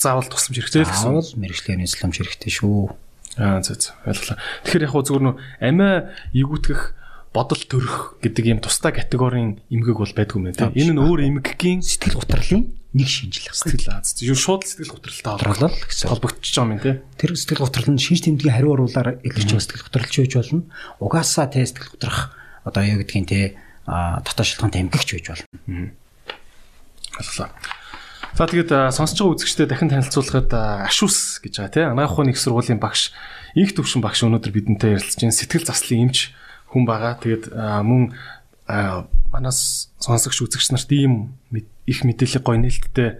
заавал тусламж хэрэгтэй л гэсэн. Заавал мэрэгжлийн тусламж хэрэгтэй шүү. Аа зөө зөө ойлголоо. Тэгэхээр яг хөө зүгээр нөө амиа игүүтгэх бодол төрөх гэдэг юм тусдаа категорийн эмгэг бол байдгүй мэн тийм. Энэ нь өөр эмгэгийн сэтгэл гутралын нэг шинжил сэтгэл аз. Юу шууд сэтгэл гутралтай холбогдол гэсэн холбогдчихж байгаа юм тийм. Тэр сэтгэл гутрал нь шинж тэмдгийн хариу оруулаар илэрч байгаа сэтгэл гутралч байж болно. Угаасаа тэ сэтгэл гутрах одоо юу гэдгийг те дотоод шалтгаантай эмгэгч байж болно. Ойлголоо. За тэгээд сонсож байгаа үзэгчдэд дахин танилцуулахад Ашус гэж байгаа тийм анагаах ухааны их сургуулийн багш инх төвшин багш өнөөдөр бидэнтэй ярилцж байна. Сэтгэл заслын эмч хүн байгаа. Тэгээд мөн манаас сонсогч үзэгч нарт ийм их мэдээлэл гоё нээлттэй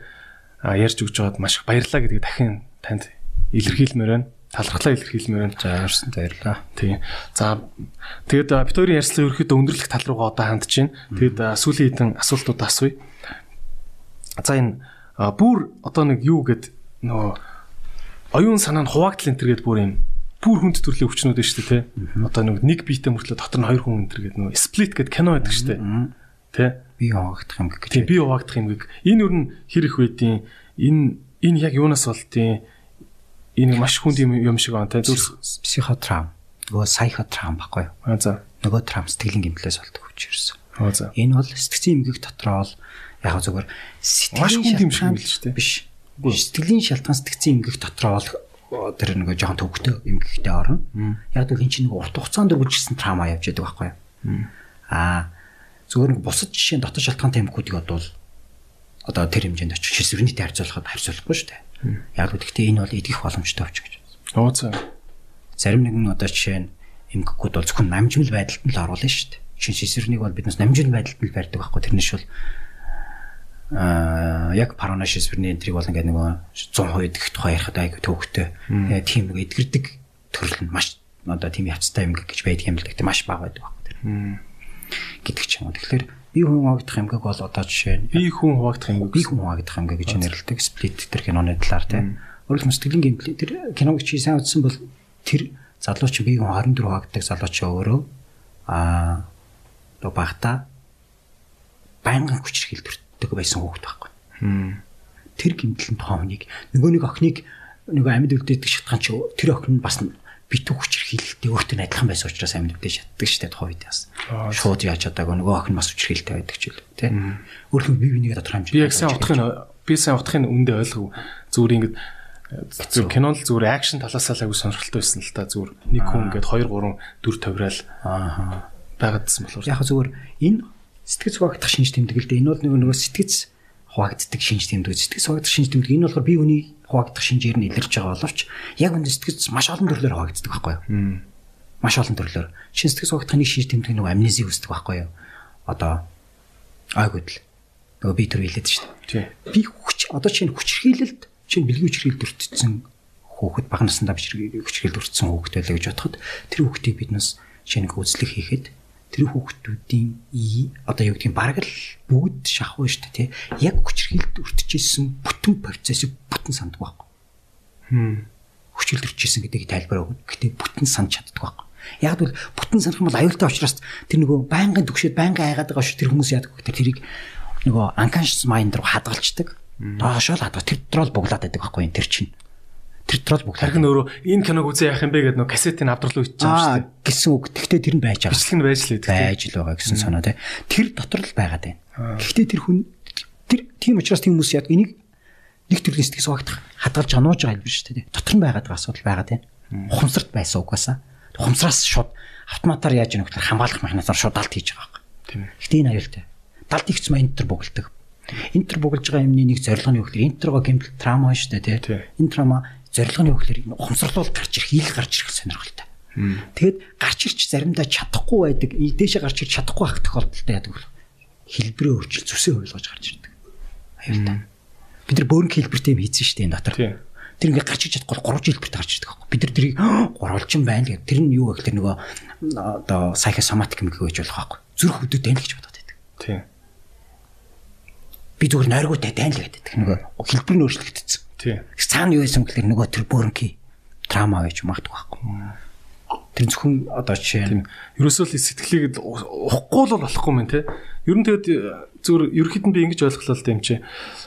ярьж өгч байгаад маш их баярлалаа гэдгийг дахин танд илэрхийлмээр байна. Талархлаа илэрхийлмээр байна. За ярьсан баярлалаа. Тийм. За тэгээд бит хоёрын ярилцлага ерөөхдөө өндөрлөх тал руугаа одоо хандж байна. Тэгээд сүүлийн хэдэн асуултууд асууя. За энэ А бүр одоо нэг юу гэд нөгөө оюун санаа нь хуваагдал энэ төргээд бүр юм бүр хүнд төрлийн өвчнүүд шүү дээ тий. Одоо нэг нэг биетэ мөртлөө дотор нь хоёр хүн энэ төргээд нөгөө сплит гэд кино байдаг шүү дээ. Тий. Би хуваагдах юм гэх. Тий, би хуваагдах юм гэх. Энэ юу н хэр их байдیں۔ Энэ энэ яг юунаас болдیں۔ Энэ маш хүнд юм юм шиг байна тий. Зүр психотрам. Нөгөө сайхотрам баггүй юу? Аа за. Нөгөө трам сэтгэлийн гэмтлээс болдог хүч ерсэн. Аа за. Энэ бол сэтгцийн эмгэг дотроо бол яг зүгээр маш хүн юм шиг л шүү дээ. Биш. Сэтгэлийн шалтгаан сэтгцэн эмгэх дотроо бол тэр нэг жоохон төвөгтэй эмгэгтэй орно. Яг л хин чинь нэг урт хугацаанд үргэлжилсэн трама явж байдаг байхгүй юу? Аа нэг бусад жишээ дотоод шалтгаантай эмгэгүүдийг бодвол одоо тэр хэмжээнд очих шисвэрнийтэй харьцуулахад харьцуулахгүй шүү дээ. Яг л гэхдээ энэ бол идэх боломжтой овч гэж. Оо за. Зарим нэгэн одоо жишээ нь эмгэгүүд бол зөвхөн намжмал байдалд нь л оруулна шүү дээ. Жишээ нь шисвэрнийг бол биднес намжмал байдалд нь барьдаг байхгүй тэрнээс бол аа яг параношис бүрний энтриг бол ингээд нөгөө 100% идэх тухай ярихад айгүй төвхтэй. Тийм нэг эдгэрдэг төрөл нь маш одоо тийм явцтай юм гэж байдаг юм л гэдэг маш бага байдаг баг тэр. гэдэг ч юм уу. Тэгэхээр би хүн хуваагдах эмгэг бол одоо жишээ нь би хүн хуваагдах эмгэг би хүн хуваагдах эмгэг гэж нэрлэдэг сплит тэр киноны талаар тийм. Өөрөлд сэтгэлийн гэмтэл тэр киног чи сайн үзсэн бол тэр залууч би хүн 24 хуваагддаг залууч өөрөө аа одоо багта байнгын хүчрхийл өгдөг байсан хүүхэд байхгүй. Тэр гимтэл тоомныг нөгөө нэг охиныг нөгөө амьд үлдээдэг шатгаан чи тэр охин нь бас битүү хүчрхийлэлтэй өөртөө адилхан байсан учраас амьд үлдээж чаддаг шүү дээ тухайн үед бас. Шууд яаж чадаагүй нөгөө охин бас хүчрхийлэлтэй байдаг ч үл тий. Өөрөлд би бинийг тодорхой хэмжээ. Би яг сайн утгахын би сайн утгахын үндэ ойлгов. Зүгээр ингэж зүр кинон л зүгээр акшн талаасаа л айгу сонирхолтой байсан л та зүгээр нэг хүн ингээд 2 3 4 тавираал аа байгаадсан болохоор яг зүгээр энэ сэтгэц хуваагдах шинж тэмдэг л дээ. Энэ бол нөгөө нөгөө сэтгэц хуваагддаг шинж тэмдэг. Сэтгэц хуваагдах шинж тэмдэг. Энэ болохоор бие хүний хуваагдах шинжээр нь илэрч байгаа боловч яг энэ сэтгэц маш олон төрлөөр хуваагддаг байхгүй юу? Маш олон төрлөөр. Шинж сэтгэц хуваагдах нэг шинж тэмдэг нөгөө амнези үүсдэг байхгүй юу? Одоо айгүйдл. Нөгөө би төр хэлээд шүү дээ. Тий. Би хүч одоо чинь хүчрхийлэлд чинь бэлгийн хүчрхийлэлд өртсөн хүүхэд бага насндаа хүчрэл өртсөн хүүхэд байлаа гэж бодоход тэр хүүхдийг биднээс шинэ үзлэг хийхэд тэр хүүхдүүдийн одоо юу гэдгийг бараг л бүгд шахав шүү дээ тий. Яг хүчрхийлд өртөжсэн бүтэн процессыг бүтэн санддаг байхгүй. Хм. Хүчрхийлд өртөжсэн гэдгийг тайлбар өгнө. Гэтэ бүтэн санд чаддаг байхгүй. Яг бол бүтэн санах юм бол аюултай учраас тэр нөгөө байнгын төгшөд байнгын айгаад байгаа шүү тэр хүмүүс яадаг вэ? Тэр тэрийг нөгөө unconscious mind руу хадгалцдаг. Доошоо л хадгал тэр дотроо л буглаад байдаг байхгүй тэр чинь тэр дотроо бүглаа. Харин өөрөө энэ киног үзээ яах юм бэ гэдэг нөө кассетын авдрал үйч байгаа шүү дээ. гэсэн үг. Тэгтээ тэр нь байж байгаа. Бичлэг нь байж л байдаг. Байж л байгаа гэсэн санаа тий. Тэр дотор л байгаад байна. Гэхдээ тэр хүн тэр тийм учраас тийм хүмүүс яд энийг нэг төрлийн сэтгэл сугагдах хадгалж анууж байгаа хэлбэр шүү дээ. Дотор нь байгаад байгаа асуудал байгаад байна. Ухамсарт байсан угаасаа. Ухамсараас шууд автоматар яаж яах вэ хамгаалах механизмаар шууд далд хийж байгаа юм. Тийм. Гэхдээ энэ аюултай. Далд ихч маа энтер бугалдаг. Энтер бугалж байгаа юмны нэг зорилго нь юу гэхээр энтерго гэмтэл трама шүү дээ тий. Энэ трама зорилго нь юу гэхээр ухамсарлуул гарч ирэх, ил гарч ирэх сонирхолтой. Тэгэд гарч ирч заримдаа чадахгүй байдаг, дээшээ гарч ирч чадахгүй байх тохиолдолтой яадаг бол хэлбэрээ өөрчил зүсээ ойлгож гарч ирдэг. Аюултай. Бид нар бөөрнг хэлбэртэй юм хийсэн шүү дээ энэ дотор. Тэр ингээд гарч иж чадахгүй 3 хэлбэрт гарч ирдэг байхгүй. Бид нар тэрийг гурвалжин байна гэх. Тэр нь юу вэ гэхээр нөгөө одоо psychosomatic юм гэж болох байхгүй. Зүрх хөдөө тань гэж бодоод байдаг. Тийм. Би зүгээр нойргоотой тань л гэдэг. Нөгөө хэлбэр нь өөрчлөгдсөн. Тийм. Цаана юу байсан гэхээр нөгөө тэр бөөрнки драма байж магадгүй байхгүй. Тэр зөвхөн одоо жишээ нь ерөөсөө л сэтгэлийг уухгүй л болохгүй мэн те. Ер нь тэгэд зүгээр ерөөхдөө би ингэж ойлголоо л юм чи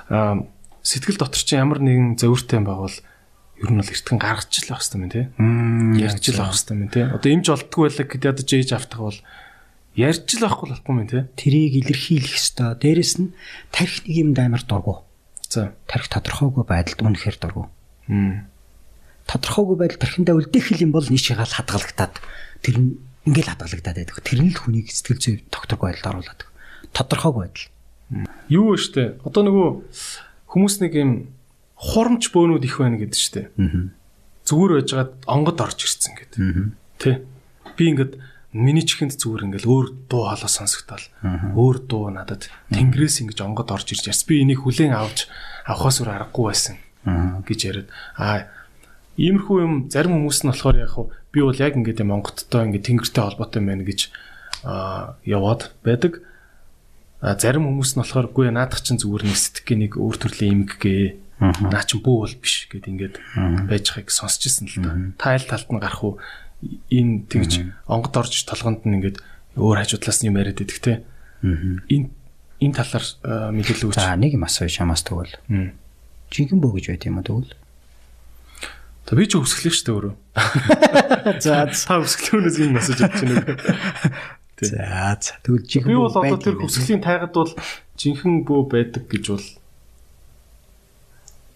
аа сэтгэл дотор чи ямар нэгэн зөвөртэй юм байгавал ер нь бол эртгэн гаргаж л авах хэрэгтэй мэн те. Ярьж л авах хэрэгтэй мэн те. Одоо имж олддгүй байлаа гэдээ одоо жээж автах бол ярьж л авахгүй болохгүй мэн те. Тэрийг илэрхийлэх ёстой. Дээрэс нь тарих нэг юм даймар дургу. За. Тарих тодорхойгүй байдалд үнэхээр дургу. Мм. Тодорхойгүй байдал тархиндаа үлдээх юм бол нийшээгаал хадгалагдаад тэр нь ингээл хадгалагдаад байдаг. Тэр нь л хүнийг сэтгэл зүй тогтворгүй байдалд оруулаад. Тодорхойгүй байдал. Юу вэ штэ? Одоо нөгөө хүмүүс нэг юм хурамч бөөнүүд их байна гэдэг штэ. Аа. Зүгээр байжгаад онгод орж ирсэн гэдэг. Тэ. Би ингээд миний чихэнд зүгээр ингээл өөр дуу хоолой сонсогдол өөр дуу надад тэнгэрээс ингэж онгод орж ирж яс би энийг хүлээн авч авахаас өөр аргагүй байсан гэж яриад аа иймэрхүү юм зарим хүмүүс нь болохоор яг би бол яг ингээд юм онгодтой ингээд тэнгэртэй холбоотой юм байна гэж аа яваад байдаг. А зарим хүмүүс нь болохоор үгүй наадах чинь зүгээр нэг сэтгэх нэг өөр төрлийн имэг гээ наа чин бүү бол биш гэд ингээд байж байгааг сонсч ирсэн л да та. Аль талд нь гарах уу энэ тэгж онгод орж толгонд нь ингээд өөр хажуудлаас юм яриад идэх те. Энэ энэ талаар мэдээлэл өгч. За нэг юм асууя шамаас тэгвэл. Жинхэнэ бөө гэж байт юм уу тэгвэл? За би ч өсгөлөх дээ өөрөө. [laughs] За [laughs] та өсгөлөөнөөс энэ мессеж авч байна уу? [laughs] За за тэгвэл жинхэнэ би бол одоо тэр өсгөлийн тайгад бол жинхэнэ бөө байдаг гэж бол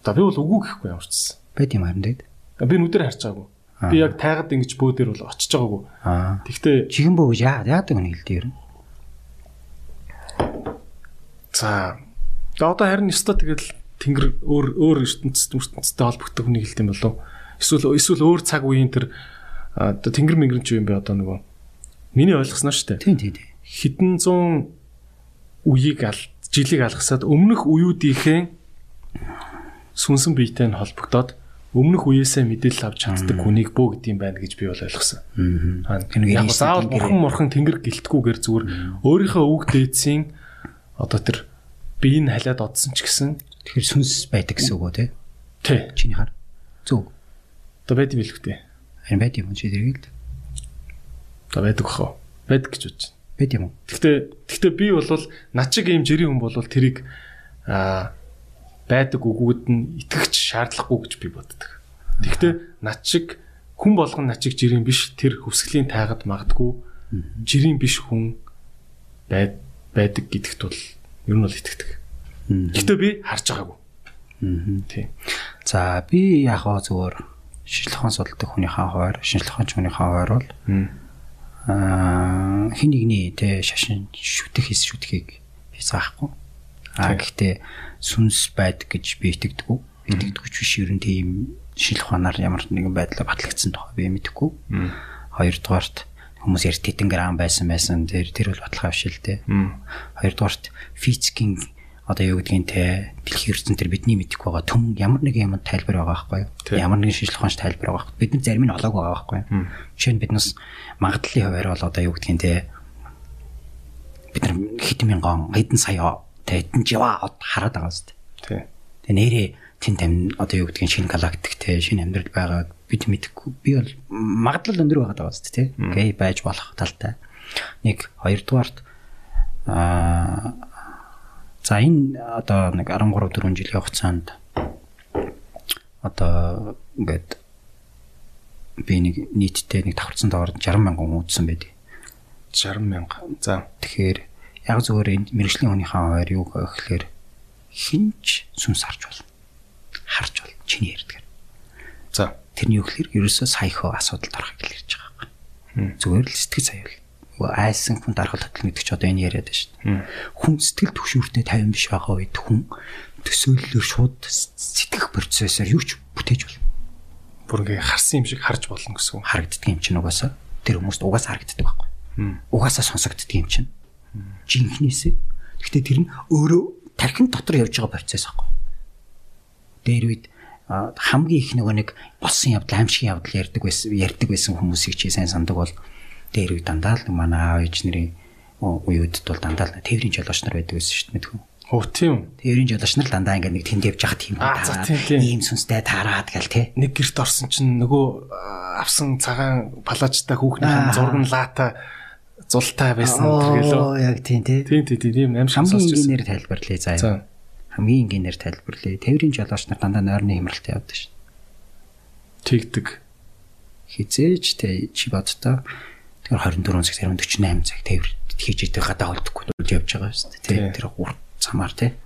За би бол үгүй гэхгүй ямар ч гэсэн. Байт юм харин тэгээд. Би нүдээр харж байгаагүй. Би яг тайгад ингэж бөө дээр бол очиж байгаагүй. Аа. Тэгтээ Чихэн бөө гэж яа яадаг нь хэлдэг юм. За. Одоо харин өстой тэгэл тэнгэр өөр өөр ертөнцид ертөнцтэй холбогддог хүний хэлт юм болов. Эсвэл эсвэл өөр цаг үеийн тэр одоо тэнгэр мэнгэрэн ч юм бэ одоо нөгөө миний ойлгосноо шүү дээ. Тийм тийм. Хитэн зуун үеийг ал жилиг алгасаад өмнөх үеүүдийнхээ сүнсэн биетэй нь холбогдоод өмнөх үеэсээ мэдээлэл авч чаддаг хүнийг бөө гэдэм байна гэж би бол ойлгосон. Аа. Яг заавал бурхан мурхан тэнгэр гэлтгүүгээр зүгээр өөрийнхөө өвөг дээдсийн одоо тэр бие нь халиад одсон ч гэсэн Тэгэхээр сүнс байдаг гэсэн үг үү те? тий. Чиний хар. Зөв. Одоо байд юм билүүхтэй. Харин байд юм чи дэргэл. Одоо байдаг бахаа. Байдаг гэж бодож байна. Байд юм уу? Гэхдээ гэхдээ би бол над чиг ийм жирийн хүн бол тэрийг аа байдаг үгүүд нь итгэж шаардлагагүй гэж би боддог. Тэгэхдээ над чиг хүн болгон над чиг жирийн биш тэр хөвсглийн тайгад магадгүй жирийн биш хүн байд байдаг гэдэгт бол ер нь бол итгэдэг. Гэхдээ би харж байгаагүй. Тийм. За би яг хаа зүгээр шинжлэх ухаан судалдаг хүнийхээ хуваар ухаанч хүнийхээ хуваар бол аа хин нэгний тэ шашин шүтэх хис шүтгэхийг хязгаахгүй. Аа гэхдээ сүнс байдаг гэж би итгэдэг. Итгэдэг ч биш ер нь тийм шинжлэх ухаанаар ямар нэгэн байдлаар батлагдсан тухай би мэдэхгүй. Хоёрдугаарт хүмүүс ярь тэтэн грам байсан байсан тэр тэр бол баталгаа биш л дээ. Хоёрдугаарт физикийн одоо юу гэдгийг те дэлхийн ертөнцийн тэр бидний мэдэх байгаа төм ямар нэг юм тайлбар байгаа байхгүй? Ямар нэгэн шинжлэх ухаанч тайлбар байгаа байхгүй. Бид нар зарим нь олоог байгаа байхгүй? Жишээ нь биднес магадлалын хуваар бол одоо юу гэдгийг те бид нар хэдэн мянган хэдэн сая те хэдэн жива хараад байгаа зү. Тий. Тэгээ нэрээ тэнд амин одоо юу гэдгийг шинэ галактик те шинэ амьдрал байгаа бид мэдэхгүй. Би бол магадлал өндөр байгаа даа зү те. Окей байж болох талтай. Нэг хоёрдугаарт аа За энэ одоо нэг 13 4 жилийн хугацаанд одоо ингээд би нэг нийтдээ нэг давхарцсан доорд 60 мянган үзсэн байдаг. 60 мянга. За Тэгэхээр яг энэ мэрэгжлийн хүнийхээ хуваар юу гэхээр хинч сүнс харж болно. Харж болно. Чиний ярьдгаар. за Тэрний юу гэхээр ерөөсөө саяхоо асуудалд орохыг хэлж байгаа юм. Зүгээр л сэтгэл заяа айсан хүн дархал татлал гэдэг чи одоо энэ яриад байна шүү дээ. Хүн сэтгэл төвшүүртэй 50 биш байгаа үед хүн төсөөллөөр шууд сэтгэх процессор юу ч бүтээж болно. бүр ингээ харсан юм шиг харж болно гэсэн үг. Харагддаг юм чинь угаасаа тэр хүмүүст угаасаа харагддаг байхгүй. Угаасаа сонсогддог юм чинь. Жинхнээсээ. Гэхдээ тэр нь өөрөө тархин дотор явж байгаа процесс байхгүй. Дээр үед хамгийн их нөгөө нэг болсон явдал аимшигын явдал ярьдаг байсан ярьдаг байсан хүмүүсийг чи сайн сандаг бол дээр үед дандаа л манай аав ээж нарын уюудд бол дандаа л тээврийн жолооч нар байдаг байсан шүү дээ мэдгүй. Хөө тийм. Тээврийн жолооч нар дандаа ингээд нэг тэнд явж байгаа тийм тийм. ийм сүнстэй таарад гэл те. Нэг герт орсон чинь нөгөө авсан цагаан палажтай зураг нь лаата зултай байсан тэргэлөө. яг тийм те. Тийм тийм тийм аим Хамгийн энгийнээр тайлбарлая заа. За. Хамгийн энгийнээр тайлбарлая. Тээврийн жолооч нар дандаа нойрны хямралтай явдаг шүү. Тэгдэг. Хизээж те чи бодтоо тэр 24 цаг зарим 48 цаг тээвэр хийж идэг гадаа холдохгүй болж явж байгаа шүү дээ. Тий. Тэ тэр урт цамаар. Тэгээ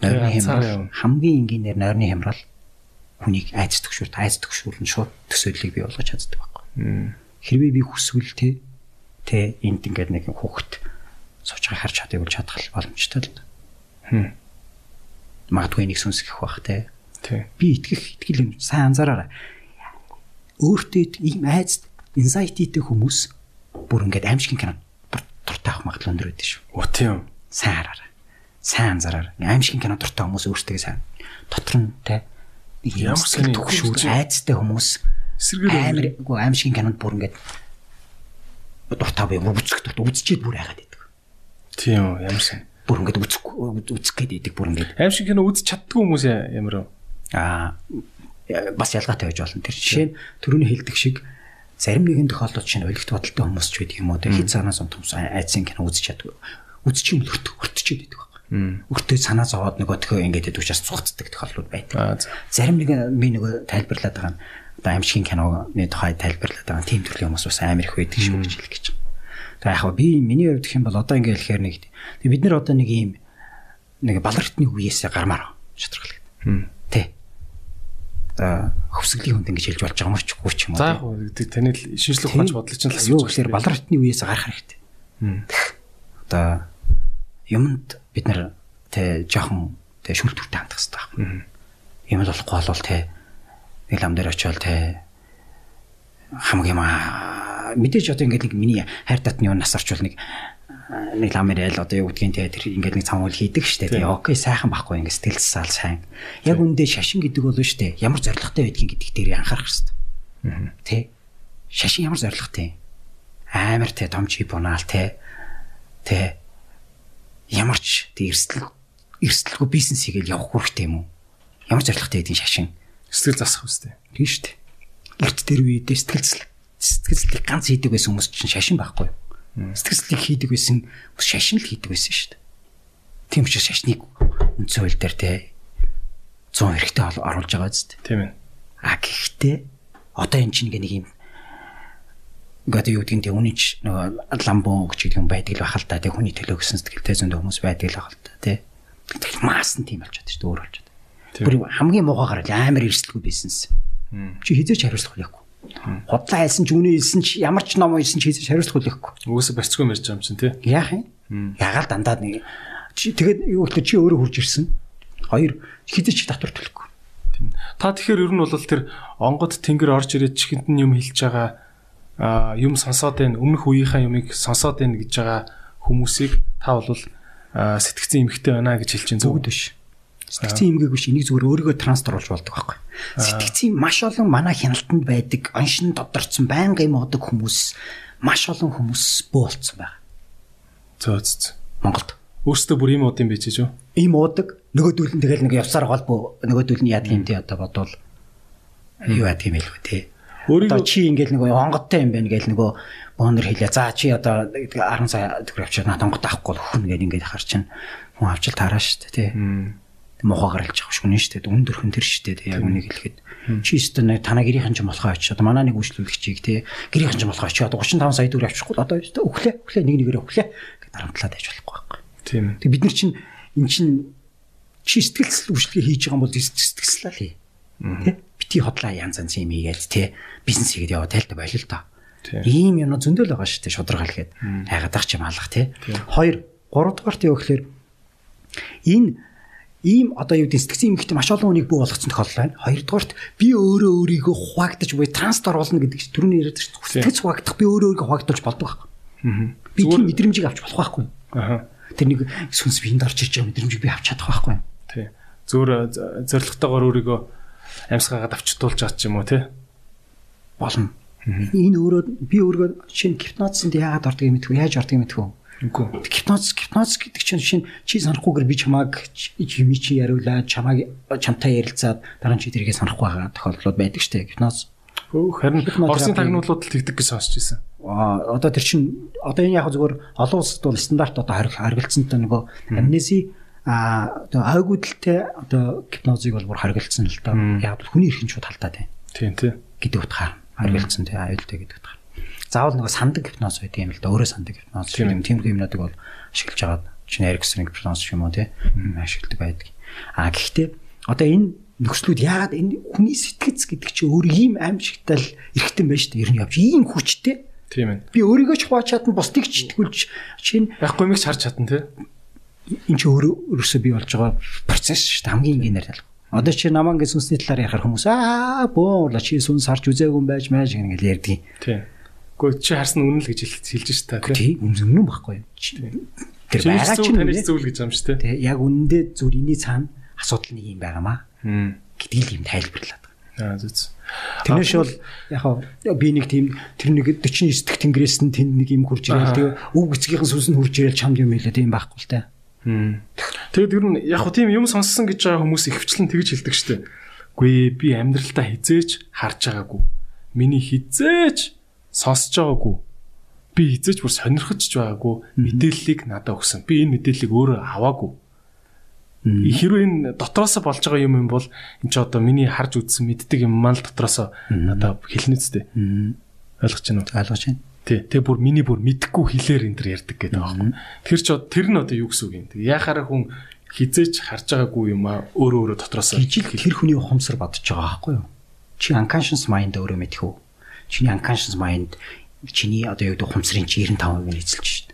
Нойрны хямрал хамгийн энгийнээр нойрны хямрал хүнийг айц төгшүүрт айц төгшүүр нь шууд төсөөллийг бий болгож чаддаг байхгүй. Хэрвээ би хүсвэл те те энд ингээд нэг хүүхэд сууж байгаа харж чадыг бол чадах боломжтой л. Хм. Магадгүй нэг сүнс гэх бах те. Тий. Би итгэх итгэл юм сайн анзаараарай. Өөртөө ийм айц anxiety-тэй хүмүүс бүр ингээд аимшигын кино дуртай авах магадлал өндөр байдаг шүү. Оо тийм. Сайн хараарай. Сайн анзаараарай. Аимшигын кино дуртай хүмүүс өөртөө сайн. Дотор нь те Ямар сони төгшүүр чи- айцтай хүмүүс Эсэргээр амар үгүй аимшигын кинонд бүр ингээд дуртай бай үзэх дуртай үзчихэд бүр хайгаад идэг. Тийм үү, ямар сайн. Бүр ингээд үзэх үзэх гээд идэг бүр ингээд Аим шиг кино үз чаддгүй хүмүүс ямар вэ? аа бас ялгаатай байж болно. Тэр жишээ нь төрөний хэлдэг шиг зарим нэгэн тохиолдолд чинь өлегт бодолтой хүмүүс ч байдаг юм уу те хит санаа зам хүмүүс айцын кино үзэж чаддаг. Үзчих юм л өрт өртчихэд байдаг байхгүй. Өртөө санаа зовоод нөгөө төхөө ингээд идэх учраас цугцдаг тохиолдлууд байдаг. Зарим нэг би нөгөө тайлбарлаад байгаа нь одоо аимшигын киноны тухай тайлбарлаад байгаа тийм төрлийн хүмүүс бас амар их байдаг шүү гэж хэлэх гэж. Тэгээ яг би миний хувьд гэх юм бол одоо ингээд хэлэхээр нэг тэгээ бид нар одоо нэг ийм нэг балартны үеэсээ гармаар шатрхал гэдэг. Тэ. За хөвсгөлийн хүнд ингэж хэлж болж байгаа юм ч үгүй ч юм уу. За яг тий, таны шинжлэх ухаанч бодлоо чинь л асууж гэхээр балартны үеэсээ гарах хэрэгтэй. Одоо юмд бид нар тэ жоохон тэ шүлтүртэй хандах хэрэгтэй байна. Юм л болохгүй болвол тэ нэг лам дээр очиод тэ хамгийн маа мэдээж одоо ингээд нэг миний хайр татны юу нас орчвол нэг аа, нэг лам ирэл одоо юу гэдгийг тэ тэр ингээд нэг цамуул хийдэг штэ тэ окей сайхан байхгүй ингээд сэтгэл засаал сайн. Яг үндэ шашин гэдэг бол штэ. Ямар зоригтой байдгийг гэдэг дээр анхаарах хэрэгтэй. Тэ шашин ямар зоригтой амар тэ том чи бунаал тэ тэ ямар ч тэ эрсдэл эрсдэлгүй бизнес хийгээл явах хэрэгтэй юм уу? Ямар зоригтой байдгийг шашин Сэтгэл засах үстэй. тийм шүү дээ. Эрт тэр үедээ сэтгэл зүйн сэтгэл зүйн ганц хийдэг байсан хүмүүс чинь шашин байхгүй юу? Сэтгэл зүйн хийдэг байсан хүмүүс шашин л хийдэг байсан шүү дээ. Тийм учраас шашныг үндсэн хууль дээр те 100 хэрэгтэй оруулж байгаа зү. Тийм ээ. А гэхдээ одоо эн чинь нэг юм гэдэг юу гэдгийг үнэн ч нөгөө ламбон гэж юм байдаг л бахал та тэг хүний төлөө гэсэн сэтгэлтэй зөндөө хүмүүс байдаг л бахал та тий. Тэгэхээр маас нь тийм болчиход шүү дээ өөр болчиход. Бүр хамгийн муухай гараад амар эрсдэлгүй бизнес. Чи хизээч хариуцлах хүлээхгүй. Худлаа хэлсэн ч үнэ хэлсэн ч ямар ч ном хэлсэн ч хизээч хариуцлах хүлээхгүй. Угсаа барьцгүй мэрч байгаа юм чинь тий. Яах юм? Ягаал дандаа нэг чи тэгээд юу гэхээр чи өөрөө хурж ирсэн. Хоёр хизээч татвар төлөхгүй. Та тэгэхээр ер нь бол тэр онгод тэнгэр орж ирээд чихэнд нь юм хэлж байгаа юм сонсоод байна өмнөх үеийнхаа юмыг сонсоод байна гэж байгаа хүмүүсийг та бол сэтгцэн эмхтэй байна гэж хэлж чинь Бүгд биш. Сэтгцэн эмгээг биш энийг зүгээр өөрийгөө транслоруулж болдог байхгүй. Сэтгцэн маш олон манай хяналтанд байдаг оншин тодорцсон байнга юм одог хүмүүс маш олон хүмүүс бөө болцсон байна. зөөц. Монголд. Өөртөө бүр юм удын байж шүү. Ийм уудаг нөгөөдөл нь тэгэл нэг явсаар голбоо нөгөөдөл нь яадаг юм тий одоо бодвол юу яадаг юм хэлвэ тий. Одоо чи ингээл нөгөө онгодтой юм байна гээл нөгөө бонор хэлээ. За чи одоо 10 сая төгрөг авчаад надад онгод авахгүй л өхөн гээд ингээд хар чин хүн авчил таараа шүү дээ тий. Мохоо гаралж шүнэ шүү дээ. Өндөрхөн тэр шүү дээ тий. Яг үнийг хэлэхэд чи өстө нэг танаа гэрийнхэн ч болохоо очиж одоо манай нэг үйлчлүүлэгчийг тий гэрийнхэн ч болохоо очиж одоо 35 сая төгрөг авчихгүй одоо өстө өглөө өглөө нэг нэгээр өглөө гэдэг дарамтлаад байж болохгүй байхгүй. Тийм. Тэг бид нар чинь эн чинь чи сэтгэл хөдлөлтөе хийж байгаа юм бол сэтгэлслээ л хий. Тэ? Бити хотлаа янз янз юм ийгээд тэ бизнес хийгээд яваа тайлта болил л та. Ийм юм зөндөл байгаа дээ шударгаал гээд. Хайгаад ах чим алах тэ. Хоёр, гурав дахь юу гэхээр энэ ийм одоо юу гэдэг сэтгцэн эмэгтэй маш олон хүнийг бүү болгоцсон тохиолдол байна. Хоёрдугаарт би өөрөө өөрийгөө хуваагдаж буй транспор болно гэдэг чинь түрүүний яриад шүү дээ. Сэтгц хуваагдах би өөрөө өөрийгөө хуваагдуулж болдог байхгүй. Би тийм мэдрэмжийг авч болох байхгүй. Аха. Тэр нэг сүнс биенд орж ирж байгаа мэдрэмжийг би авч чадах байхгүй. Тий. Зүгээр зоригтойгоор өөрийгөө амьсгаагаад авчтуулж чад ч юм уу тий. болно. Энэ өөрөө би өөрөө шинэ гипнозсанд яагаад ордог юм мэдгүй яаж ордог юм мэдгүй. Үгүй. Гипноз гипноз гэдэг чинь шинэ чи санахгүйгээр би чамааг юм чи яриулаад чамааг чамтай ярилцаад дараа нь чи тэргээ санахгүй байгаа тохиолдлууд байдаг штэ гипноз. Хөөх харин. Оросын тагнуулууд л тэгдэг гэж сонсч ирсэн. Аа одоо тэр чин одоо энэ яг зүгээр олон улсад бол стандарт одоо харгалзсантай нөгөө амнеси а одоо айгүйдэлтэй одоо гипнозыг бол бүр харгалзсан л та. Яг бол хүний эрхэн шууд халтаад байна. Тийм тий. гэдэг утгаар харгалцсан тий аюултай гэдэг. Заавал нөгөө сандаг гипноз байдаг юм л да. Өөрөө сандаг гипноз Тийм. юм. Тиймэрхүү юмнуудыг бол ашиглаж байгаа. Чин эргэсрийн гипноз юм уу тий ашигладаг байдаг. А гэхдээ одоо энэ нөхцлүүд яагаад энэ хүний сэтгэц гэдэг чинь өөр ийм аимшигтай л эргэтэн байна шүү дээ. Ер нь явж ийм хүчтэй. Тийм ээ. Би өөрийгөө ч хувааж чадна, бусдыг ч итгүүлж чинь Яахгүй мэгч харж чадна тий. энэ чинь өөрөө өөрөөсөө бий болж байгаа процесс шүү дээ. Хамгийн энгийнээр тал. Одоо чи намаа ингэ сүнсний талаар ярихаар хүмүүс аа бөө чи сүнс харж үзээгүй юм байж мэж ингэ ярьдгийг. Тий. Гэхдээ чи харсан үнэн л гэж хэл- хэлж ш та тий. Тий, үнэн байхгүй юу? Тэр байгаа таньж үнэ. зүйл гэж юм ш тий. Тий, яг үнэндээ зүгээр иний цаана асуудал нэг юм байгаамаа гэдгийг юм тайлбарлаад байгаа. Аа зүс. Тэрнээс бол яг би нэг тийм тэр нэг 49 дэх тэнгэрээс нь тэнд нэг юм хурж ирэл тэгээ өв гэцгийнхэн сүнс нь хурж ирэл чамд юм хэлээ тийм байхгүй л та. Хм. Тэгэд ер нь яг тийм юм сонссон гэж байгаа хүмүүс ихвчлэн тэгж хэлдэг штэ. Гүй би амьдралдаа хизээч харж байгаагүй. Миний хизээч сонсож байгаагүй. Би хизээч бүр сонирхож ч байгаагүй. Мэдээллийг надад өгсөн. Би энэ мэдээллийг өөрөө аваагүй. Хэрвээ энэ дотроос болж байгаа юм юм бол энэ ч одоо миний харж үзсэн мэддэг юм маань л дотроос надад хэлнэ үстэй. Ойлгож байна уу? Ойлгож байна. Тий, тэг бүр миний бүр мэдхгүй хэлээр энэ төр ярьдаг гэдэг байхгүй. Тэр ч тэр нь одоо юу гэсэн үг юм. Тэг яхаараа хүн хизээч харж байгаагүй юм а өөрөө өөрөө дотроос Жижиг тэр хүний ухамсар бодож байгаа байхгүй юу? Чи unconscious mind өөрөө мэдэх үү? Чиний unconscious mind чиний одоо юу гэдэг ухамсарын чи 95% нь эзэлж шít.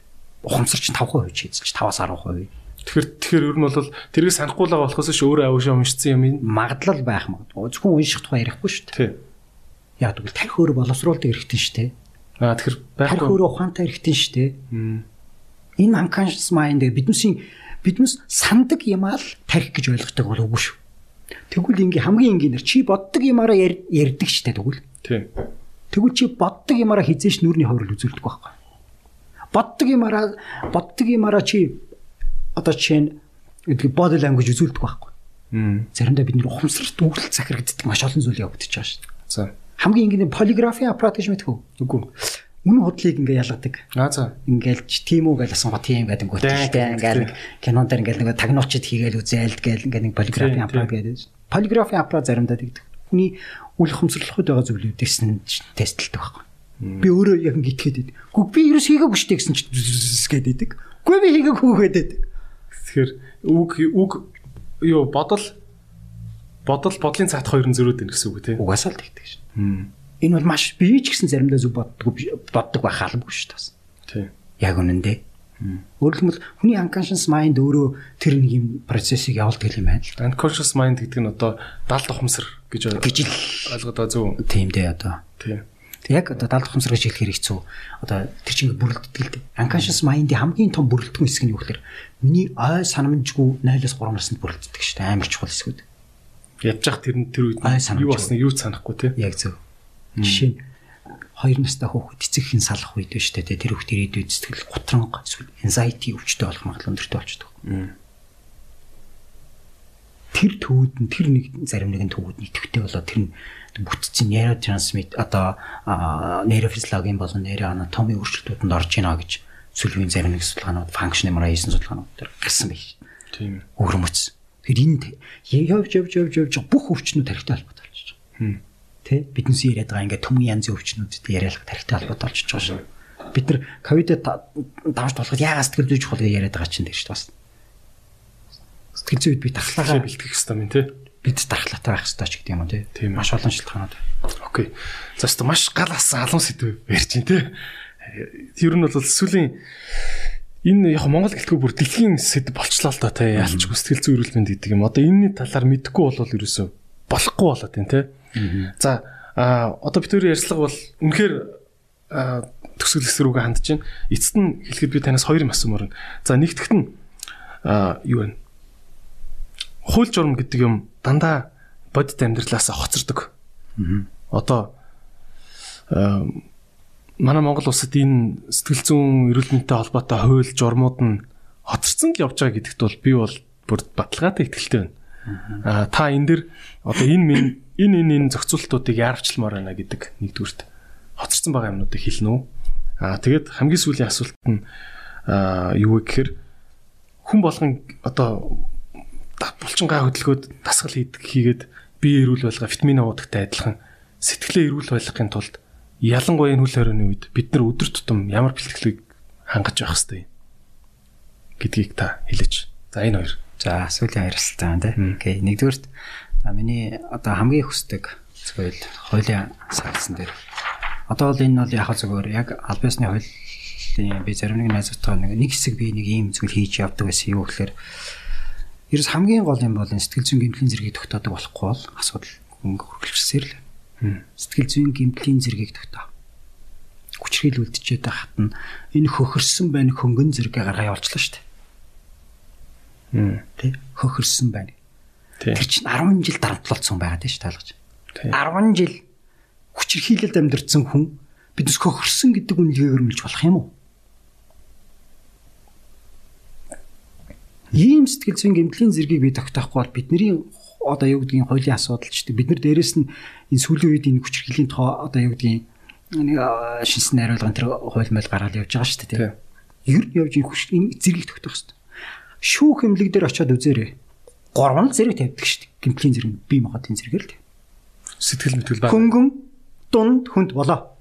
Ухамсар чинь 5% чи эзэлж 5-аас 10%. тэгэхээр тэгэхээр ер нь бол тэрийг санахгүй л байгаа болохоос ш өөрөө авшаа уншсан юм. Магадлал байх магадгүй. Зөвхөн унших тухай ярихгүй шүү дээ. Тий. Яг тэгвэл тарих өөрөө боловсруулдаг хэрэгтэй шүү дээ. Аа тэгэхээр Тарих байхгүй. өөрөө ухаантай хэрэгтэй шүү дээ. Энэ unconscious mind биднээсийн биднээс сандаг юмаа л тарих гэж ойлгодог бол үгүй шүү. Тэгвэл ингээ хамгийн энгийнээр чи боддог юмараа яр- ярьдаг шүү дээ тэгвэл. Тий. Тэгвэл чи боддог юмараа хизээш нүрийн ховрол үзүүлдэг байхгүй. Боддог юмараа боддог юмараа чи одоо чинь гэдэг body language үзүүлдэг байхгүй. Заримдаа бид нэр ухамсарт үгэл захирагддаг маш олон зүйл явагдаж байгаа шүү дээ. За. Хамгийн энгийнээр полиграфийн аппарат гэж мэдэх үү? Үгүй. Үнэн худлыг ингээ ялгадаг. Аа за. Ингээл тийм үү гэж асуугаа тийм гэдэг нь Дайн, гүйтгэлтэй ингээл нэг кинонд дэр ингээл нэг тагнуучид хийгээл үзээлд гээл ингээл нэг полиграфийн аппарат гэдэг. Полиграфийн аппарат заримдаа тэгдэг. Хүний үл ухамсарлахуд байгаа зүйлүүдээс нь тестэлдэг байхгүй. Би өөрөө яг ингэ итгээд байдаг. Гүг би ерөөс хийгээгүй штэ гэсэн чи гэдэг. Гүй би хийгээгүй гэдэг. Тэгэхээр үг үг юу бодол бодол бодлын цаат хоёр нь зөрөөд байна гэсэн үг тий. Угаасаа л тэгдэг шин. Энэ бол маш бие ч гэсэн заримдаа зүг боддог боддог байх халамгүй шүү дээ. Тий. Яг үнэндээ. Хэлбэл хүний unconscious mind өөрөө тэр нэг юм процессыг явуулдаг юм байна л. Unconscious mind гэдэг нь одоо далд ухамсар гэж Гэж ойлгоод байгаа зөв. Тийм дээ одоо. Тий. Яг одоо даалгах хөмсрэж хэлэхээр хэцүү. Одоо тэр чинь дээ. Unconscious mind-ийн хамгийн том бүрэлдэхүүн хэсэг нь юу гэхээр миний ой санамжгүй 0-оос 3 наснд бүрэлддэг шүү дээ. Амар чухал хэсгүүд. Ядж явах тэр нь тэр үед юу болсныг юу санахгүй тий. Яг зөв. Жишээ нь хоёр настай хүүхэд эцэг хин салах үед биш үү те тэр хүүхд ирээдүйд сэтгэл гутранг эсвэл anxiety өвчтөй болох магадлал өндөртэй болчихдог. Тэр төвүүд нь тэр нэг зарим нэгэн төвүүд нь идэвхтэй болоод тэр нь бүтцийн нейротрансмит одоо нейрофизиологийн болон нейроанатомийн өөрчлөлтүүдэнд орж ийнэ гэж сүлжээний зарим нэг судалгаанууд function MRI хийсэн судалгаанууд дээр гарсан байх. Тийм. Өвөрмөц. Тэр энд явж явж явж явж бүх өвчнүүд тарихтай холбоотой болчихж байгаа. Тэ биднээс яриад байгаа ингээд төмөн янзын өвчнүүдэд яриалах тарихтай холбоотой болчихж байгаа шүү. Бид нар ковидод давж болоход яагаад сэтгэл зүйч чухал яриад байгаа чинь шүү бас. Сэтгэл зүйд би дархлаагаа бэлтгэх хэрэгтэй юм тий. бид дархлаатай байх хэрэгтэй ч гэдэг юм уу тий. Маш олон шалтгаанууд. Окей. За өстө маш гал асан алуун сэдв ярьж байна те. Тэр нь бол сүүлийн энэ яг Монгол гэлтгүй бүр дэлхийн сэдв болчлоо л доо те. Ялчгүй сэтгэл зүйн эрүүл мэнд гэдэг юм. Одоо энэний талаар мэдэхгүй болвол ерөөсөө болохгүй болоод байна те. За одоо бид хоёрын ярьцлага бол үнэхээр а, төсөөлөс рүүгээ хандж байна. Эцэст нь хэлэхэд би танаас хоёр юм асуумаар. За нэгтгэх нь юу вэ? Хууль журам гэдэг юм дандаа бодит амьдралаас хоцордог. Одоо аа, манай Монгол улсад энэ сэтгэл зүйн эрүүл мэндтэй холбоотой хууль журмууд нь хоцорсон л явж байгаа гэдэгт бол би бол бүр баталгаатай ихтэлтэй байна. Аа та энэ дэр одоо энэ минь энэ энэ энэ зохицуултуудыг яарвчламаар байна гэдэг нэгдүгürt хоцорсон байгаа юмнуудыг хэлнэ үү? Аа тэгээд хамгийн сүүлийн асуулт нь юу вэ гэхээр хүн болгон одоо да- булчингаа хөдөлгөөд дасгал хийдэг хийгээд бие эрүүл байлгаа витамин уудагтай адилхан сэтгэлээ эрүүл байлгахын тулд ялангуяа энэ хөл хорионы үед бид нар өдөр тутам ямар бэлтгэлийг хангаж явах хэрэгтэй юм гэдгийг та хэлээч. За энэ хоёр. За сүүлийн хоёр асуулт байна тий. Окей. Нэгдүгürt за миний одоо хамгийн хүсдэг зүйл хуулийн сагдсан дээр. Одоо бол энэ бол яг зөвөр яг аль биесны хуулийн би зарим нэг найзуудтайгаа нэг нэг хэсэг би нэг ийм зүйл хийж явдаг байсан юу гэхээр ерөөс хамгийн гол юм бол сэтгэл зүйн гэмтлийн зэргийг тогтоодог болохгүй бол асуудал хөнгө хөргөлжсээр л. Сэтгэл зүйн гэмтлийн зэргийг тогтоо. Хүчрхийл үлдчихэд байхад нь энэ хөхөрсөн байна хөнгөн зэрэгээ гаргаа явуулчихлаа шүү дээ. Тэ хөхөрсөн байна. Тэр чинь 10 жил дарамтлалцсан байгаа тийм шүү таалгаж. Тий. 10 жил хүчирхийлэлд амьдэрсэн хүн биднес хөхөрсөн гэдэг үнэлгээгээр үнэлж болох юм уу? Ийм сэтгэл зүйн гэмтлийн зэргийг би тогтоохгүй бол бидний одоо юу гэдгийг хуулийн асуудал ч бид нар дээрэс нь энэ сүүлийн үед энэ хүчирхийллийн тоо одоо юу гэдгийг нэг шинсэн найруулгын тэр хууль мэл гаргаад явж байгаа шүү дээ. Ер нь явж энэ хүч энэ зэргийг тогтоох хэрэгтэй. Шүүх хэмлэг дээр очиод үзээрэй. Гурван зэрэг тавьдаг шүү дээ. Гэмтлийн зэрэг бие махбодын зэрэгээр л. Сэтгэл мэтгэл байна. Хөнгөн дунд хүнд болоо.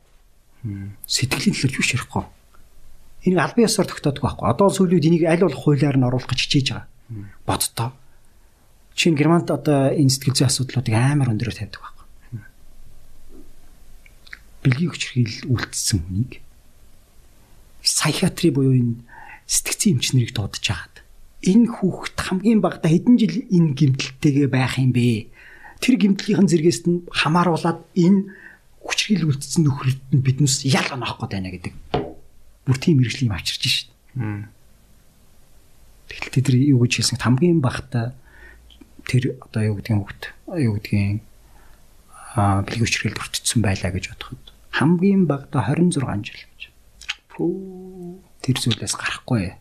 Сэтгэлийн юу ч ярихгүй. Энийг аль бие ёсоор тогтоодог байхгүй. Одоо сүүлийн үед энийг аль болох хуулиар нь оруулах гэж хичээж байгаа. Боддоо. Чин Германд одоо энэ сэтгэл зүйн асуудлуудыг амар өндөрөөр тавьдаг байхгүй. Бэлгийн хүчрхийл үлдсэн хүнийг психиатри буюу энэ сэтгцийн эмчнэрийг дуудаж хагаад энэ хүүхэд хамгийн багадаа хэдэн жил энэ гэмтэлтэйгээ байх юм бэ? Тэр гэмтлийн зэргээс нь хамааруулаад энэ хүчрхийл үлдсэн нөхрөлд нь биднээс ял оноох гээд байна гэдэг. Бүр тийм мэрэгжлийн юм авчирч шít. Тэгэл тэд нар юу гэж хэлсэн хамгийн багадаа тэр одоо юу гэдгийг хүүхэд юу гэдгийг аа бэлгийн хүчрхийлд өртсөн байлаа гэж бодоход хамгийн багадаа 26 жил гэж. Пүү тэр зүйлээс гарахгүй.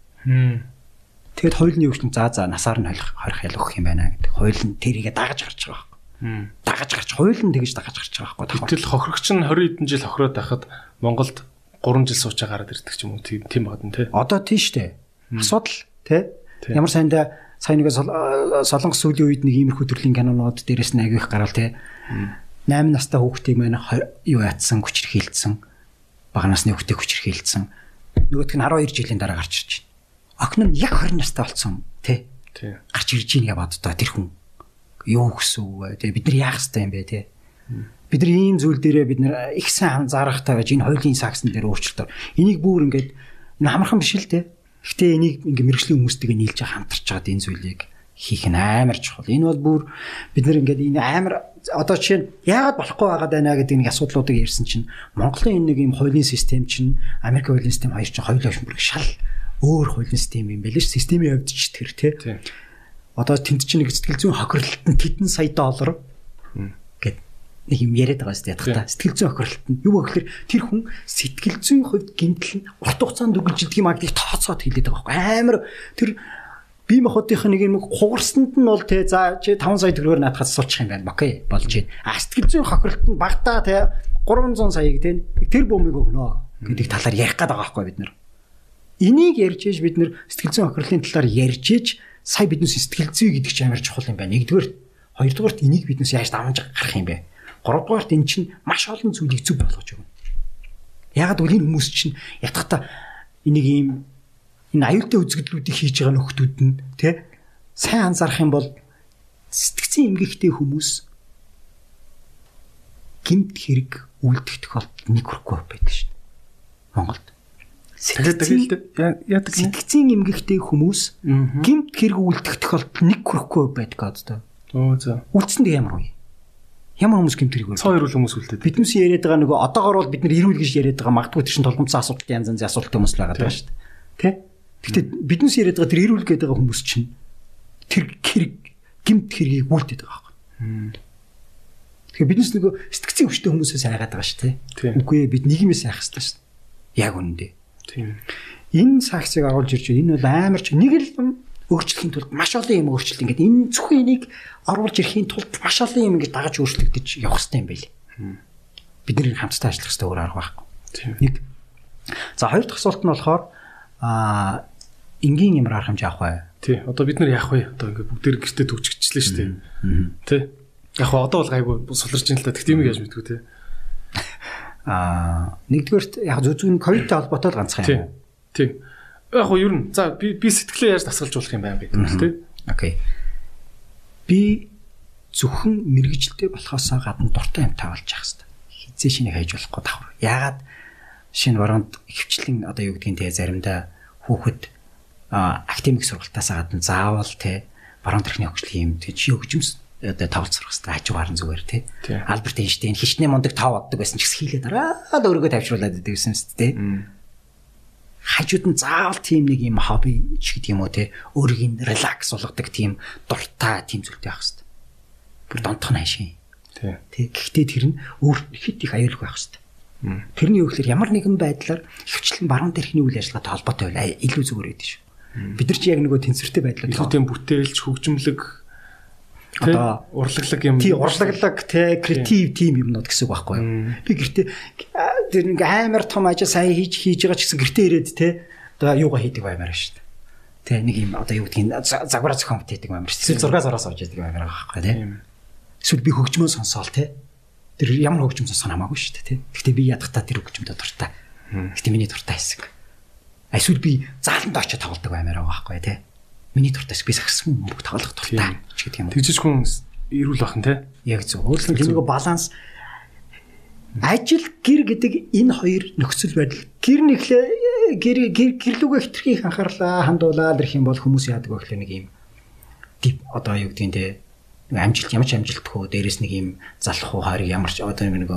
Тэгэд хуулийн өвчин за за насаар нь холих хорих ял өгөх юм байна гэдэг. Хууль нь тэрийгэ дагаж гарч байгаа байхгүй. Дагаж гарч хууль нь тэгж дагаж гарч байгаа байхгүй. Гэтэл хохирогч нь 20 хэдэн жил хохироод байхад Монголд 3 жил суучаа гараад ирдэг ч юм уу тийм тийм багт нь тий. Одоо тийш үү. Асуудал тий. Тийм. Ямар сайндаа сайн нэг аа, солонгос сүүлийн үед нэг иймэрхүү төрлийн кинонууд дээрээс нь агиих гарал тий. 8 настай хүүхдийг маань юу яатсан хүчрхийлдсэн. Бага насны хүүхдийг хүчрхийлдсэн. Нөгөөх нь 12 жилийн дараа гарч ирж байна. Охин нь яг 20 настай болсон тий. Тий. гарч ирж ийн гэж боддоо тэр хүн юу гэсэн үг вэ? Тэгээ бид нар яах ёстой юм бэ те? Бид нар ийм зүйл дээрээ бид нар их сайн анзаарахтай байж энэ хоёулын саксн дээр өөрчлөлтөөр энийг бүр ингээд энэ хамархан биш л те. Гэхдээ энийг ингээ мэрэгжлийн хүмүүстэйгээ нийлж хамтарч чад энэ зүйлийг хийх нь амар чухал. Энэ бол бүр бид нэр ингээд энэ амар одоо чинь яагаад болохгүй байгаад байна гэдэг нэг асуудлуудыг ярьсан чинь Монголын энэ нэг юм хуулийн систем чинь Америк хуулийн систем хоёр чинь хоёулаа бүр шал өөр хуулийн систем юм байл ш системийн хувьд ч тэр тий. Одоо тэнд чинь нэг сэтгэл зүйн хохирлолт нь тэдэн сая доллар нэг юм яриад байгаа шүү дээ ятгахта сэтгэл зүйн хохирлолт нь юу гэхээр тэр хүн сэтгэл зүйн хувьд гинтл нь урт хугацаанд үргэлжилдэг юм аа гэдгийг тооцоод хэлээд байгаа байхгүй амар тэр бие махбодынх нэг юм хугарсанд нь бол те за чи 5 сая төгрөгөөр наадахад суулчих юм байна. Окей болж байна. А сэтгэл зүйн хохирлт нь багтаа те 300 саяг те тэр бомбыг өгнө гэдэг талаар ярих гээд байгаа байхгүй бид нар. Энийг ярьж ээж бид нар сэтгэл зүйн хохирлын талаар ярьж ээж сая биднээс сэтгэл зүй гэдэг чинь амар чухал юм байна. Нэгдүгээр хоёрдугаарт энийг биднээс яаж давж гарах юм бэ? Гуравдугаарт эн чинь маш олон зүйлийг зөв болгож өгнө. Ягаад гэвэл энэ хүмүүс чинь ятгахта энийг ийм энэ аюултай үзэгдлүүдийг хийж байгаа нөхдүүд нь тий сайн анзаарах юм бол сэтгцэн эмгэгтэй хүмүүс гимт хэрэг үлдэх тохиолдолд нэг хүрэхгүй байдаг дээ. Монголд. Тэгээд яадаг сэтгцэн эмгэгтэй хүмүүс гимт хэрэг үлдэх тохиолдолд нэг хүрэхгүй байдаг одоо. Оо за. Үлдсэнд ямар вэ? Ямар хүмүүс гимт хэрэг үлдэх? Хоёр хүмүүс үлдээд. Биднээс яриад байгаа нөгөө одоогор бол бид нар ирүүл гэж яриад байгаа магадгүй тэр чинь толгомцсон асуудал янз янзын асуудалтай хүмүүс л байгаа даа шүү дээ. Тэ? Гэтэ биднээс яриад байгаа тэр эрүүл гээд байгаа хүмүүс чинь тэр хэрэг гимт хэргийг гүйлтээд байгаа байхгүй. Тэгэхээр биднээс нөгөө сэтгцийн өвчтэй хүмүүсээс айгаад байгаа шүү дээ. Үгүй ээ бид нийгмээс айх хэрэгтэй шүү дээ. Яг үнэндээ. Тийм. Энэ саксыг оруулж ирж. Энэ бол амар ч нэг л өөрчлөхийн тулд маш олон юм өөрчлөлт ингээд энэ зөвхөн энийг оруулж ирэхийн тулд маш олон юм ингээд дагаж өөрчлөгдөж явах хэрэгтэй юм байли. Бид нэр хамтдаа ажиллах хэрэгтэй өөр арга байхгүй. Нэг. За хоёр дахь асуулт нь болохоор аа энгийн ямар арга хэмжээ авах вэ? Тий. Одоо бид нар яах вэ? Одоо ингээд бүгдээр гэртээ төгччихлээ шүү дээ. Тий. Яг хоо одоо бол гайгүй суларч ин л та. Тэгт юм яаж мэдгүй тий. [laughs] Аа нэгдүгээрт яг зүг-зүг ковидтэй холбоотой л ганцхан юм. Тий. Яг хоо ер нь за би би сэтгэлээ яаж дасгалж болох юм байна гэдэг нь тий. Окей. Би зөвхөн мэрэгжилтэй болохоос гадна дуртай юм тавалж явах хэрэгтэй. Хизээ шинийг хайж болохгүй давхар. Яагаад шинэ воронд хөвчлэн одоо юу гэдгийг те заримдаа хүүхэд академик сургалтаас гадна заавал те баруун төрхний хөгжлийн юм те чи хөгжимс одоо тавц сурах хэрэгтэй хажуугаар нь зүгээр те Альберт Эйнштейн хичнээн мундаг тав оддог байсан ч гэсэн хийлээ дараад өөрийгөө тавьшруулад байдаг гэсэн мэт те хажууд нь заавал тийм нэг юм хобби ч гэдэг юм уу те? Өөрийг нь релакс болгодог тийм дуртай тийм зүйлтэй байх хэрэгтэй. Бүр донтох нь хайшин тий Гэхдээ тэр нь өөр хэд их аюулгүй байх хэрэгтэй. Тэрний юу гэхээр ямар нэгэн байдлаар хөвчлэн баруун дээрхний үйл ажиллагаатай холбоотой байл. Илүү зүгээр байдаг шүү. Бид нар чи яг нөгөө тэнцвэртэй байдлаар илүү тийм бүтээлч хөгжмөлөг одоо урлаглаг юм тий урлаглаг тий. креатив тим юмнууд гэсэн үг байхгүй юу? Би гэртээ тэр нэг амар том ажил сайн хийж хийж байгаа ч гэсэн гэртээ ирээд тий одоо юугаа хийдэг баймаар шүү дээ. Тий нэг юм одоо юу гэдгийг загвараа зохион бүтээдэг баймаар шүү дээ. 6 сараас авч яадаг баймаар байхгүй тий эсвэл би хөгжмөө сонсоол тий тэр ямар хөгжим сонсох хамаагүй шүү дээ тий гэхдээ би ядахтаа тэр хөгжмөд дуртай. Гэхдээ миний дуртай хэсэг. Эсвэл би зааланд очиж тоглодог баймаар байгаа байхгүй тий. Миний дуртай би сагсан мөнгө тоглох дуртай ч гэдэг юм. Тэгжиж хүн эрүүл бахан тий. Яг зөв. Өөрөлдөн тэр нэг баланс ажил гэр гэдэг энэ хоёр нөхцөл байдал гэр нэглээ гэр гэрлүүгээ хитрхи их анхаарлаа хандуулаад ирэх юм бол хүмүүс яадаг вэ гэхлээр нэг юм дип одоо юу гэдгийг те амжилт ямар ч амжилтгүй дээрэс нэг юм залах уу хайр ямар ч одоо нэг нэг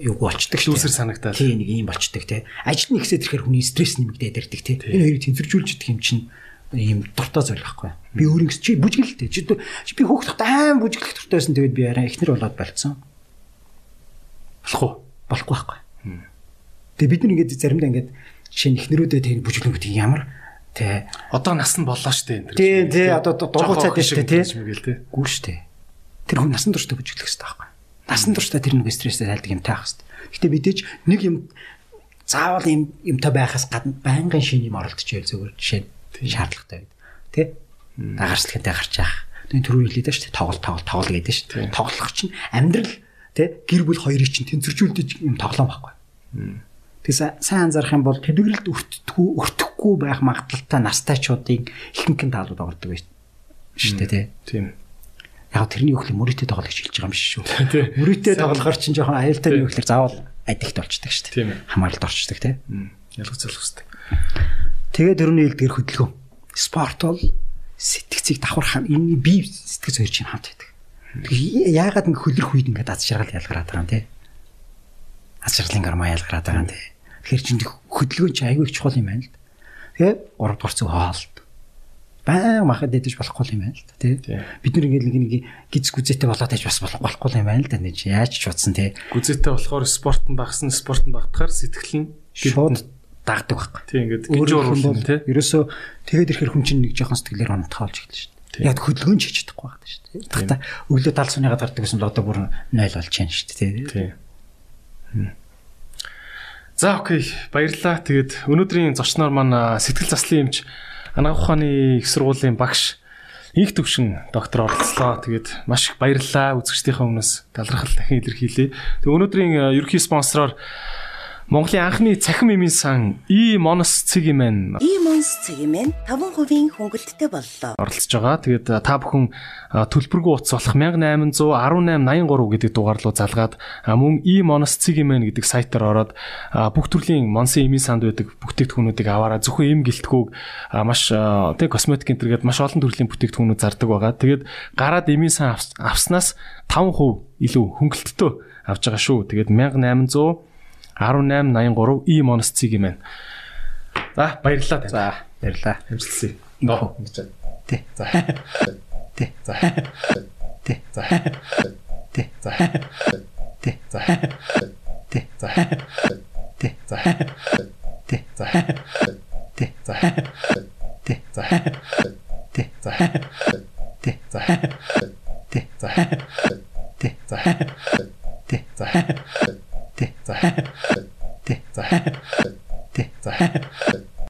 юу болчдөг шүүсэр санагдаад. Тий нэг юм болчдөг тий. Ажил нь ихсээд ирэхээр хүний стресс нэмэгдээд ирдэг тий. Энэ хоёрыг тэнцвэржүүлж идэх юм чинь ийм дуртай зүйл байхгүй. Би өөрөнгө чи бүжгэлтэй. Чи би хөөхд аим бүжгэлэх дуртайсэн тэгээд би арай ихнэр болоод болцсон. Болох уу? Болохгүй байхгүй. Тэгээ бид нар ингээд заримдаа ингээд жишээ нь ихнэрүүдээ тэгээд бүжгэлнүүд ямар тий одоо нас нь боллоо штэ энэ. Тий тий одоо дургуй цайд штэ тий. Гүү штэ. Тэр хүн насан туршдаа бүжгэлэх хэрэгтэй байхгүй насан туршдаа тэр нэг стресстэй тайлдаг юм таах хэвээр. Гэтэ мэдээж нэг юм заавал юм юмтай байхаас гадна байнгын шинэ юм оролдож байл зөвөр жишээ шаардлагатай байд. Тэ? Дагарчлахтай гарч яах. Тэгээ түрүү хэлээд шүү дээ. Тоглол тоглол тоглол гэдэг шүү дээ. Тоглох чинь амьдрал тэ гэр бүл хоёрыг чинь тэнцвэржүүлдэг юм тоглоом байхгүй. Тэгээс сайн анзаарах юм бол тэдгэрэлд өртдөггүй өртөхгүй байх магадaltaй настайчуудын ихэнх нь таалууд ордог байж шүү дээ тэ. Тийм яг тэрний өөхлө мөрөтэй тоглох гэж хэлж байгаа юм шүү. [laughs] Мөрөтэй тоглохоор чинь жоохон аюултай юм гэхэлэр заавал адикт болчдаг шүү дээ. Хамааралд орчдөг тийм. Ялгац залах хэрэгтэй. Тэгээд дөрөвний хэлдгэр хөдөлгөөн. Спорт бол сэтгцийг давхар хам энэ бие сэтгэц хоёр чинь хамт байдаг. Яагаад ингэ хөлрөх үед ингэ аз жаргал ялгараад байгаа юм те? Аз жаргалын гарма ялгараад байгаа юм те. Тэгэхээр чинь хөдөлгөөн чи аягүй их чухал юм байна л. Тэгээ 3 дугаар зүг хоолт. Баян махад дэдэж болохгүй юм байна л та тий. Бид нэг ингэ нэг гиз гүзээтэй болоод байж бас болохгүй юм байна л да нэг яаж ч утсан тий. Гүзээтэй болохоор спорт нь багасна, спорт нь багтахаар сэтгэл нь шууд дагдаг байхгүй. Тий ингээд гинж уруулна тий. Ерөөсөө тэгээд ирэхээр хүн чинь нэг жоохон сэтгэлээр онтхоолж эхэлнэ шүү дээ. Яг хөдөлгөөн ч хийж чадахгүй байна шүү дээ. Тэгтаа өглөө 70 сууныгаа гардаг гэсэн бол одоо бүр 0 болж байна шүү дээ тий. За окей баярлалаа. Тэгээд өнөөдрийн зочноор маань сэтгэл заслын эмч Анагаах ухааны их сургуулийн багш инх төвшин доктор оролцлоо. Тэгээд маш их баярлалаа. Үзэгчдийнхээ өмнөөс талархал дахин илэрхийлье. Тэгээд өнөөдрийн ерөнхий спонсороор Монголын анхны цахим эмийн сан И Монос цэг имэн И Монс цэг имэн 5% хөнгөлөлттэй боллоо. оролцож байгаа. Тэгээд та бүхэн төлбөргүй утас болох 181883 гэдэг дугаар руу залгаад мөн И Монос цэг имэн гэдэг сайтаар ороод бүх төрлийн Монсын эмийн санд байдаг бүтээгдэхүүнүүдийг аваараа зөвхөн эм гэлтгүүг маш тэг косметик энэ төргээд маш олон төрлийн бүтээгдэхүүнүүд зардаг байгаа. Тэгээд гараад эмийн сан авснаас 5% илүү хөнгөлөлттэй авч байгаа шүү. Тэгээд 1800 1883 и моносциг юм байна. За баярлалаа. За баярлалаа. Амжилтсыг. Ноо. Тэ. За. Тэ. За. Тэ. За. Тэ. За. Тэ. За. Тэ. За. Тэ. За. Тэ. За. Тэ. За. Тэ. За. Тэ. За. Тэ. За. Тэ. За. Тэ. За. Тий. За. Тий. За. Тий. За.